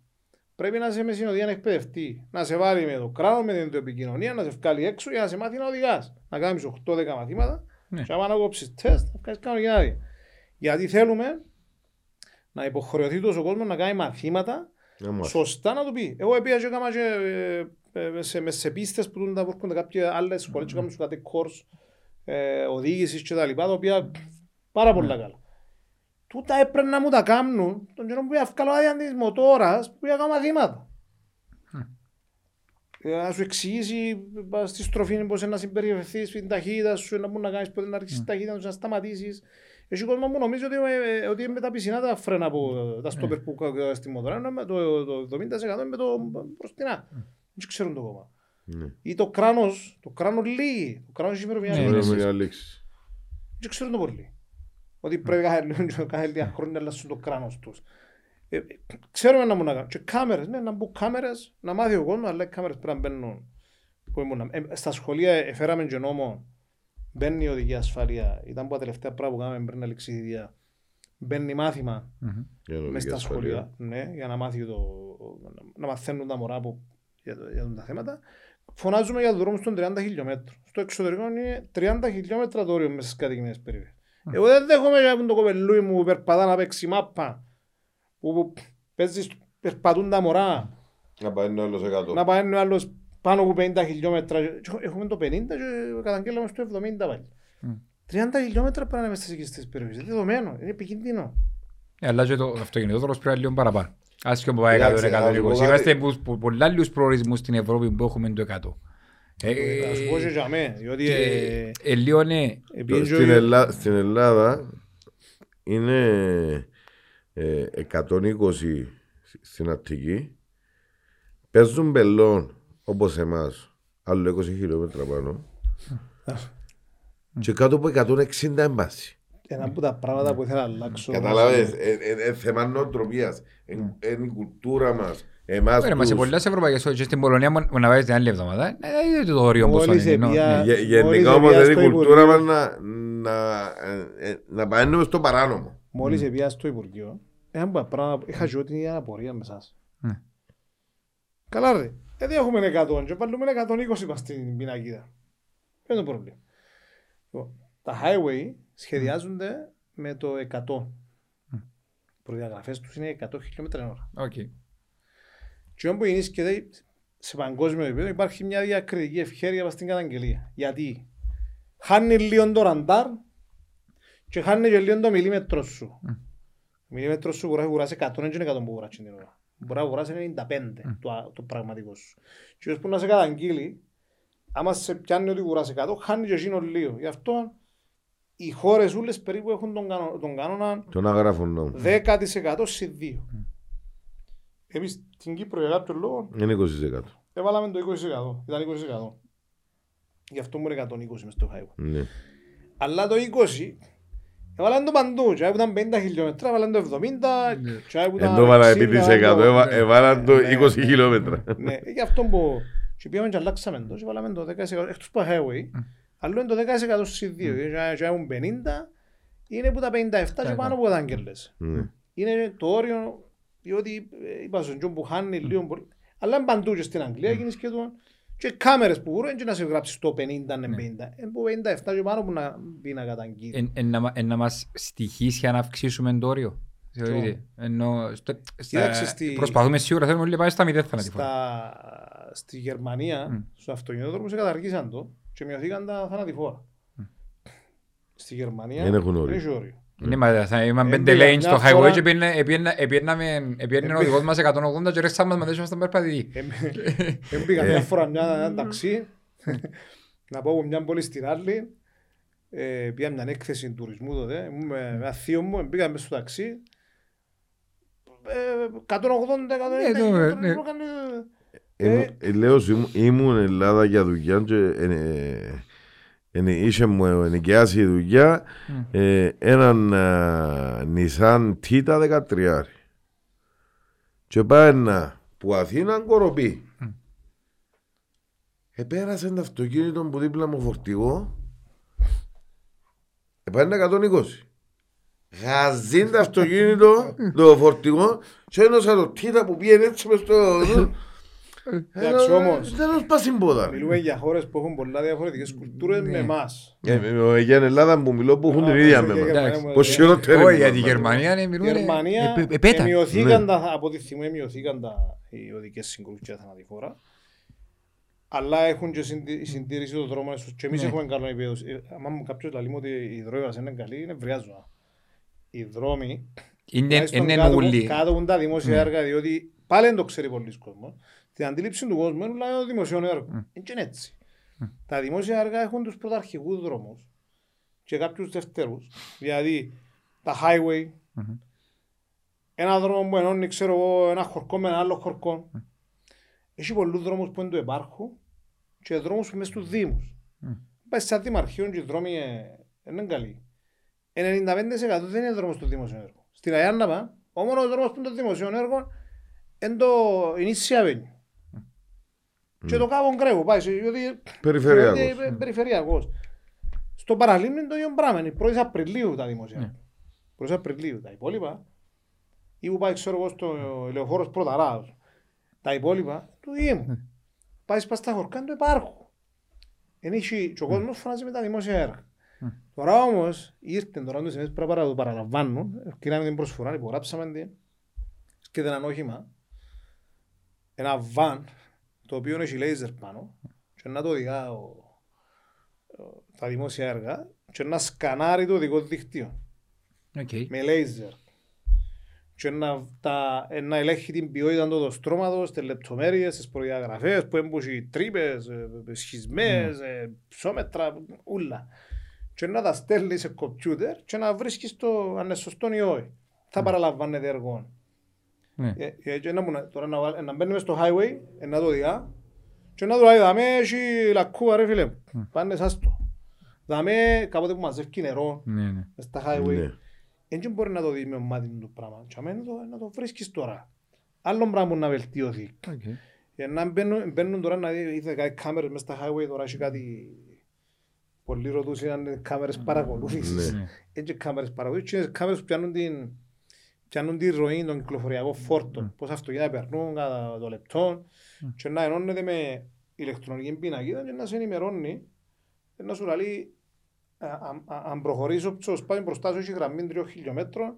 πρέπει να είσαι με συνοδεία εκπαιδευτή. Να σε βάλει με το κράτο, με την επικοινωνία, να σε βγάλει έξω για να σε μάθει να οδηγάς. Να κάνεις 8-10 μαθήματα Ναι. και άμα να κόψεις τεστ, να κάνεις κανονική άδεια. Γιατί θέλουμε να υποχρεωθεί τόσο ο κόσμος να κάνει μαθήματα Να μάθει. σωστά να του πει. Εγώ πήγα και έκανα και ε, ε, σε, μες σε πίστες που τούν τα βρίσκονται κάποιες άλλες σχολές και κάνουν σου κάτι course ε, οδήγησης και τα λοιπά, τα οποία πάρα πολλά καλά. Τούτα έπρεπε να μου τα κάνουν τον καιρό που έφκαλω άδεια της μοτόρας που είχα κάνει μαθήματα. Ε, Να σου εξηγήσει πα, στη στροφή πώς να συμπεριφερθείς στην ταχύτητα σου, να μπορείς να κάνεις πότε να ρίξεις την ταχύτητα σου, να σταματήσεις. Έχει κόσμο που νομίζει ότι, ε, ότι είναι με τα πισινά τα φρένα που τα στόπερ που κάνω στη μοτόρα, ενώ με το, το 70% είναι με το μπροστινά. Δεν ξέρουν το κόμμα. Ναι. Ή το κράνος, το κράνος λύει, το κράνος έχει Ναι, ημερομηνία ναι, λύγης. Μπορούμε να λήξει. Δεν ξέρουν το πολύ. Ότι πρέπει κάθε λίγο, κάθε λίγα χρόνια να αλλάσουν το κράνος τους. Ε, ε, ξέρουμε να μου να κάνουν. Και κάμερες, ναι, να μπουν κάμερες, να μάθει ο κόσμος, αλλά οι κάμερες πρέπει να μπαίνουν. Που ήμουν, ε, στα σχολεία ε, εφέραμε και νόμο, μπαίνει η οδική ασφάλεια. Ήταν από τα τελευταία πράγματα που κάναμε πριν να λήξει η θητεία. Μπαίνει μάθημα Μμμ. Για να μες δει στα ασφαλεία. σχολεία, ναι, για να, μάθει το, να μαθαίνουν τα μωρά που, για, το- για τα θέματα. Φωνάζουμε για το δρόμο των 30 χιλιόμετρων. Στο εξωτερικό είναι 30 χιλιόμετρα το όριο μέσα στις κατοικημένες περιοχές. Εγώ δεν δέχομαι για το κοπελούι μου που περπατά να παίξει μάπα, που, που παίζεις, περπατούν τα μωρά, Να πάει ένα άλλος εκατό. να πάει ο άλλος πάνω από 50 χιλιόμετρα. Και Έχουμε το 50 και καταγγέλαμε στο 70 πάλι. Μμ. 30 χιλιόμετρα πρέπει να είναι μέσα στις οικιστές περιοχές. Είναι δεδομένο, είναι επικίνδυνο. Ε, Αλλά και το αυτοκινητόδρομος πρέπει να είναι λίγο παραπάνω. Άσχημα που πάει 100, Εντάξει, να σου πω 120. κάτι. Είμαστε που- που πολλά άλλους προορισμούς στην Ευρώπη που έχουμε το 100. Ε, Θα σου πω και για μέ, διότι και, ε, ε, λίγο ναι. επειδή Στην, Ελλάδα, στην Ελλάδα είναι ε, 120 στην Αττική. Παίζουν μπελόν όπως εμάς, άλλο 20 χιλιόμετρα πάνω. και κάτω από 160 έμπαση. ένα από τα πράγματα που ήθελα να αλλάξω. Καταλάβες, ε, ε, ε, θέμα νοοτροπίας. Είναι η κουλτούρα μας. Εμάς Ωραία, μας σε τους- πολλές ευρωπαϊκές χώρες και στην Πολωνία μου να βάζεις την άλλη εβδομάδα. Ε, είδε το όριο πόσο Μόλις είναι. ναι. επία- Γε- Μόλις Γενικά όμως είναι η επία στο κουλτούρα μας Υπουργείο. να, να, ε, ε, να πάνε στο παράνομο. Μόλις επία στο Υπουργείο, ένα από τα πράγματα, είχα και την ίδια απορία με εσάς. Ναι. Καλά ρε, γιατί έχουμε 100 και βάλουμε 120 πας στην πινακίδα. Ποιο είναι το πρόβλημα; Λοιπόν, Τα highway σχεδιάζονται με το 100. Οι προδιαγραφές τους είναι 100 χιλιόμετρα την ώρα. Οκ. Και όπως ισχύει σε παγκόσμιο επίπεδο υπάρχει μια διακριτική ευχαίρεια στην καταγγελία. Γιατί χάνει λίγο το ραντάρ και χάνει και λίγο το μιλίμετρό σου. Μμ. Το μιλίμετρο σου μπορεί να αγοράσει 100, δεν είναι 100 που αγοράσει την ώρα. Μπορεί να αγοράσεις 95 το, α- το πραγματικό σου. Και ώσπου να σε καταγγείλει, άμα σε πιάνει ότι αγοράσει 100, χάνει και εκείνο λίγο. Γι' αυτό οι χώρες όλες περίπου έχουν τον, κανο, τον κανόνα Τον αγράφουν νόμο. 10% σε 2. Εμείς στην Κύπρο για κάποιο λόγο Είναι 20%. έβαλαμε το 20%. Ήταν 20%. Γι' αυτό μου είναι 120 μες στο highway. Ναι. Αλλά το 20 έβαλαν το παντού. Και που ήταν 50 χιλιόμετρα, έβαλαν το 70. Και που ήταν Εν το βάλα 60, επί της έβαλαν εκατό, το- έβα- ναι. έβαλαν το Ναι, 20 ναι, χιλιόμετρα. Ναι, γι' αυτό που και πήγαμε και αλλάξαμε το και βάλαμε το 10% εκτός που highway. Αλλά είναι το 10% στις δύο. Και- Και έχουν 50, είναι που τα 57 και πάνω από τα άγγελες. Ναι. είναι το όριο, διότι ε, είπα στον Τζον που χάνει λίγο πολύ. Αλλά είναι παντού και στην Αγγλία γίνεις και το... Και κάμερες που μπορούν και να σε γράψεις το 50 είναι 50. Είναι που 57 και πάνω που να μπει να καταγγείλει. Εν- εν να μα- εν να μας στοιχήσει αν αυξήσουμε το όριο. Θεωρείτε. Ενώ στο- στα- Κοίταξε, στη- Προσπαθούμε σίγουρα, θέλουμε όλοι να πάμε στα μηδέν θανατηφόρα. Στα... Στη Γερμανία, Μμ. στο αυτοκινητόδρομο σε καταργήσαν το και μειωθήκαν τα θανατηφόρα. Στη Γερμανία Δεν έχουν όριο. Έχει όριο. Ναι, μα θα είμαστε Ε, πέντε πήγα lanes μια στο φορά- highway και πήγαινε- έπαιρνε- έπαιρναμε- έπαιρνε ο οδηγός μας 180 και ρέξαμε μας μετά ήμασταν περπατητοί. Δεν πήγα μια φορά μια ένα ταξί να πάω από μια πόλη στην άλλη. Ε, πήγα μια έκθεση τουρισμού τότε. Ήμουν με ένα θείο μου, πήγα μέσα στο ταξί. Ε, 180, 190 Ναι, το- χιλιόμετρα, ναι. έκανε- Ήμουν- ε, Λέω σου, ήμουν- ήμουν Ελλάδα για δουλειά και ε, ε, ε, είχε μου ενοικιάσει η δουλειά ε, έναν α, Nissan Tita 13 και πάει να που Αθήνα κοροπή. Επέρασε το αυτοκίνητο που δίπλα μου φορτηγό. Επάνε 120 Γαζίν το αυτοκίνητο, το φορτηγό και ένωσα το Tita που πήγαινε έτσι μες στο... Εντάξει, όμως. Δεν nos πάσει πόδα. Μιλούμε για χώρες που έχουν πολλά διαφορετικές κουλτούρες με εμάς. Ε, ε, Για την Ελλάδα που μιλώ που έχουν την ίδια με Και εμάς. Γερμανία μου Πώς έλεγε. χειρότερη. Όχι, είναι για τη μας. Γερμανία είναι μιλούμε. Γερμανία ε, ε, πέτα. μειωθήκαν Ναι. τα, από τη στιγμή μειωθήκαν τα, οι οδικές συγκρούσεις και τα θανατηφόρα. Αλλά έχουν και συντη- η συντήρηση των δρόμων στους. Και εμείς Ναι. έχουμε καλό επίπεδο. Ε, άμα μου κάποιος λέει μου ότι η δρόμη μας είναι καλή, είναι βριάζω. οι δρόμοι Είναι τουλάχιστον είναι κάτω- ούλοι. κάτω από τα δημόσια Ναι. έργα, διότι πάλι δεν το ξέρει πολλοί κόσμος. Την αντίληψη του κόσμου είναι το δημοσίων έργο. Μμ. Είναι και έτσι. Τα δημόσια έργα έχουν τους πρωταρχικούς δρόμους και κάποιους δευτερούς. Δηλαδή τα highway, Μμμ. ένα δρόμο που ενώνει ξέρω εγώ, ένα χορκό με ένα άλλο χορκό. Έχει πολλούς δρόμους που δεν του υπάρχουν και δρόμους που είναι στους δήμους. Μμ. Πάει σαν δημαρχείο και οι δρόμοι ε, δεν είναι καλοί. 95% δεν είναι δρόμος του δημοσίου έργου. Στην Αγιάνναπα, ο μόνος δρόμος που είναι το δημοσίου έργο είναι το Ινίσια Avenue. Και το Κάβον Κρέου, πάει, σε- διότι Περιφερειακός. διότι, ε, περιφερειακός. Στο παραλίμνη είναι το ίδιο πράγμα, είναι 1η Απριλίου τα δημοσία. Ναι. 1η Απριλίου, τα υπόλοιπα, ή που πάει ξέρω εγώ στο Ελεοφόρος Πρωταράδος. Τα υπόλοιπα, του Δήμου. Πάει σπάς στα χορκά, δεν το υπάρχουν. Εν έχει, και ο κόσμος φωνάζει με τα δημόσια έργα. Τώρα όμως, ήρθε τώρα τους εμείς πρέπει να το παραλαμβάνουν, ευκαιράμε την προσφορά, υπογράψαμε την, και ένα όχημα, ένα βαν, το οποίο έχει λέιζερ πάνω, και να το οδηγά ο, ο- τα δημόσια έργα, και να σκανάρει το οδικό δίκτυο Οκ. με λέιζερ. Και να, τα, ε, να ελέγχει την ποιότητα του οδοστρώματος, τις λεπτομέρειες, τις προδιαγραφές, που έμπουσαν τρύπες, ε, ε, σχισμές, ε, υψόμετρα, ούλα. Και να τα στέλνεις σε κομπιούτερ και να βρίσκεις το αν είναι σωστό ή όχι. Θα παραλαμβάνεται έργο. Τώρα να, βάλ- να μπαίνουμε στο highway, ε, να το διά, και να του λέει, δαμέ έχει λακκούβα ρε φίλε, μου. πιάνε σάσ' το. Δαμέ κάποτε που μαζεύει νερό, Ναι, ναι. μες στα highway, Ναι. δεν μπορεί να το δει με μάτι του πράγμα. Και αμένα το, να το βρίσκεις τώρα. Άλλο πράγμα να βελτιωθεί. Οκ. Για να μπαίνουν, μπαίνουν τώρα να δει, είδε κάτι κάμερες μες στα highway, τώρα έχει κάτι... Πολλοί ρωτούσαν αν είναι κάμερες παρακολούθησης. Ναι. Έτσι κάμερες παρακολούθησης, είναι κάμερες που πιάνουν την, πιάνουν τη ροή των κυκλοφοριακών φόρτων. Πώς αυτοκίνητα περνούν κατά το λεπτό και να ενώνεται με ηλεκτρονική πινακίδα και να σε ενημερώνει και να σου λέει α- α- α- αν προχωρήσει ο ψος πάει μπροστά σου έχει γραμμή τριών χιλιόμετρων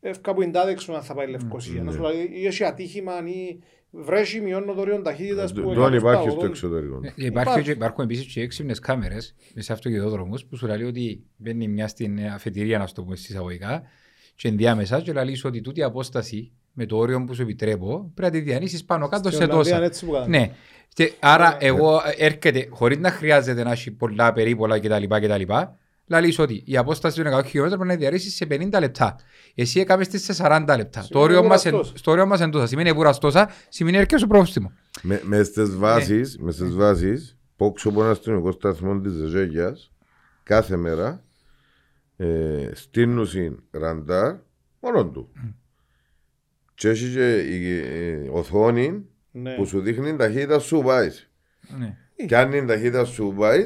ευκά που είναι τάδε έξω αν θα πάει Λευκοσία. Να σου λέει ή έχει ατύχημα ή βρέχει μειώνω το όριο ταχύτητας που Δεν εκατό υπάρχει στα στο 80. εξωτερικό. Ε, Υπάρχει, και- υπάρχουν επίσης και έξυπνες κάμερες μέσα σε αυτοκινητόδρομους που σου λέει ότι μπαίνει μια στην αφετηρία να στο πούμε στις εισαγωγικά και ενδιάμεσα και λέει σου ότι τούτη η απόσταση με το όριο που σου επιτρέπω πρέπει να τη διανύσεις πάνω κάτω Στην σε Ολλανδία τόσα. είναι έτσι που κάνουν. Ναι. Και άρα εγώ έρχεται χωρίς να χρειάζεται να έχει πολλά περίπολα κτλ. κτλ. Λαλείς ότι η απόσταση των 100 χιλιόμετρων πρέπει να διαρρήσεις σε 50 λεπτά. Εσύ έκαμες τις σε 40 λεπτά. Το Σημαίνει όριο μας εν- βουραστός. στο όριο μας εν τόσα. Σημαίνει βουραστόσα, σημαίνει έρχεσαι στο πρόστιμο. Με, με στις βάσεις, με στις βάσεις, πόξω από ένας αστυνομικό σταθμό της Ζεγιάς, κάθε μέρα, ε, στείλουν ραντάρ μόνο του. Και έχει και η ε, οθόνη Ναι. που σου δείχνει την ταχύτητα σου πάει. Ναι. Κι αν την ταχύτητα σου πάει,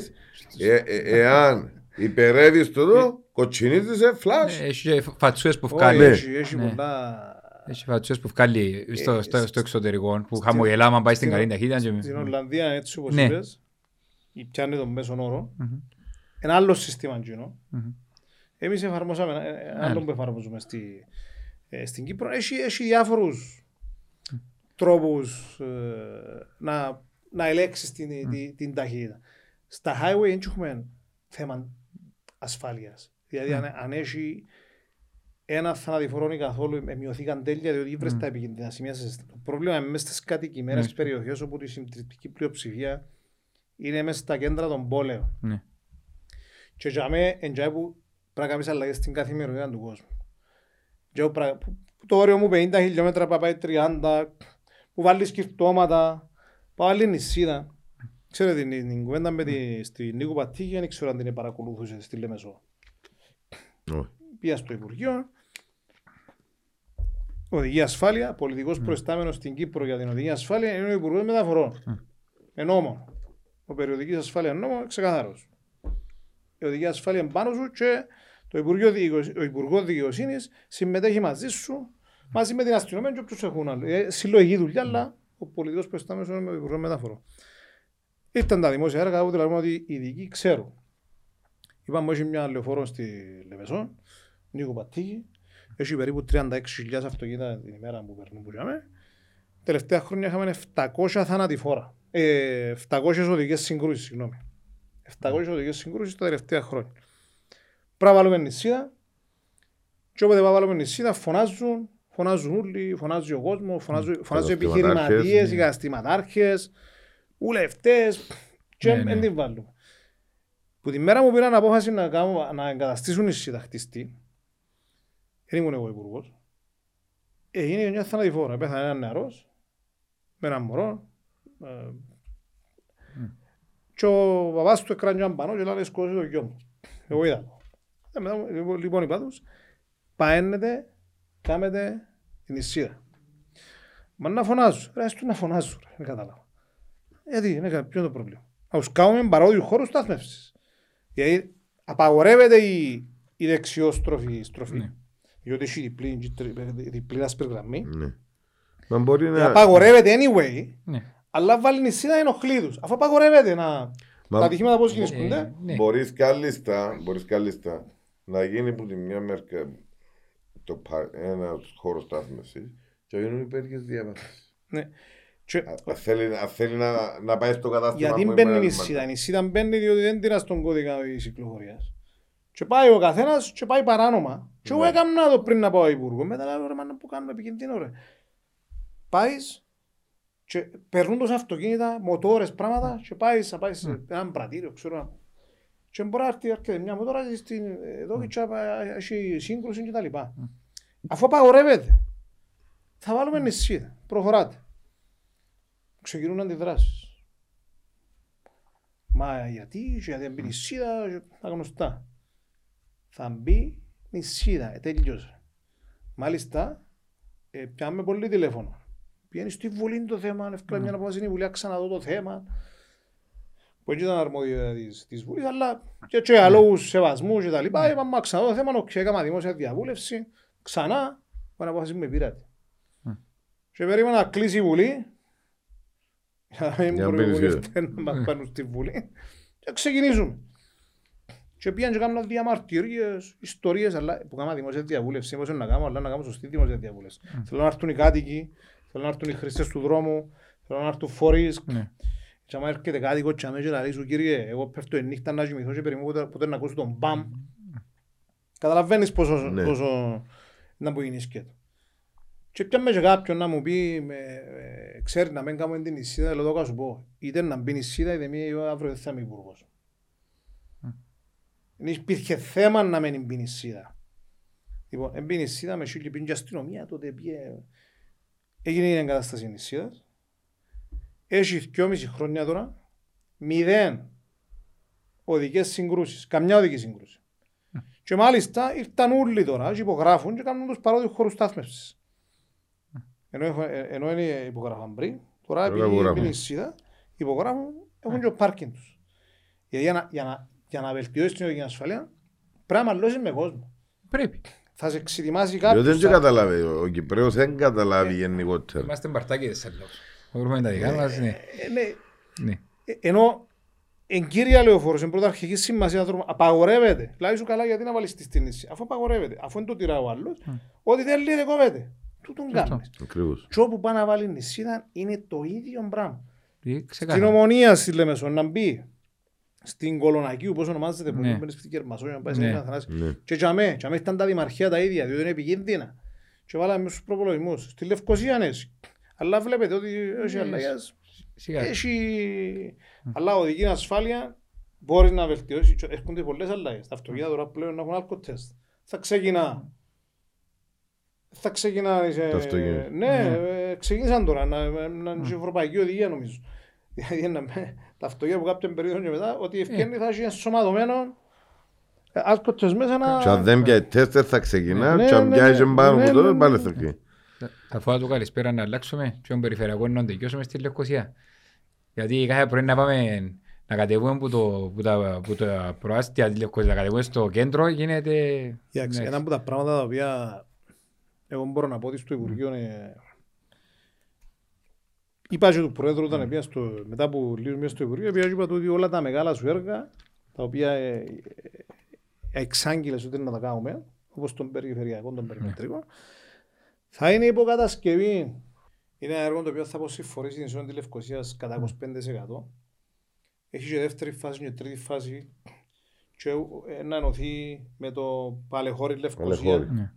ε, ε, εάν υπερεύεις το εδώ, κοτσινίζεσαι φλάς. Ναι, Έχει και φατσούες που Όχι, βγάλει. Ναι. έχει- έχει Ναι. πολλά... Έχει φατσούες που βγάλει στο, Ε, στο, στο εξωτερικό που στην- χαμογελά άμα πάει στην στην- καλή ταχύτητα. και- Στην Ολλανδία είναι έτσι όπως Ναι. είπες, ή πιάνει τον μέσον όρο. Μμμ. Ένα άλλο σύστημα εκείνο. Μμμ. Εμείς εφαρμόσαμε ένα- ένα άλλο Άλλο. που εφαρμόζουμε στη, ε, στην Κύπρο. Έχει, έχει διάφορους τρόπους ε, να, να ελέγξεις την, την, την ταχύτητα. Στα highway δεν έχουμε θέμα ασφάλειας. Δηλαδή αν, αν έχει ένα θανατηφόρο ή καθόλου ε, μειωθήκαν τέλεια διότι βρες τα επικίνδυνα σημεία σε συστήματα. Το πρόβλημα είναι μέσα στις κατοικημένες Ναι. περιοχές όπου η συντριπτική πλειοψηφία είναι μέσα στα κέντρα των πόλεων. Ναι. Και για μέ, εν τζάι που πρέπει να κάνεις αλλαγές στην καθημερινότητα του κόσμου. Και εγώ πρα- που- που το όριο μου 50 χιλιόμετρα που πάει 30, που βάλεις κυρτώματα, που βάλει νησίδα. Ξέρετε την, την κουβέντα με τη, στη Νίκο Πατήκη, δεν ξέρω αν την παρακολουθούσε στη Λεμεσό. Όχι. Πήγα στο Υπουργείο, οδηγία ασφάλεια, πολιτικός προϊστάμενος στην Κύπρο για την οδηγία ασφάλεια είναι ο Υπουργός Μεταφορών. Εν νόμο. Ο περιοδικής ασφάλειας νόμο ξεκαθαρός. Η οδηγία ασφάλεια είναι πάνω σου και το Υπουργείο, Δικαιο- ο Υπουργός Δικαιοσύνης συμμετέχει μαζί σου, μαζί με την αστυνομία και όποιους έχουν άλλο. Ε, συλλογική δουλειά, αλλά ο πολιτικός προϊστάμενος είναι με το Υπουργείο Μεταφορών. Ήρθαν τα δημόσια έργα, όπου λέμε ότι οι ειδικοί ξέρουν. Είπαμε έχει μια λεωφόρο στη Λεμεσό, Νίκο Πατήκη, έχει περίπου 36.000 αυτοκίνητα την ημέρα που περνούν που είχαμε. Τελευταία χρόνια είχαμε 700 θανατηφόρα. Ε, 700 οδικές συγκρούσεις, συγγνώμη. 700 οδικές συγκρούσεις τα τελευταία χρόνια. Πρέπει να βάλουμε νησίδα Και όποτε πάμε βάλουμε νησίδα φωνάζουν, φωνάζουν όλοι, φωνάζει ο κόσμος, φωνάζουν, φωνάζουν οι Καταστηματάρχες, επιχειρηματίες, ναι. οι καταστηματάρχες, ουλευτές και Ναι, ναι. δεν την βάλουμε. Που τη μέρα μου πήραν απόφαση να, κάνω, να εγκαταστήσουν νησίδα χτιστή, δεν ήμουν εγώ υπουργός, έγινε μια θανατηφόρα. Πέθανε ένα νεαρός, με ένα μωρό, ε, και ο παπάς του έκρανε έναν πανό και λέει σκότωσε το γιο μου. Εγώ είδα το. Ε, μετά μου- λοιπόν, Λοιπόν είπα τους, παένετε, κάμετε την νησίδα. Μα να φωνάζουν. Ρε, έστω να φωνάζουν. ρε, Δεν κατάλαβα. Γιατί, είναι κα- ποιο είναι το πρόβλημα. Να τους κάνουμε παρόδιου χώρους στάθμευσης. Γιατί απαγορεύεται η, η δεξιόστροφη στροφή. Ναι. Διότι έχει διπλή, διπλή άσπρη γραμμή. Ναι. Μα μπορεί Και να... Απαγορεύεται anyway, Ναι. αλλά βάλει νησίδα να ενοχλεί τους. Αφού απαγορεύεται να... Μα- Τα ατυχήματα πώς Ε, γίνονται. ναι. Μπορείς κάλλιστα, μπορείς κάλλιστα να γίνει που τη μια μερκα το πα- ένας χώρος στάθμευσης και γίνουν υπέργειες διαβάσεις. Ναι. Και Αν θέλει, αν θέλει να, να πάει στο κατάστημα Γιατί που μπαίνει η είναι νησίδα. Η νησίδα μπαίνει διότι δεν τυρά στον κώδικα της κυκλοφορίας. Και πάει ο καθένας και πάει παράνομα. Και εγώ Ναι. έκανα το πριν να πάω υπουργό. Μετά λέω ρε μάνα που κάνουμε επικίνδυνο ρε. Πάεις και περνούν τόσα αυτοκίνητα, μοτόρες, πράγματα και πάεις, θα πάεις σε έναν πρατήριο, ξέρω να και μπορεί να έρθει έρχεται μια μοτόρα στην, εδώ και τσα- έχει σύγκρουση και τα λοιπά. Αφού απαγορεύεται, θα βάλουμε νησίδα, προχωράτε. Ξεκινούν αντιδράσεις. Μα γιατί, και γιατί δεν μπει νησίδα, και τα γνωστά. Θα μπει νησίδα, ε, τέλειωσε. Μάλιστα, ε, πιάν με πολλοί τηλέφωνο. Πηαίνει στη Βουλή το θέμα, έφκαλε μια απόφαση η Βουλή, να ξαναδώ το θέμα. Που δεν ήταν αρμοδιότης της, της Βουλής, αλλά και, και για λόγους σεβασμού και τα λοιπά, είπαμε να ξαναδώ το θέμα, οκ, έκανα δημόσια διαβούλευση, ξανά, που είναι απόφαση που με πήρατε. Και περίμενα να κλείσει η Βουλή, για να μην Για να μπορούν οι μπει η βουλευτές να μας παίρνουν στη Βουλή. Και ξεκινήσουμε. Και πήγαν και κάνουν διαμαρτυρίες, ιστορίες, αλλά που κάνουν δημόσια διαβούλευση, πώς είναι να κάνουμε, αλλά να κάνουμε σωστή δημόσια διαβούλευση. Θέλω να έρθουν οι κάτοικοι, θέλω να έρθουν οι χρήστες του δρόμου, θέλω να έρθουν φορείς. Ναι. Και άμα έρχεται κάτοικο και αμέσως να λέει σου κύριε, εγώ πέφτω η νύχτα να κοιμηθώ και περιμένω ποτέ, ποτέ να ακούσω τον μπαμ. Καταλαβαίνεις πόσο, Ναι. πόσο να που γίνεις σκέτο. Και πιάμε και κάποιον να μου πει, με, ε, ξέρει να μην κάνουμε την νησίδα, λέω το σου πω, είτε να μπει νησίδα είτε μία ή αύριο δεν θα είμαι υπουργός. Δεν υπήρχε θέμα να μην μπει νησίδα. Λοιπόν, έμπει νησίδα με σίλη πήγε και αστυνομία, τότε πήγε... Έγινε η εγκατάσταση νησίδας. Έχει δυόμιση χρόνια τώρα, μηδέν οδικές συγκρούσεις, καμιά οδική σύγκρουση. Και μάλιστα ήρθαν όλοι τώρα και υπογράφουν και κάνουν τους παρόδιους χώρους στάθμευσης. Ενώ, έχω- ε, ενώ είναι υπογράφαν πριν, τώρα Τώρα επειδή υπογράφουν. είναι η σίδα, υπογράφουν, έχουν και ο πάρκινγκ τους. Γιατί για να, για να, για να βελτιώσεις την οδική ασφαλεία, πρέπει να μαλώσεις με κόσμο. Πρέπει. Θα σε ξετοιμάσει Διότι δεν κάποιος. και θα- καταλάβει, ο Κυπρέος δεν καταλάβει γενικότερα. Είμαστε μπαρτάκιδες σε λόγους. Μπορούμε τα δικά μας, ναι. Ε, ναι, Ναι. Ε, ενώ εν κύρια λεωφόρος, εν πρωταρχική σημασία ανθρώπου, απαγορεύεται. Λάει σου καλά γιατί να βάλεις τη στην νησί. Αφού απαγορεύεται, αφού είναι το τυρά ο άλλος, ό,τι θέλει δεν κόβεται. Του τον κάνεις. Ακριβώς. Και όπου πάει να βάλει νησίδα είναι το ίδιο πράγμα. Ε, Στην Ξεκάθαρα. ομονία στη Λεμεσό να μπει στην Κολονακίου, πώς ονομάζεται, που Ναι. είναι στην Κερμασόνια, να πάει σε Ναι. ένα θανάσι. Ναι. Και τζαμέ, τζαμέ ήταν τα δημαρχία τα ίδια, διότι είναι επικίνδυνα. Και βάλαμε στους προπολογισμούς. Στη Λευκοσία είναι έτσι. Αλλά βλέπετε ότι έχει Ναι, αλλαγές. Σιγά. Έχει... Αλλά οδική ασφάλεια μπορείς να βελτιώσεις. και Έρχονται πολλές αλλαγές. Τα αυτοκίνητα τώρα πλέον έχουν αλκοτέστ. Θα ξεκινά. Θα ξεκινά. σε- Τα αυτοκίνητα. Ναι, ε, ξεκίνησαν τώρα. Να, να είναι σε ευρωπαϊκή οδηγία νομίζω. Δηλαδή να με- τα αυτοκίνητα που κάποιον περίοδο και μετά, ότι ευκαιρνεί θα έχει ενσωματωμένο ε, αλκοτέστ μέσα να... Και αν δεν πιάει τεστ θα ξεκινά Ναι, και αν ναι, πιάει ναι, πάνω ναι, από ναι, τότε ναι, πάλι ναι. θα βγει. Θα φάω το καλησπέρα να αλλάξουμε ποιον περιφερειακό να τελειώσουμε στη Λευκοσία. Γιατί κάθε πρωί να πάμε να κατεβούμε που, το, που, τα, που τα προάστια της Λευκοσίας, να κατεβούμε στο κέντρο γίνεται... Εντάξει, ναι. ένα από τα πράγματα τα οποία εγώ μπορώ να πω ότι στο Υπουργείο είναι... Είπα και του Πρόεδρου όταν πήγα στο, μετά που λίγο μέσα στο Υπουργείο, πήγα και είπα του ότι όλα τα μεγάλα σου έργα, τα οποία ε, ε, εξάγγειλες ότι να τα κάνουμε, όπως τον περιφερειακό, τον περιμετρικό, θα είναι υποκατασκευή. Είναι ένα έργο το οποίο θα αποσυμφορήσει την ζώνη της Λευκοσίας κατά 25%. Έχει και δεύτερη φάση και τρίτη φάση και ε, να ενωθεί με το Παλαιχώρι Λευκοσίας. Παλαιχώρι. Ναι.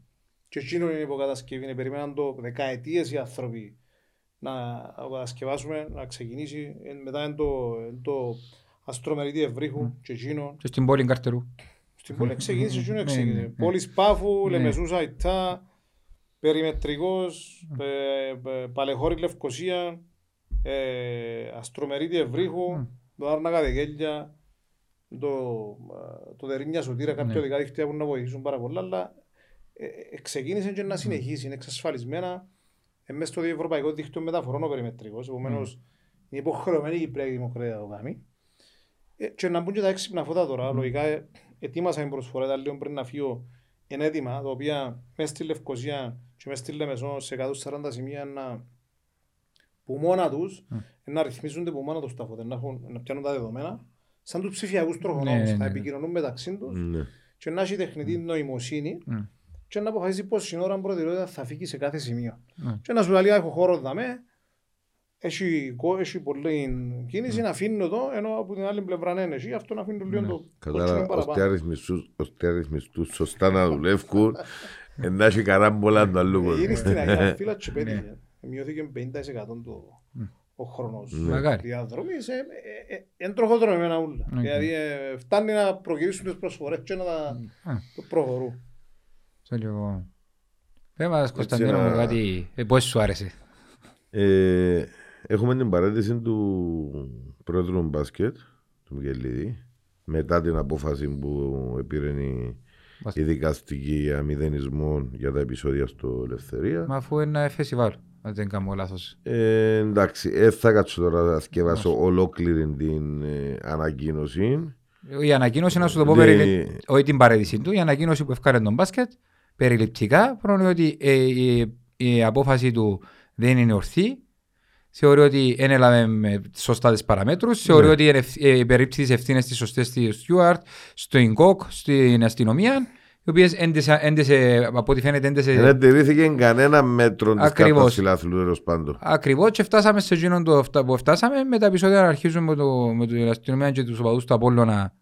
Και εκείνο είναι υποκατασκευή, είναι περιμέναν το δεκαετίες οι άνθρωποι να κατασκευάσουμε, να ξεκινήσει. Ε, Μετά είναι το, είναι το αστρομερίδι Ευρύχου και εκείνο. Και στην πόλη Καρτερού. Στην πόλη ξεκίνησε, εκείνο Ναι, ξεκίνησε. ναι, ναι. Πόλης Πάφου, Ναι. Λεμεσούς Αϊτά, Περιμετρικός, ε, ε, Παλαιχώρη Λευκοσία, ε, Αστρομερίδι Ευρύχου, το Άρνακα Δεγέλια, το, ε, το Δερίνια Σωτήρα, κάποια Ναι. οδικά δίκτυα που να βοηθήσουν πάρα πολλά, αλλά ε, ε, ξεκίνησε και να συνεχίσει, είναι εξασφαλισμένα ε, μέσα στο Ευρωπαϊκό Δίκτυο Μεταφορών ο Περιμετρικός, επομένως είναι υποχρεωμένη η Κυπριακή Δημοκρατία να το κάνει. Ε, και να μπουν και τα έξυπνα φώτα τώρα. Λογικά ε, ετοίμασα την προσφορά ήταν λίγο πριν να φύγω είναι έτοιμα, τα οποία μέσα στη Λευκοσία και μέσα στη Λεμεσό σε 140 σημεία να που μόνα τους να ρυθμίζονται που μόνα τους τα φώτα, να, έχουν, να πιάνουν τα δεδομένα σαν τους ψηφιακούς τροχονόμους, Ναι, ναι, θα ναι. επικοινωνούν μεταξύ τους Ναι. και να έχει τεχνητή νοημοσύνη Μμ. και να αποφασίσει πόση ώρα προτεραιότητα θα φύγει σε κάθε σημείο. Ναι. Και να σου λέει, «Α, έχω χώρο δαμέ, έχει, κο- έχει πολλή κίνηση, να αφήνω εδώ, ενώ από την άλλη πλευρά δεν έχει, αυτό να αφήνω λίγο το κότσινο Κατάλαβα, παραπάνω. ώστε αριθμιστούς- ώστε αριθμιστούς σωστά να δουλεύουν, ε, να έχει καράμπολα το αλλού κόσμο. Είναι στην Αγία Φύλλα και Ναι. πέτυχε. Μειώθηκε 50% το, ο χρόνος Ναι. Μακάρι. διαδρομής. Ε, ε, ε, Είναι τροχοδρομημένα ούλα. Οκ. Δηλαδή ε, φτάνει να προκυρήσουν τις προσφορές και να τα Α. το προχωρούν. Στο λίγο. Πες μας Κωνσταντίνο να- μου κάτι, ε, πώς σου άρεσε; Ε, έχουμε την παρέτηση του πρόεδρου μπάσκετ, του Μικελίδη, μετά την απόφαση που πήρε η, Μπάσκετ. η δικαστική για μηδενισμό για τα επεισόδια στο Ελευθερία. Μα αφού είναι ένα φεστιβάλ, αν δεν κάνω λάθος. Ε, εντάξει, δεν θα κάτσω τώρα να σκευάσω ολόκληρη την ε, ανακοίνωση. Η ανακοίνωση, να σου το πω, Ναι. περιλη... όχι την παρέτηση του, η ανακοίνωση που έφκανε τον μπάσκετ, περιληπτικά, πρόκειται ότι ε, η, η απόφαση του δεν είναι ορθή, θεωρεί ότι δεν έλαβε με σωστά τις παραμέτρους, θεωρεί Ναι. ότι είναι ευθ- ε, περίπτει τις ευθύνες τις σωστές στη Στιούαρτ, στο ΙΝΚΟΚ, στην αστυνομία, οι οποίες έντεσε, από ό,τι φαίνεται, έντεσε Δεν τηρήθηκε κανένα μέτρο της Ακριβώς. κάρτας φιλάθλου τέλος πάντων. Ακριβώς και φτάσαμε σε εκείνον το αυτά που φτάσαμε με τα επεισόδια να αρχίζουμε με, το, με την αστυνομία και τους οπαδούς του Απόλλωνα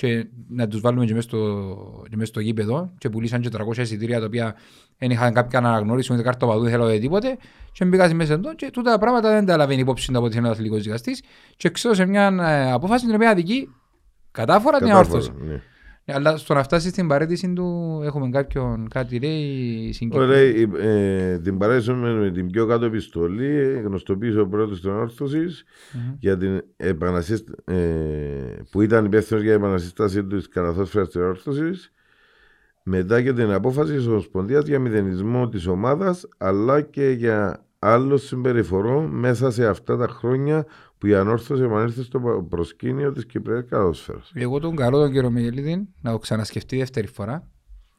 και να τους βάλουμε και μέσα στο, και μέσα στο γήπεδο και πουλήσαν και 300 εισιτήρια τα οποία δεν είχαν κάποια αναγνώριση ούτε κάρτα οπαδού, δεν θέλω τίποτε και μπήκα μέσα εδώ και τούτα τα πράγματα δεν τα λαβαίνει υπόψη του από την αθλητικός δικαστής και ξέρω σε μια ε, απόφαση την οποία αδικεί κατάφορα την Κατάφορα, αόρθωση. ναι. Αλλά στο να φτάσεις στην παρέτηση του έχουμε κάποιον κάτι λέει συγκεκριμένο. Ωραία, η- ε, την παρέσουμε με την πιο κάτω επιστολή, γνωστοποίησε ο πρόεδρος της Ανόρθωσης για την επανασύστα... ε, που ήταν υπεύθυνος για την επανασύσταση της Καραθόσφαιρα της Ανόρθωσης μετά και την απόφαση της Ομοσπονδίας για μηδενισμό της ομάδας αλλά και για άλλο συμπεριφορό μέσα σε αυτά τα χρόνια που η Ανόρθωση επανέλθει στο προσκήνιο της Κυπριακής Καραθόσφαιρα. Εγώ τον καλό τον κύριο Μιγελίδη να το ξανασκεφτεί δεύτερη φορά.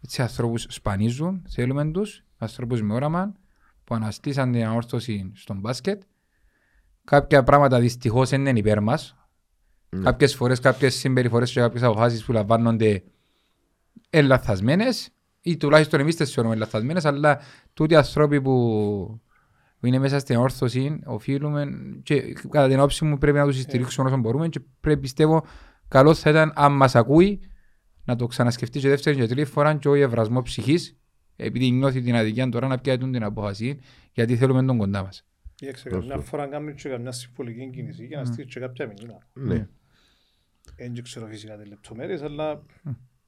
Έτσι ανθρώπους σπανίζουν, θέλουμε τους, ανθρώπους με όραμα που αναστήσαν την αόρθωση στον μπάσκετ. Κάποια πράγματα δυστυχώς δεν είναι υπέρ μας. Ναι. Κάποιες φορές κάποιες συμπεριφορές και κάποιες αποφάσεις που λαμβάνονται είναι λαθασμένες ή τουλάχιστον εμείς τις θεωρούμε λαθασμένες αλλά τούτοι οι άνθρωποι που, που είναι μέσα στην όρθωση οφείλουμε και κατά την όψη μου πρέπει να τους στηρίξουμε όσο μπορούμε και πρέπει πιστεύω καλό θα ήταν αν μας ακούει να το ξανασκεφτεί και δεύτερη και τρίτη φορά και όχι ευρασμός ψυχής επειδή νιώθει την αδικία τώρα να πιάτουν την απόφαση γιατί θέλουμε τον κοντά μας. Κοίταξε, καμιά φορά κάνουν και καμιά συμφωνική κίνηση για να στείλει και κάποια μηνύμα. Ναι. Δεν ξέρω φυσικά τις λεπτομέρειες, αλλά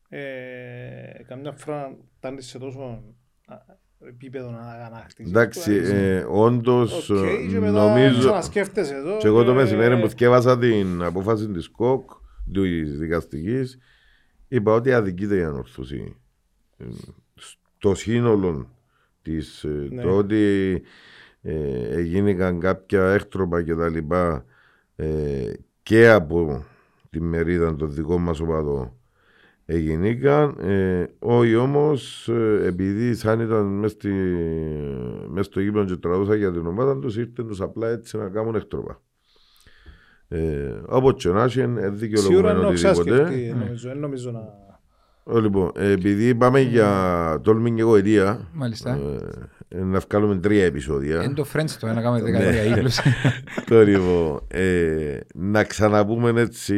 ε, καμιά φορά φτάνει σε τόσο α, επίπεδο να ανακτήσεις. Εντάξει, ε, όντως Οκ, και μετά νομίζω. ξανασκέφτεσαι εδώ. Και εγώ το ε, μεσημέρι που θυκεύασα την απόφαση της ΚΟΚ, της δικαστικής, είπα ότι αδικείται η ανόρθωση. Ε, Στο σύνολο της. Ναι. Το ότι ε, έγιναν κάποια έκτροπα και τα λοιπά ε, και από τη μερίδα των δικών μας οπαδών έγινηκαν. Ε, όχι όμως, ε, επειδή σαν ήταν μέσα στη, μες στο γήπεδο και τραγούσα για την ομάδα τους, ήρθαν τους απλά έτσι να κάνουν έκτροπα. Ε, όπως και να έχει, είναι Σίγουρα δικαιολογημένο είναι οτιδήποτε. οξάσκευτη, νομίζω, δεν νομίζω να... Ε, Λοιπόν, ε, επειδή πάμε για τόλμη και εγωετία, Μάλιστα. ε, να βγάλουμε τρία επεισόδια. Είναι το Friends το να κάνουμε δεκατορία ήλους. Το λοιπόν, ε, να ξαναπούμε έτσι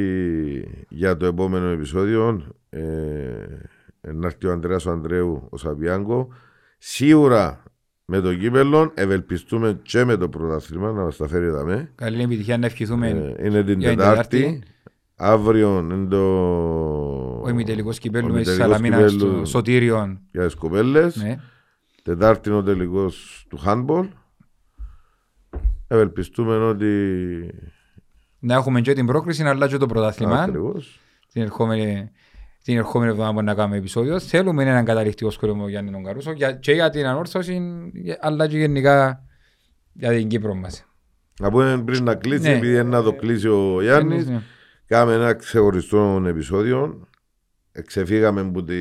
για το επόμενο επεισόδιο. Ε, ε, να έρθει ο Ανδρέας ο Ανδρέου ο Σαβιάνκο. Σίγουρα με το κύπελο ευελπιστούμε και με το πρωτάθλημα να μας τα φέρει δαμέ. Καλή επιτυχία να ευχηθούμε Ε, είναι την για την Τετάρτη. Τετάρτη. Αύριο είναι το... ο ημιτελικός κυπέλου ο με τη ημιτελικός Σαλαμίνα κυπέλλου στο Σωτήριον. για τις κοπέλες. Ναι. Τετάρτη είναι ο τελικός του handball. Ευελπιστούμε ότι... Να έχουμε και την πρόκριση αλλά και το πρωτάθλημα. Ακριβώς. την ερχόμενη, την ερχόμενη εβδομάδα που να κάνουμε επεισόδιο. Θέλουμε έναν καταληκτικό σχολείο για Γιάννη τον Καρούσο για, και για την ανόρθωση, για- αλλά και γενικά για την Κύπρο μας. Να πούμε πριν να κλείσει, Ναι. επειδή είναι να το κλείσει ο Γιάννης, Ναι. Κάμε ένα ξεχωριστό επεισόδιο. Εξεφύγαμε από το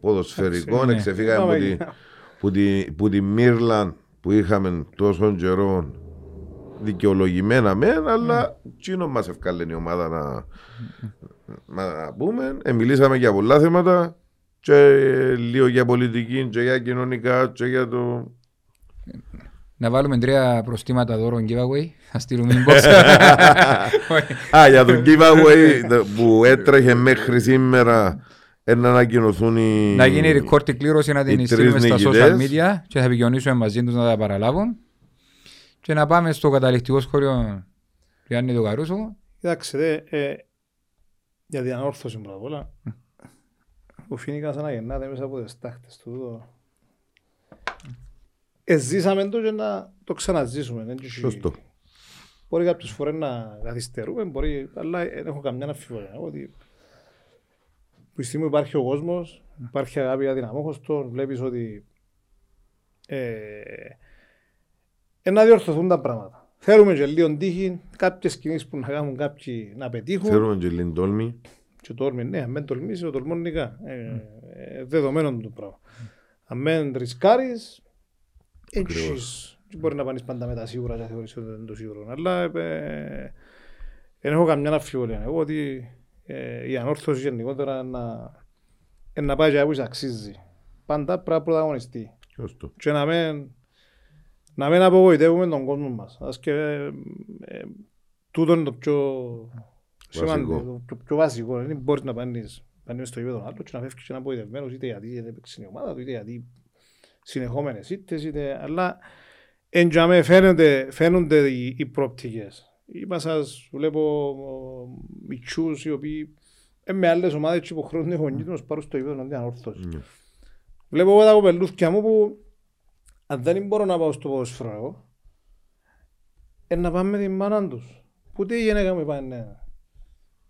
ποδοσφαιρικό, Ναι. εξεφύγαμε από τη, που τη, που τη Μύρλαν που είχαμε τόσο καιρό δικαιολογημένα μεν, αλλά τσίνο μας ευκάλενε η ομάδα να, να πούμε. Ε, μιλήσαμε για πολλά θέματα και λίγο για πολιτική και για κοινωνικά και για το... Να βάλουμε τρία προστήματα δώρων giveaway. Θα στείλουμε inbox. Α, για τον giveaway το- που έτρεχε μέχρι σήμερα ε, να ανακοινωθούν οι... να γίνει record η κλήρωση να την οι στείλουμε τρεις στα social νικητές. media και θα επικοινωνήσουμε μαζί τους να τα παραλάβουν. Και να πάμε στο καταληκτικό σχολείο του Γιάννη του Καρούσου. Κοιτάξτε, δε, ε, για την ανόρθωση πρώτα απ' όλα. Ο Φίνικας αναγεννάται μέσα από τις τάχτες του. Το... Εζήσαμε το και να το ξαναζήσουμε. δεν έχει- Σωστό. Μπορεί κάποιες φορές να καθυστερούμε, μπορεί, αλλά δεν έχω καμιά αμφιβολία. Ότι που τη στιγμή που υπάρχει ο κόσμος, υπάρχει αγάπη για την αμόχωστο, βλέπεις ότι ε, ε, να διορθωθούν τα πράγματα. Θέλουμε και λίγο τύχη, κάποιες κινήσεις που να κάνουν κάποιοι να πετύχουν. Θέλουμε και λίγη τόλμη. Και το όρμη, ναι, αν δεν τολμήσει, το τολμώ νικά. Ε, ε, δεδομένο το πράγμα. Αν δεν ρισκάρεις, έχεις. Δεν μπορεί να πάνεις πάντα με τα σίγουρα και θεωρείς ότι δεν είναι το σίγουρο. Αλλά ε, δεν έχω καμιά αμφιβολία. Εγώ ότι ε, η ανόρθωση γενικότερα να, ε, να πάει και όπου αξίζει. Πάντα πρέπει να πρωταγωνιστεί. Σωστό. Και να μην, να μην απογοητεύουμε τον κόσμο μας. Ας και ε, ε, τούτο είναι το πιο σημαντικό, το, το πιο βασικό. Δεν μπορείς να πάνεις, πάνεις στο γήπεδο άλλος και να φεύγεις και να απογοητευμένος είτε γιατί δεν έπαιξε η ομάδα του, είτε γιατί συνεχόμενες ήττες, είτε... αλλά εν τζαμέ φαίνονται, φαίνονται οι, οι προοπτικές. Είπα σας, βλέπω μητσούς οι οποίοι ε, με άλλες ομάδες και υποχρεώνουν οι γονείς τους να πάρουν στο γήπεδο να δει ανόρθωση. Ναι. Βλέπω εγώ τα κοπελούθια μου που αν δεν μπορώ να πάω στο ποδοσφαιρό εγώ, ε, να πάμε με την μάνα τους. Που τι η γυναίκα μου πάνε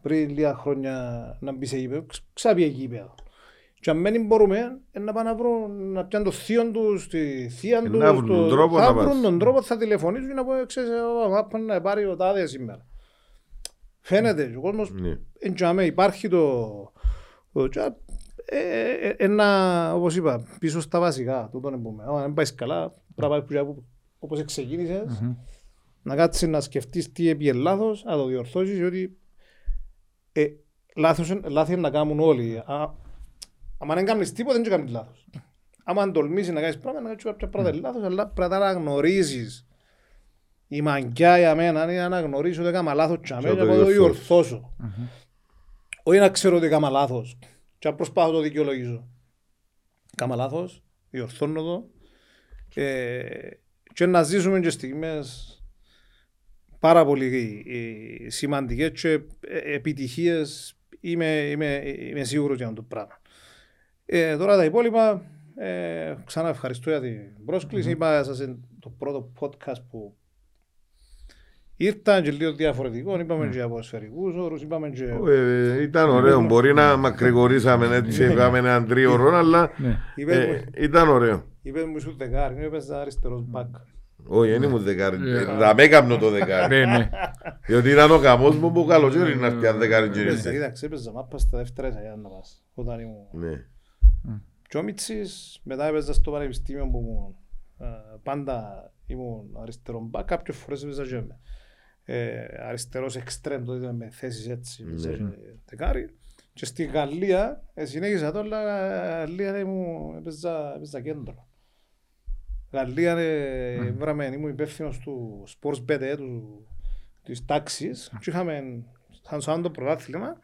πριν λίγα χρόνια να μπει σε γήπεδο, ξ- ξάπιε γήπεδο. Και αν δεν μπορούμε, ε, να πάνε να βρουν, να πιάνουν το θείο τους, τη θεία Ε, τους, να βρουν τον τρόπο θα να βρουν πας. τον τρόπο, θα τηλεφωνήσουν και να πω, ξέρεις, ε, θα πάνε να πάρει ο τάδες σήμερα. Φαίνεται, και ο κόσμος Ναι. Εν τζάμε, υπάρχει το, το τζα- ε, ε, ένα, όπως είπα, πίσω στα βασικά, τούτο να πούμε. Αν δεν πάεις καλά, πρέπει να πάει που- όπως ξεκίνησες, να κάτσεις να σκεφτείς τι έπιε λάθος, να το διορθώσεις, διότι ε, λάθος, είναι- λάθη είναι να κάνουν όλοι. Α, άμα δεν κάνεις τίποτα, δεν κάνεις λάθος. Άμα αν τολμήσεις να κάνεις πράγματα, να κάνεις κάποια πράγματα λάθος, αλλά πρέπει να τα αναγνωρίσεις. Η μαγκιά για μένα είναι να αναγνωρίσω ότι έκανα λάθος και Και να αμέσως το να το διορθώσεις. διορθώσω. Όχι να ξέρω ότι έκανα λάθος και να προσπάθω να το δικαιολογήσω. Κάμα λάθος, διορθώνω το ε, και να ζήσουμε και στιγμές πάρα πολύ ε, σημαντικές και ε, επιτυχίες είμαι, είμαι, είμαι σίγουρος για αυτό το πράγμα. Ε, τώρα τα υπόλοιπα, ε, ξανά ευχαριστώ για την πρόσκληση. Είπα σας είναι το πρώτο podcast που ήρθα και λίγο διαφορετικό. Είπαμε και για ποδοσφαιρικούς όρους, είπαμε και... Ε, ήταν ωραίο. Μπορεί να μακρηγορήσαμε έτσι, είπαμε έναν τρίωρο, αλλά Ναι. Είπες ε, μου- ήταν ωραίο. Είπες μου ήσουν δεκάρι, μου είπες αριστερός μπακ. Όχι, δεν ήμουν δεκάρι. Θα με έκαμνω το δεκάρι. Ναι, ναι. Διότι ήταν ο καμός μου που καλοκαίρι να έρθει αν δεκάρι και Έπαιζα, ήρθε. Κοίταξε, έπαιζα μάπα στα δεύτερα εισαγιά να πας. Όταν ήμουν Ναι. Τσόμιτσης, μετά έπαιζα στο πανεπιστήμιο που ήμουν. ε, Πάντα ήμουν αριστερός μπακ, κάποιες φορές έπαιζα και με ε, αριστερός εξτρέμ, τότε ήταν με θέσεις έτσι, έπαιζα Ναι. και δεκάρι. Και στη Γαλλία, ε, συνέχισα το, αλλά ε, Γαλλία ήμουν, έπαιζα, έπαιζα κέντρο. Γαλλία ε, βράμε, ήμουν υπεύθυνος του Sports BT, του, της τάξης και είχαμε σαν σαν το πρωτάθλημα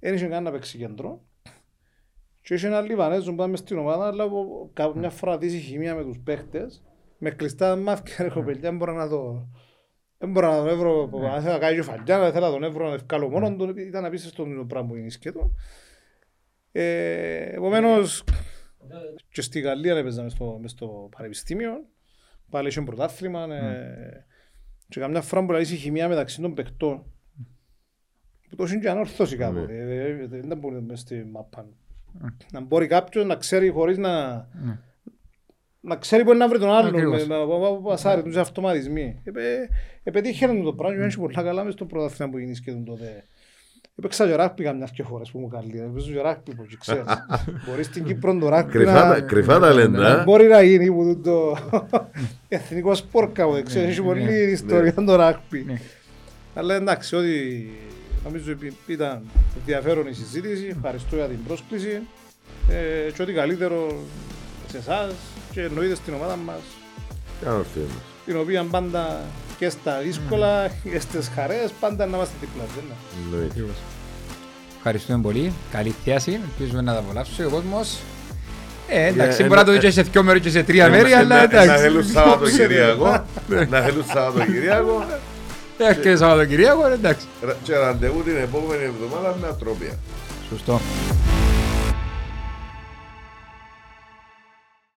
δεν είχε καν να παίξει κέντρο Και είχε ένα Λιβανέζο που πάμε στην ομάδα, αλλά που καμιά φορά δεις η χημεία με τους παίχτες, με κλειστά μάτια ρε κοπελιά, δεν μπορώ να το... Δεν μπορώ να τον έβρω, αν θέλω να κάνει και φαγιά, δεν θέλω να τον έβρω να ευκάλω μόνον του, ήταν απίστευτο το πράγμα που είναι σκέτο. Ε, επομένως, και στη Γαλλία έπαιζα μες στο, μες στο πανεπιστήμιο, πάλι είχε πρωτάθλημα, ε, και καμιά φορά που λαλείς η χημεία μεταξύ των παιχτών, που το είναι και ανόρθωση κάποτε, ε, ε, ε, δεν μπορεί μες στη μάπα. Να μπορεί κάποιος να ξέρει χωρίς να... Ναι. Να ξέρει μπορεί να βρει τον άλλον, Ακριβώς. με- με- με- με πασάρι, τους αυτοματισμοί. Επε- Επετύχαινε το πράγμα, και πολύ καλά μες στο πρωτάθλημα που γίνεις και τον τότε. Έπαιξα και ράκπι καμιάς και φορές που μου καλεί. Έπαιζω και ράκπι που και ξέρεις. Μπορείς στην Κύπρο το ράκπι Κρυφά τα- να... Κρυφά τα λένε, να α. Μπορεί να γίνει που το εθνικό σπορ κάποτε, ξέρεις, έχει πολλή ιστορία το ράκπι. Ναι. Αλλά εντάξει, ότι νομίζω ότι ήταν ενδιαφέρον η συζήτηση, ευχαριστώ για την πρόσκληση ε, και ό,τι καλύτερο σε εσάς και εννοείται στην ομάδα μας, Κάνω ορθή μας. την οποία πάντα και στα δύσκολα και στις χαρές πάντα να είμαστε δίπλα. δεν είναι; Εννοείται. Ακριβώς. Ευχαριστούμε πολύ. Καλή θέαση. Ελπίζουμε να τα απολαύσει ο κόσμος. Ε, εντάξει, Ε, μπορεί να το ε, δει και σε δύο μέρες και σε τρία Ε, μέρη, ε, αλλά να- Να εντάξει. θέλουν Σαββατοκυριακό. Να θέλουν Σαββατοκυριακό. Έχει και Σαββατοκυριακό, εντάξει. Και ραντεβού την επόμενη εβδομάδα με ατρόπια. Σωστό.